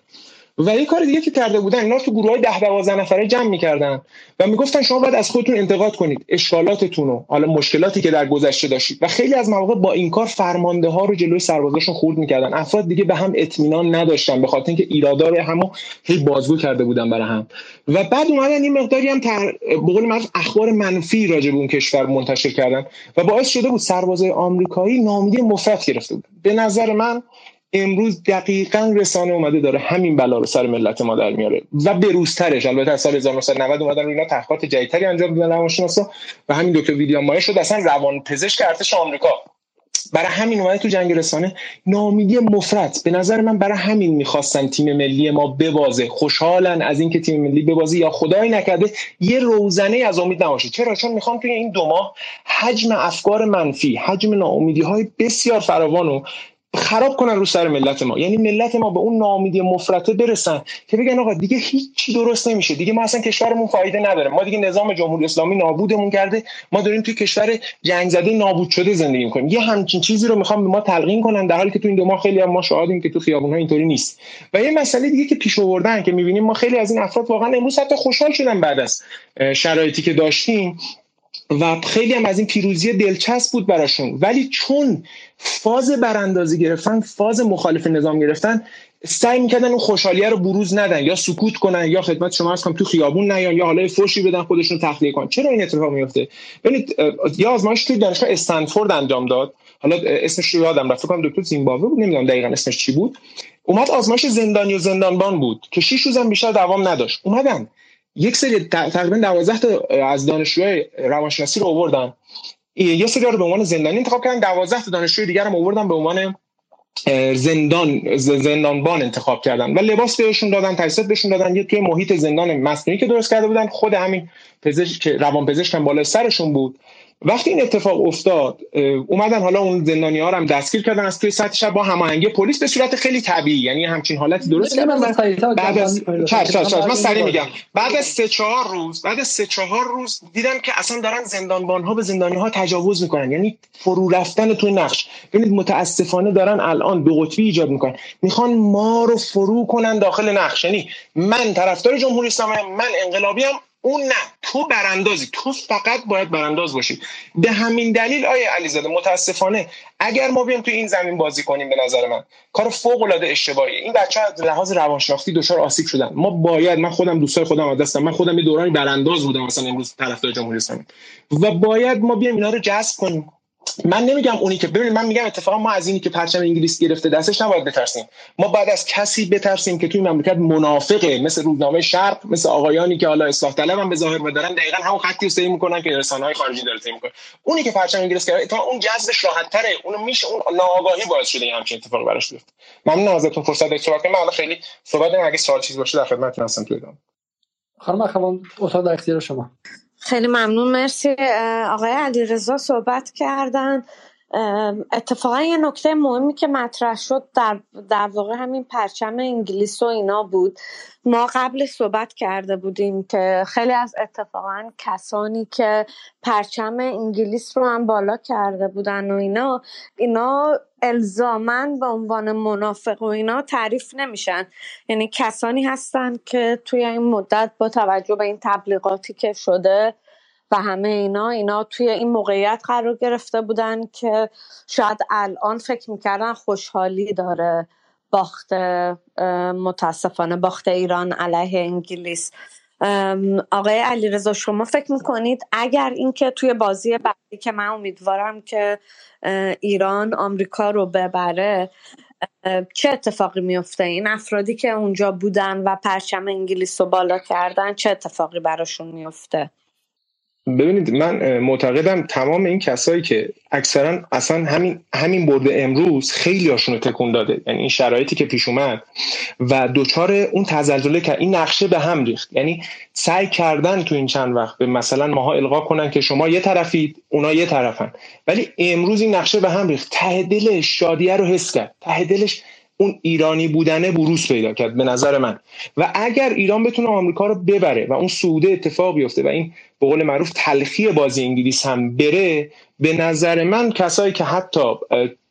Speaker 20: و یه کار دیگه که کرده بودن اینا تو گروه های ده دوازده نفره جمع می‌کردن و می‌گفتن شما باید از خودتون انتقاد کنید. اشکالاتتون رو حالا مشکلاتی که در گذشته داشتید. و خیلی از مواقع با این کار فرمانده ها رو جلوی سربازاشون خورد می‌کردن. افراد دیگه به هم اطمینان نداشتن به خاطر اینکه ایرادا رو همو هی بازگو کرده بودن برای هم. و بعد اومدن این مقداری هم تر... به قول اخبار منفی راجع به اون کشور منتشر کردن. و باعث شده بود سربازای آمریکایی نامیدی مفرد گرفته بود. به نظر من امروز دقیقا رسانه اومده داره همین بلا رو سر ملت ما در میاره و بروزترش البته از سال 1990 اومدن اینا تحقیقات جدیدتری انجام دادن روانشناسا. و همین دکتر ویلیام مایه شد. اصلا روان پزشک ارتش آمریکا. برای همین اومده تو جنگ رسانه. نامیدی مفرد به نظر من برای همین می‌خواستن تیم ملی ما ببازه. خوشحالن از اینکه تیم ملی ببازه یا خدای نکرده یه روزنه از امید نباشه. چرا؟ چون می‌خوام توی این دو ماه حجم افکار منفی حجم ناامیدی های بسیار فراوان خراب کنن رو سر ملت ما. یعنی ملت ما به اون نامیدی مفرطه برسن که بگن آقا دیگه هیچی درست نمیشه. دیگه ما اصلا کشورمون فایده نداره. ما دیگه نظام جمهوری اسلامی نابودمون کرده. ما داریم توی کشور جنگ زده نابود شده زندگی می‌کنیم. یه همچین چیزی رو می‌خوام به ما تلقین کنن در حالی که تو این دو ماه خیلی هم ما شاهدیم که تو خیابون‌ها اینطوری نیست. و یه مسئله دیگه که پیش آوردن که می‌بینیم ما خیلی از این افراد واقعا امروز حتی خوشحال شدن بعد از شرایطی که داشتیم. و خیلی هم از این پیروزی دلچسب بود براشون. ولی چون فاز براندازی گرفتن فاز مخالف نظام گرفتن سعی می‌کردن اون خوشحالیه رو بروز ندن. یا سکوت کنن یا خدمت شما از کنم تو خیابون نیان یا حالا فوشی بدن خودشون تخلیه کنن. چرا این اتفاق میفته ببینید یا آزمایش توی دانشگاه استنفورد انجام داد. حالا اسمش رو یادم رفت. کنم دکتر زیمبابوه بود نمی‌دونم دقیقا اسمش چی بود. اومد آزمایش زندانی و زندانبان بود که 6 روزم بیشتر دوام نداشت. اومدن. یک سری تقریبا 12 تا از دانشجوهای روانشناسی رو آوردن. یه سری رو به عنوان زندانی انتخاب کردن 12 تا دانشجوی دیگر هم آوردن به عنوان زندان زندانبان انتخاب کردن و لباس بهشون دادن تجهیزات بهشون دادن. یه توی محیط زندان مصنوعی که درست کرده بودن خود همین پزشک روان پزشک هم بالای سرشون بود. وقتی این اتفاق افتاد اومدن حالا اون زندانی ها رو هم دستگیر کردن از توی سطح شب با هماهنگی پلیس به صورت خیلی طبیعی یعنی همچین حالتی درست کردن. بعد از من سریع میگم. بعد از سه چهار روز بعد از سه چهار روز دیدم که اصلا دارن زندانبان ها به زندانی ها تجاوز می‌کنن. یعنی فرو رفتن توی نقش. ببینید متاسفانه دارن الان دو قطبی ایجاد می‌کنن. می‌خوان ما رو فرو کنن داخل نقش. یعنی من طرفدار جمهوری اسلامی من انقلابی هم اون نه. تو براندازی. تو فقط باید برانداز باشی. به همین دلیل آیه علیزاده متاسفانه اگر ما بیایم تو این زمین بازی کنیم به نظر من کار فوق العاده اشتباهی این بچه از لحاظ روانشناختی دچار آسیب شدن. ما باید من خودم دوستای خودم از دستم من خودم یه دورانی برانداز بودم مثلا امروز طرفدار جمهوری اسلامی. و باید ما بیایم اینا رو جذب کنیم. من نمیگم اونی که ببینید من میگم اتفاقا ما از اینی که پرچم انگلیس گرفته دستش نباید بترسیم. ما بعد از کسی بترسیم که توی مملکت منافقه مثل روزنامه شرق مثل آقایانی که حالا اصلاح طلب هم به ظاهر دارن دقیقا همون خطی رو می‌کنن که رسانه‌های خارجی داره طی می‌کنه. اونی که پرچم انگلیس گرفته تا اون جذبش راحت تره اونو میشه اون ناآگاهی باعث شده همچین اتفاقی براش بیفته. ممنون ازتون فرصت دادید صحبت من خیلی صحبت اگه سوال چیز باشه در خدمتتون هستم. توی ادامه.
Speaker 1: خانم اخوان اتاق شما.
Speaker 6: خیلی ممنون مرسی. آقای علیرضا صحبت کردن. اتفاقا یه نکته مهمی که مطرح شد در, در واقع همین پرچم انگلیس و اینا بود. ما قبل صحبت کرده بودیم که خیلی از اتفاقا کسانی که پرچم انگلیس رو هم بالا کرده بودن و اینا اینا الزامن به عنوان منافق و اینا تعریف نمیشن. یعنی کسانی هستن که توی این مدت با توجه به این تبلیغاتی که شده و همه اینا اینا توی این موقعیت قرار گرفته بودن که شاید الان فکر می‌کردن خوشحالی داره باخت متاسفانه باخت ایران علیه انگلیس. آقای علیرضا شما فکر می‌کنید اگر اینکه توی بازی بعدی که من امیدوارم که ایران آمریکا رو ببره چه اتفاقی میفته این افرادی که اونجا بودن و پرچم انگلیس رو بالا کردن چه اتفاقی براشون میفته
Speaker 20: ببینید من معتقدم تمام این کسایی که اکثرا اصلا همین همین برد امروز خیلی هاشون تکون داده. یعنی این شرایطی که پیش اومد و دوچار اون تزلزله که این نقشه به هم ریخت. یعنی سعی کردن تو این چند وقت به مثلا ماها القا کنن که شما یه طرفید اونا یه طرفن. ولی امروز این نقشه به هم ریخت. ته دلش شادیه رو حس کرد. ته دلش اون ایرانی بودنه بروز پیدا کرد به نظر من. و اگر ایران بتونه آمریکا رو ببره و اون سوده اتفاق بیفته و این به قول معروف تلخی بازی انگلیس هم بره به نظر من کسایی که حتی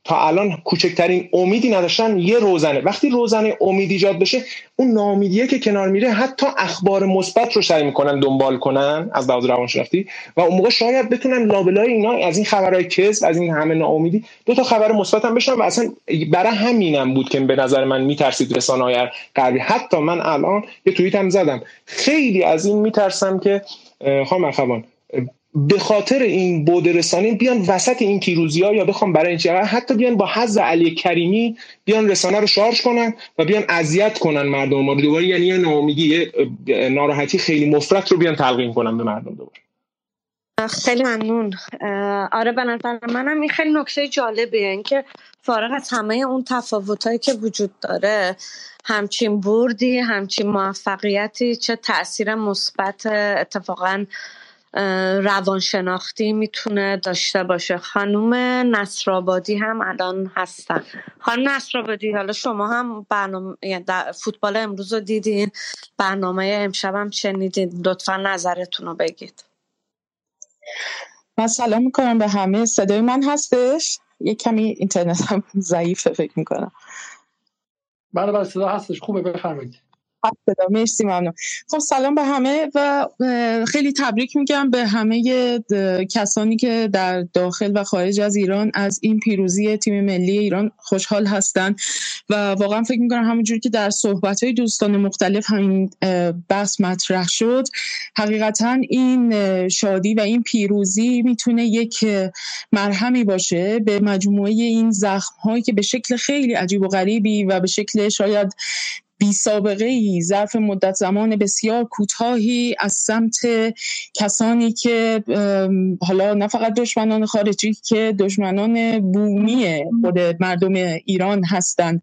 Speaker 20: تا الان کوچکترین امیدی نداشتن یه روزنه. وقتی روزنه امید ایجاد بشه اون نامیدیه که کنار میره حتی اخبار مثبت رو سعی می‌کنن دنبال کنن از لحاظ روانشناختی و اون موقع شاید بتونن لابلای اینا از این خبرهای کس از این همه ناامیدی دو تا خبر مثبت هم بشن و اصلا برای همینم بود که به نظر من میترسید رسانه های غربی. حتی من الان یه توییت هم زدم. خیلی از این میترسم که خانم اخوان به خاطر این بود رسانه بیان وسط این پیروزی ها یا بخوام برای این حتی بیان با حظ علی کریمی بیان رسانه رو شارژ کنن و بیان اذیت کنن مردم ما رو. دوباره یعنی یه ناامیدی ناراحتی خیلی مفرط رو بیان تلقین کنن به مردم دوباره.
Speaker 6: خیلی ممنون. آره به نظر منم این خیلی نکته جالبیه. اینکه فارغ از همه اون تفاوتایی که وجود داره همچین بردی همچین موفقیتی چه تاثیر مثبت اتفاقا روانشناختی می‌تونه داشته باشه. خانوم نصرآبادی هم الان هستن. خانم نصرآبادی حالا شما هم برنامه یعنی فوتبال امروز رو دیدین. برنامه امشب هم شنیدین. لطفا نظرتون رو بگید.
Speaker 21: من سلام می‌کنم به همه. صدای من هستش؟ یه کمی اینترنت هم ضعیفه فکر می‌کنم.
Speaker 1: بله بله صدا هستش. خوبه بفرمایید.
Speaker 21: خدا مرسی ممنون. خب سلام به همه و خیلی تبریک میگم به همه کسانی که در داخل و خارج از ایران از این پیروزی تیم ملی ایران خوشحال هستند و واقعا فکر می‌کنم همونجوری که در صحبت های دوستان مختلف همین بحث مطرح شد حقیقتا این شادی و این پیروزی می‌تونه یک مرهمی باشه به مجموعه این زخم هایی که به شکل خیلی عجیب و غریبی و به شکل شاید بی سابقه ای ظرف مدت زمان بسیار کوتاهی از سمت کسانی که حالا نه فقط دشمنان خارجی که دشمنان بومی خود مردم ایران هستند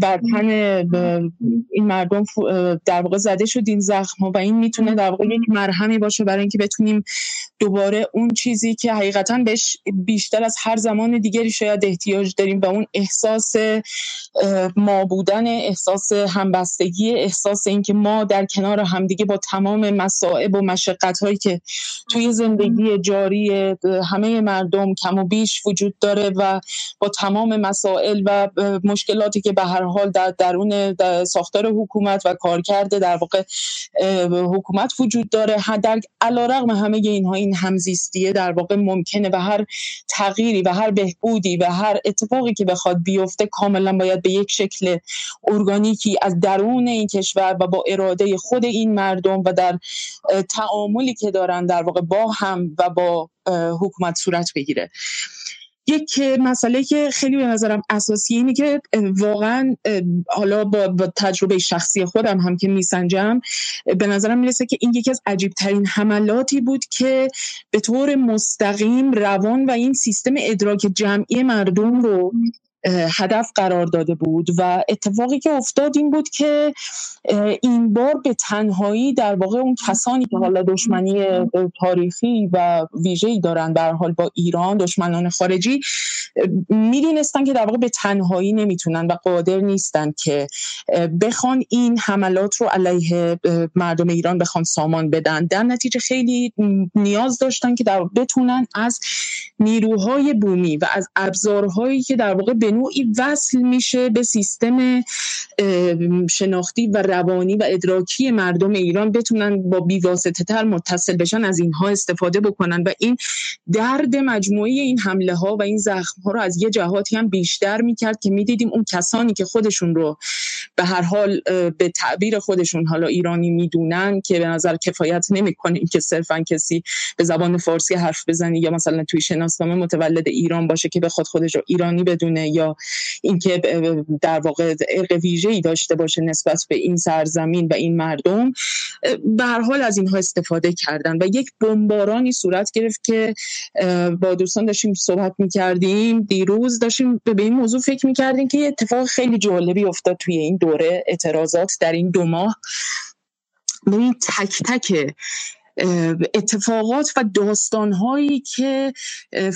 Speaker 21: بر تن این مردم در واقع زده شد این زخم ها و این می‌تونه در واقع یک مرهمی باشه برای اینکه بتونیم دوباره اون چیزی که حقیقتا بهش بیشتر از هر زمان دیگری شاید احتیاج داریم و اون احساس ما بودن احساس همبستگی احساس اینکه ما در کنار همدیگه با تمام مصائب و مشقت هایی که توی زندگی جاری همه مردم کم و بیش وجود داره و با تمام مسائل و مشکلاتی که به هر حال در درون در ساختار حکومت و کارکرد در واقع حکومت وجود داره در علیرغم همه اینها این همزیستیه در واقع ممکنه و هر تغییری و هر بهبودی و هر اتفاقی که بخواد بیفته کاملا باید به یک شکل ارگانیکی از درون این کشور و با اراده خود این مردم و در تعاملی که دارن در واقع با هم و با حکومت صورت بگیره. یک مسئله که خیلی به نظرم اساسی اینه که واقعا حالا با, تجربه شخصی خودم هم که میسنجم به نظرم می‌رسه که این یکی از عجیب ترین حملاتی بود که به طور مستقیم روان و این سیستم ادراک جمعی مردم رو هدف قرار داده بود و اتفاقی که افتاد این بود که این بار به تنهایی در واقع اون کسانی که حالا دشمنی تاریخی و ویژه‌ای دارن در حال با ایران دشمنان خارجی می‌دونستن که در واقع به تنهایی نمی‌تونن و قادر نیستن که بخوان این حملات رو علیه مردم ایران بخوان سامان بدن. در نتیجه خیلی نیاز داشتن که در بتونن از نیروهای بومی و از ابزارهایی که در واقع به نوعی وصل میشه به سیستم شناختی و روانی و ادراکی مردم ایران بتونن با بیواسطه تر متصل بشن از اینها استفاده بکنن. و این درد مجموعی این حمله ها و این زخم ها رو از یه جهاتی هم بیشتر می‌کرد که می‌دیدیم اون کسانی که خودشون رو به هر حال به تعبیر خودشون حالا ایرانی می‌دونن که به نظر کفایت نمی‌کنه که صرفا کسی به زبان فارسی حرف بزنه یا مثلا توی شناسنامه متولد ایران باشه که بخواد خودش رو ایرانی بدونه اینکه در واقع ارق ویژه‌ای داشته باشه نسبت به این سرزمین و این مردم به هر حال از اینها استفاده کردن و یک بمبارانی صورت گرفت که با دوستان داشتیم صحبت می‌کردیم دیروز داشتیم به این موضوع فکر می‌کردیم که اتفاق خیلی جالبی افتاد توی این دوره اعتراضات در این دو ماه. ببین تک تک اتفاقات و داستانهایی که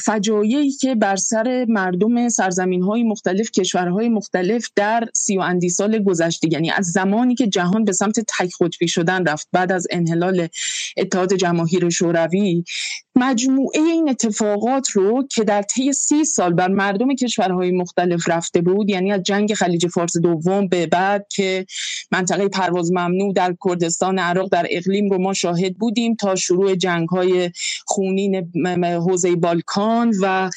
Speaker 21: فجایعی که بر سر مردم سرزمین های مختلف کشورهای مختلف در سی و اندی سال گذشته یعنی از زمانی که جهان به سمت تک قطبی شدن رفت بعد از انحلال اتحاد جماهیر شوروی مجموعه این اتفاقات رو که در طی سی سال بر مردم کشورهای مختلف رفته بود یعنی از جنگ خلیج فارس دوم به بعد که منطقه پرواز ممنوع در کردستان عراق در اقلیم رو ما شاهد بودیم تا شروع جنگ های خونین حوزه بالکان و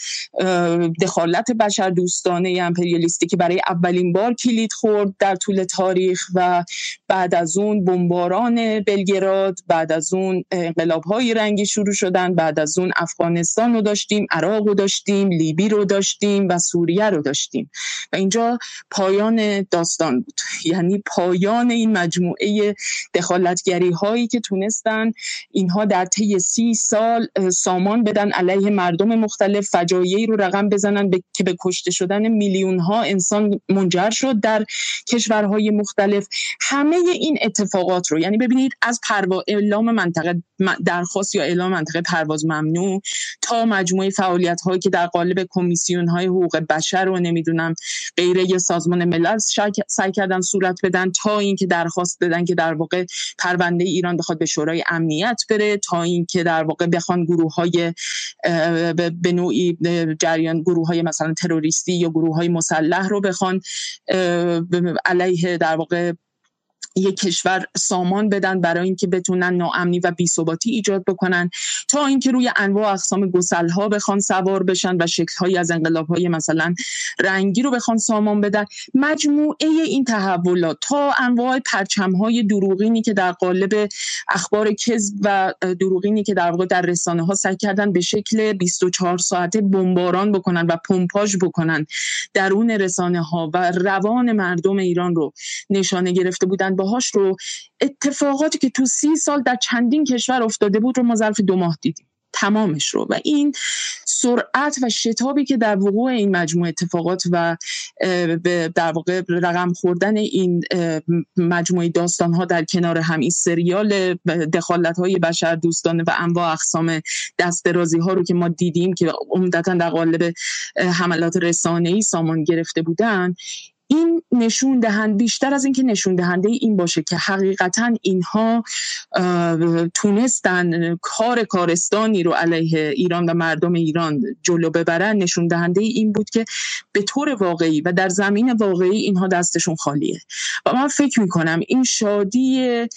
Speaker 21: دخالت بشر دوستانه امپریالیستی که برای اولین بار کلید خورد در طول تاریخ و بعد از اون بمباران بلگراد بعد از اون انقلاب های رنگی شروع شدن بعد از اون افغانستان رو داشتیم عراق رو داشتیم لیبی رو داشتیم و سوریه رو داشتیم. و اینجا پایان داستان بود. یعنی پایان این مجموعه دخالتگری هایی که تونستن اینها در طی سی سال سامان بدن علیه مردم مختلف فجایعی رو رقم بزنن که به کشته شدن میلیون ها انسان منجر شد در کشورهای مختلف. همه این اتفاقات رو یعنی ببینید از پروا اعلام منطقه درخواست یا اعلام منطقه پرواز ممنوع تا مجموعه فعالیت هایی که در قالب کمیسیون های حقوق بشر و نمی‌دونم غیره سازمان ملل سعی کردن صورت بدن تا اینکه درخواست بدن که در واقع پرونده ایران بخواد به شورای امنیت بره تا اینکه در واقع بخوان گروه های به نوعی جریان گروه های مثلا تروریستی یا گروه های مسلح رو بخوان علیه در واقع یک کشور سامان بدن برای اینکه بتونن ناامنی و بیثباتی ایجاد بکنن تا اینکه روی انواع اقسام گسل ها بخوان سوار بشن و شکل های از انقلاب های مثلا رنگی رو بخوان سامان بدن. مجموعه این تحولات تا انواع پرچم های دروغینی که در قالب اخبار کذب و دروغینی که در واقع در رسانه ها سعی کردن به شکل 24 ساعته بمباران بکنن و پمپاژ بکنن درون رسانه ها و روان مردم ایران رو نشانه گرفته بودن. با هاش رو اتفاقاتی که تو سی سال در چندین کشور افتاده بود رو ما ظرف دو ماه دیدیم. تمامش رو. و این سرعت و شتابی که در وقوع این مجموعه اتفاقات و در واقع رقم خوردن این مجموعه داستان ها در کنار هم این سریال دخالت های بشر دوستانه و انواع اقسام دست ها رو که ما دیدیم که عمدتا در قالب حملات رسانه ای سامان گرفته بودن این نشون دهند بیشتر از اینکه نشون دهنده این باشه که حقیقتا اینها تونستن کار کارستانی رو علیه ایران و مردم ایران جلو ببرن. نشون دهنده این بود که به طور واقعی و در زمین واقعی اینها دستشون خالیه. و من فکر می‌کنم این شادی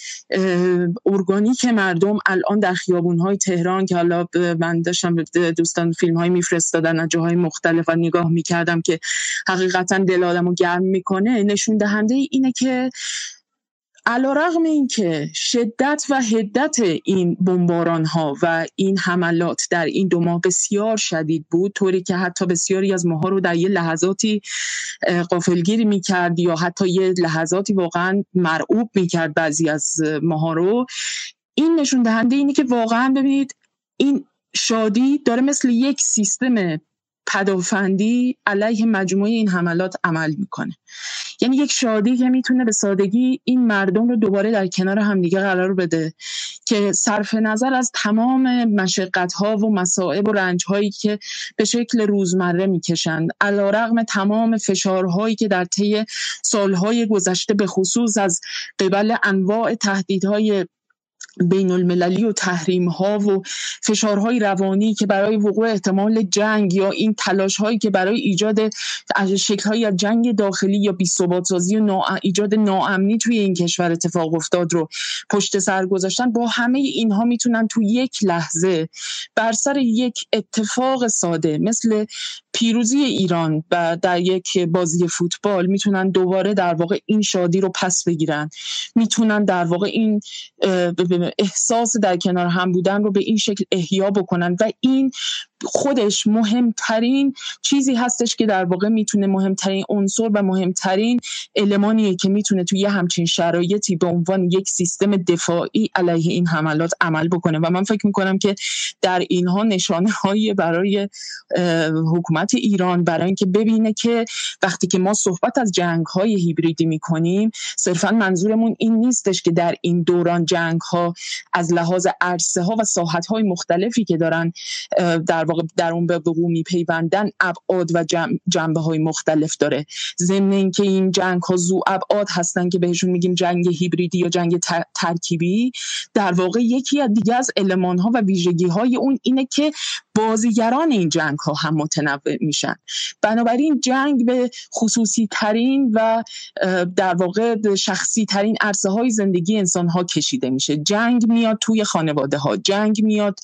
Speaker 21: ارگانیک مردم الان در خیابون های تهران که حالا من داشتم دوستان فیلم های میفرستادن از جاهای مختلف و نگاه می‌کردم که حقیقتا دل آدم گرم می‌کنه نشون دهنده اینه که علا رغم این که شدت و هدت این بمباران ها و این حملات در این دو ماه بسیار شدید بود طوری که حتی بسیاری از ماها رو در یه لحظاتی قافلگیری می‌کرد یا حتی یه لحظاتی واقعا مرعوب می‌کرد بعضی از ماها رو. این نشون دهنده اینه که واقعا ببینید این شادی داره مثل یک سیستم پدافندی علیه مجموعه این حملات عمل می‌کنه. یعنی یک شادی که می‌تونه به سادگی این مردم رو دوباره در کنار همدیگه قرار بده که صرف نظر از تمام مشقت ها و مصائب و رنج هایی که به شکل روزمره می‌کشند علا رغم تمام فشارهایی که در طی سالهای گذشته به خصوص از قبل انواع تهدیدهای بین المللی و تحریم ها و فشارهای روانی که برای وقوع احتمال جنگ یا این تلاش هایی که برای ایجاد شکل های جنگ داخلی یا بی سازی و ایجاد ناامنی توی این کشور اتفاق افتاد رو پشت سر گذاشتن با همه اینها می‌تونن تو یک لحظه بر سر یک اتفاق ساده مثل پیروزی ایران و در یک بازی فوتبال می‌تونن دوباره در واقع این شادی رو پس بگیرن. می‌تونن در واقع این احساس در کنار هم بودن رو به این شکل احیا بکنن و این خودش مهمترین چیزی هستش که در واقع می‌تونه مهمترین عنصر و مهمترین المانیه که می‌تونه توی همچین شرایطی به عنوان یک سیستم دفاعی علیه این حملات عمل بکنه. و من فکر می‌کنم که در اینها نشانه هایی برای حکومت ایران برای اینکه ببینه که وقتی که ما صحبت از جنگ های هیبریدی می‌کنیم صرفا منظورمون این نیستش که در این دوران جنگ ها از لحاظ عرصه ها و ساحت های مختلفی که دارن در واقع در اون به وقوع میپیوندن ابعاد و جنبه های مختلف داره. ضمن اینکه این جنگ ها زو ابعاد هستن که بهشون میگیم جنگ هیبریدی یا جنگ ترکیبی در واقع یکی از دیگه از المان ها و ویژگی های اون اینه که بازیگران این جنگ ها هم متنوع میشن. بنابراین جنگ به خصوصی ترین و در واقع شخصی ترین عرصه های زندگی انسان ها کشیده میشه. جنگ میاد توی خانواده ها جنگ میاد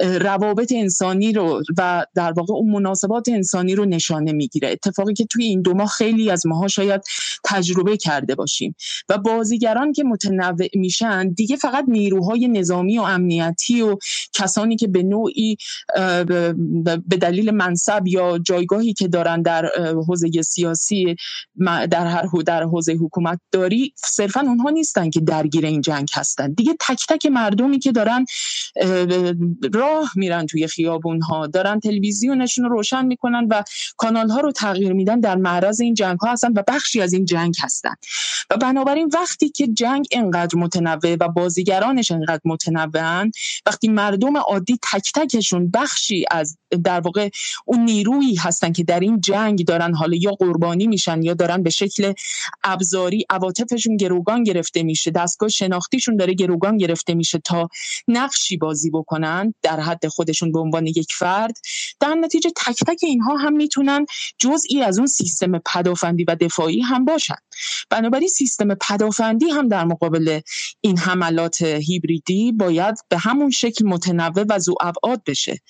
Speaker 21: روابط انسانی رو و در واقع اون مناسبات انسانی رو نشانه می‌گیره. اتفاقی که توی این دو ماه خیلی از ماها شاید تجربه کرده باشیم. و بازیگران که متنوع میشن دیگه فقط نیروهای نظامی و امنیتی و کسانی که به نوعی به دلیل منصب یا جایگاهی که دارن در حوزه سیاسی در هر در حوزه حکومت داری صرفا اونها نیستن که درگیر این جنگ هستن. دیگه تک تک مردمی که دارن راه میرن توی خیابون ها دارن تلویزیونشون رو روشن می‌کنن و کانال ها رو تغییر میدن در معرض این جنگ ها هستن و بخشی از این جنگ هستن. و بنابراین وقتی که جنگ انقدر متنوع و بازیگرانش انقدر متنوعن وقتی مردم عادی تک تکشون بخشی از در واقع اون نیرویی هستن که در این جنگ دارن حالا یا قربانی میشن یا دارن به شکل ابزاری عواطفشون گروگان گرفته میشه دستگاه شناختیشون داره گروگان گرفته میشه تا نقشی بازی بکنن در حد خودشون به عنوان یک فرد در نتیجه تک تک اینها هم می‌تونن جزئی از اون سیستم پدافندی و دفاعی هم باشن. بنابراین سیستم پدافندی هم در مقابل این حملات هیبریدی باید به همون شکل متنوع و ذو ابعاد بشه.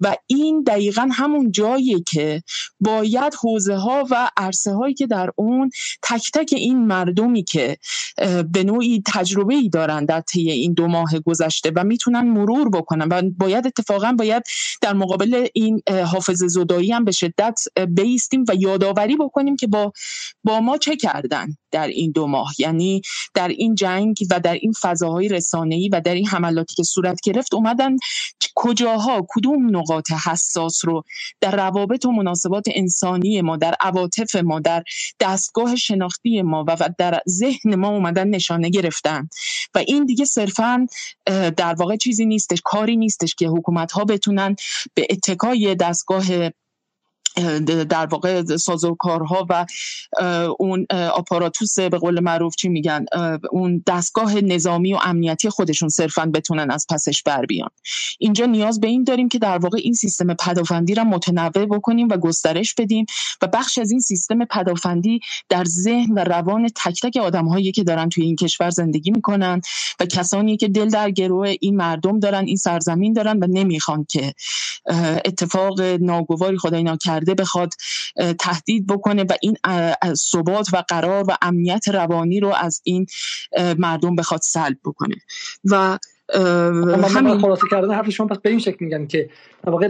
Speaker 21: و این دقیقا همون جایی که باید حوزه ها و عرصه هایی که در اون تک تک این مردمی که به نوعی تجربه ای دارن در طی این دو ماه گذشته و می‌تونن مرور بکنن و باید اتفاقا باید در مقابل این حافظ زدایی هم به شدت بیستیم و یادآوری بکنیم که با با ما چه کردن. در این دو ماه. یعنی در این جنگ و در این فضاهای رسانه‌ای و در این حملاتی که صورت گرفت اومدن کجاها کدوم نقاط حساس رو در روابط و مناسبات انسانی ما در عواطف ما در دستگاه شناختی ما و در ذهن ما اومدن نشانه گرفتن. و این دیگه صرفا در واقع چیزی نیستش کاری نیستش که حکومت ها بتونن به اتکای دستگاه در واقع سازوکارها و اون آپاراتوس به قول معروف چی میگن؟ اون دستگاه نظامی و امنیتی خودشون صرفا بتونن از پسش بر بیان. اینجا نیاز به این داریم که در واقع این سیستم پدافندی را متنوع بکنیم و گسترش بدیم و بخش از این سیستم پدافندی در ذهن و روان تک تک آدم هایی که دارن توی این کشور زندگی می‌کنن و کسانی که دل در گروه این مردم دارن این سرزمین دارن و نمی‌خوان که اتفاق ناگواری خدای ناکرده بخواد تهدید بکنه و این ثبات و قرار و امنیت روانی رو از این مردم بخواد سلب بکنه. و
Speaker 1: همین خلاصه کردن حرف شما پس به این شکل میگن که واقع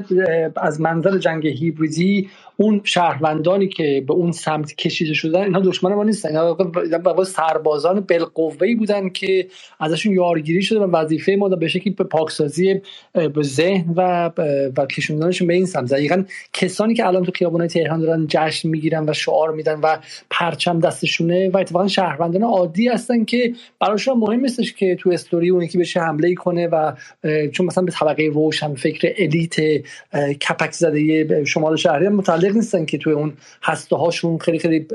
Speaker 1: از منظر جنگ هیبریدی اون شهروندانی که به اون سمت کشیده شدن اینها دشمن ما نیستن. اینا سربازان بالقوه‌ای بودن که ازشون یارگیری شده و وظیفه ما به شکلی به پاکسازی به ذهن و و کشوندنشون به این سمت. دقیقا کسانی که الان تو خیابان‌های تهران دارن جشن می‌گیرن و شعار میدن و پرچم دستشونه و اتفاقا شهروندان عادی هستن که براشون مهم نیستش که تو استوری اون یکی بشه حمله کنه و چون مثلا به طبقه روشن فکر الیت کپک زده شمال شهری متعلق نیستن که توی اون هسته هاشون خیلی خیلی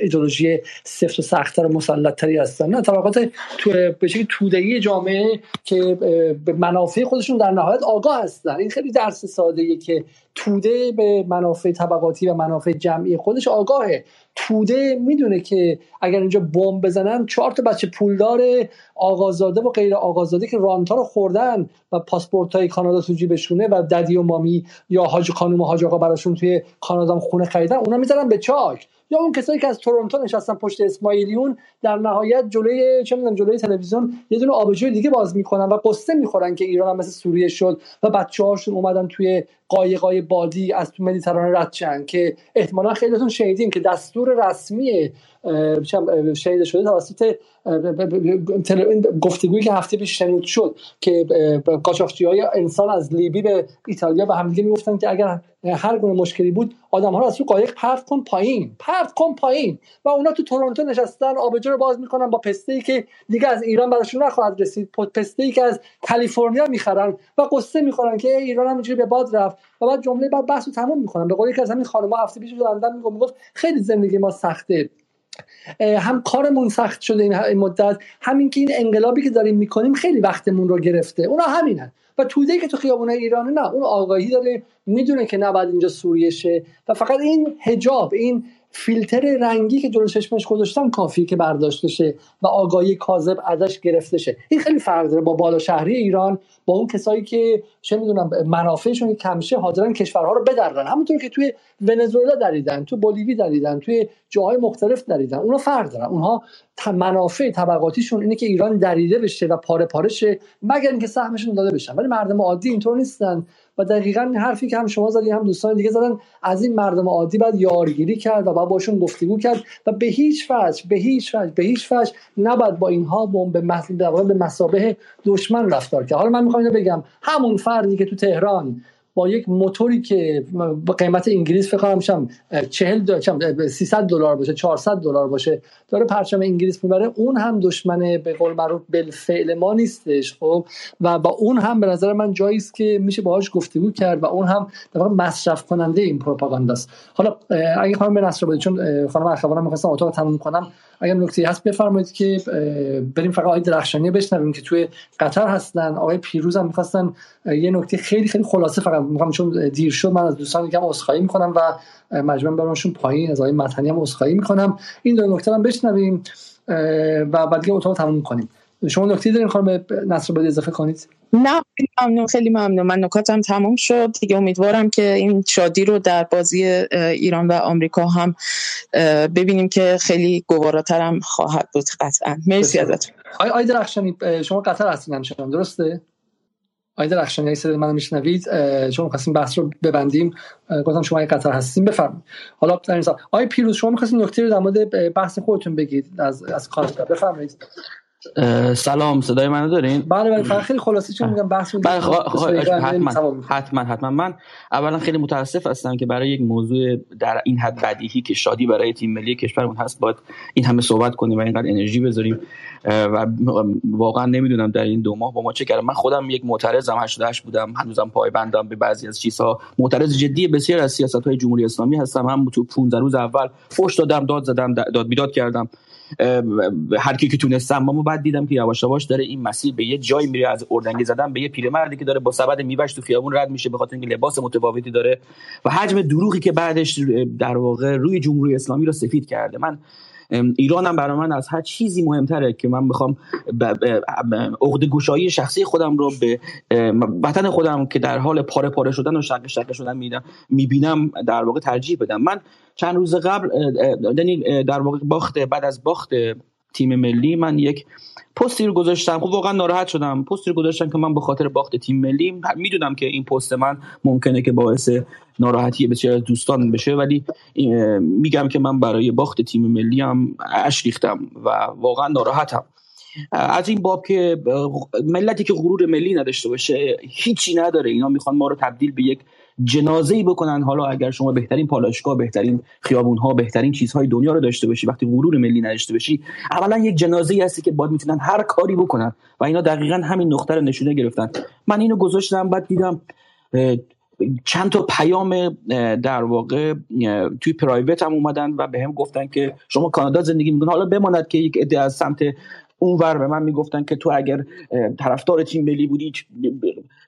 Speaker 1: ایدولوژی سفت و سختتر و مسلطتری هستن. نه طبقات تو به شکل توده‌ای جامعه که به منافع خودشون در نهایت آگاه هستن. این خیلی درس ساده که توده به منافع طبقاتی و منافع جمعی خودش آگاهه. توده می‌دونه که اگر اینجا بمب بزنن چهار تا بچه پولدار آقازاده و غیر آقازاده که رانتا رو خوردن و پاسپورت های کانادا تو جیبشونه و ددی و مامی یا حاج خانم و حاج آقا براشون توی کانادا خونه خریدن اونا می‌زنن به چاک. یا اون کسایی که از تورنتو نشستن پشت اسماعیلیون در نهایت جلوی چه می‌دونم جلوی تلویزیون یه دونه آبجوی دیگه باز می‌کنن و قصه می‌خورن که ایران هم مثل سوریه شد و بچه هاشون اومدن توی قایقای بادی از تو مدیترانه رد که احتمالا خیلیتون شنیدیم که دستور رسمی شهید شده توسط گفتگویی که هفته پیش شنود شد که قاچاقچی های انسان از لیبی به ایتالیا به همدیگه می‌گفتن که اگر هر گونه مشکلی بود آدم ها رو از تو قایق پرت کن پایین پرت کن پایین و اونا تو تورنتو نشستن آبجو رو باز می‌کنن با پسته ای که دیگه از ایران براشون نخواهد رسید پسته ای که از کالیفرنیا می‌خرن و قصه می‌خورن که ایران هم به باد رفت و بعد جمله بعد بحث رو تموم می‌کنن. به قول یکی از همین خانم‌ها هفته پیش لندن می‌گفت خیلی زندگی ما سخته. هم کارمون سخت شده این مدت همین که این انقلابی که داریم می‌کنیم خیلی وقتمون رو گرفته. اونا همینن. و توده که تو خیابونه ایران نه. اون آگاهی داره می‌دونه که نباید اینجا سوریه شه. و فقط این هجاب این فیلتر رنگی که جلو چشمش گذاشتن کافی که برداشته شه و آگاهی کاذب ازش گرفته شه. این خیلی فرق داره با بالا شهری ایران با اون کسایی که چه می‌دونم منافعشون کمشه حاضرن کشورها رو بدرن. همونطور که توی ونزوئلا دریدن تو بولیوی دریدن توی جاهای مختلف دریدن. اونا فرق دارن. اونها منافع طبقاتیشون اینه که ایران دریده بشه و پاره پاره شه مگر اینکه سهمشون داده بشن. ولی مردم عادی اینطور نیستن. و دقیقا حرفی که هم شما زدین هم دوستان دیگه زدن از این مردم عادی باید یارگیری کرد و باید باشون گفتگو کرد و به هیچ وجه به هیچ وجه به هیچ وجه نباید با اینها به به مسابه دشمن رفتار کرد. حالا من می‌خوام اینو بگم. همون فردی که تو تهران با یک موتوری که با قیمت انگلیس فکر کنم شم 40 300 دلار باشه 400 دلار باشه داره پرچم انگلیس می‌بره. اون هم دشمن به قول معروف بالفعل ما نیستش خب؟ و با اون هم به نظر من جایی است که میشه باهاش گفتگو کرد و اون هم در مصرف کننده این پروپاگانداست. حالا اگه خانم به نصر چون خانم اخوانم می‌خواستم اتاق تموم کنم اگر نکته هست بفرمایید که بریم فقط آقای درخشانی بشنویم که توی قطر هستن. آقای پیروز هم می‌خواستن یه نکته خیلی خیلی خلاصه فقط می‌خوام چون دیر شد من از دوستان دیگه عذرخواهی می‌کنم و مجبورم برامشون پایین از آقای متنی هم عذرخواهی می‌کنم. این دو نکته هم بشنویم و بعد دیگه اتاق تموم کنیم. شما نکته دارین خانم نصر باید اضافه کنید؟
Speaker 21: نه خیلی ممنون خیلی ممنون. من نکاتم تموم شد. دیگه امیدوارم که این شادی رو در بازی ایران و آمریکا هم ببینیم که خیلی گواراتر هم خواهد بود قطعا. مرسی ازتون.
Speaker 1: آقای آقای درخشانی شما قطر هستین همچنان درسته؟ آقای درخشانی صدای منو میشنوید شما خواستیم بحث رو ببندیم گفتم شما قطر هستیم بفرمایید. حالا در آقای پیروز شما می‌خواستین نکته رو در مورد بحث خودتون بگید از از بفرمایید.
Speaker 22: سلام صدای منو دارین؟
Speaker 1: بله بله خیلی خلاصه چون میگم بحث
Speaker 22: بله حتما حتما حتما. من اولا خیلی متاسف هستم که برای یک موضوع در این حد بدیهی که شادی برای تیم ملی کشورمون هست باید این همه صحبت کنیم و اینقدر انرژی بذاریم. و واقعا نمی‌دونم در این دو ماه با ما چه کردم من خودم یک معترضم 88 بودم هنوزم پایبندم به بعضی از چیزها. معترض جدی بسیار از سیاست های جمهوری اسلامی هستم. هم تو 15 روز اول فوش دادم داد زدم داد بیداد کردم. هر کی که تونستم اما بعد دیدم که یواش یواش داره این مسیر به یه جایی میره از اردنگی زدن به یه پیرمردی که داره با سبد میوش تو خیابون رد میشه به خاطر اینکه لباس متفاوتی داره و حجم دروغی که بعدش در واقع روی جمهوری اسلامی رو سفید کرده. من ایرانم برای من از هر چیزی مهمتره که من بخوام عقد گشایی شخصی خودم رو به وطن خودم که در حال پاره پاره شدن و شق شق شدن می‌بینم در واقع ترجیح بدم. من چند روز قبل یعنی در واقع باخت بعد از باخت تیم ملی. من یک پستی رو گذاشتم. خب واقعا ناراحت شدم. پستی رو گذاشتم که من به خاطر باخت تیم ملی می‌دونم که این پست من ممکنه که باعث ناراحتی بسیار از دوستان بشه ولی میگم که من برای باخت تیم ملی هم اش ریختم و واقعا ناراحتم. از این باب که ملتی که غرور ملی نداشته باشه هیچی نداره. اینا می‌خوان ما رو تبدیل به یک جنازه ای بکنن. حالا اگر شما بهترین پالاشگاه بهترین خیابون ها بهترین چیزهای دنیا رو داشته باشی وقتی غرور ملی نداشته باشی اولا یک جنازه ای هستی که باید می‌تونن هر کاری بکنن و اینا دقیقا همین نقطه رو نشونه گرفتن. من اینو گذاشتم بعد دیدم چند تا پیام در واقع توی پرایوت هم اومدن و به هم گفتن که شما کانادا زندگی می‌کنید حالا بماند که یک عده از سمت اونور به من می‌گفتن که تو اگر طرفدار تیم ملی بودی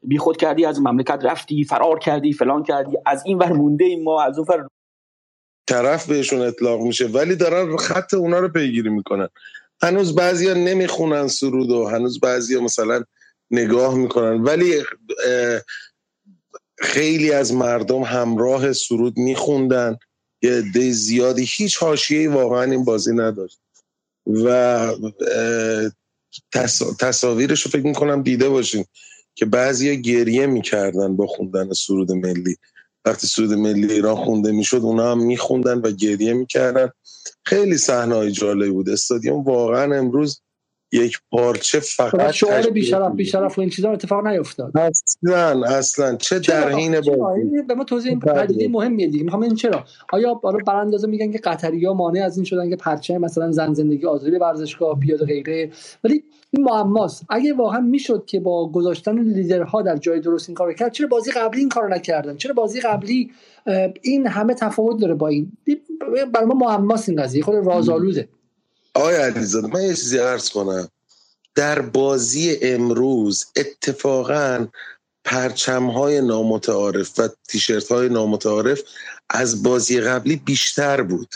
Speaker 22: بی خود کردی از مملکت رفتی فرار کردی فلان کردی از این ور مونده ایم ما از اون
Speaker 23: طرف بهشون اطلاق میشه ولی دارن خط اونا رو پیگیری می‌کنن. هنوز بعضیا نمی‌خونن سرود و هنوز بعضیا مثلا نگاه می‌کنن ولی خیلی از مردم همراه سرود میخوندن. یه عده زیادی هیچ حاشیه واقعا این بازی نداشت. و تصاویرش رو فکر می‌کنم دیده باشین که بعضیا گریه می‌کردن با خوندن سرود ملی. وقتی سرود ملی ایران خونده می‌شد اونا هم میخوندن و گریه می‌کردن. خیلی صحنه جالبی بود. استادیوم واقعا امروز یک پارچه فقط
Speaker 1: شعار بیشرف بیشرف و این چیزا اتفاق نیفتاد.
Speaker 23: اصلا اصلا. چه در حین
Speaker 1: به ما توضیح این پدیده مهمیه دیگه. می‌خوام این چرا؟ آیا برای براندازه میگن که قطریا مانع از این شدن که پرچم مثلا زن زندگی آزادی ورزشگاه بیاد غیره؟ ولی این معماست. اگه واقعا می‌شد که با گذاشتن لیدرها در جای درست این کارو کرد چرا بازی قبلی این کارو نکردن؟ چرا بازی قبلی این همه تفاوت داره با این؟ برای ما معماست این قضیه. خود رازآلوده.
Speaker 23: آقای علیزاده من یه چیزی عرض کنم. در بازی امروز اتفاقا پرچم های نامتعارف و تیشرت های نامتعارف از بازی قبلی بیشتر بود.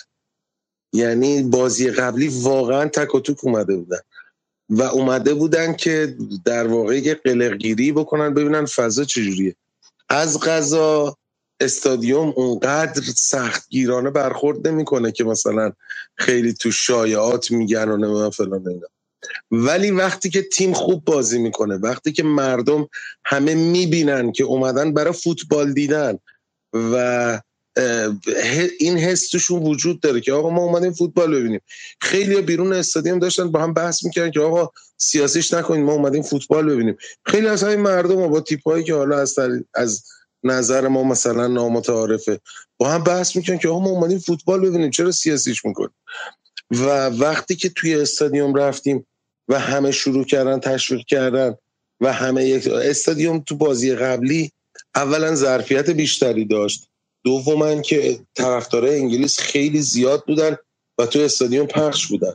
Speaker 23: یعنی بازی قبلی واقعا تک و توک اومده بودن. و اومده بودن که در واقع یه قلقگیری بکنن ببینن فضا چجوریه. از غذا استادیوم اونقدر سختگیرانه برخورد نمی‌کنه که مثلا خیلی تو شایعات میگن و نمی‌دونم فلان اینا ولی وقتی که تیم خوب بازی می‌کنه وقتی که مردم همه می‌بینن که اومدن برای فوتبال دیدن و این حس توشون وجود داره که آقا ما اومدیم فوتبال ببینیم. خیلی بیرون استادیوم داشتن با هم بحث می‌کردن که آقا سیاسیش نکنیم ما اومدیم فوتبال ببینیم. خیلی از همین مردم با تیپایی که حالا از, از نظر ما مثلا نامتعارفه. با هم بحث می‌کنن که ما اومدیم فوتبال ببینیم چرا سیاسیش می‌کنیم؟ و وقتی که توی استادیوم رفتیم و همه شروع کردن تشویق کردن و همه یک استادیوم تو بازی قبلی اولا ظرفیت بیشتری داشت. دوما که طرفدارای انگلیس خیلی زیاد بودن و تو استادیوم پخش بودن.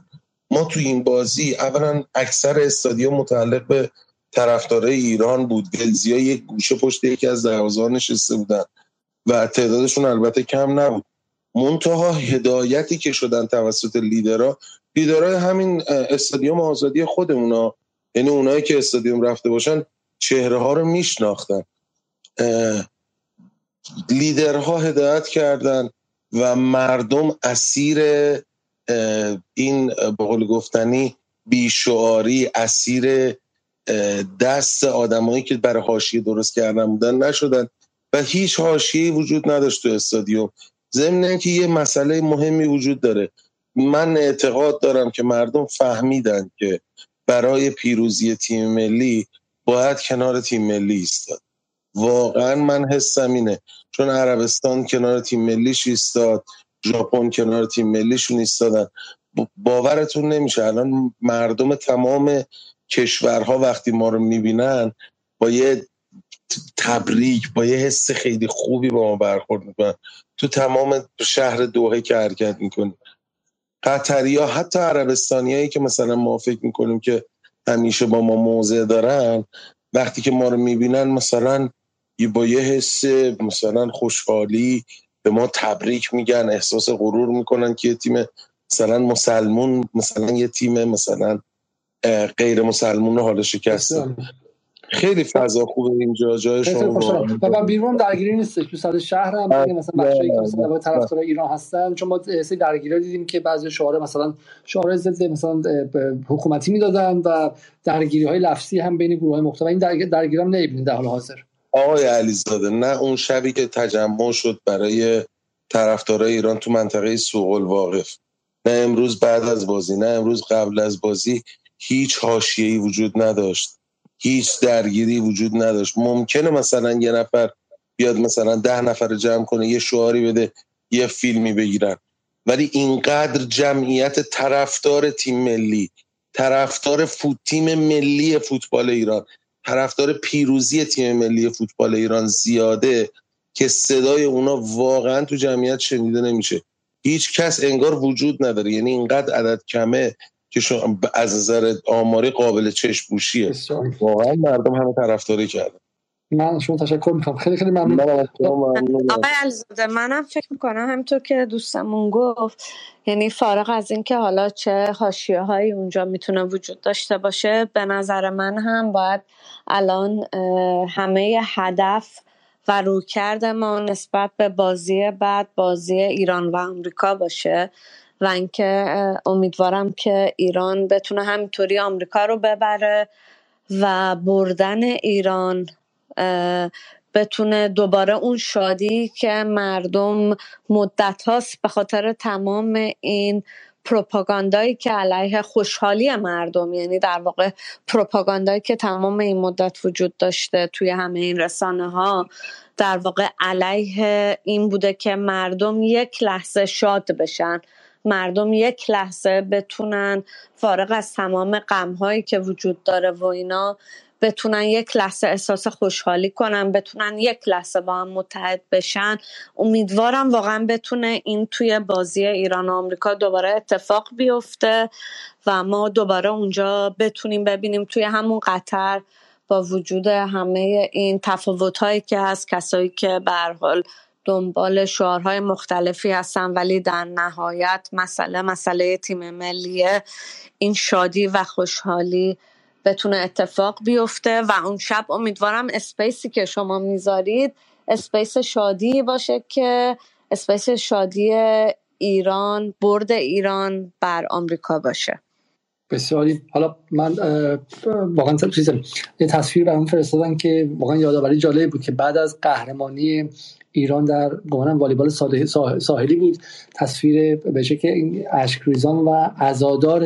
Speaker 23: ما تو این بازی اولا اکثر استادیوم متعلق به طرفدارای ایران بود. گلزیا یک گوشه پشت یکی از دروازه‌ها نشسته بودن و تعدادشون البته کم نبود. منتها هدایتی که شدن توسط لیدرها لیدرهای همین استادیوم آزادی خودمونا یعنی اونایی که استادیوم رفته باشن چهره ها رو میشناختن. لیدرها هدایت کردن و مردم اسیر این به قول گفتنی بیشعاری اسیر دست آدمایی که برای حاشیه درست کردن بودن نشدن و هیچ حاشیه وجود نداشت تو استادیوم. ضمن که یه مسئله مهمی وجود داره. من اعتقاد دارم که مردم فهمیدن که برای پیروزی تیم ملی باید کنار تیم ملی ایستاد. واقعا من حسم اینه. چون عربستان کنار تیم ملیش ایستاد ژاپن کنار تیم ملیشون ایستادن. باورتون نمیشه. الان مردم تمام کشورها وقتی ما رو می‌بینن با یه تبریک با یه حس خیلی خوبی با ما برخورد می‌کنن. تو تمام شهر دوحه که حرکت می‌کنیم قطری ها حتی عربستانی هایی که مثلا ما فکر می‌کنیم که همیشه با ما موضع دارن وقتی که ما رو می‌بینن مثلا با یه حس مثلا خوشحالی به ما تبریک میگن احساس غرور می‌کنن که یه تیم مثلا مسلمون مثلا یه تیم مثلا غیر مسلمون رو حالا شکست خیلی فضا خوبه اینجا جای شما.
Speaker 1: و بیرون درگیری نیست تو صد شهر هم. مثلا بچه‌ای که مثلا طرفدار ایران هستن. چون ما سری درگیری دیدیم که بعضی شعار مثلا شعار ضد مثلا حکومتی می‌دادن و درگیری های لفظی هم بین گروه های مختلف. این درگیری هم نمی‌بینید در حال حاضر.
Speaker 23: آقای علیزاده نه اون شبی که تجمع شد برای طرفدارای ایران تو منطقه سوق الواقف. نه امروز بعد از بازی نه امروز قبل از بازی. هیچ حاشیه‌ای وجود نداشت. هیچ درگیری وجود نداشت. ممکنه مثلا یه نفر بیاد مثلا ده نفر جمع کنه یه شعاری بده یه فیلمی بگیرن. ولی اینقدر جمعیت طرفدار تیم ملی طرفدار فوت تیم ملی فوتبال ایران طرفدار پیروزی تیم ملی فوتبال ایران زیاده که صدای اونا واقعا تو جمعیت شنیده نمیشه. هیچ کس انگار وجود نداره. یعنی اینقدر عدد کمه که از نظر آماری قابل چشم بوشیه واقعا مردم همه طرفداری کردن.
Speaker 1: من شما تشکر می‌کنم. خیلی خیلی ممنون.
Speaker 6: آقای الزاده منم فکر می‌کنم همینطور که دوستمون گفت یعنی فارغ از اینکه حالا چه حاشیه هایی اونجا می‌تونه وجود داشته باشه به نظر من هم باید الان همه هدف و رویکرد ما نسبت به بازی بعد بازی ایران و آمریکا باشه. و اینکه امیدوارم که ایران بتونه همینطوری آمریکا رو ببره و بردن ایران بتونه دوباره اون شادی که مردم مدت هاست به خاطر تمام این پروپاگاندایی که علیه خوشحالی مردم یعنی در واقع پروپاگاندایی که تمام این مدت وجود داشته توی همه این رسانه ها در واقع علیه این بوده که مردم یک لحظه شاد بشن. مردم یک لحظه بتونن فارغ از تمام غمهایی که وجود داره و اینا بتونن یک لحظه احساس خوشحالی کنن بتونن یک لحظه با هم متحد بشن. امیدوارم واقعا بتونه این توی بازی ایران و آمریکا دوباره اتفاق بیفته و ما دوباره اونجا بتونیم ببینیم توی همون قطر با وجود همه این تفاوت هایی که هست کسایی که به حال دنبال شعارهای مختلفی هستن ولی در نهایت مسئله مسئله تیم ملیه این شادی و خوشحالی بتونه اتفاق بیفته و اون شب امیدوارم space ی که شما می‌ذارید space شادی باشه که space شادی ایران برد ایران بر آمریکا باشه.
Speaker 1: بسیاری. حالا من واقعا چیزم یه تصویر برام فرستادن که واقعا یادآوری جالب بود که بعد از قهرمانی ایران در گمانم والیبال ساحلی بود. تصویر به این اشکریزان و عزادار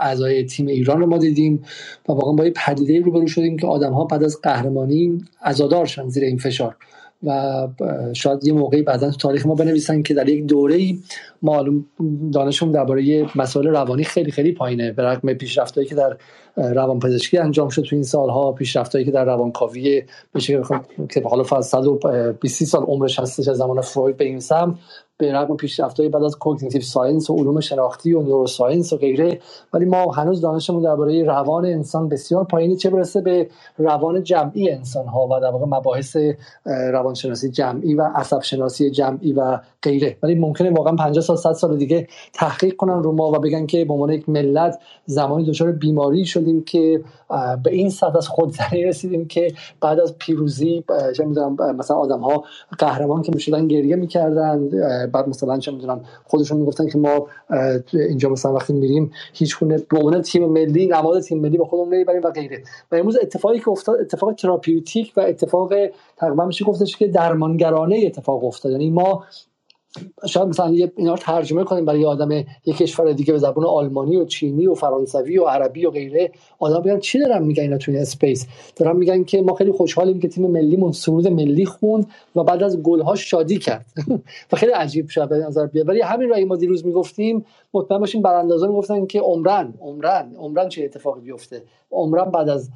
Speaker 1: اعضای تیم ایران رو ما دیدیم و واقعا با یه پدیده روبرو شدیم که آدم ها بعد از قهرمانی عزادار شدن زیر این فشار. و شاید یه موقعی بعدا تو تاریخ ما بنویسن که در یک دوره معلوم دانشمون درباره مسائل روانی خیلی خیلی پایینه. به رغم پیشرفتایی که در روان پزشکی انجام شد تو این سالها پیشرفتایی که در روانکاوی بشه که حالا فاز 120 سال عمرش هستش از زمان فروید به این سمت به رغم پیشرفت‌های بعد از cognitive science و علوم شناختی و neuroscience و غیره. ولی ما هنوز دانشمون درباره روان انسان بسیار پایینه چه برسه به روان جمعی انسان ها و در واقع مباحث روانشناسی جمعی و عصب شناسی جمعی و غیره. ولی ممکنه واقعا 50 سال 100 سال دیگه تحقیق کنن رو ما و بگن که به عنوان یک ملت زمانی دچار بیماری شدیم که به این سطح از خودزنی رسیدیم که بعد از پیروزی چه مثلا آدم ها قهرمان که می‌شدن گریه می‌کردن بعد مثلا چه می‌دونم خودشون می‌گفتن که ما اینجا مثلا وقتی میریم هیچ گونه به تیم ملی نماد تیم ملی با خودمون نمی‌بریم و غیره. و امروز اتفاقی که افتاد اتفاق تراپیوتیک و اتفاق تقریبا میشه گفتش که درمانگرانه اتفاق افتاد. یعنی ما شاید مثلا اینا رو ترجمه کنیم برای آدم یک کشور دیگه به زبان آلمانی و چینی و فرانسوی و عربی و غیره آدم بگن چی دارن میگن اینا تو این space دارن میگن که ما خیلی خوشحالیم که تیم ملیمون سرود ملی خوند و بعد از گل‌ها شادی کرد. و خیلی عجیب شد به نظر بیاد. ولی همین رو ما دیروز می‌گفتیم مطمئن باشیم براندازان می‌گفتن که عمراً عمراً عمراً چه اتفاقی بیفته؟ عمراً بعد از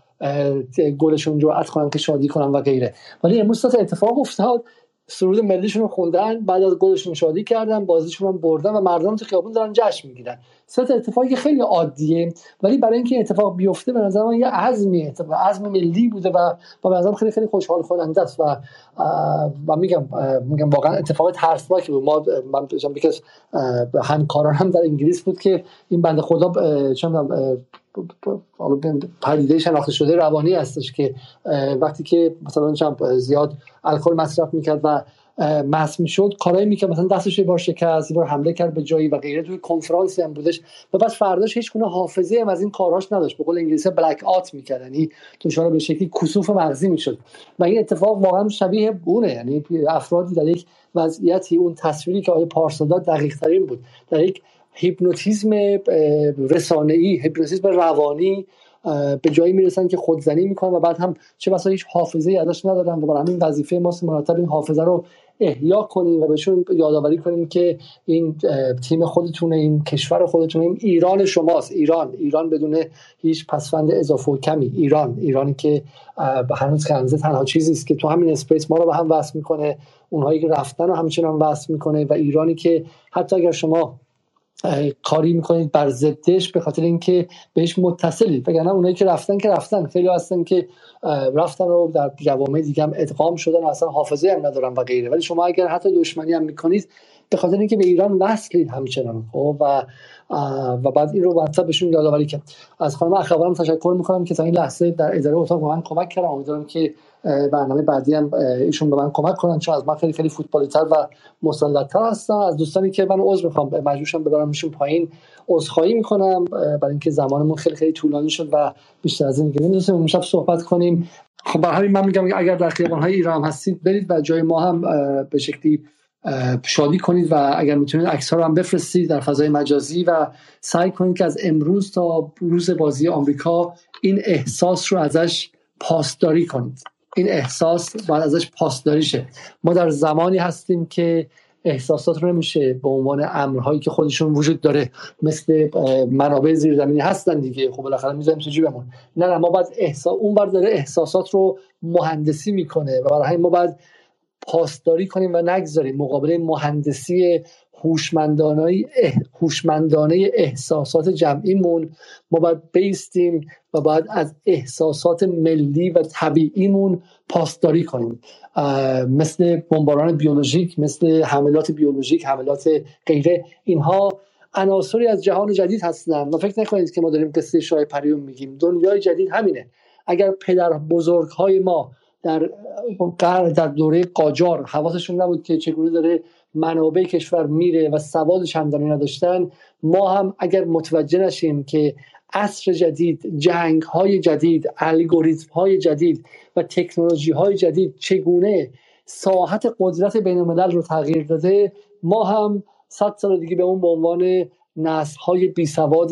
Speaker 1: گلشون جرأت کنن که شادی کنن و غیره. ولی امروز اتفاق افتاد سرود ملیشون رو خوندن بعد از گلشون شادی کردن بازیشون رو بردن و مردم تو خیابون دارن جشن می‌گیرن. سه اتفاقی خیلی عادیه ولی برای اینکه اتفاق بیفته به نظر من یه عزمی عزم ملی بوده و با به خیلی خیلی خوشحال کننده است و و میگم میگم واقعا اتفاق ترسناکی بود. ما من یکی از همکاران هم در انگلیس بود که این بنده خدا چه پدیده شناخته شده روانی هستش که وقتی که مثلا زیاد الکل مصرف می‌کرد و مس می‌شد کارایی می‌کرد مثلا دستش یه بار شکست یه بار حمله کرد به جایی و غیره توی کنفرانسی هم بودش. و بس فرداش هیچ گونه حافظه هم از این کاراش نداشت. به قول انگلیسی بلک آت می‌کرد یعنی دچار به شکلی کسوف مغزی می‌شد. و این اتفاق واقعا شبیه بونه یعنی افرادی در یک وضعیتی اون تصویری که آقای پارسا داد دقیق ترین بود. در یک هیپنوتیزم رسانه‌ای هیپنوتیزم روانی به جایی می‌رسن که خودزنی می‌کنن و بعد هم چه بسا هیچ حافظه ای ازش ندارن و برای همین وظیفه ماست مرتب این حافظه رو احیا کنیم و بهشون یادآوری کنیم که این تیم خودتونه این کشور خودتونه این ایران شماست. ایران ایران بدون هیچ پسفند اضافه و کمی. ایران ایرانی که هنوز کنزه تنها چیزی است که تو همین اسپیس ما رو به هم وصل می‌کنه. اونهایی که رفتن رو همچنان وصل می‌کنه و ایرانی که حتی اگر شما کاری می‌کنید بر ضدش به خاطر اینکه بهش متصلید. وگرنه اونایی که رفتن که رفتن. خیلی هستن که رفتن و در جوامع دیگه هم ادغام شدن و اصلا حافظه هم ندارن و غیره. ولی شما اگر حتی دشمنی هم می‌کنید به خاطر اینکه به ایران وصلید همچنان. خب و و بعد این رو واتساپ بهشون یادآوری کرد. از خانم اخوانم تشکر می‌کنم که تا این لحظه در اداره اتاق من کمک کردم امیدوارم که برنامه بعدی هم ایشون به من کمک کنن چون از من خیلی خیلی فوتبالی تر و مسلطتر هستم از دوستانی که من عذر می‌خوام مجبورشم ببرم ایشون پایین. عذرخواهی می‌کنم برای اینکه زمانمون خیلی خیلی طولانی شد و بیشتر از این دیگه نمی‌دونستم اون شب صحبت کنیم. خب به همین من میگم اگر در خیابان ایران هستید برید و جای ما هم به شکلی شادی کنید و اگر می‌تونید عکس رو هم بفرستید در فضای مجازی و سعی کنید که از امروز تا روز بازی آمریکا این احساس رو ازش پاسداری کنید. این احساس باید ازش پاسداری شه. ما در زمانی هستیم که احساسات رو نمیشه به عنوان امرهایی که خودشون وجود داره مثل منابع زیرزمینی هستن دیگه. خب بالاخره می‌ذاریم تو جیبمون نه نه ما باید احساس اون بر داره احساسات رو مهندسی می‌کنه و برای ما باید پاسداری کنیم و نگذاریم مقابله مهندسی هوشمندانه هوشمندانه احساسات جمعیمون. ما باید بیستیم و باید از احساسات ملی و طبیعیمون پاسداری کنیم. مثل بمباران بیولوژیک مثل حملات بیولوژیک حملات غیره. اینها عناصری از جهان جدید هستند. و فکر نکنید که ما داریم قصه شاه پریوم میگیم. دنیای جدید همینه. اگر پدر بزرگ های ما در در دوره قاجار حواسشون نبود که چگونه داره منابع کشور میره و سواد چندانی نداشتن ما هم اگر متوجه نشیم که عصر جدید جنگ های جدید الگوریتم های جدید و تکنولوژی های جدید چگونه ساحت قدرت بین الملل رو تغییر داده ما هم صد سال دیگه به اون به عنوان نسل های بی سواد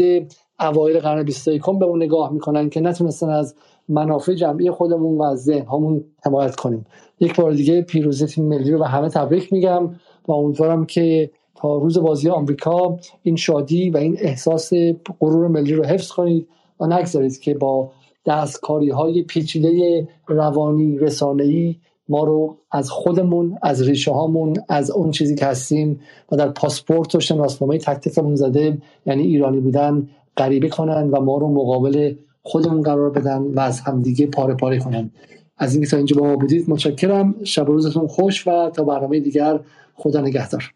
Speaker 1: اوایل قرن 21 به اون نگاه می‌کنن که نتونستن از منافع جمعی خودمون و از ذهن همون حمایت کنیم. یک بار دیگه پیروزی تیم ملی رو به همه تبریک میگم و امیدوارم که تا روز بازی آمریکا این شادی و این احساس غرور ملی رو حفظ کنید و نگذارید که با دستکاری های پیچیده روانی رسانه‌ای ما رو از خودمون از ریشه هامون از اون چیزی که هستیم و در پاسپورت و شناسنامه تکتیکمون زده یعنی ایرانی بودن غریبه کنن و ما رو مقابل خودمون قرار بدن و از همدیگه پاره پاره کنن. از اینکه تا اینجا با ما بودید متشکرم. شب روزتون خوش و تا برنامه دیگر. خدا نگهدار.